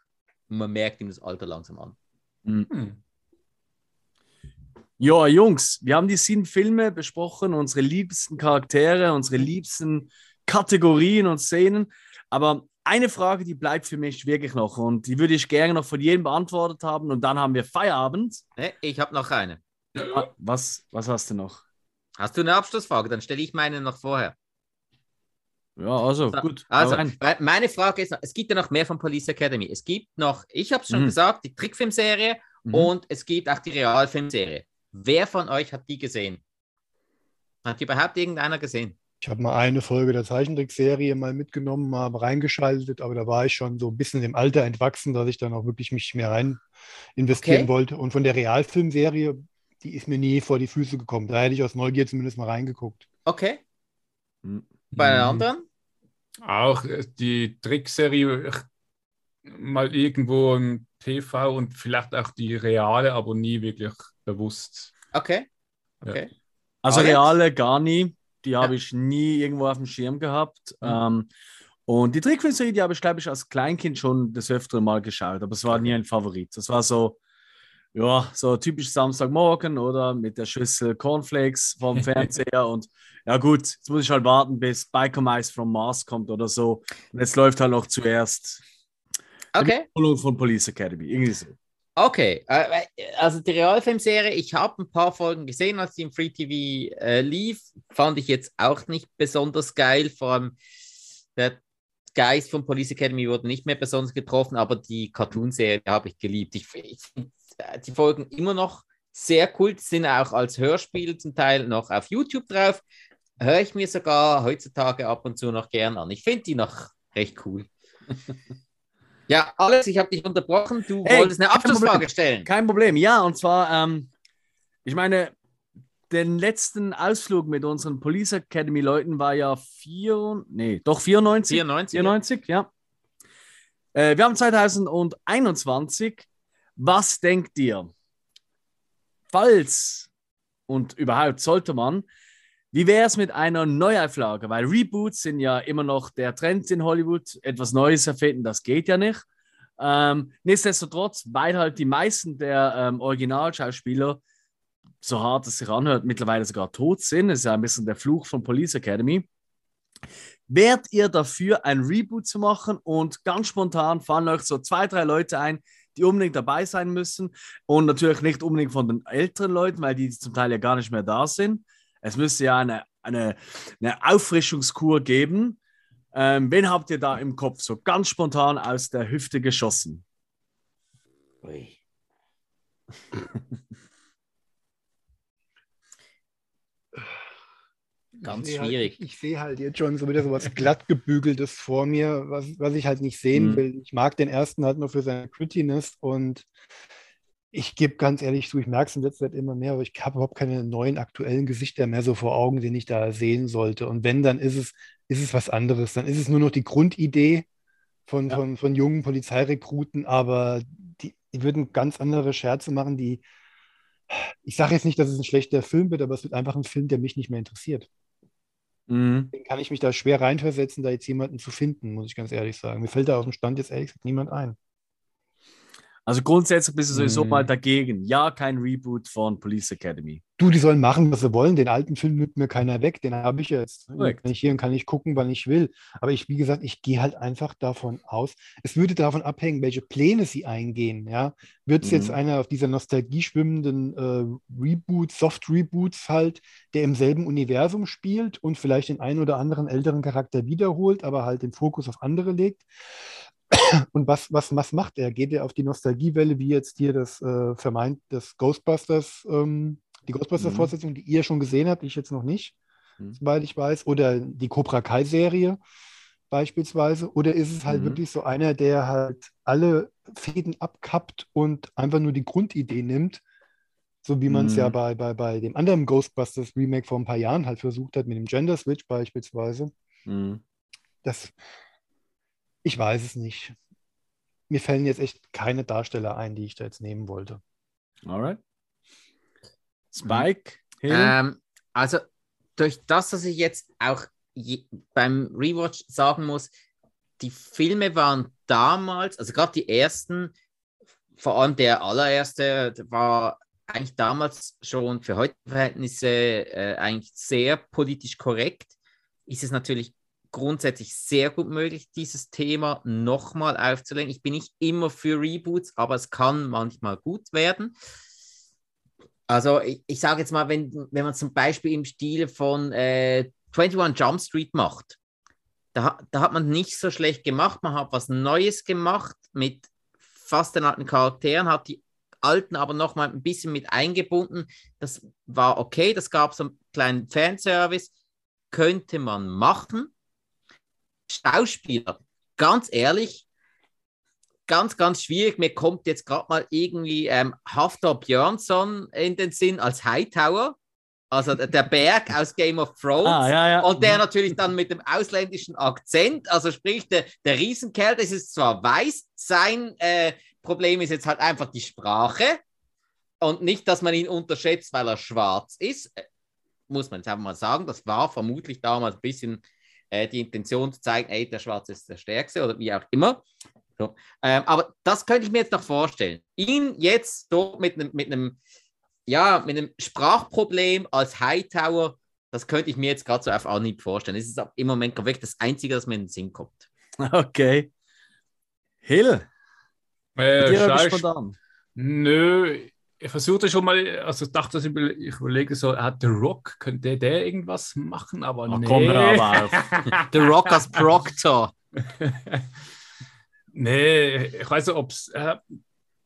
man merkt ihm das Alter langsam an. Hm. Ja, Jungs, wir haben die sieben Filme besprochen, unsere liebsten Charaktere, unsere liebsten Kategorien und Szenen. Aber eine Frage, die bleibt für mich wirklich noch und die würde ich gerne noch von jedem beantwortet haben und dann haben wir Feierabend. Ich habe noch eine. Ah, Was, was hast du noch? Hast du eine Abschlussfrage? Dann stelle ich meine noch vorher. Ja, also So, gut. Also, meine Frage ist, noch, es gibt ja noch mehr von Police Academy. Es gibt noch, ich habe es schon Mhm. gesagt, die Trickfilmserie Mhm. und es gibt auch die Realfilmserie. Wer von euch hat die gesehen? Hat die überhaupt irgendeiner gesehen? Ich habe mal eine Folge der Zeichentrickserie mal mitgenommen, mal reingeschaltet, aber da war ich schon so ein bisschen dem Alter entwachsen, dass ich dann auch wirklich mich mehr rein investieren Okay. wollte. Und von der Realfilmserie, die ist mir nie vor die Füße gekommen. Da hätte ich aus Neugier zumindest mal reingeguckt. Okay. Mhm. Bei den Mhm. anderen? Auch äh, die Trickserie mal irgendwo im TV und vielleicht auch die reale, aber nie wirklich bewusst. Okay. Ja. Okay. Also Alex? reale gar nie. Die Ja. habe ich nie irgendwo auf dem Schirm gehabt. Mhm. Ähm, und die Trickfilmserie, die habe ich, glaube ich, als Kleinkind schon das öftere Mal geschaut, aber es war nie ein Favorit. Das war so, ja, so typisch Samstagmorgen oder mit der Schüssel Cornflakes vom Fernseher und ja gut, jetzt muss ich halt warten, bis Biker Mice from Mars kommt oder so. Und jetzt läuft halt noch zuerst Okay. die Wiederholung von Police Academy. Irgendwie so. Okay, äh, also die Realfilmserie, ich habe ein paar Folgen gesehen, als die im Free TV äh, lief. Fand ich jetzt auch nicht besonders geil. Vor allem der Geist von Police Academy wurde nicht mehr besonders getroffen, aber die Cartoonserie habe ich geliebt. Ich, ich finde äh, die Folgen immer noch sehr cool, Die sind auch als Hörspiel zum Teil noch auf YouTube drauf. Höre ich mir sogar heutzutage ab und zu noch gern an. Ich finde die noch recht cool. Ja, Alex, ich habe dich unterbrochen. Du Hey, wolltest eine kein Abschlussfrage Problem. stellen. Kein Problem, ja, und zwar, ähm, ich meine, den letzten Ausflug mit unseren Police Academy Leuten war ja vier, nee, doch 94. 94. 94, ja. Äh, wir haben 2021. Was denkt ihr? Falls und überhaupt sollte man, wie wäre es mit einer Neuauflage? Weil Reboots sind ja immer noch der Trend in Hollywood. Etwas Neues erfinden, das geht ja nicht. Ähm, nichtsdestotrotz, weil halt die meisten der ähm, Originalschauspieler, so hart es sich anhört, mittlerweile sogar tot sind, das ist ja ein bisschen der Fluch von Police Academy. Wärt ihr dafür, ein Reboot zu machen und ganz spontan fallen euch so zwei, drei Leute ein, die unbedingt dabei sein müssen und natürlich nicht unbedingt von den älteren Leuten, weil die zum Teil ja gar nicht mehr da sind. Es müsste ja eine, eine, eine Auffrischungskur geben. Ähm, wen habt ihr da im Kopf so ganz spontan aus der Hüfte geschossen? Ui. Ganz Ich sehe schwierig. Halt, ich, sehe halt jetzt schon so wieder so was glattgebügeltes vor mir, was, was ich halt nicht sehen Mhm. will. Ich mag den ersten halt nur für seine Grittiness und ich gebe ganz ehrlich zu, ich merke es in letzter Zeit immer mehr, aber ich habe überhaupt keine neuen aktuellen Gesichter mehr so vor Augen, den ich da sehen sollte. Und wenn, dann ist es, ist es was anderes. Dann ist es nur noch die Grundidee von, Ja. von, von jungen Polizeirekruten, aber die, die würden ganz andere Scherze machen, die, ich sage jetzt nicht, dass es ein schlechter Film wird, aber es wird einfach ein Film, der mich nicht mehr interessiert. Mhm. Kann ich mich da schwer reinversetzen, da jetzt jemanden zu finden, muss ich ganz ehrlich sagen. Mir fällt da aus dem Stand jetzt ehrlich gesagt niemand ein. Also grundsätzlich bist du sowieso Mhm. mal dagegen. Ja, kein Reboot von Police Academy. Du, die sollen machen, was sie wollen. Den alten Film nimmt mir keiner weg. Den habe ich jetzt. Korrekt. kann ich hier und kann ich gucken, wann ich will. Aber ich, wie gesagt, ich gehe halt einfach davon aus. Es würde davon abhängen, welche Pläne sie eingehen. Ja, wird es jetzt Mhm. einer auf dieser Nostalgie schwimmenden äh, Reboots, Soft-Reboots halt, der im selben Universum spielt und vielleicht den einen oder anderen älteren Charakter wiederholt, aber halt den Fokus auf andere legt. Und was, was, was macht er? Geht er auf die Nostalgiewelle, wie jetzt hier das äh, vermeint, das Ghostbusters, ähm, die Ghostbusters-Fortsetzung, die ihr schon gesehen habt, ich jetzt noch nicht, Mhm. soweit ich weiß, oder die Cobra Kai-Serie beispielsweise, oder ist es halt Mhm. wirklich so einer, der halt alle Fäden abkappt und einfach nur die Grundidee nimmt, so wie man es ja Mhm. bei, bei, bei dem anderen Ghostbusters-Remake vor ein paar Jahren halt versucht hat, mit dem Gender Switch beispielsweise. Mhm. Das, ich weiß es nicht. mir fällen jetzt echt keine Darsteller ein, die ich da jetzt nehmen wollte. Alright. Spike? Ähm, also durch das, dass ich jetzt auch je, beim Rewatch sagen muss, die Filme waren damals, also gerade die ersten, vor allem der allererste, war eigentlich damals schon für heutige Verhältnisse äh, eigentlich sehr politisch korrekt. Ist es natürlich grundsätzlich sehr gut möglich, dieses Thema nochmal aufzulegen. Ich bin nicht immer für Reboots, aber es kann manchmal gut werden. Also ich, ich sage jetzt mal, wenn, wenn man zum Beispiel im Stil von äh, 21 Jump Street macht, da, da hat man nicht so schlecht gemacht, man hat was Neues gemacht mit fast den alten Charakteren, hat die alten aber noch mal ein bisschen mit eingebunden. Das war okay, das gab so einen kleinen Fanservice, könnte man machen. Schauspieler, ganz ehrlich, ganz, ganz schwierig. Mir kommt jetzt gerade mal irgendwie ähm, Haftor Björnsson in den Sinn als Hightower. Also der Berg aus Game of Thrones. Ah, ja, ja. Und der natürlich dann mit dem ausländischen Akzent, also sprich der, der Riesenkerl, das ist zwar weiß, sein äh, Problem ist jetzt halt einfach die Sprache und nicht, dass man ihn unterschätzt, weil er schwarz ist. Äh, muss man jetzt einfach mal sagen, das war vermutlich damals ein bisschen äh, die Intention zu zeigen, ey, der Schwarze ist der Stärkste oder wie auch immer. So. Ähm, aber das könnte ich mir jetzt noch vorstellen. Ihn jetzt so mit einem mit ja, mit einem Sprachproblem als Hightower, das könnte ich mir jetzt gerade so auf Anhieb vorstellen. Das ist im Moment wirklich das Einzige, das mir in den Sinn kommt. Okay. Hill. Äh, Dir Schau- spontan. Nö, ich versuchte schon mal, also ich dachte, ich überle- ich überlege so, hat The Rock, könnte der irgendwas machen, aber Ach, nee. komm, aber auf. The Rock als Proctor. nee, ich weiß nicht, ob es, äh,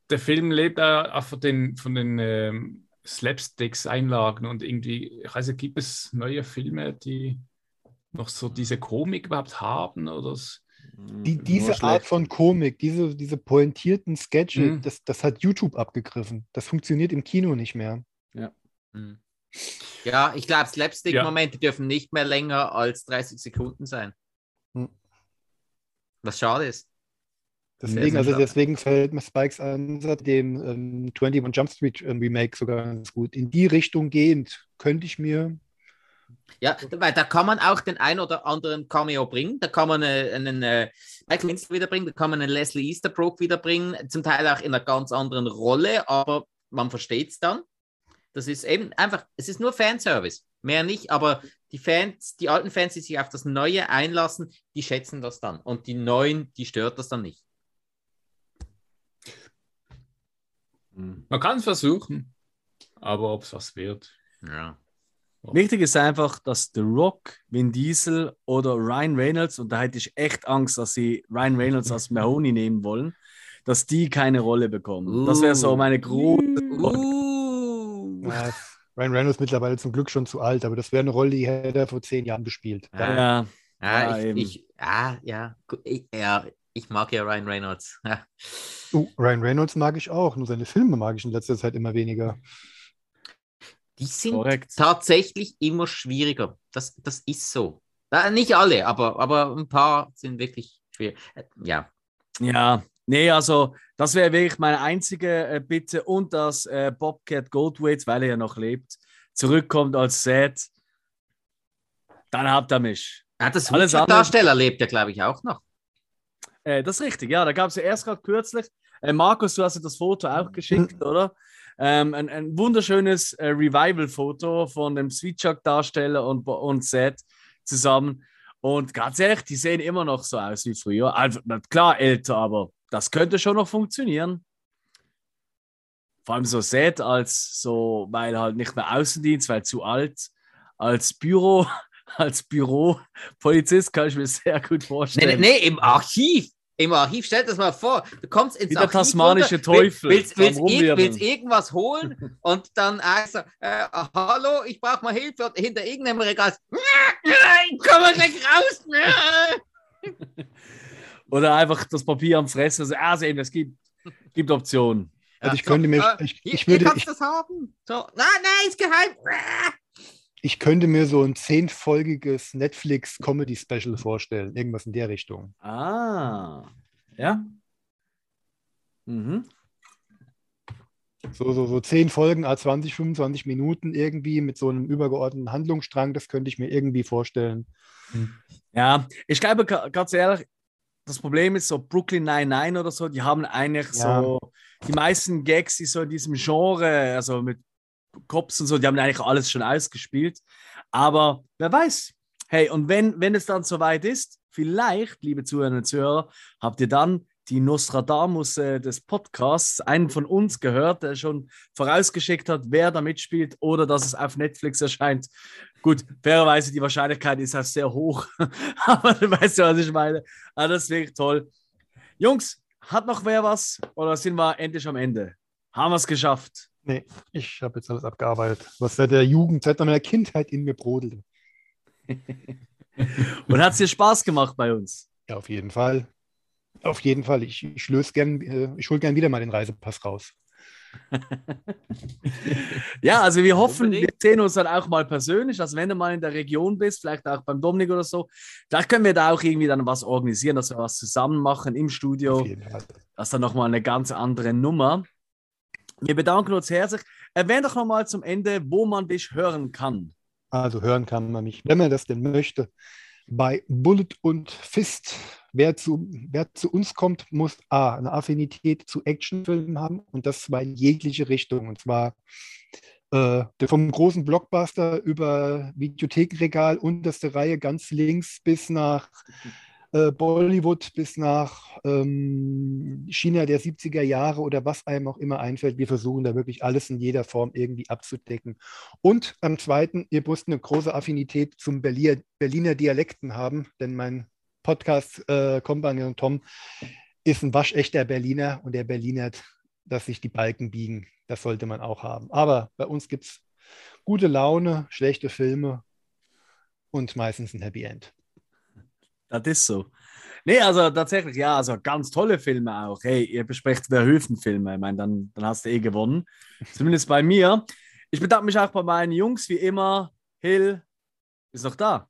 der Film lebt auch von den, von den ähm, Slapsticks-Einlagen und irgendwie, ich weiß nicht, gibt es neue Filme, die noch so diese Komik überhaupt haben oder so? Die, Nur diese. Art von Komik, diese, diese pointierten Sketche, Mhm. das, das hat YouTube abgegriffen. Das funktioniert im Kino nicht mehr. Hm. Ja, ich glaube, Slapstick-Momente dürfen nicht mehr länger als 30 Sekunden sein. Hm. Was schade ist. Deswegen, also schade. deswegen fällt mir Spikes Ansatz dem ähm, 21 Jump Street ähm, Remake sogar ganz gut. In die Richtung gehend könnte ich mir. Ja, weil da kann man auch den ein oder anderen Cameo bringen. Da kann man äh, einen äh, Michael Winston wiederbringen, da kann man einen Leslie Easterbrook wiederbringen, zum Teil auch in einer ganz anderen Rolle, aber man versteht es dann. Das ist eben einfach, es ist nur Fanservice, mehr nicht, aber die Fans, die alten Fans, die sich auf das Neue einlassen, die schätzen das dann. Und die Neuen, die stört das dann nicht. Hm. Man kann es versuchen, aber ob es was wird. Ja. Wichtig ist einfach, dass The Rock, Vin Diesel oder Ryan Reynolds, und da hätte ich echt Angst, dass sie Ryan Reynolds als Mahoney nehmen wollen, dass die keine Rolle bekommen. Das wäre so meine große. Uh. Ja, Ryan Reynolds mittlerweile zum Glück schon zu alt, aber das wäre eine Rolle, die hätte er vor zehn Jahren gespielt. Ja. Ja, Ja, Ja, ich, ich, ja, gu- ich, ja, ich mag ja Ryan Reynolds. Ja. Oh, Ryan Reynolds mag ich auch, nur seine Filme mag ich in letzter Zeit immer weniger. Die sind Korrekt. tatsächlich immer schwieriger. Das, das ist so. Äh, nicht alle, aber, aber ein paar sind wirklich schwierig. Äh, Ja, Ja, nee, also das wäre wirklich meine einzige äh, Bitte und dass äh, Bobcat Goldthwait, weil er ja noch lebt, zurückkommt als Seth. Dann habt ihr mich. ja das Alles andere- Darsteller lebt ja, glaube ich, auch noch. Äh, das ist richtig, ja, da gab es ja erst gerade kürzlich. Äh, Markus, du hast ja das Foto auch geschickt, oder? Ähm, ein, ein wunderschönes äh, Revival-Foto von dem Sweet Chuck-Darsteller und, und Seth zusammen. Und ganz ehrlich, die sehen immer noch so aus wie früher. Einfach, na klar, älter, aber das könnte schon noch funktionieren. Vor allem so Seth als so, weil halt nicht mehr Außendienst, weil zu alt. Als Büro, als Büropolizist kann ich mir sehr gut Nee, vorstellen. nee, nee, im Archiv. Im Archiv, stell dir das mal vor. Du kommst ins Wie der Archiv tasmanische runter, Teufel Willst, willst, willst, willst irgendwas holen und dann also, äh, hallo, ich brauche mal Hilfe und hinter irgendeinem Regal. Nein, komm mal gleich raus. Oder einfach das Papier am Fressen. Also, ah, sehen, es gibt, gibt Optionen. Also ich könnte mir, äh, ich, hier, ich hier würde, kannst ich, du das haben. So, nein, nein, ist geheim. Ich könnte mir so ein zehnfolgiges Netflix-Comedy-Special vorstellen, irgendwas in der Richtung. Ah, ja. Mhm. So, so, so zehn Folgen, a 20, 25 Minuten irgendwie mit so einem übergeordneten Handlungsstrang, das könnte ich mir irgendwie vorstellen. Hm. Ja, ich glaube, ganz ehrlich, das Problem ist so Brooklyn 99 oder so, die haben eigentlich ja. so die meisten Gags, die so in diesem Genre, also mit Cops und so, die haben eigentlich alles schon ausgespielt. Aber wer weiß, hey, und wenn, wenn es dann soweit ist, vielleicht, liebe Zuhörer und Zuhörer, habt ihr dann die Nostradamus äh, des Podcasts, einen von uns gehört, der schon vorausgeschickt hat, wer da mitspielt oder dass es auf Netflix erscheint. Gut, fairerweise die Wahrscheinlichkeit ist auch sehr hoch, aber du weißt ja, was ich meine. Also das wäre toll. Jungs, hat noch wer was oder sind wir endlich am Ende? Haben wir es geschafft? Nee, ich habe jetzt alles abgearbeitet, was seit der Jugend, seit meiner Kindheit in mir brodelte. Und hat es dir Spaß gemacht bei uns? Ja, auf jeden Fall. Auf jeden Fall. Ich, ich löse gern, äh, ich hole gern wieder mal den Reisepass raus. ja, also wir hoffen, wir sehen uns dann auch mal persönlich. Also wenn du mal in der Region bist, vielleicht auch beim Dominik oder so, vielleicht können wir da auch irgendwie dann was organisieren, dass wir was zusammen machen im Studio. Das ist dann nochmal eine ganz andere Nummer. Wir bedanken uns herzlich. Erwähne doch nochmal zum Ende, wo man dich hören kann. Also hören kann man mich, wenn man das denn möchte, bei Bullet und Fist. Wer zu, wer zu uns kommt, muss A, eine Affinität zu Actionfilmen haben und das zwar in jegliche Richtung. Und zwar äh, vom großen Blockbuster über Videothekenregal, unterste Reihe ganz links bis nach äh, Bollywood bis nach ähm, China der 70er Jahre oder was einem auch immer einfällt. Wir versuchen da wirklich alles in jeder Form irgendwie abzudecken. Und am zweiten, ihr müsst eine große Affinität zum Berliner, Berliner Dialekten haben, denn mein Podcast äh, Tom ist ein waschechter Berliner und der Berliner, dass sich die Balken biegen, das sollte man auch haben. Aber bei uns gibt es gute Laune, schlechte Filme und meistens ein Happy End. Das ist so. Nee, also tatsächlich, ja, also ganz tolle Filme auch. Hey, ihr besprecht Verhöfen-Filme. Ich meine, dann, dann hast du eh gewonnen. Zumindest bei mir. Ich bedanke mich auch bei meinen Jungs, wie immer. Hill ist noch da.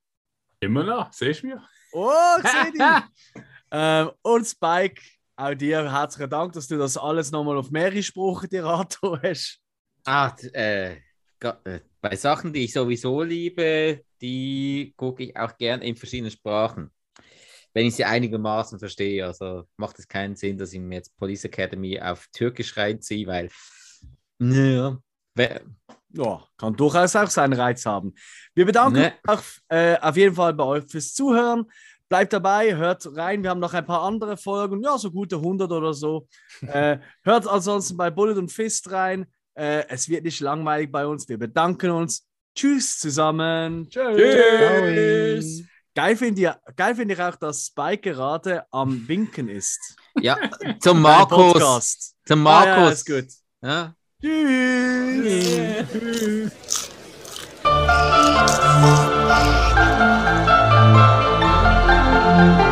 Immer noch, sehe ich mir. Oh, sehe die. ähm, und Spike, auch dir herzlichen Dank, dass du das alles nochmal auf mehrere Sprachen dir hast. Ah, äh, äh, bei Sachen, die ich sowieso liebe, die gucke ich auch gern in verschiedenen Sprachen wenn ich sie einigermaßen verstehe. Also macht es keinen Sinn, dass ich mir jetzt Police Academy auf Türkisch reinziehe, weil. Ja. Ja, kann durchaus auch seinen Reiz haben. Wir bedanken ne. uns auch, äh, auf jeden Fall bei euch fürs Zuhören. Bleibt dabei, hört rein. Wir haben noch ein paar andere Folgen, ja, so gute 100 oder so. äh, hört ansonsten bei Bullet und Fist rein. Äh, es wird nicht langweilig bei uns. Wir bedanken uns. Tschüss zusammen. Tschüss. Tschüss. Geil finde ich, geil find ich auch, dass Spike gerade am Winken ist. Ja, zum Markus. Zum Markus. Ah, ja, ist gut. Ja. Tschüss. Tschüss.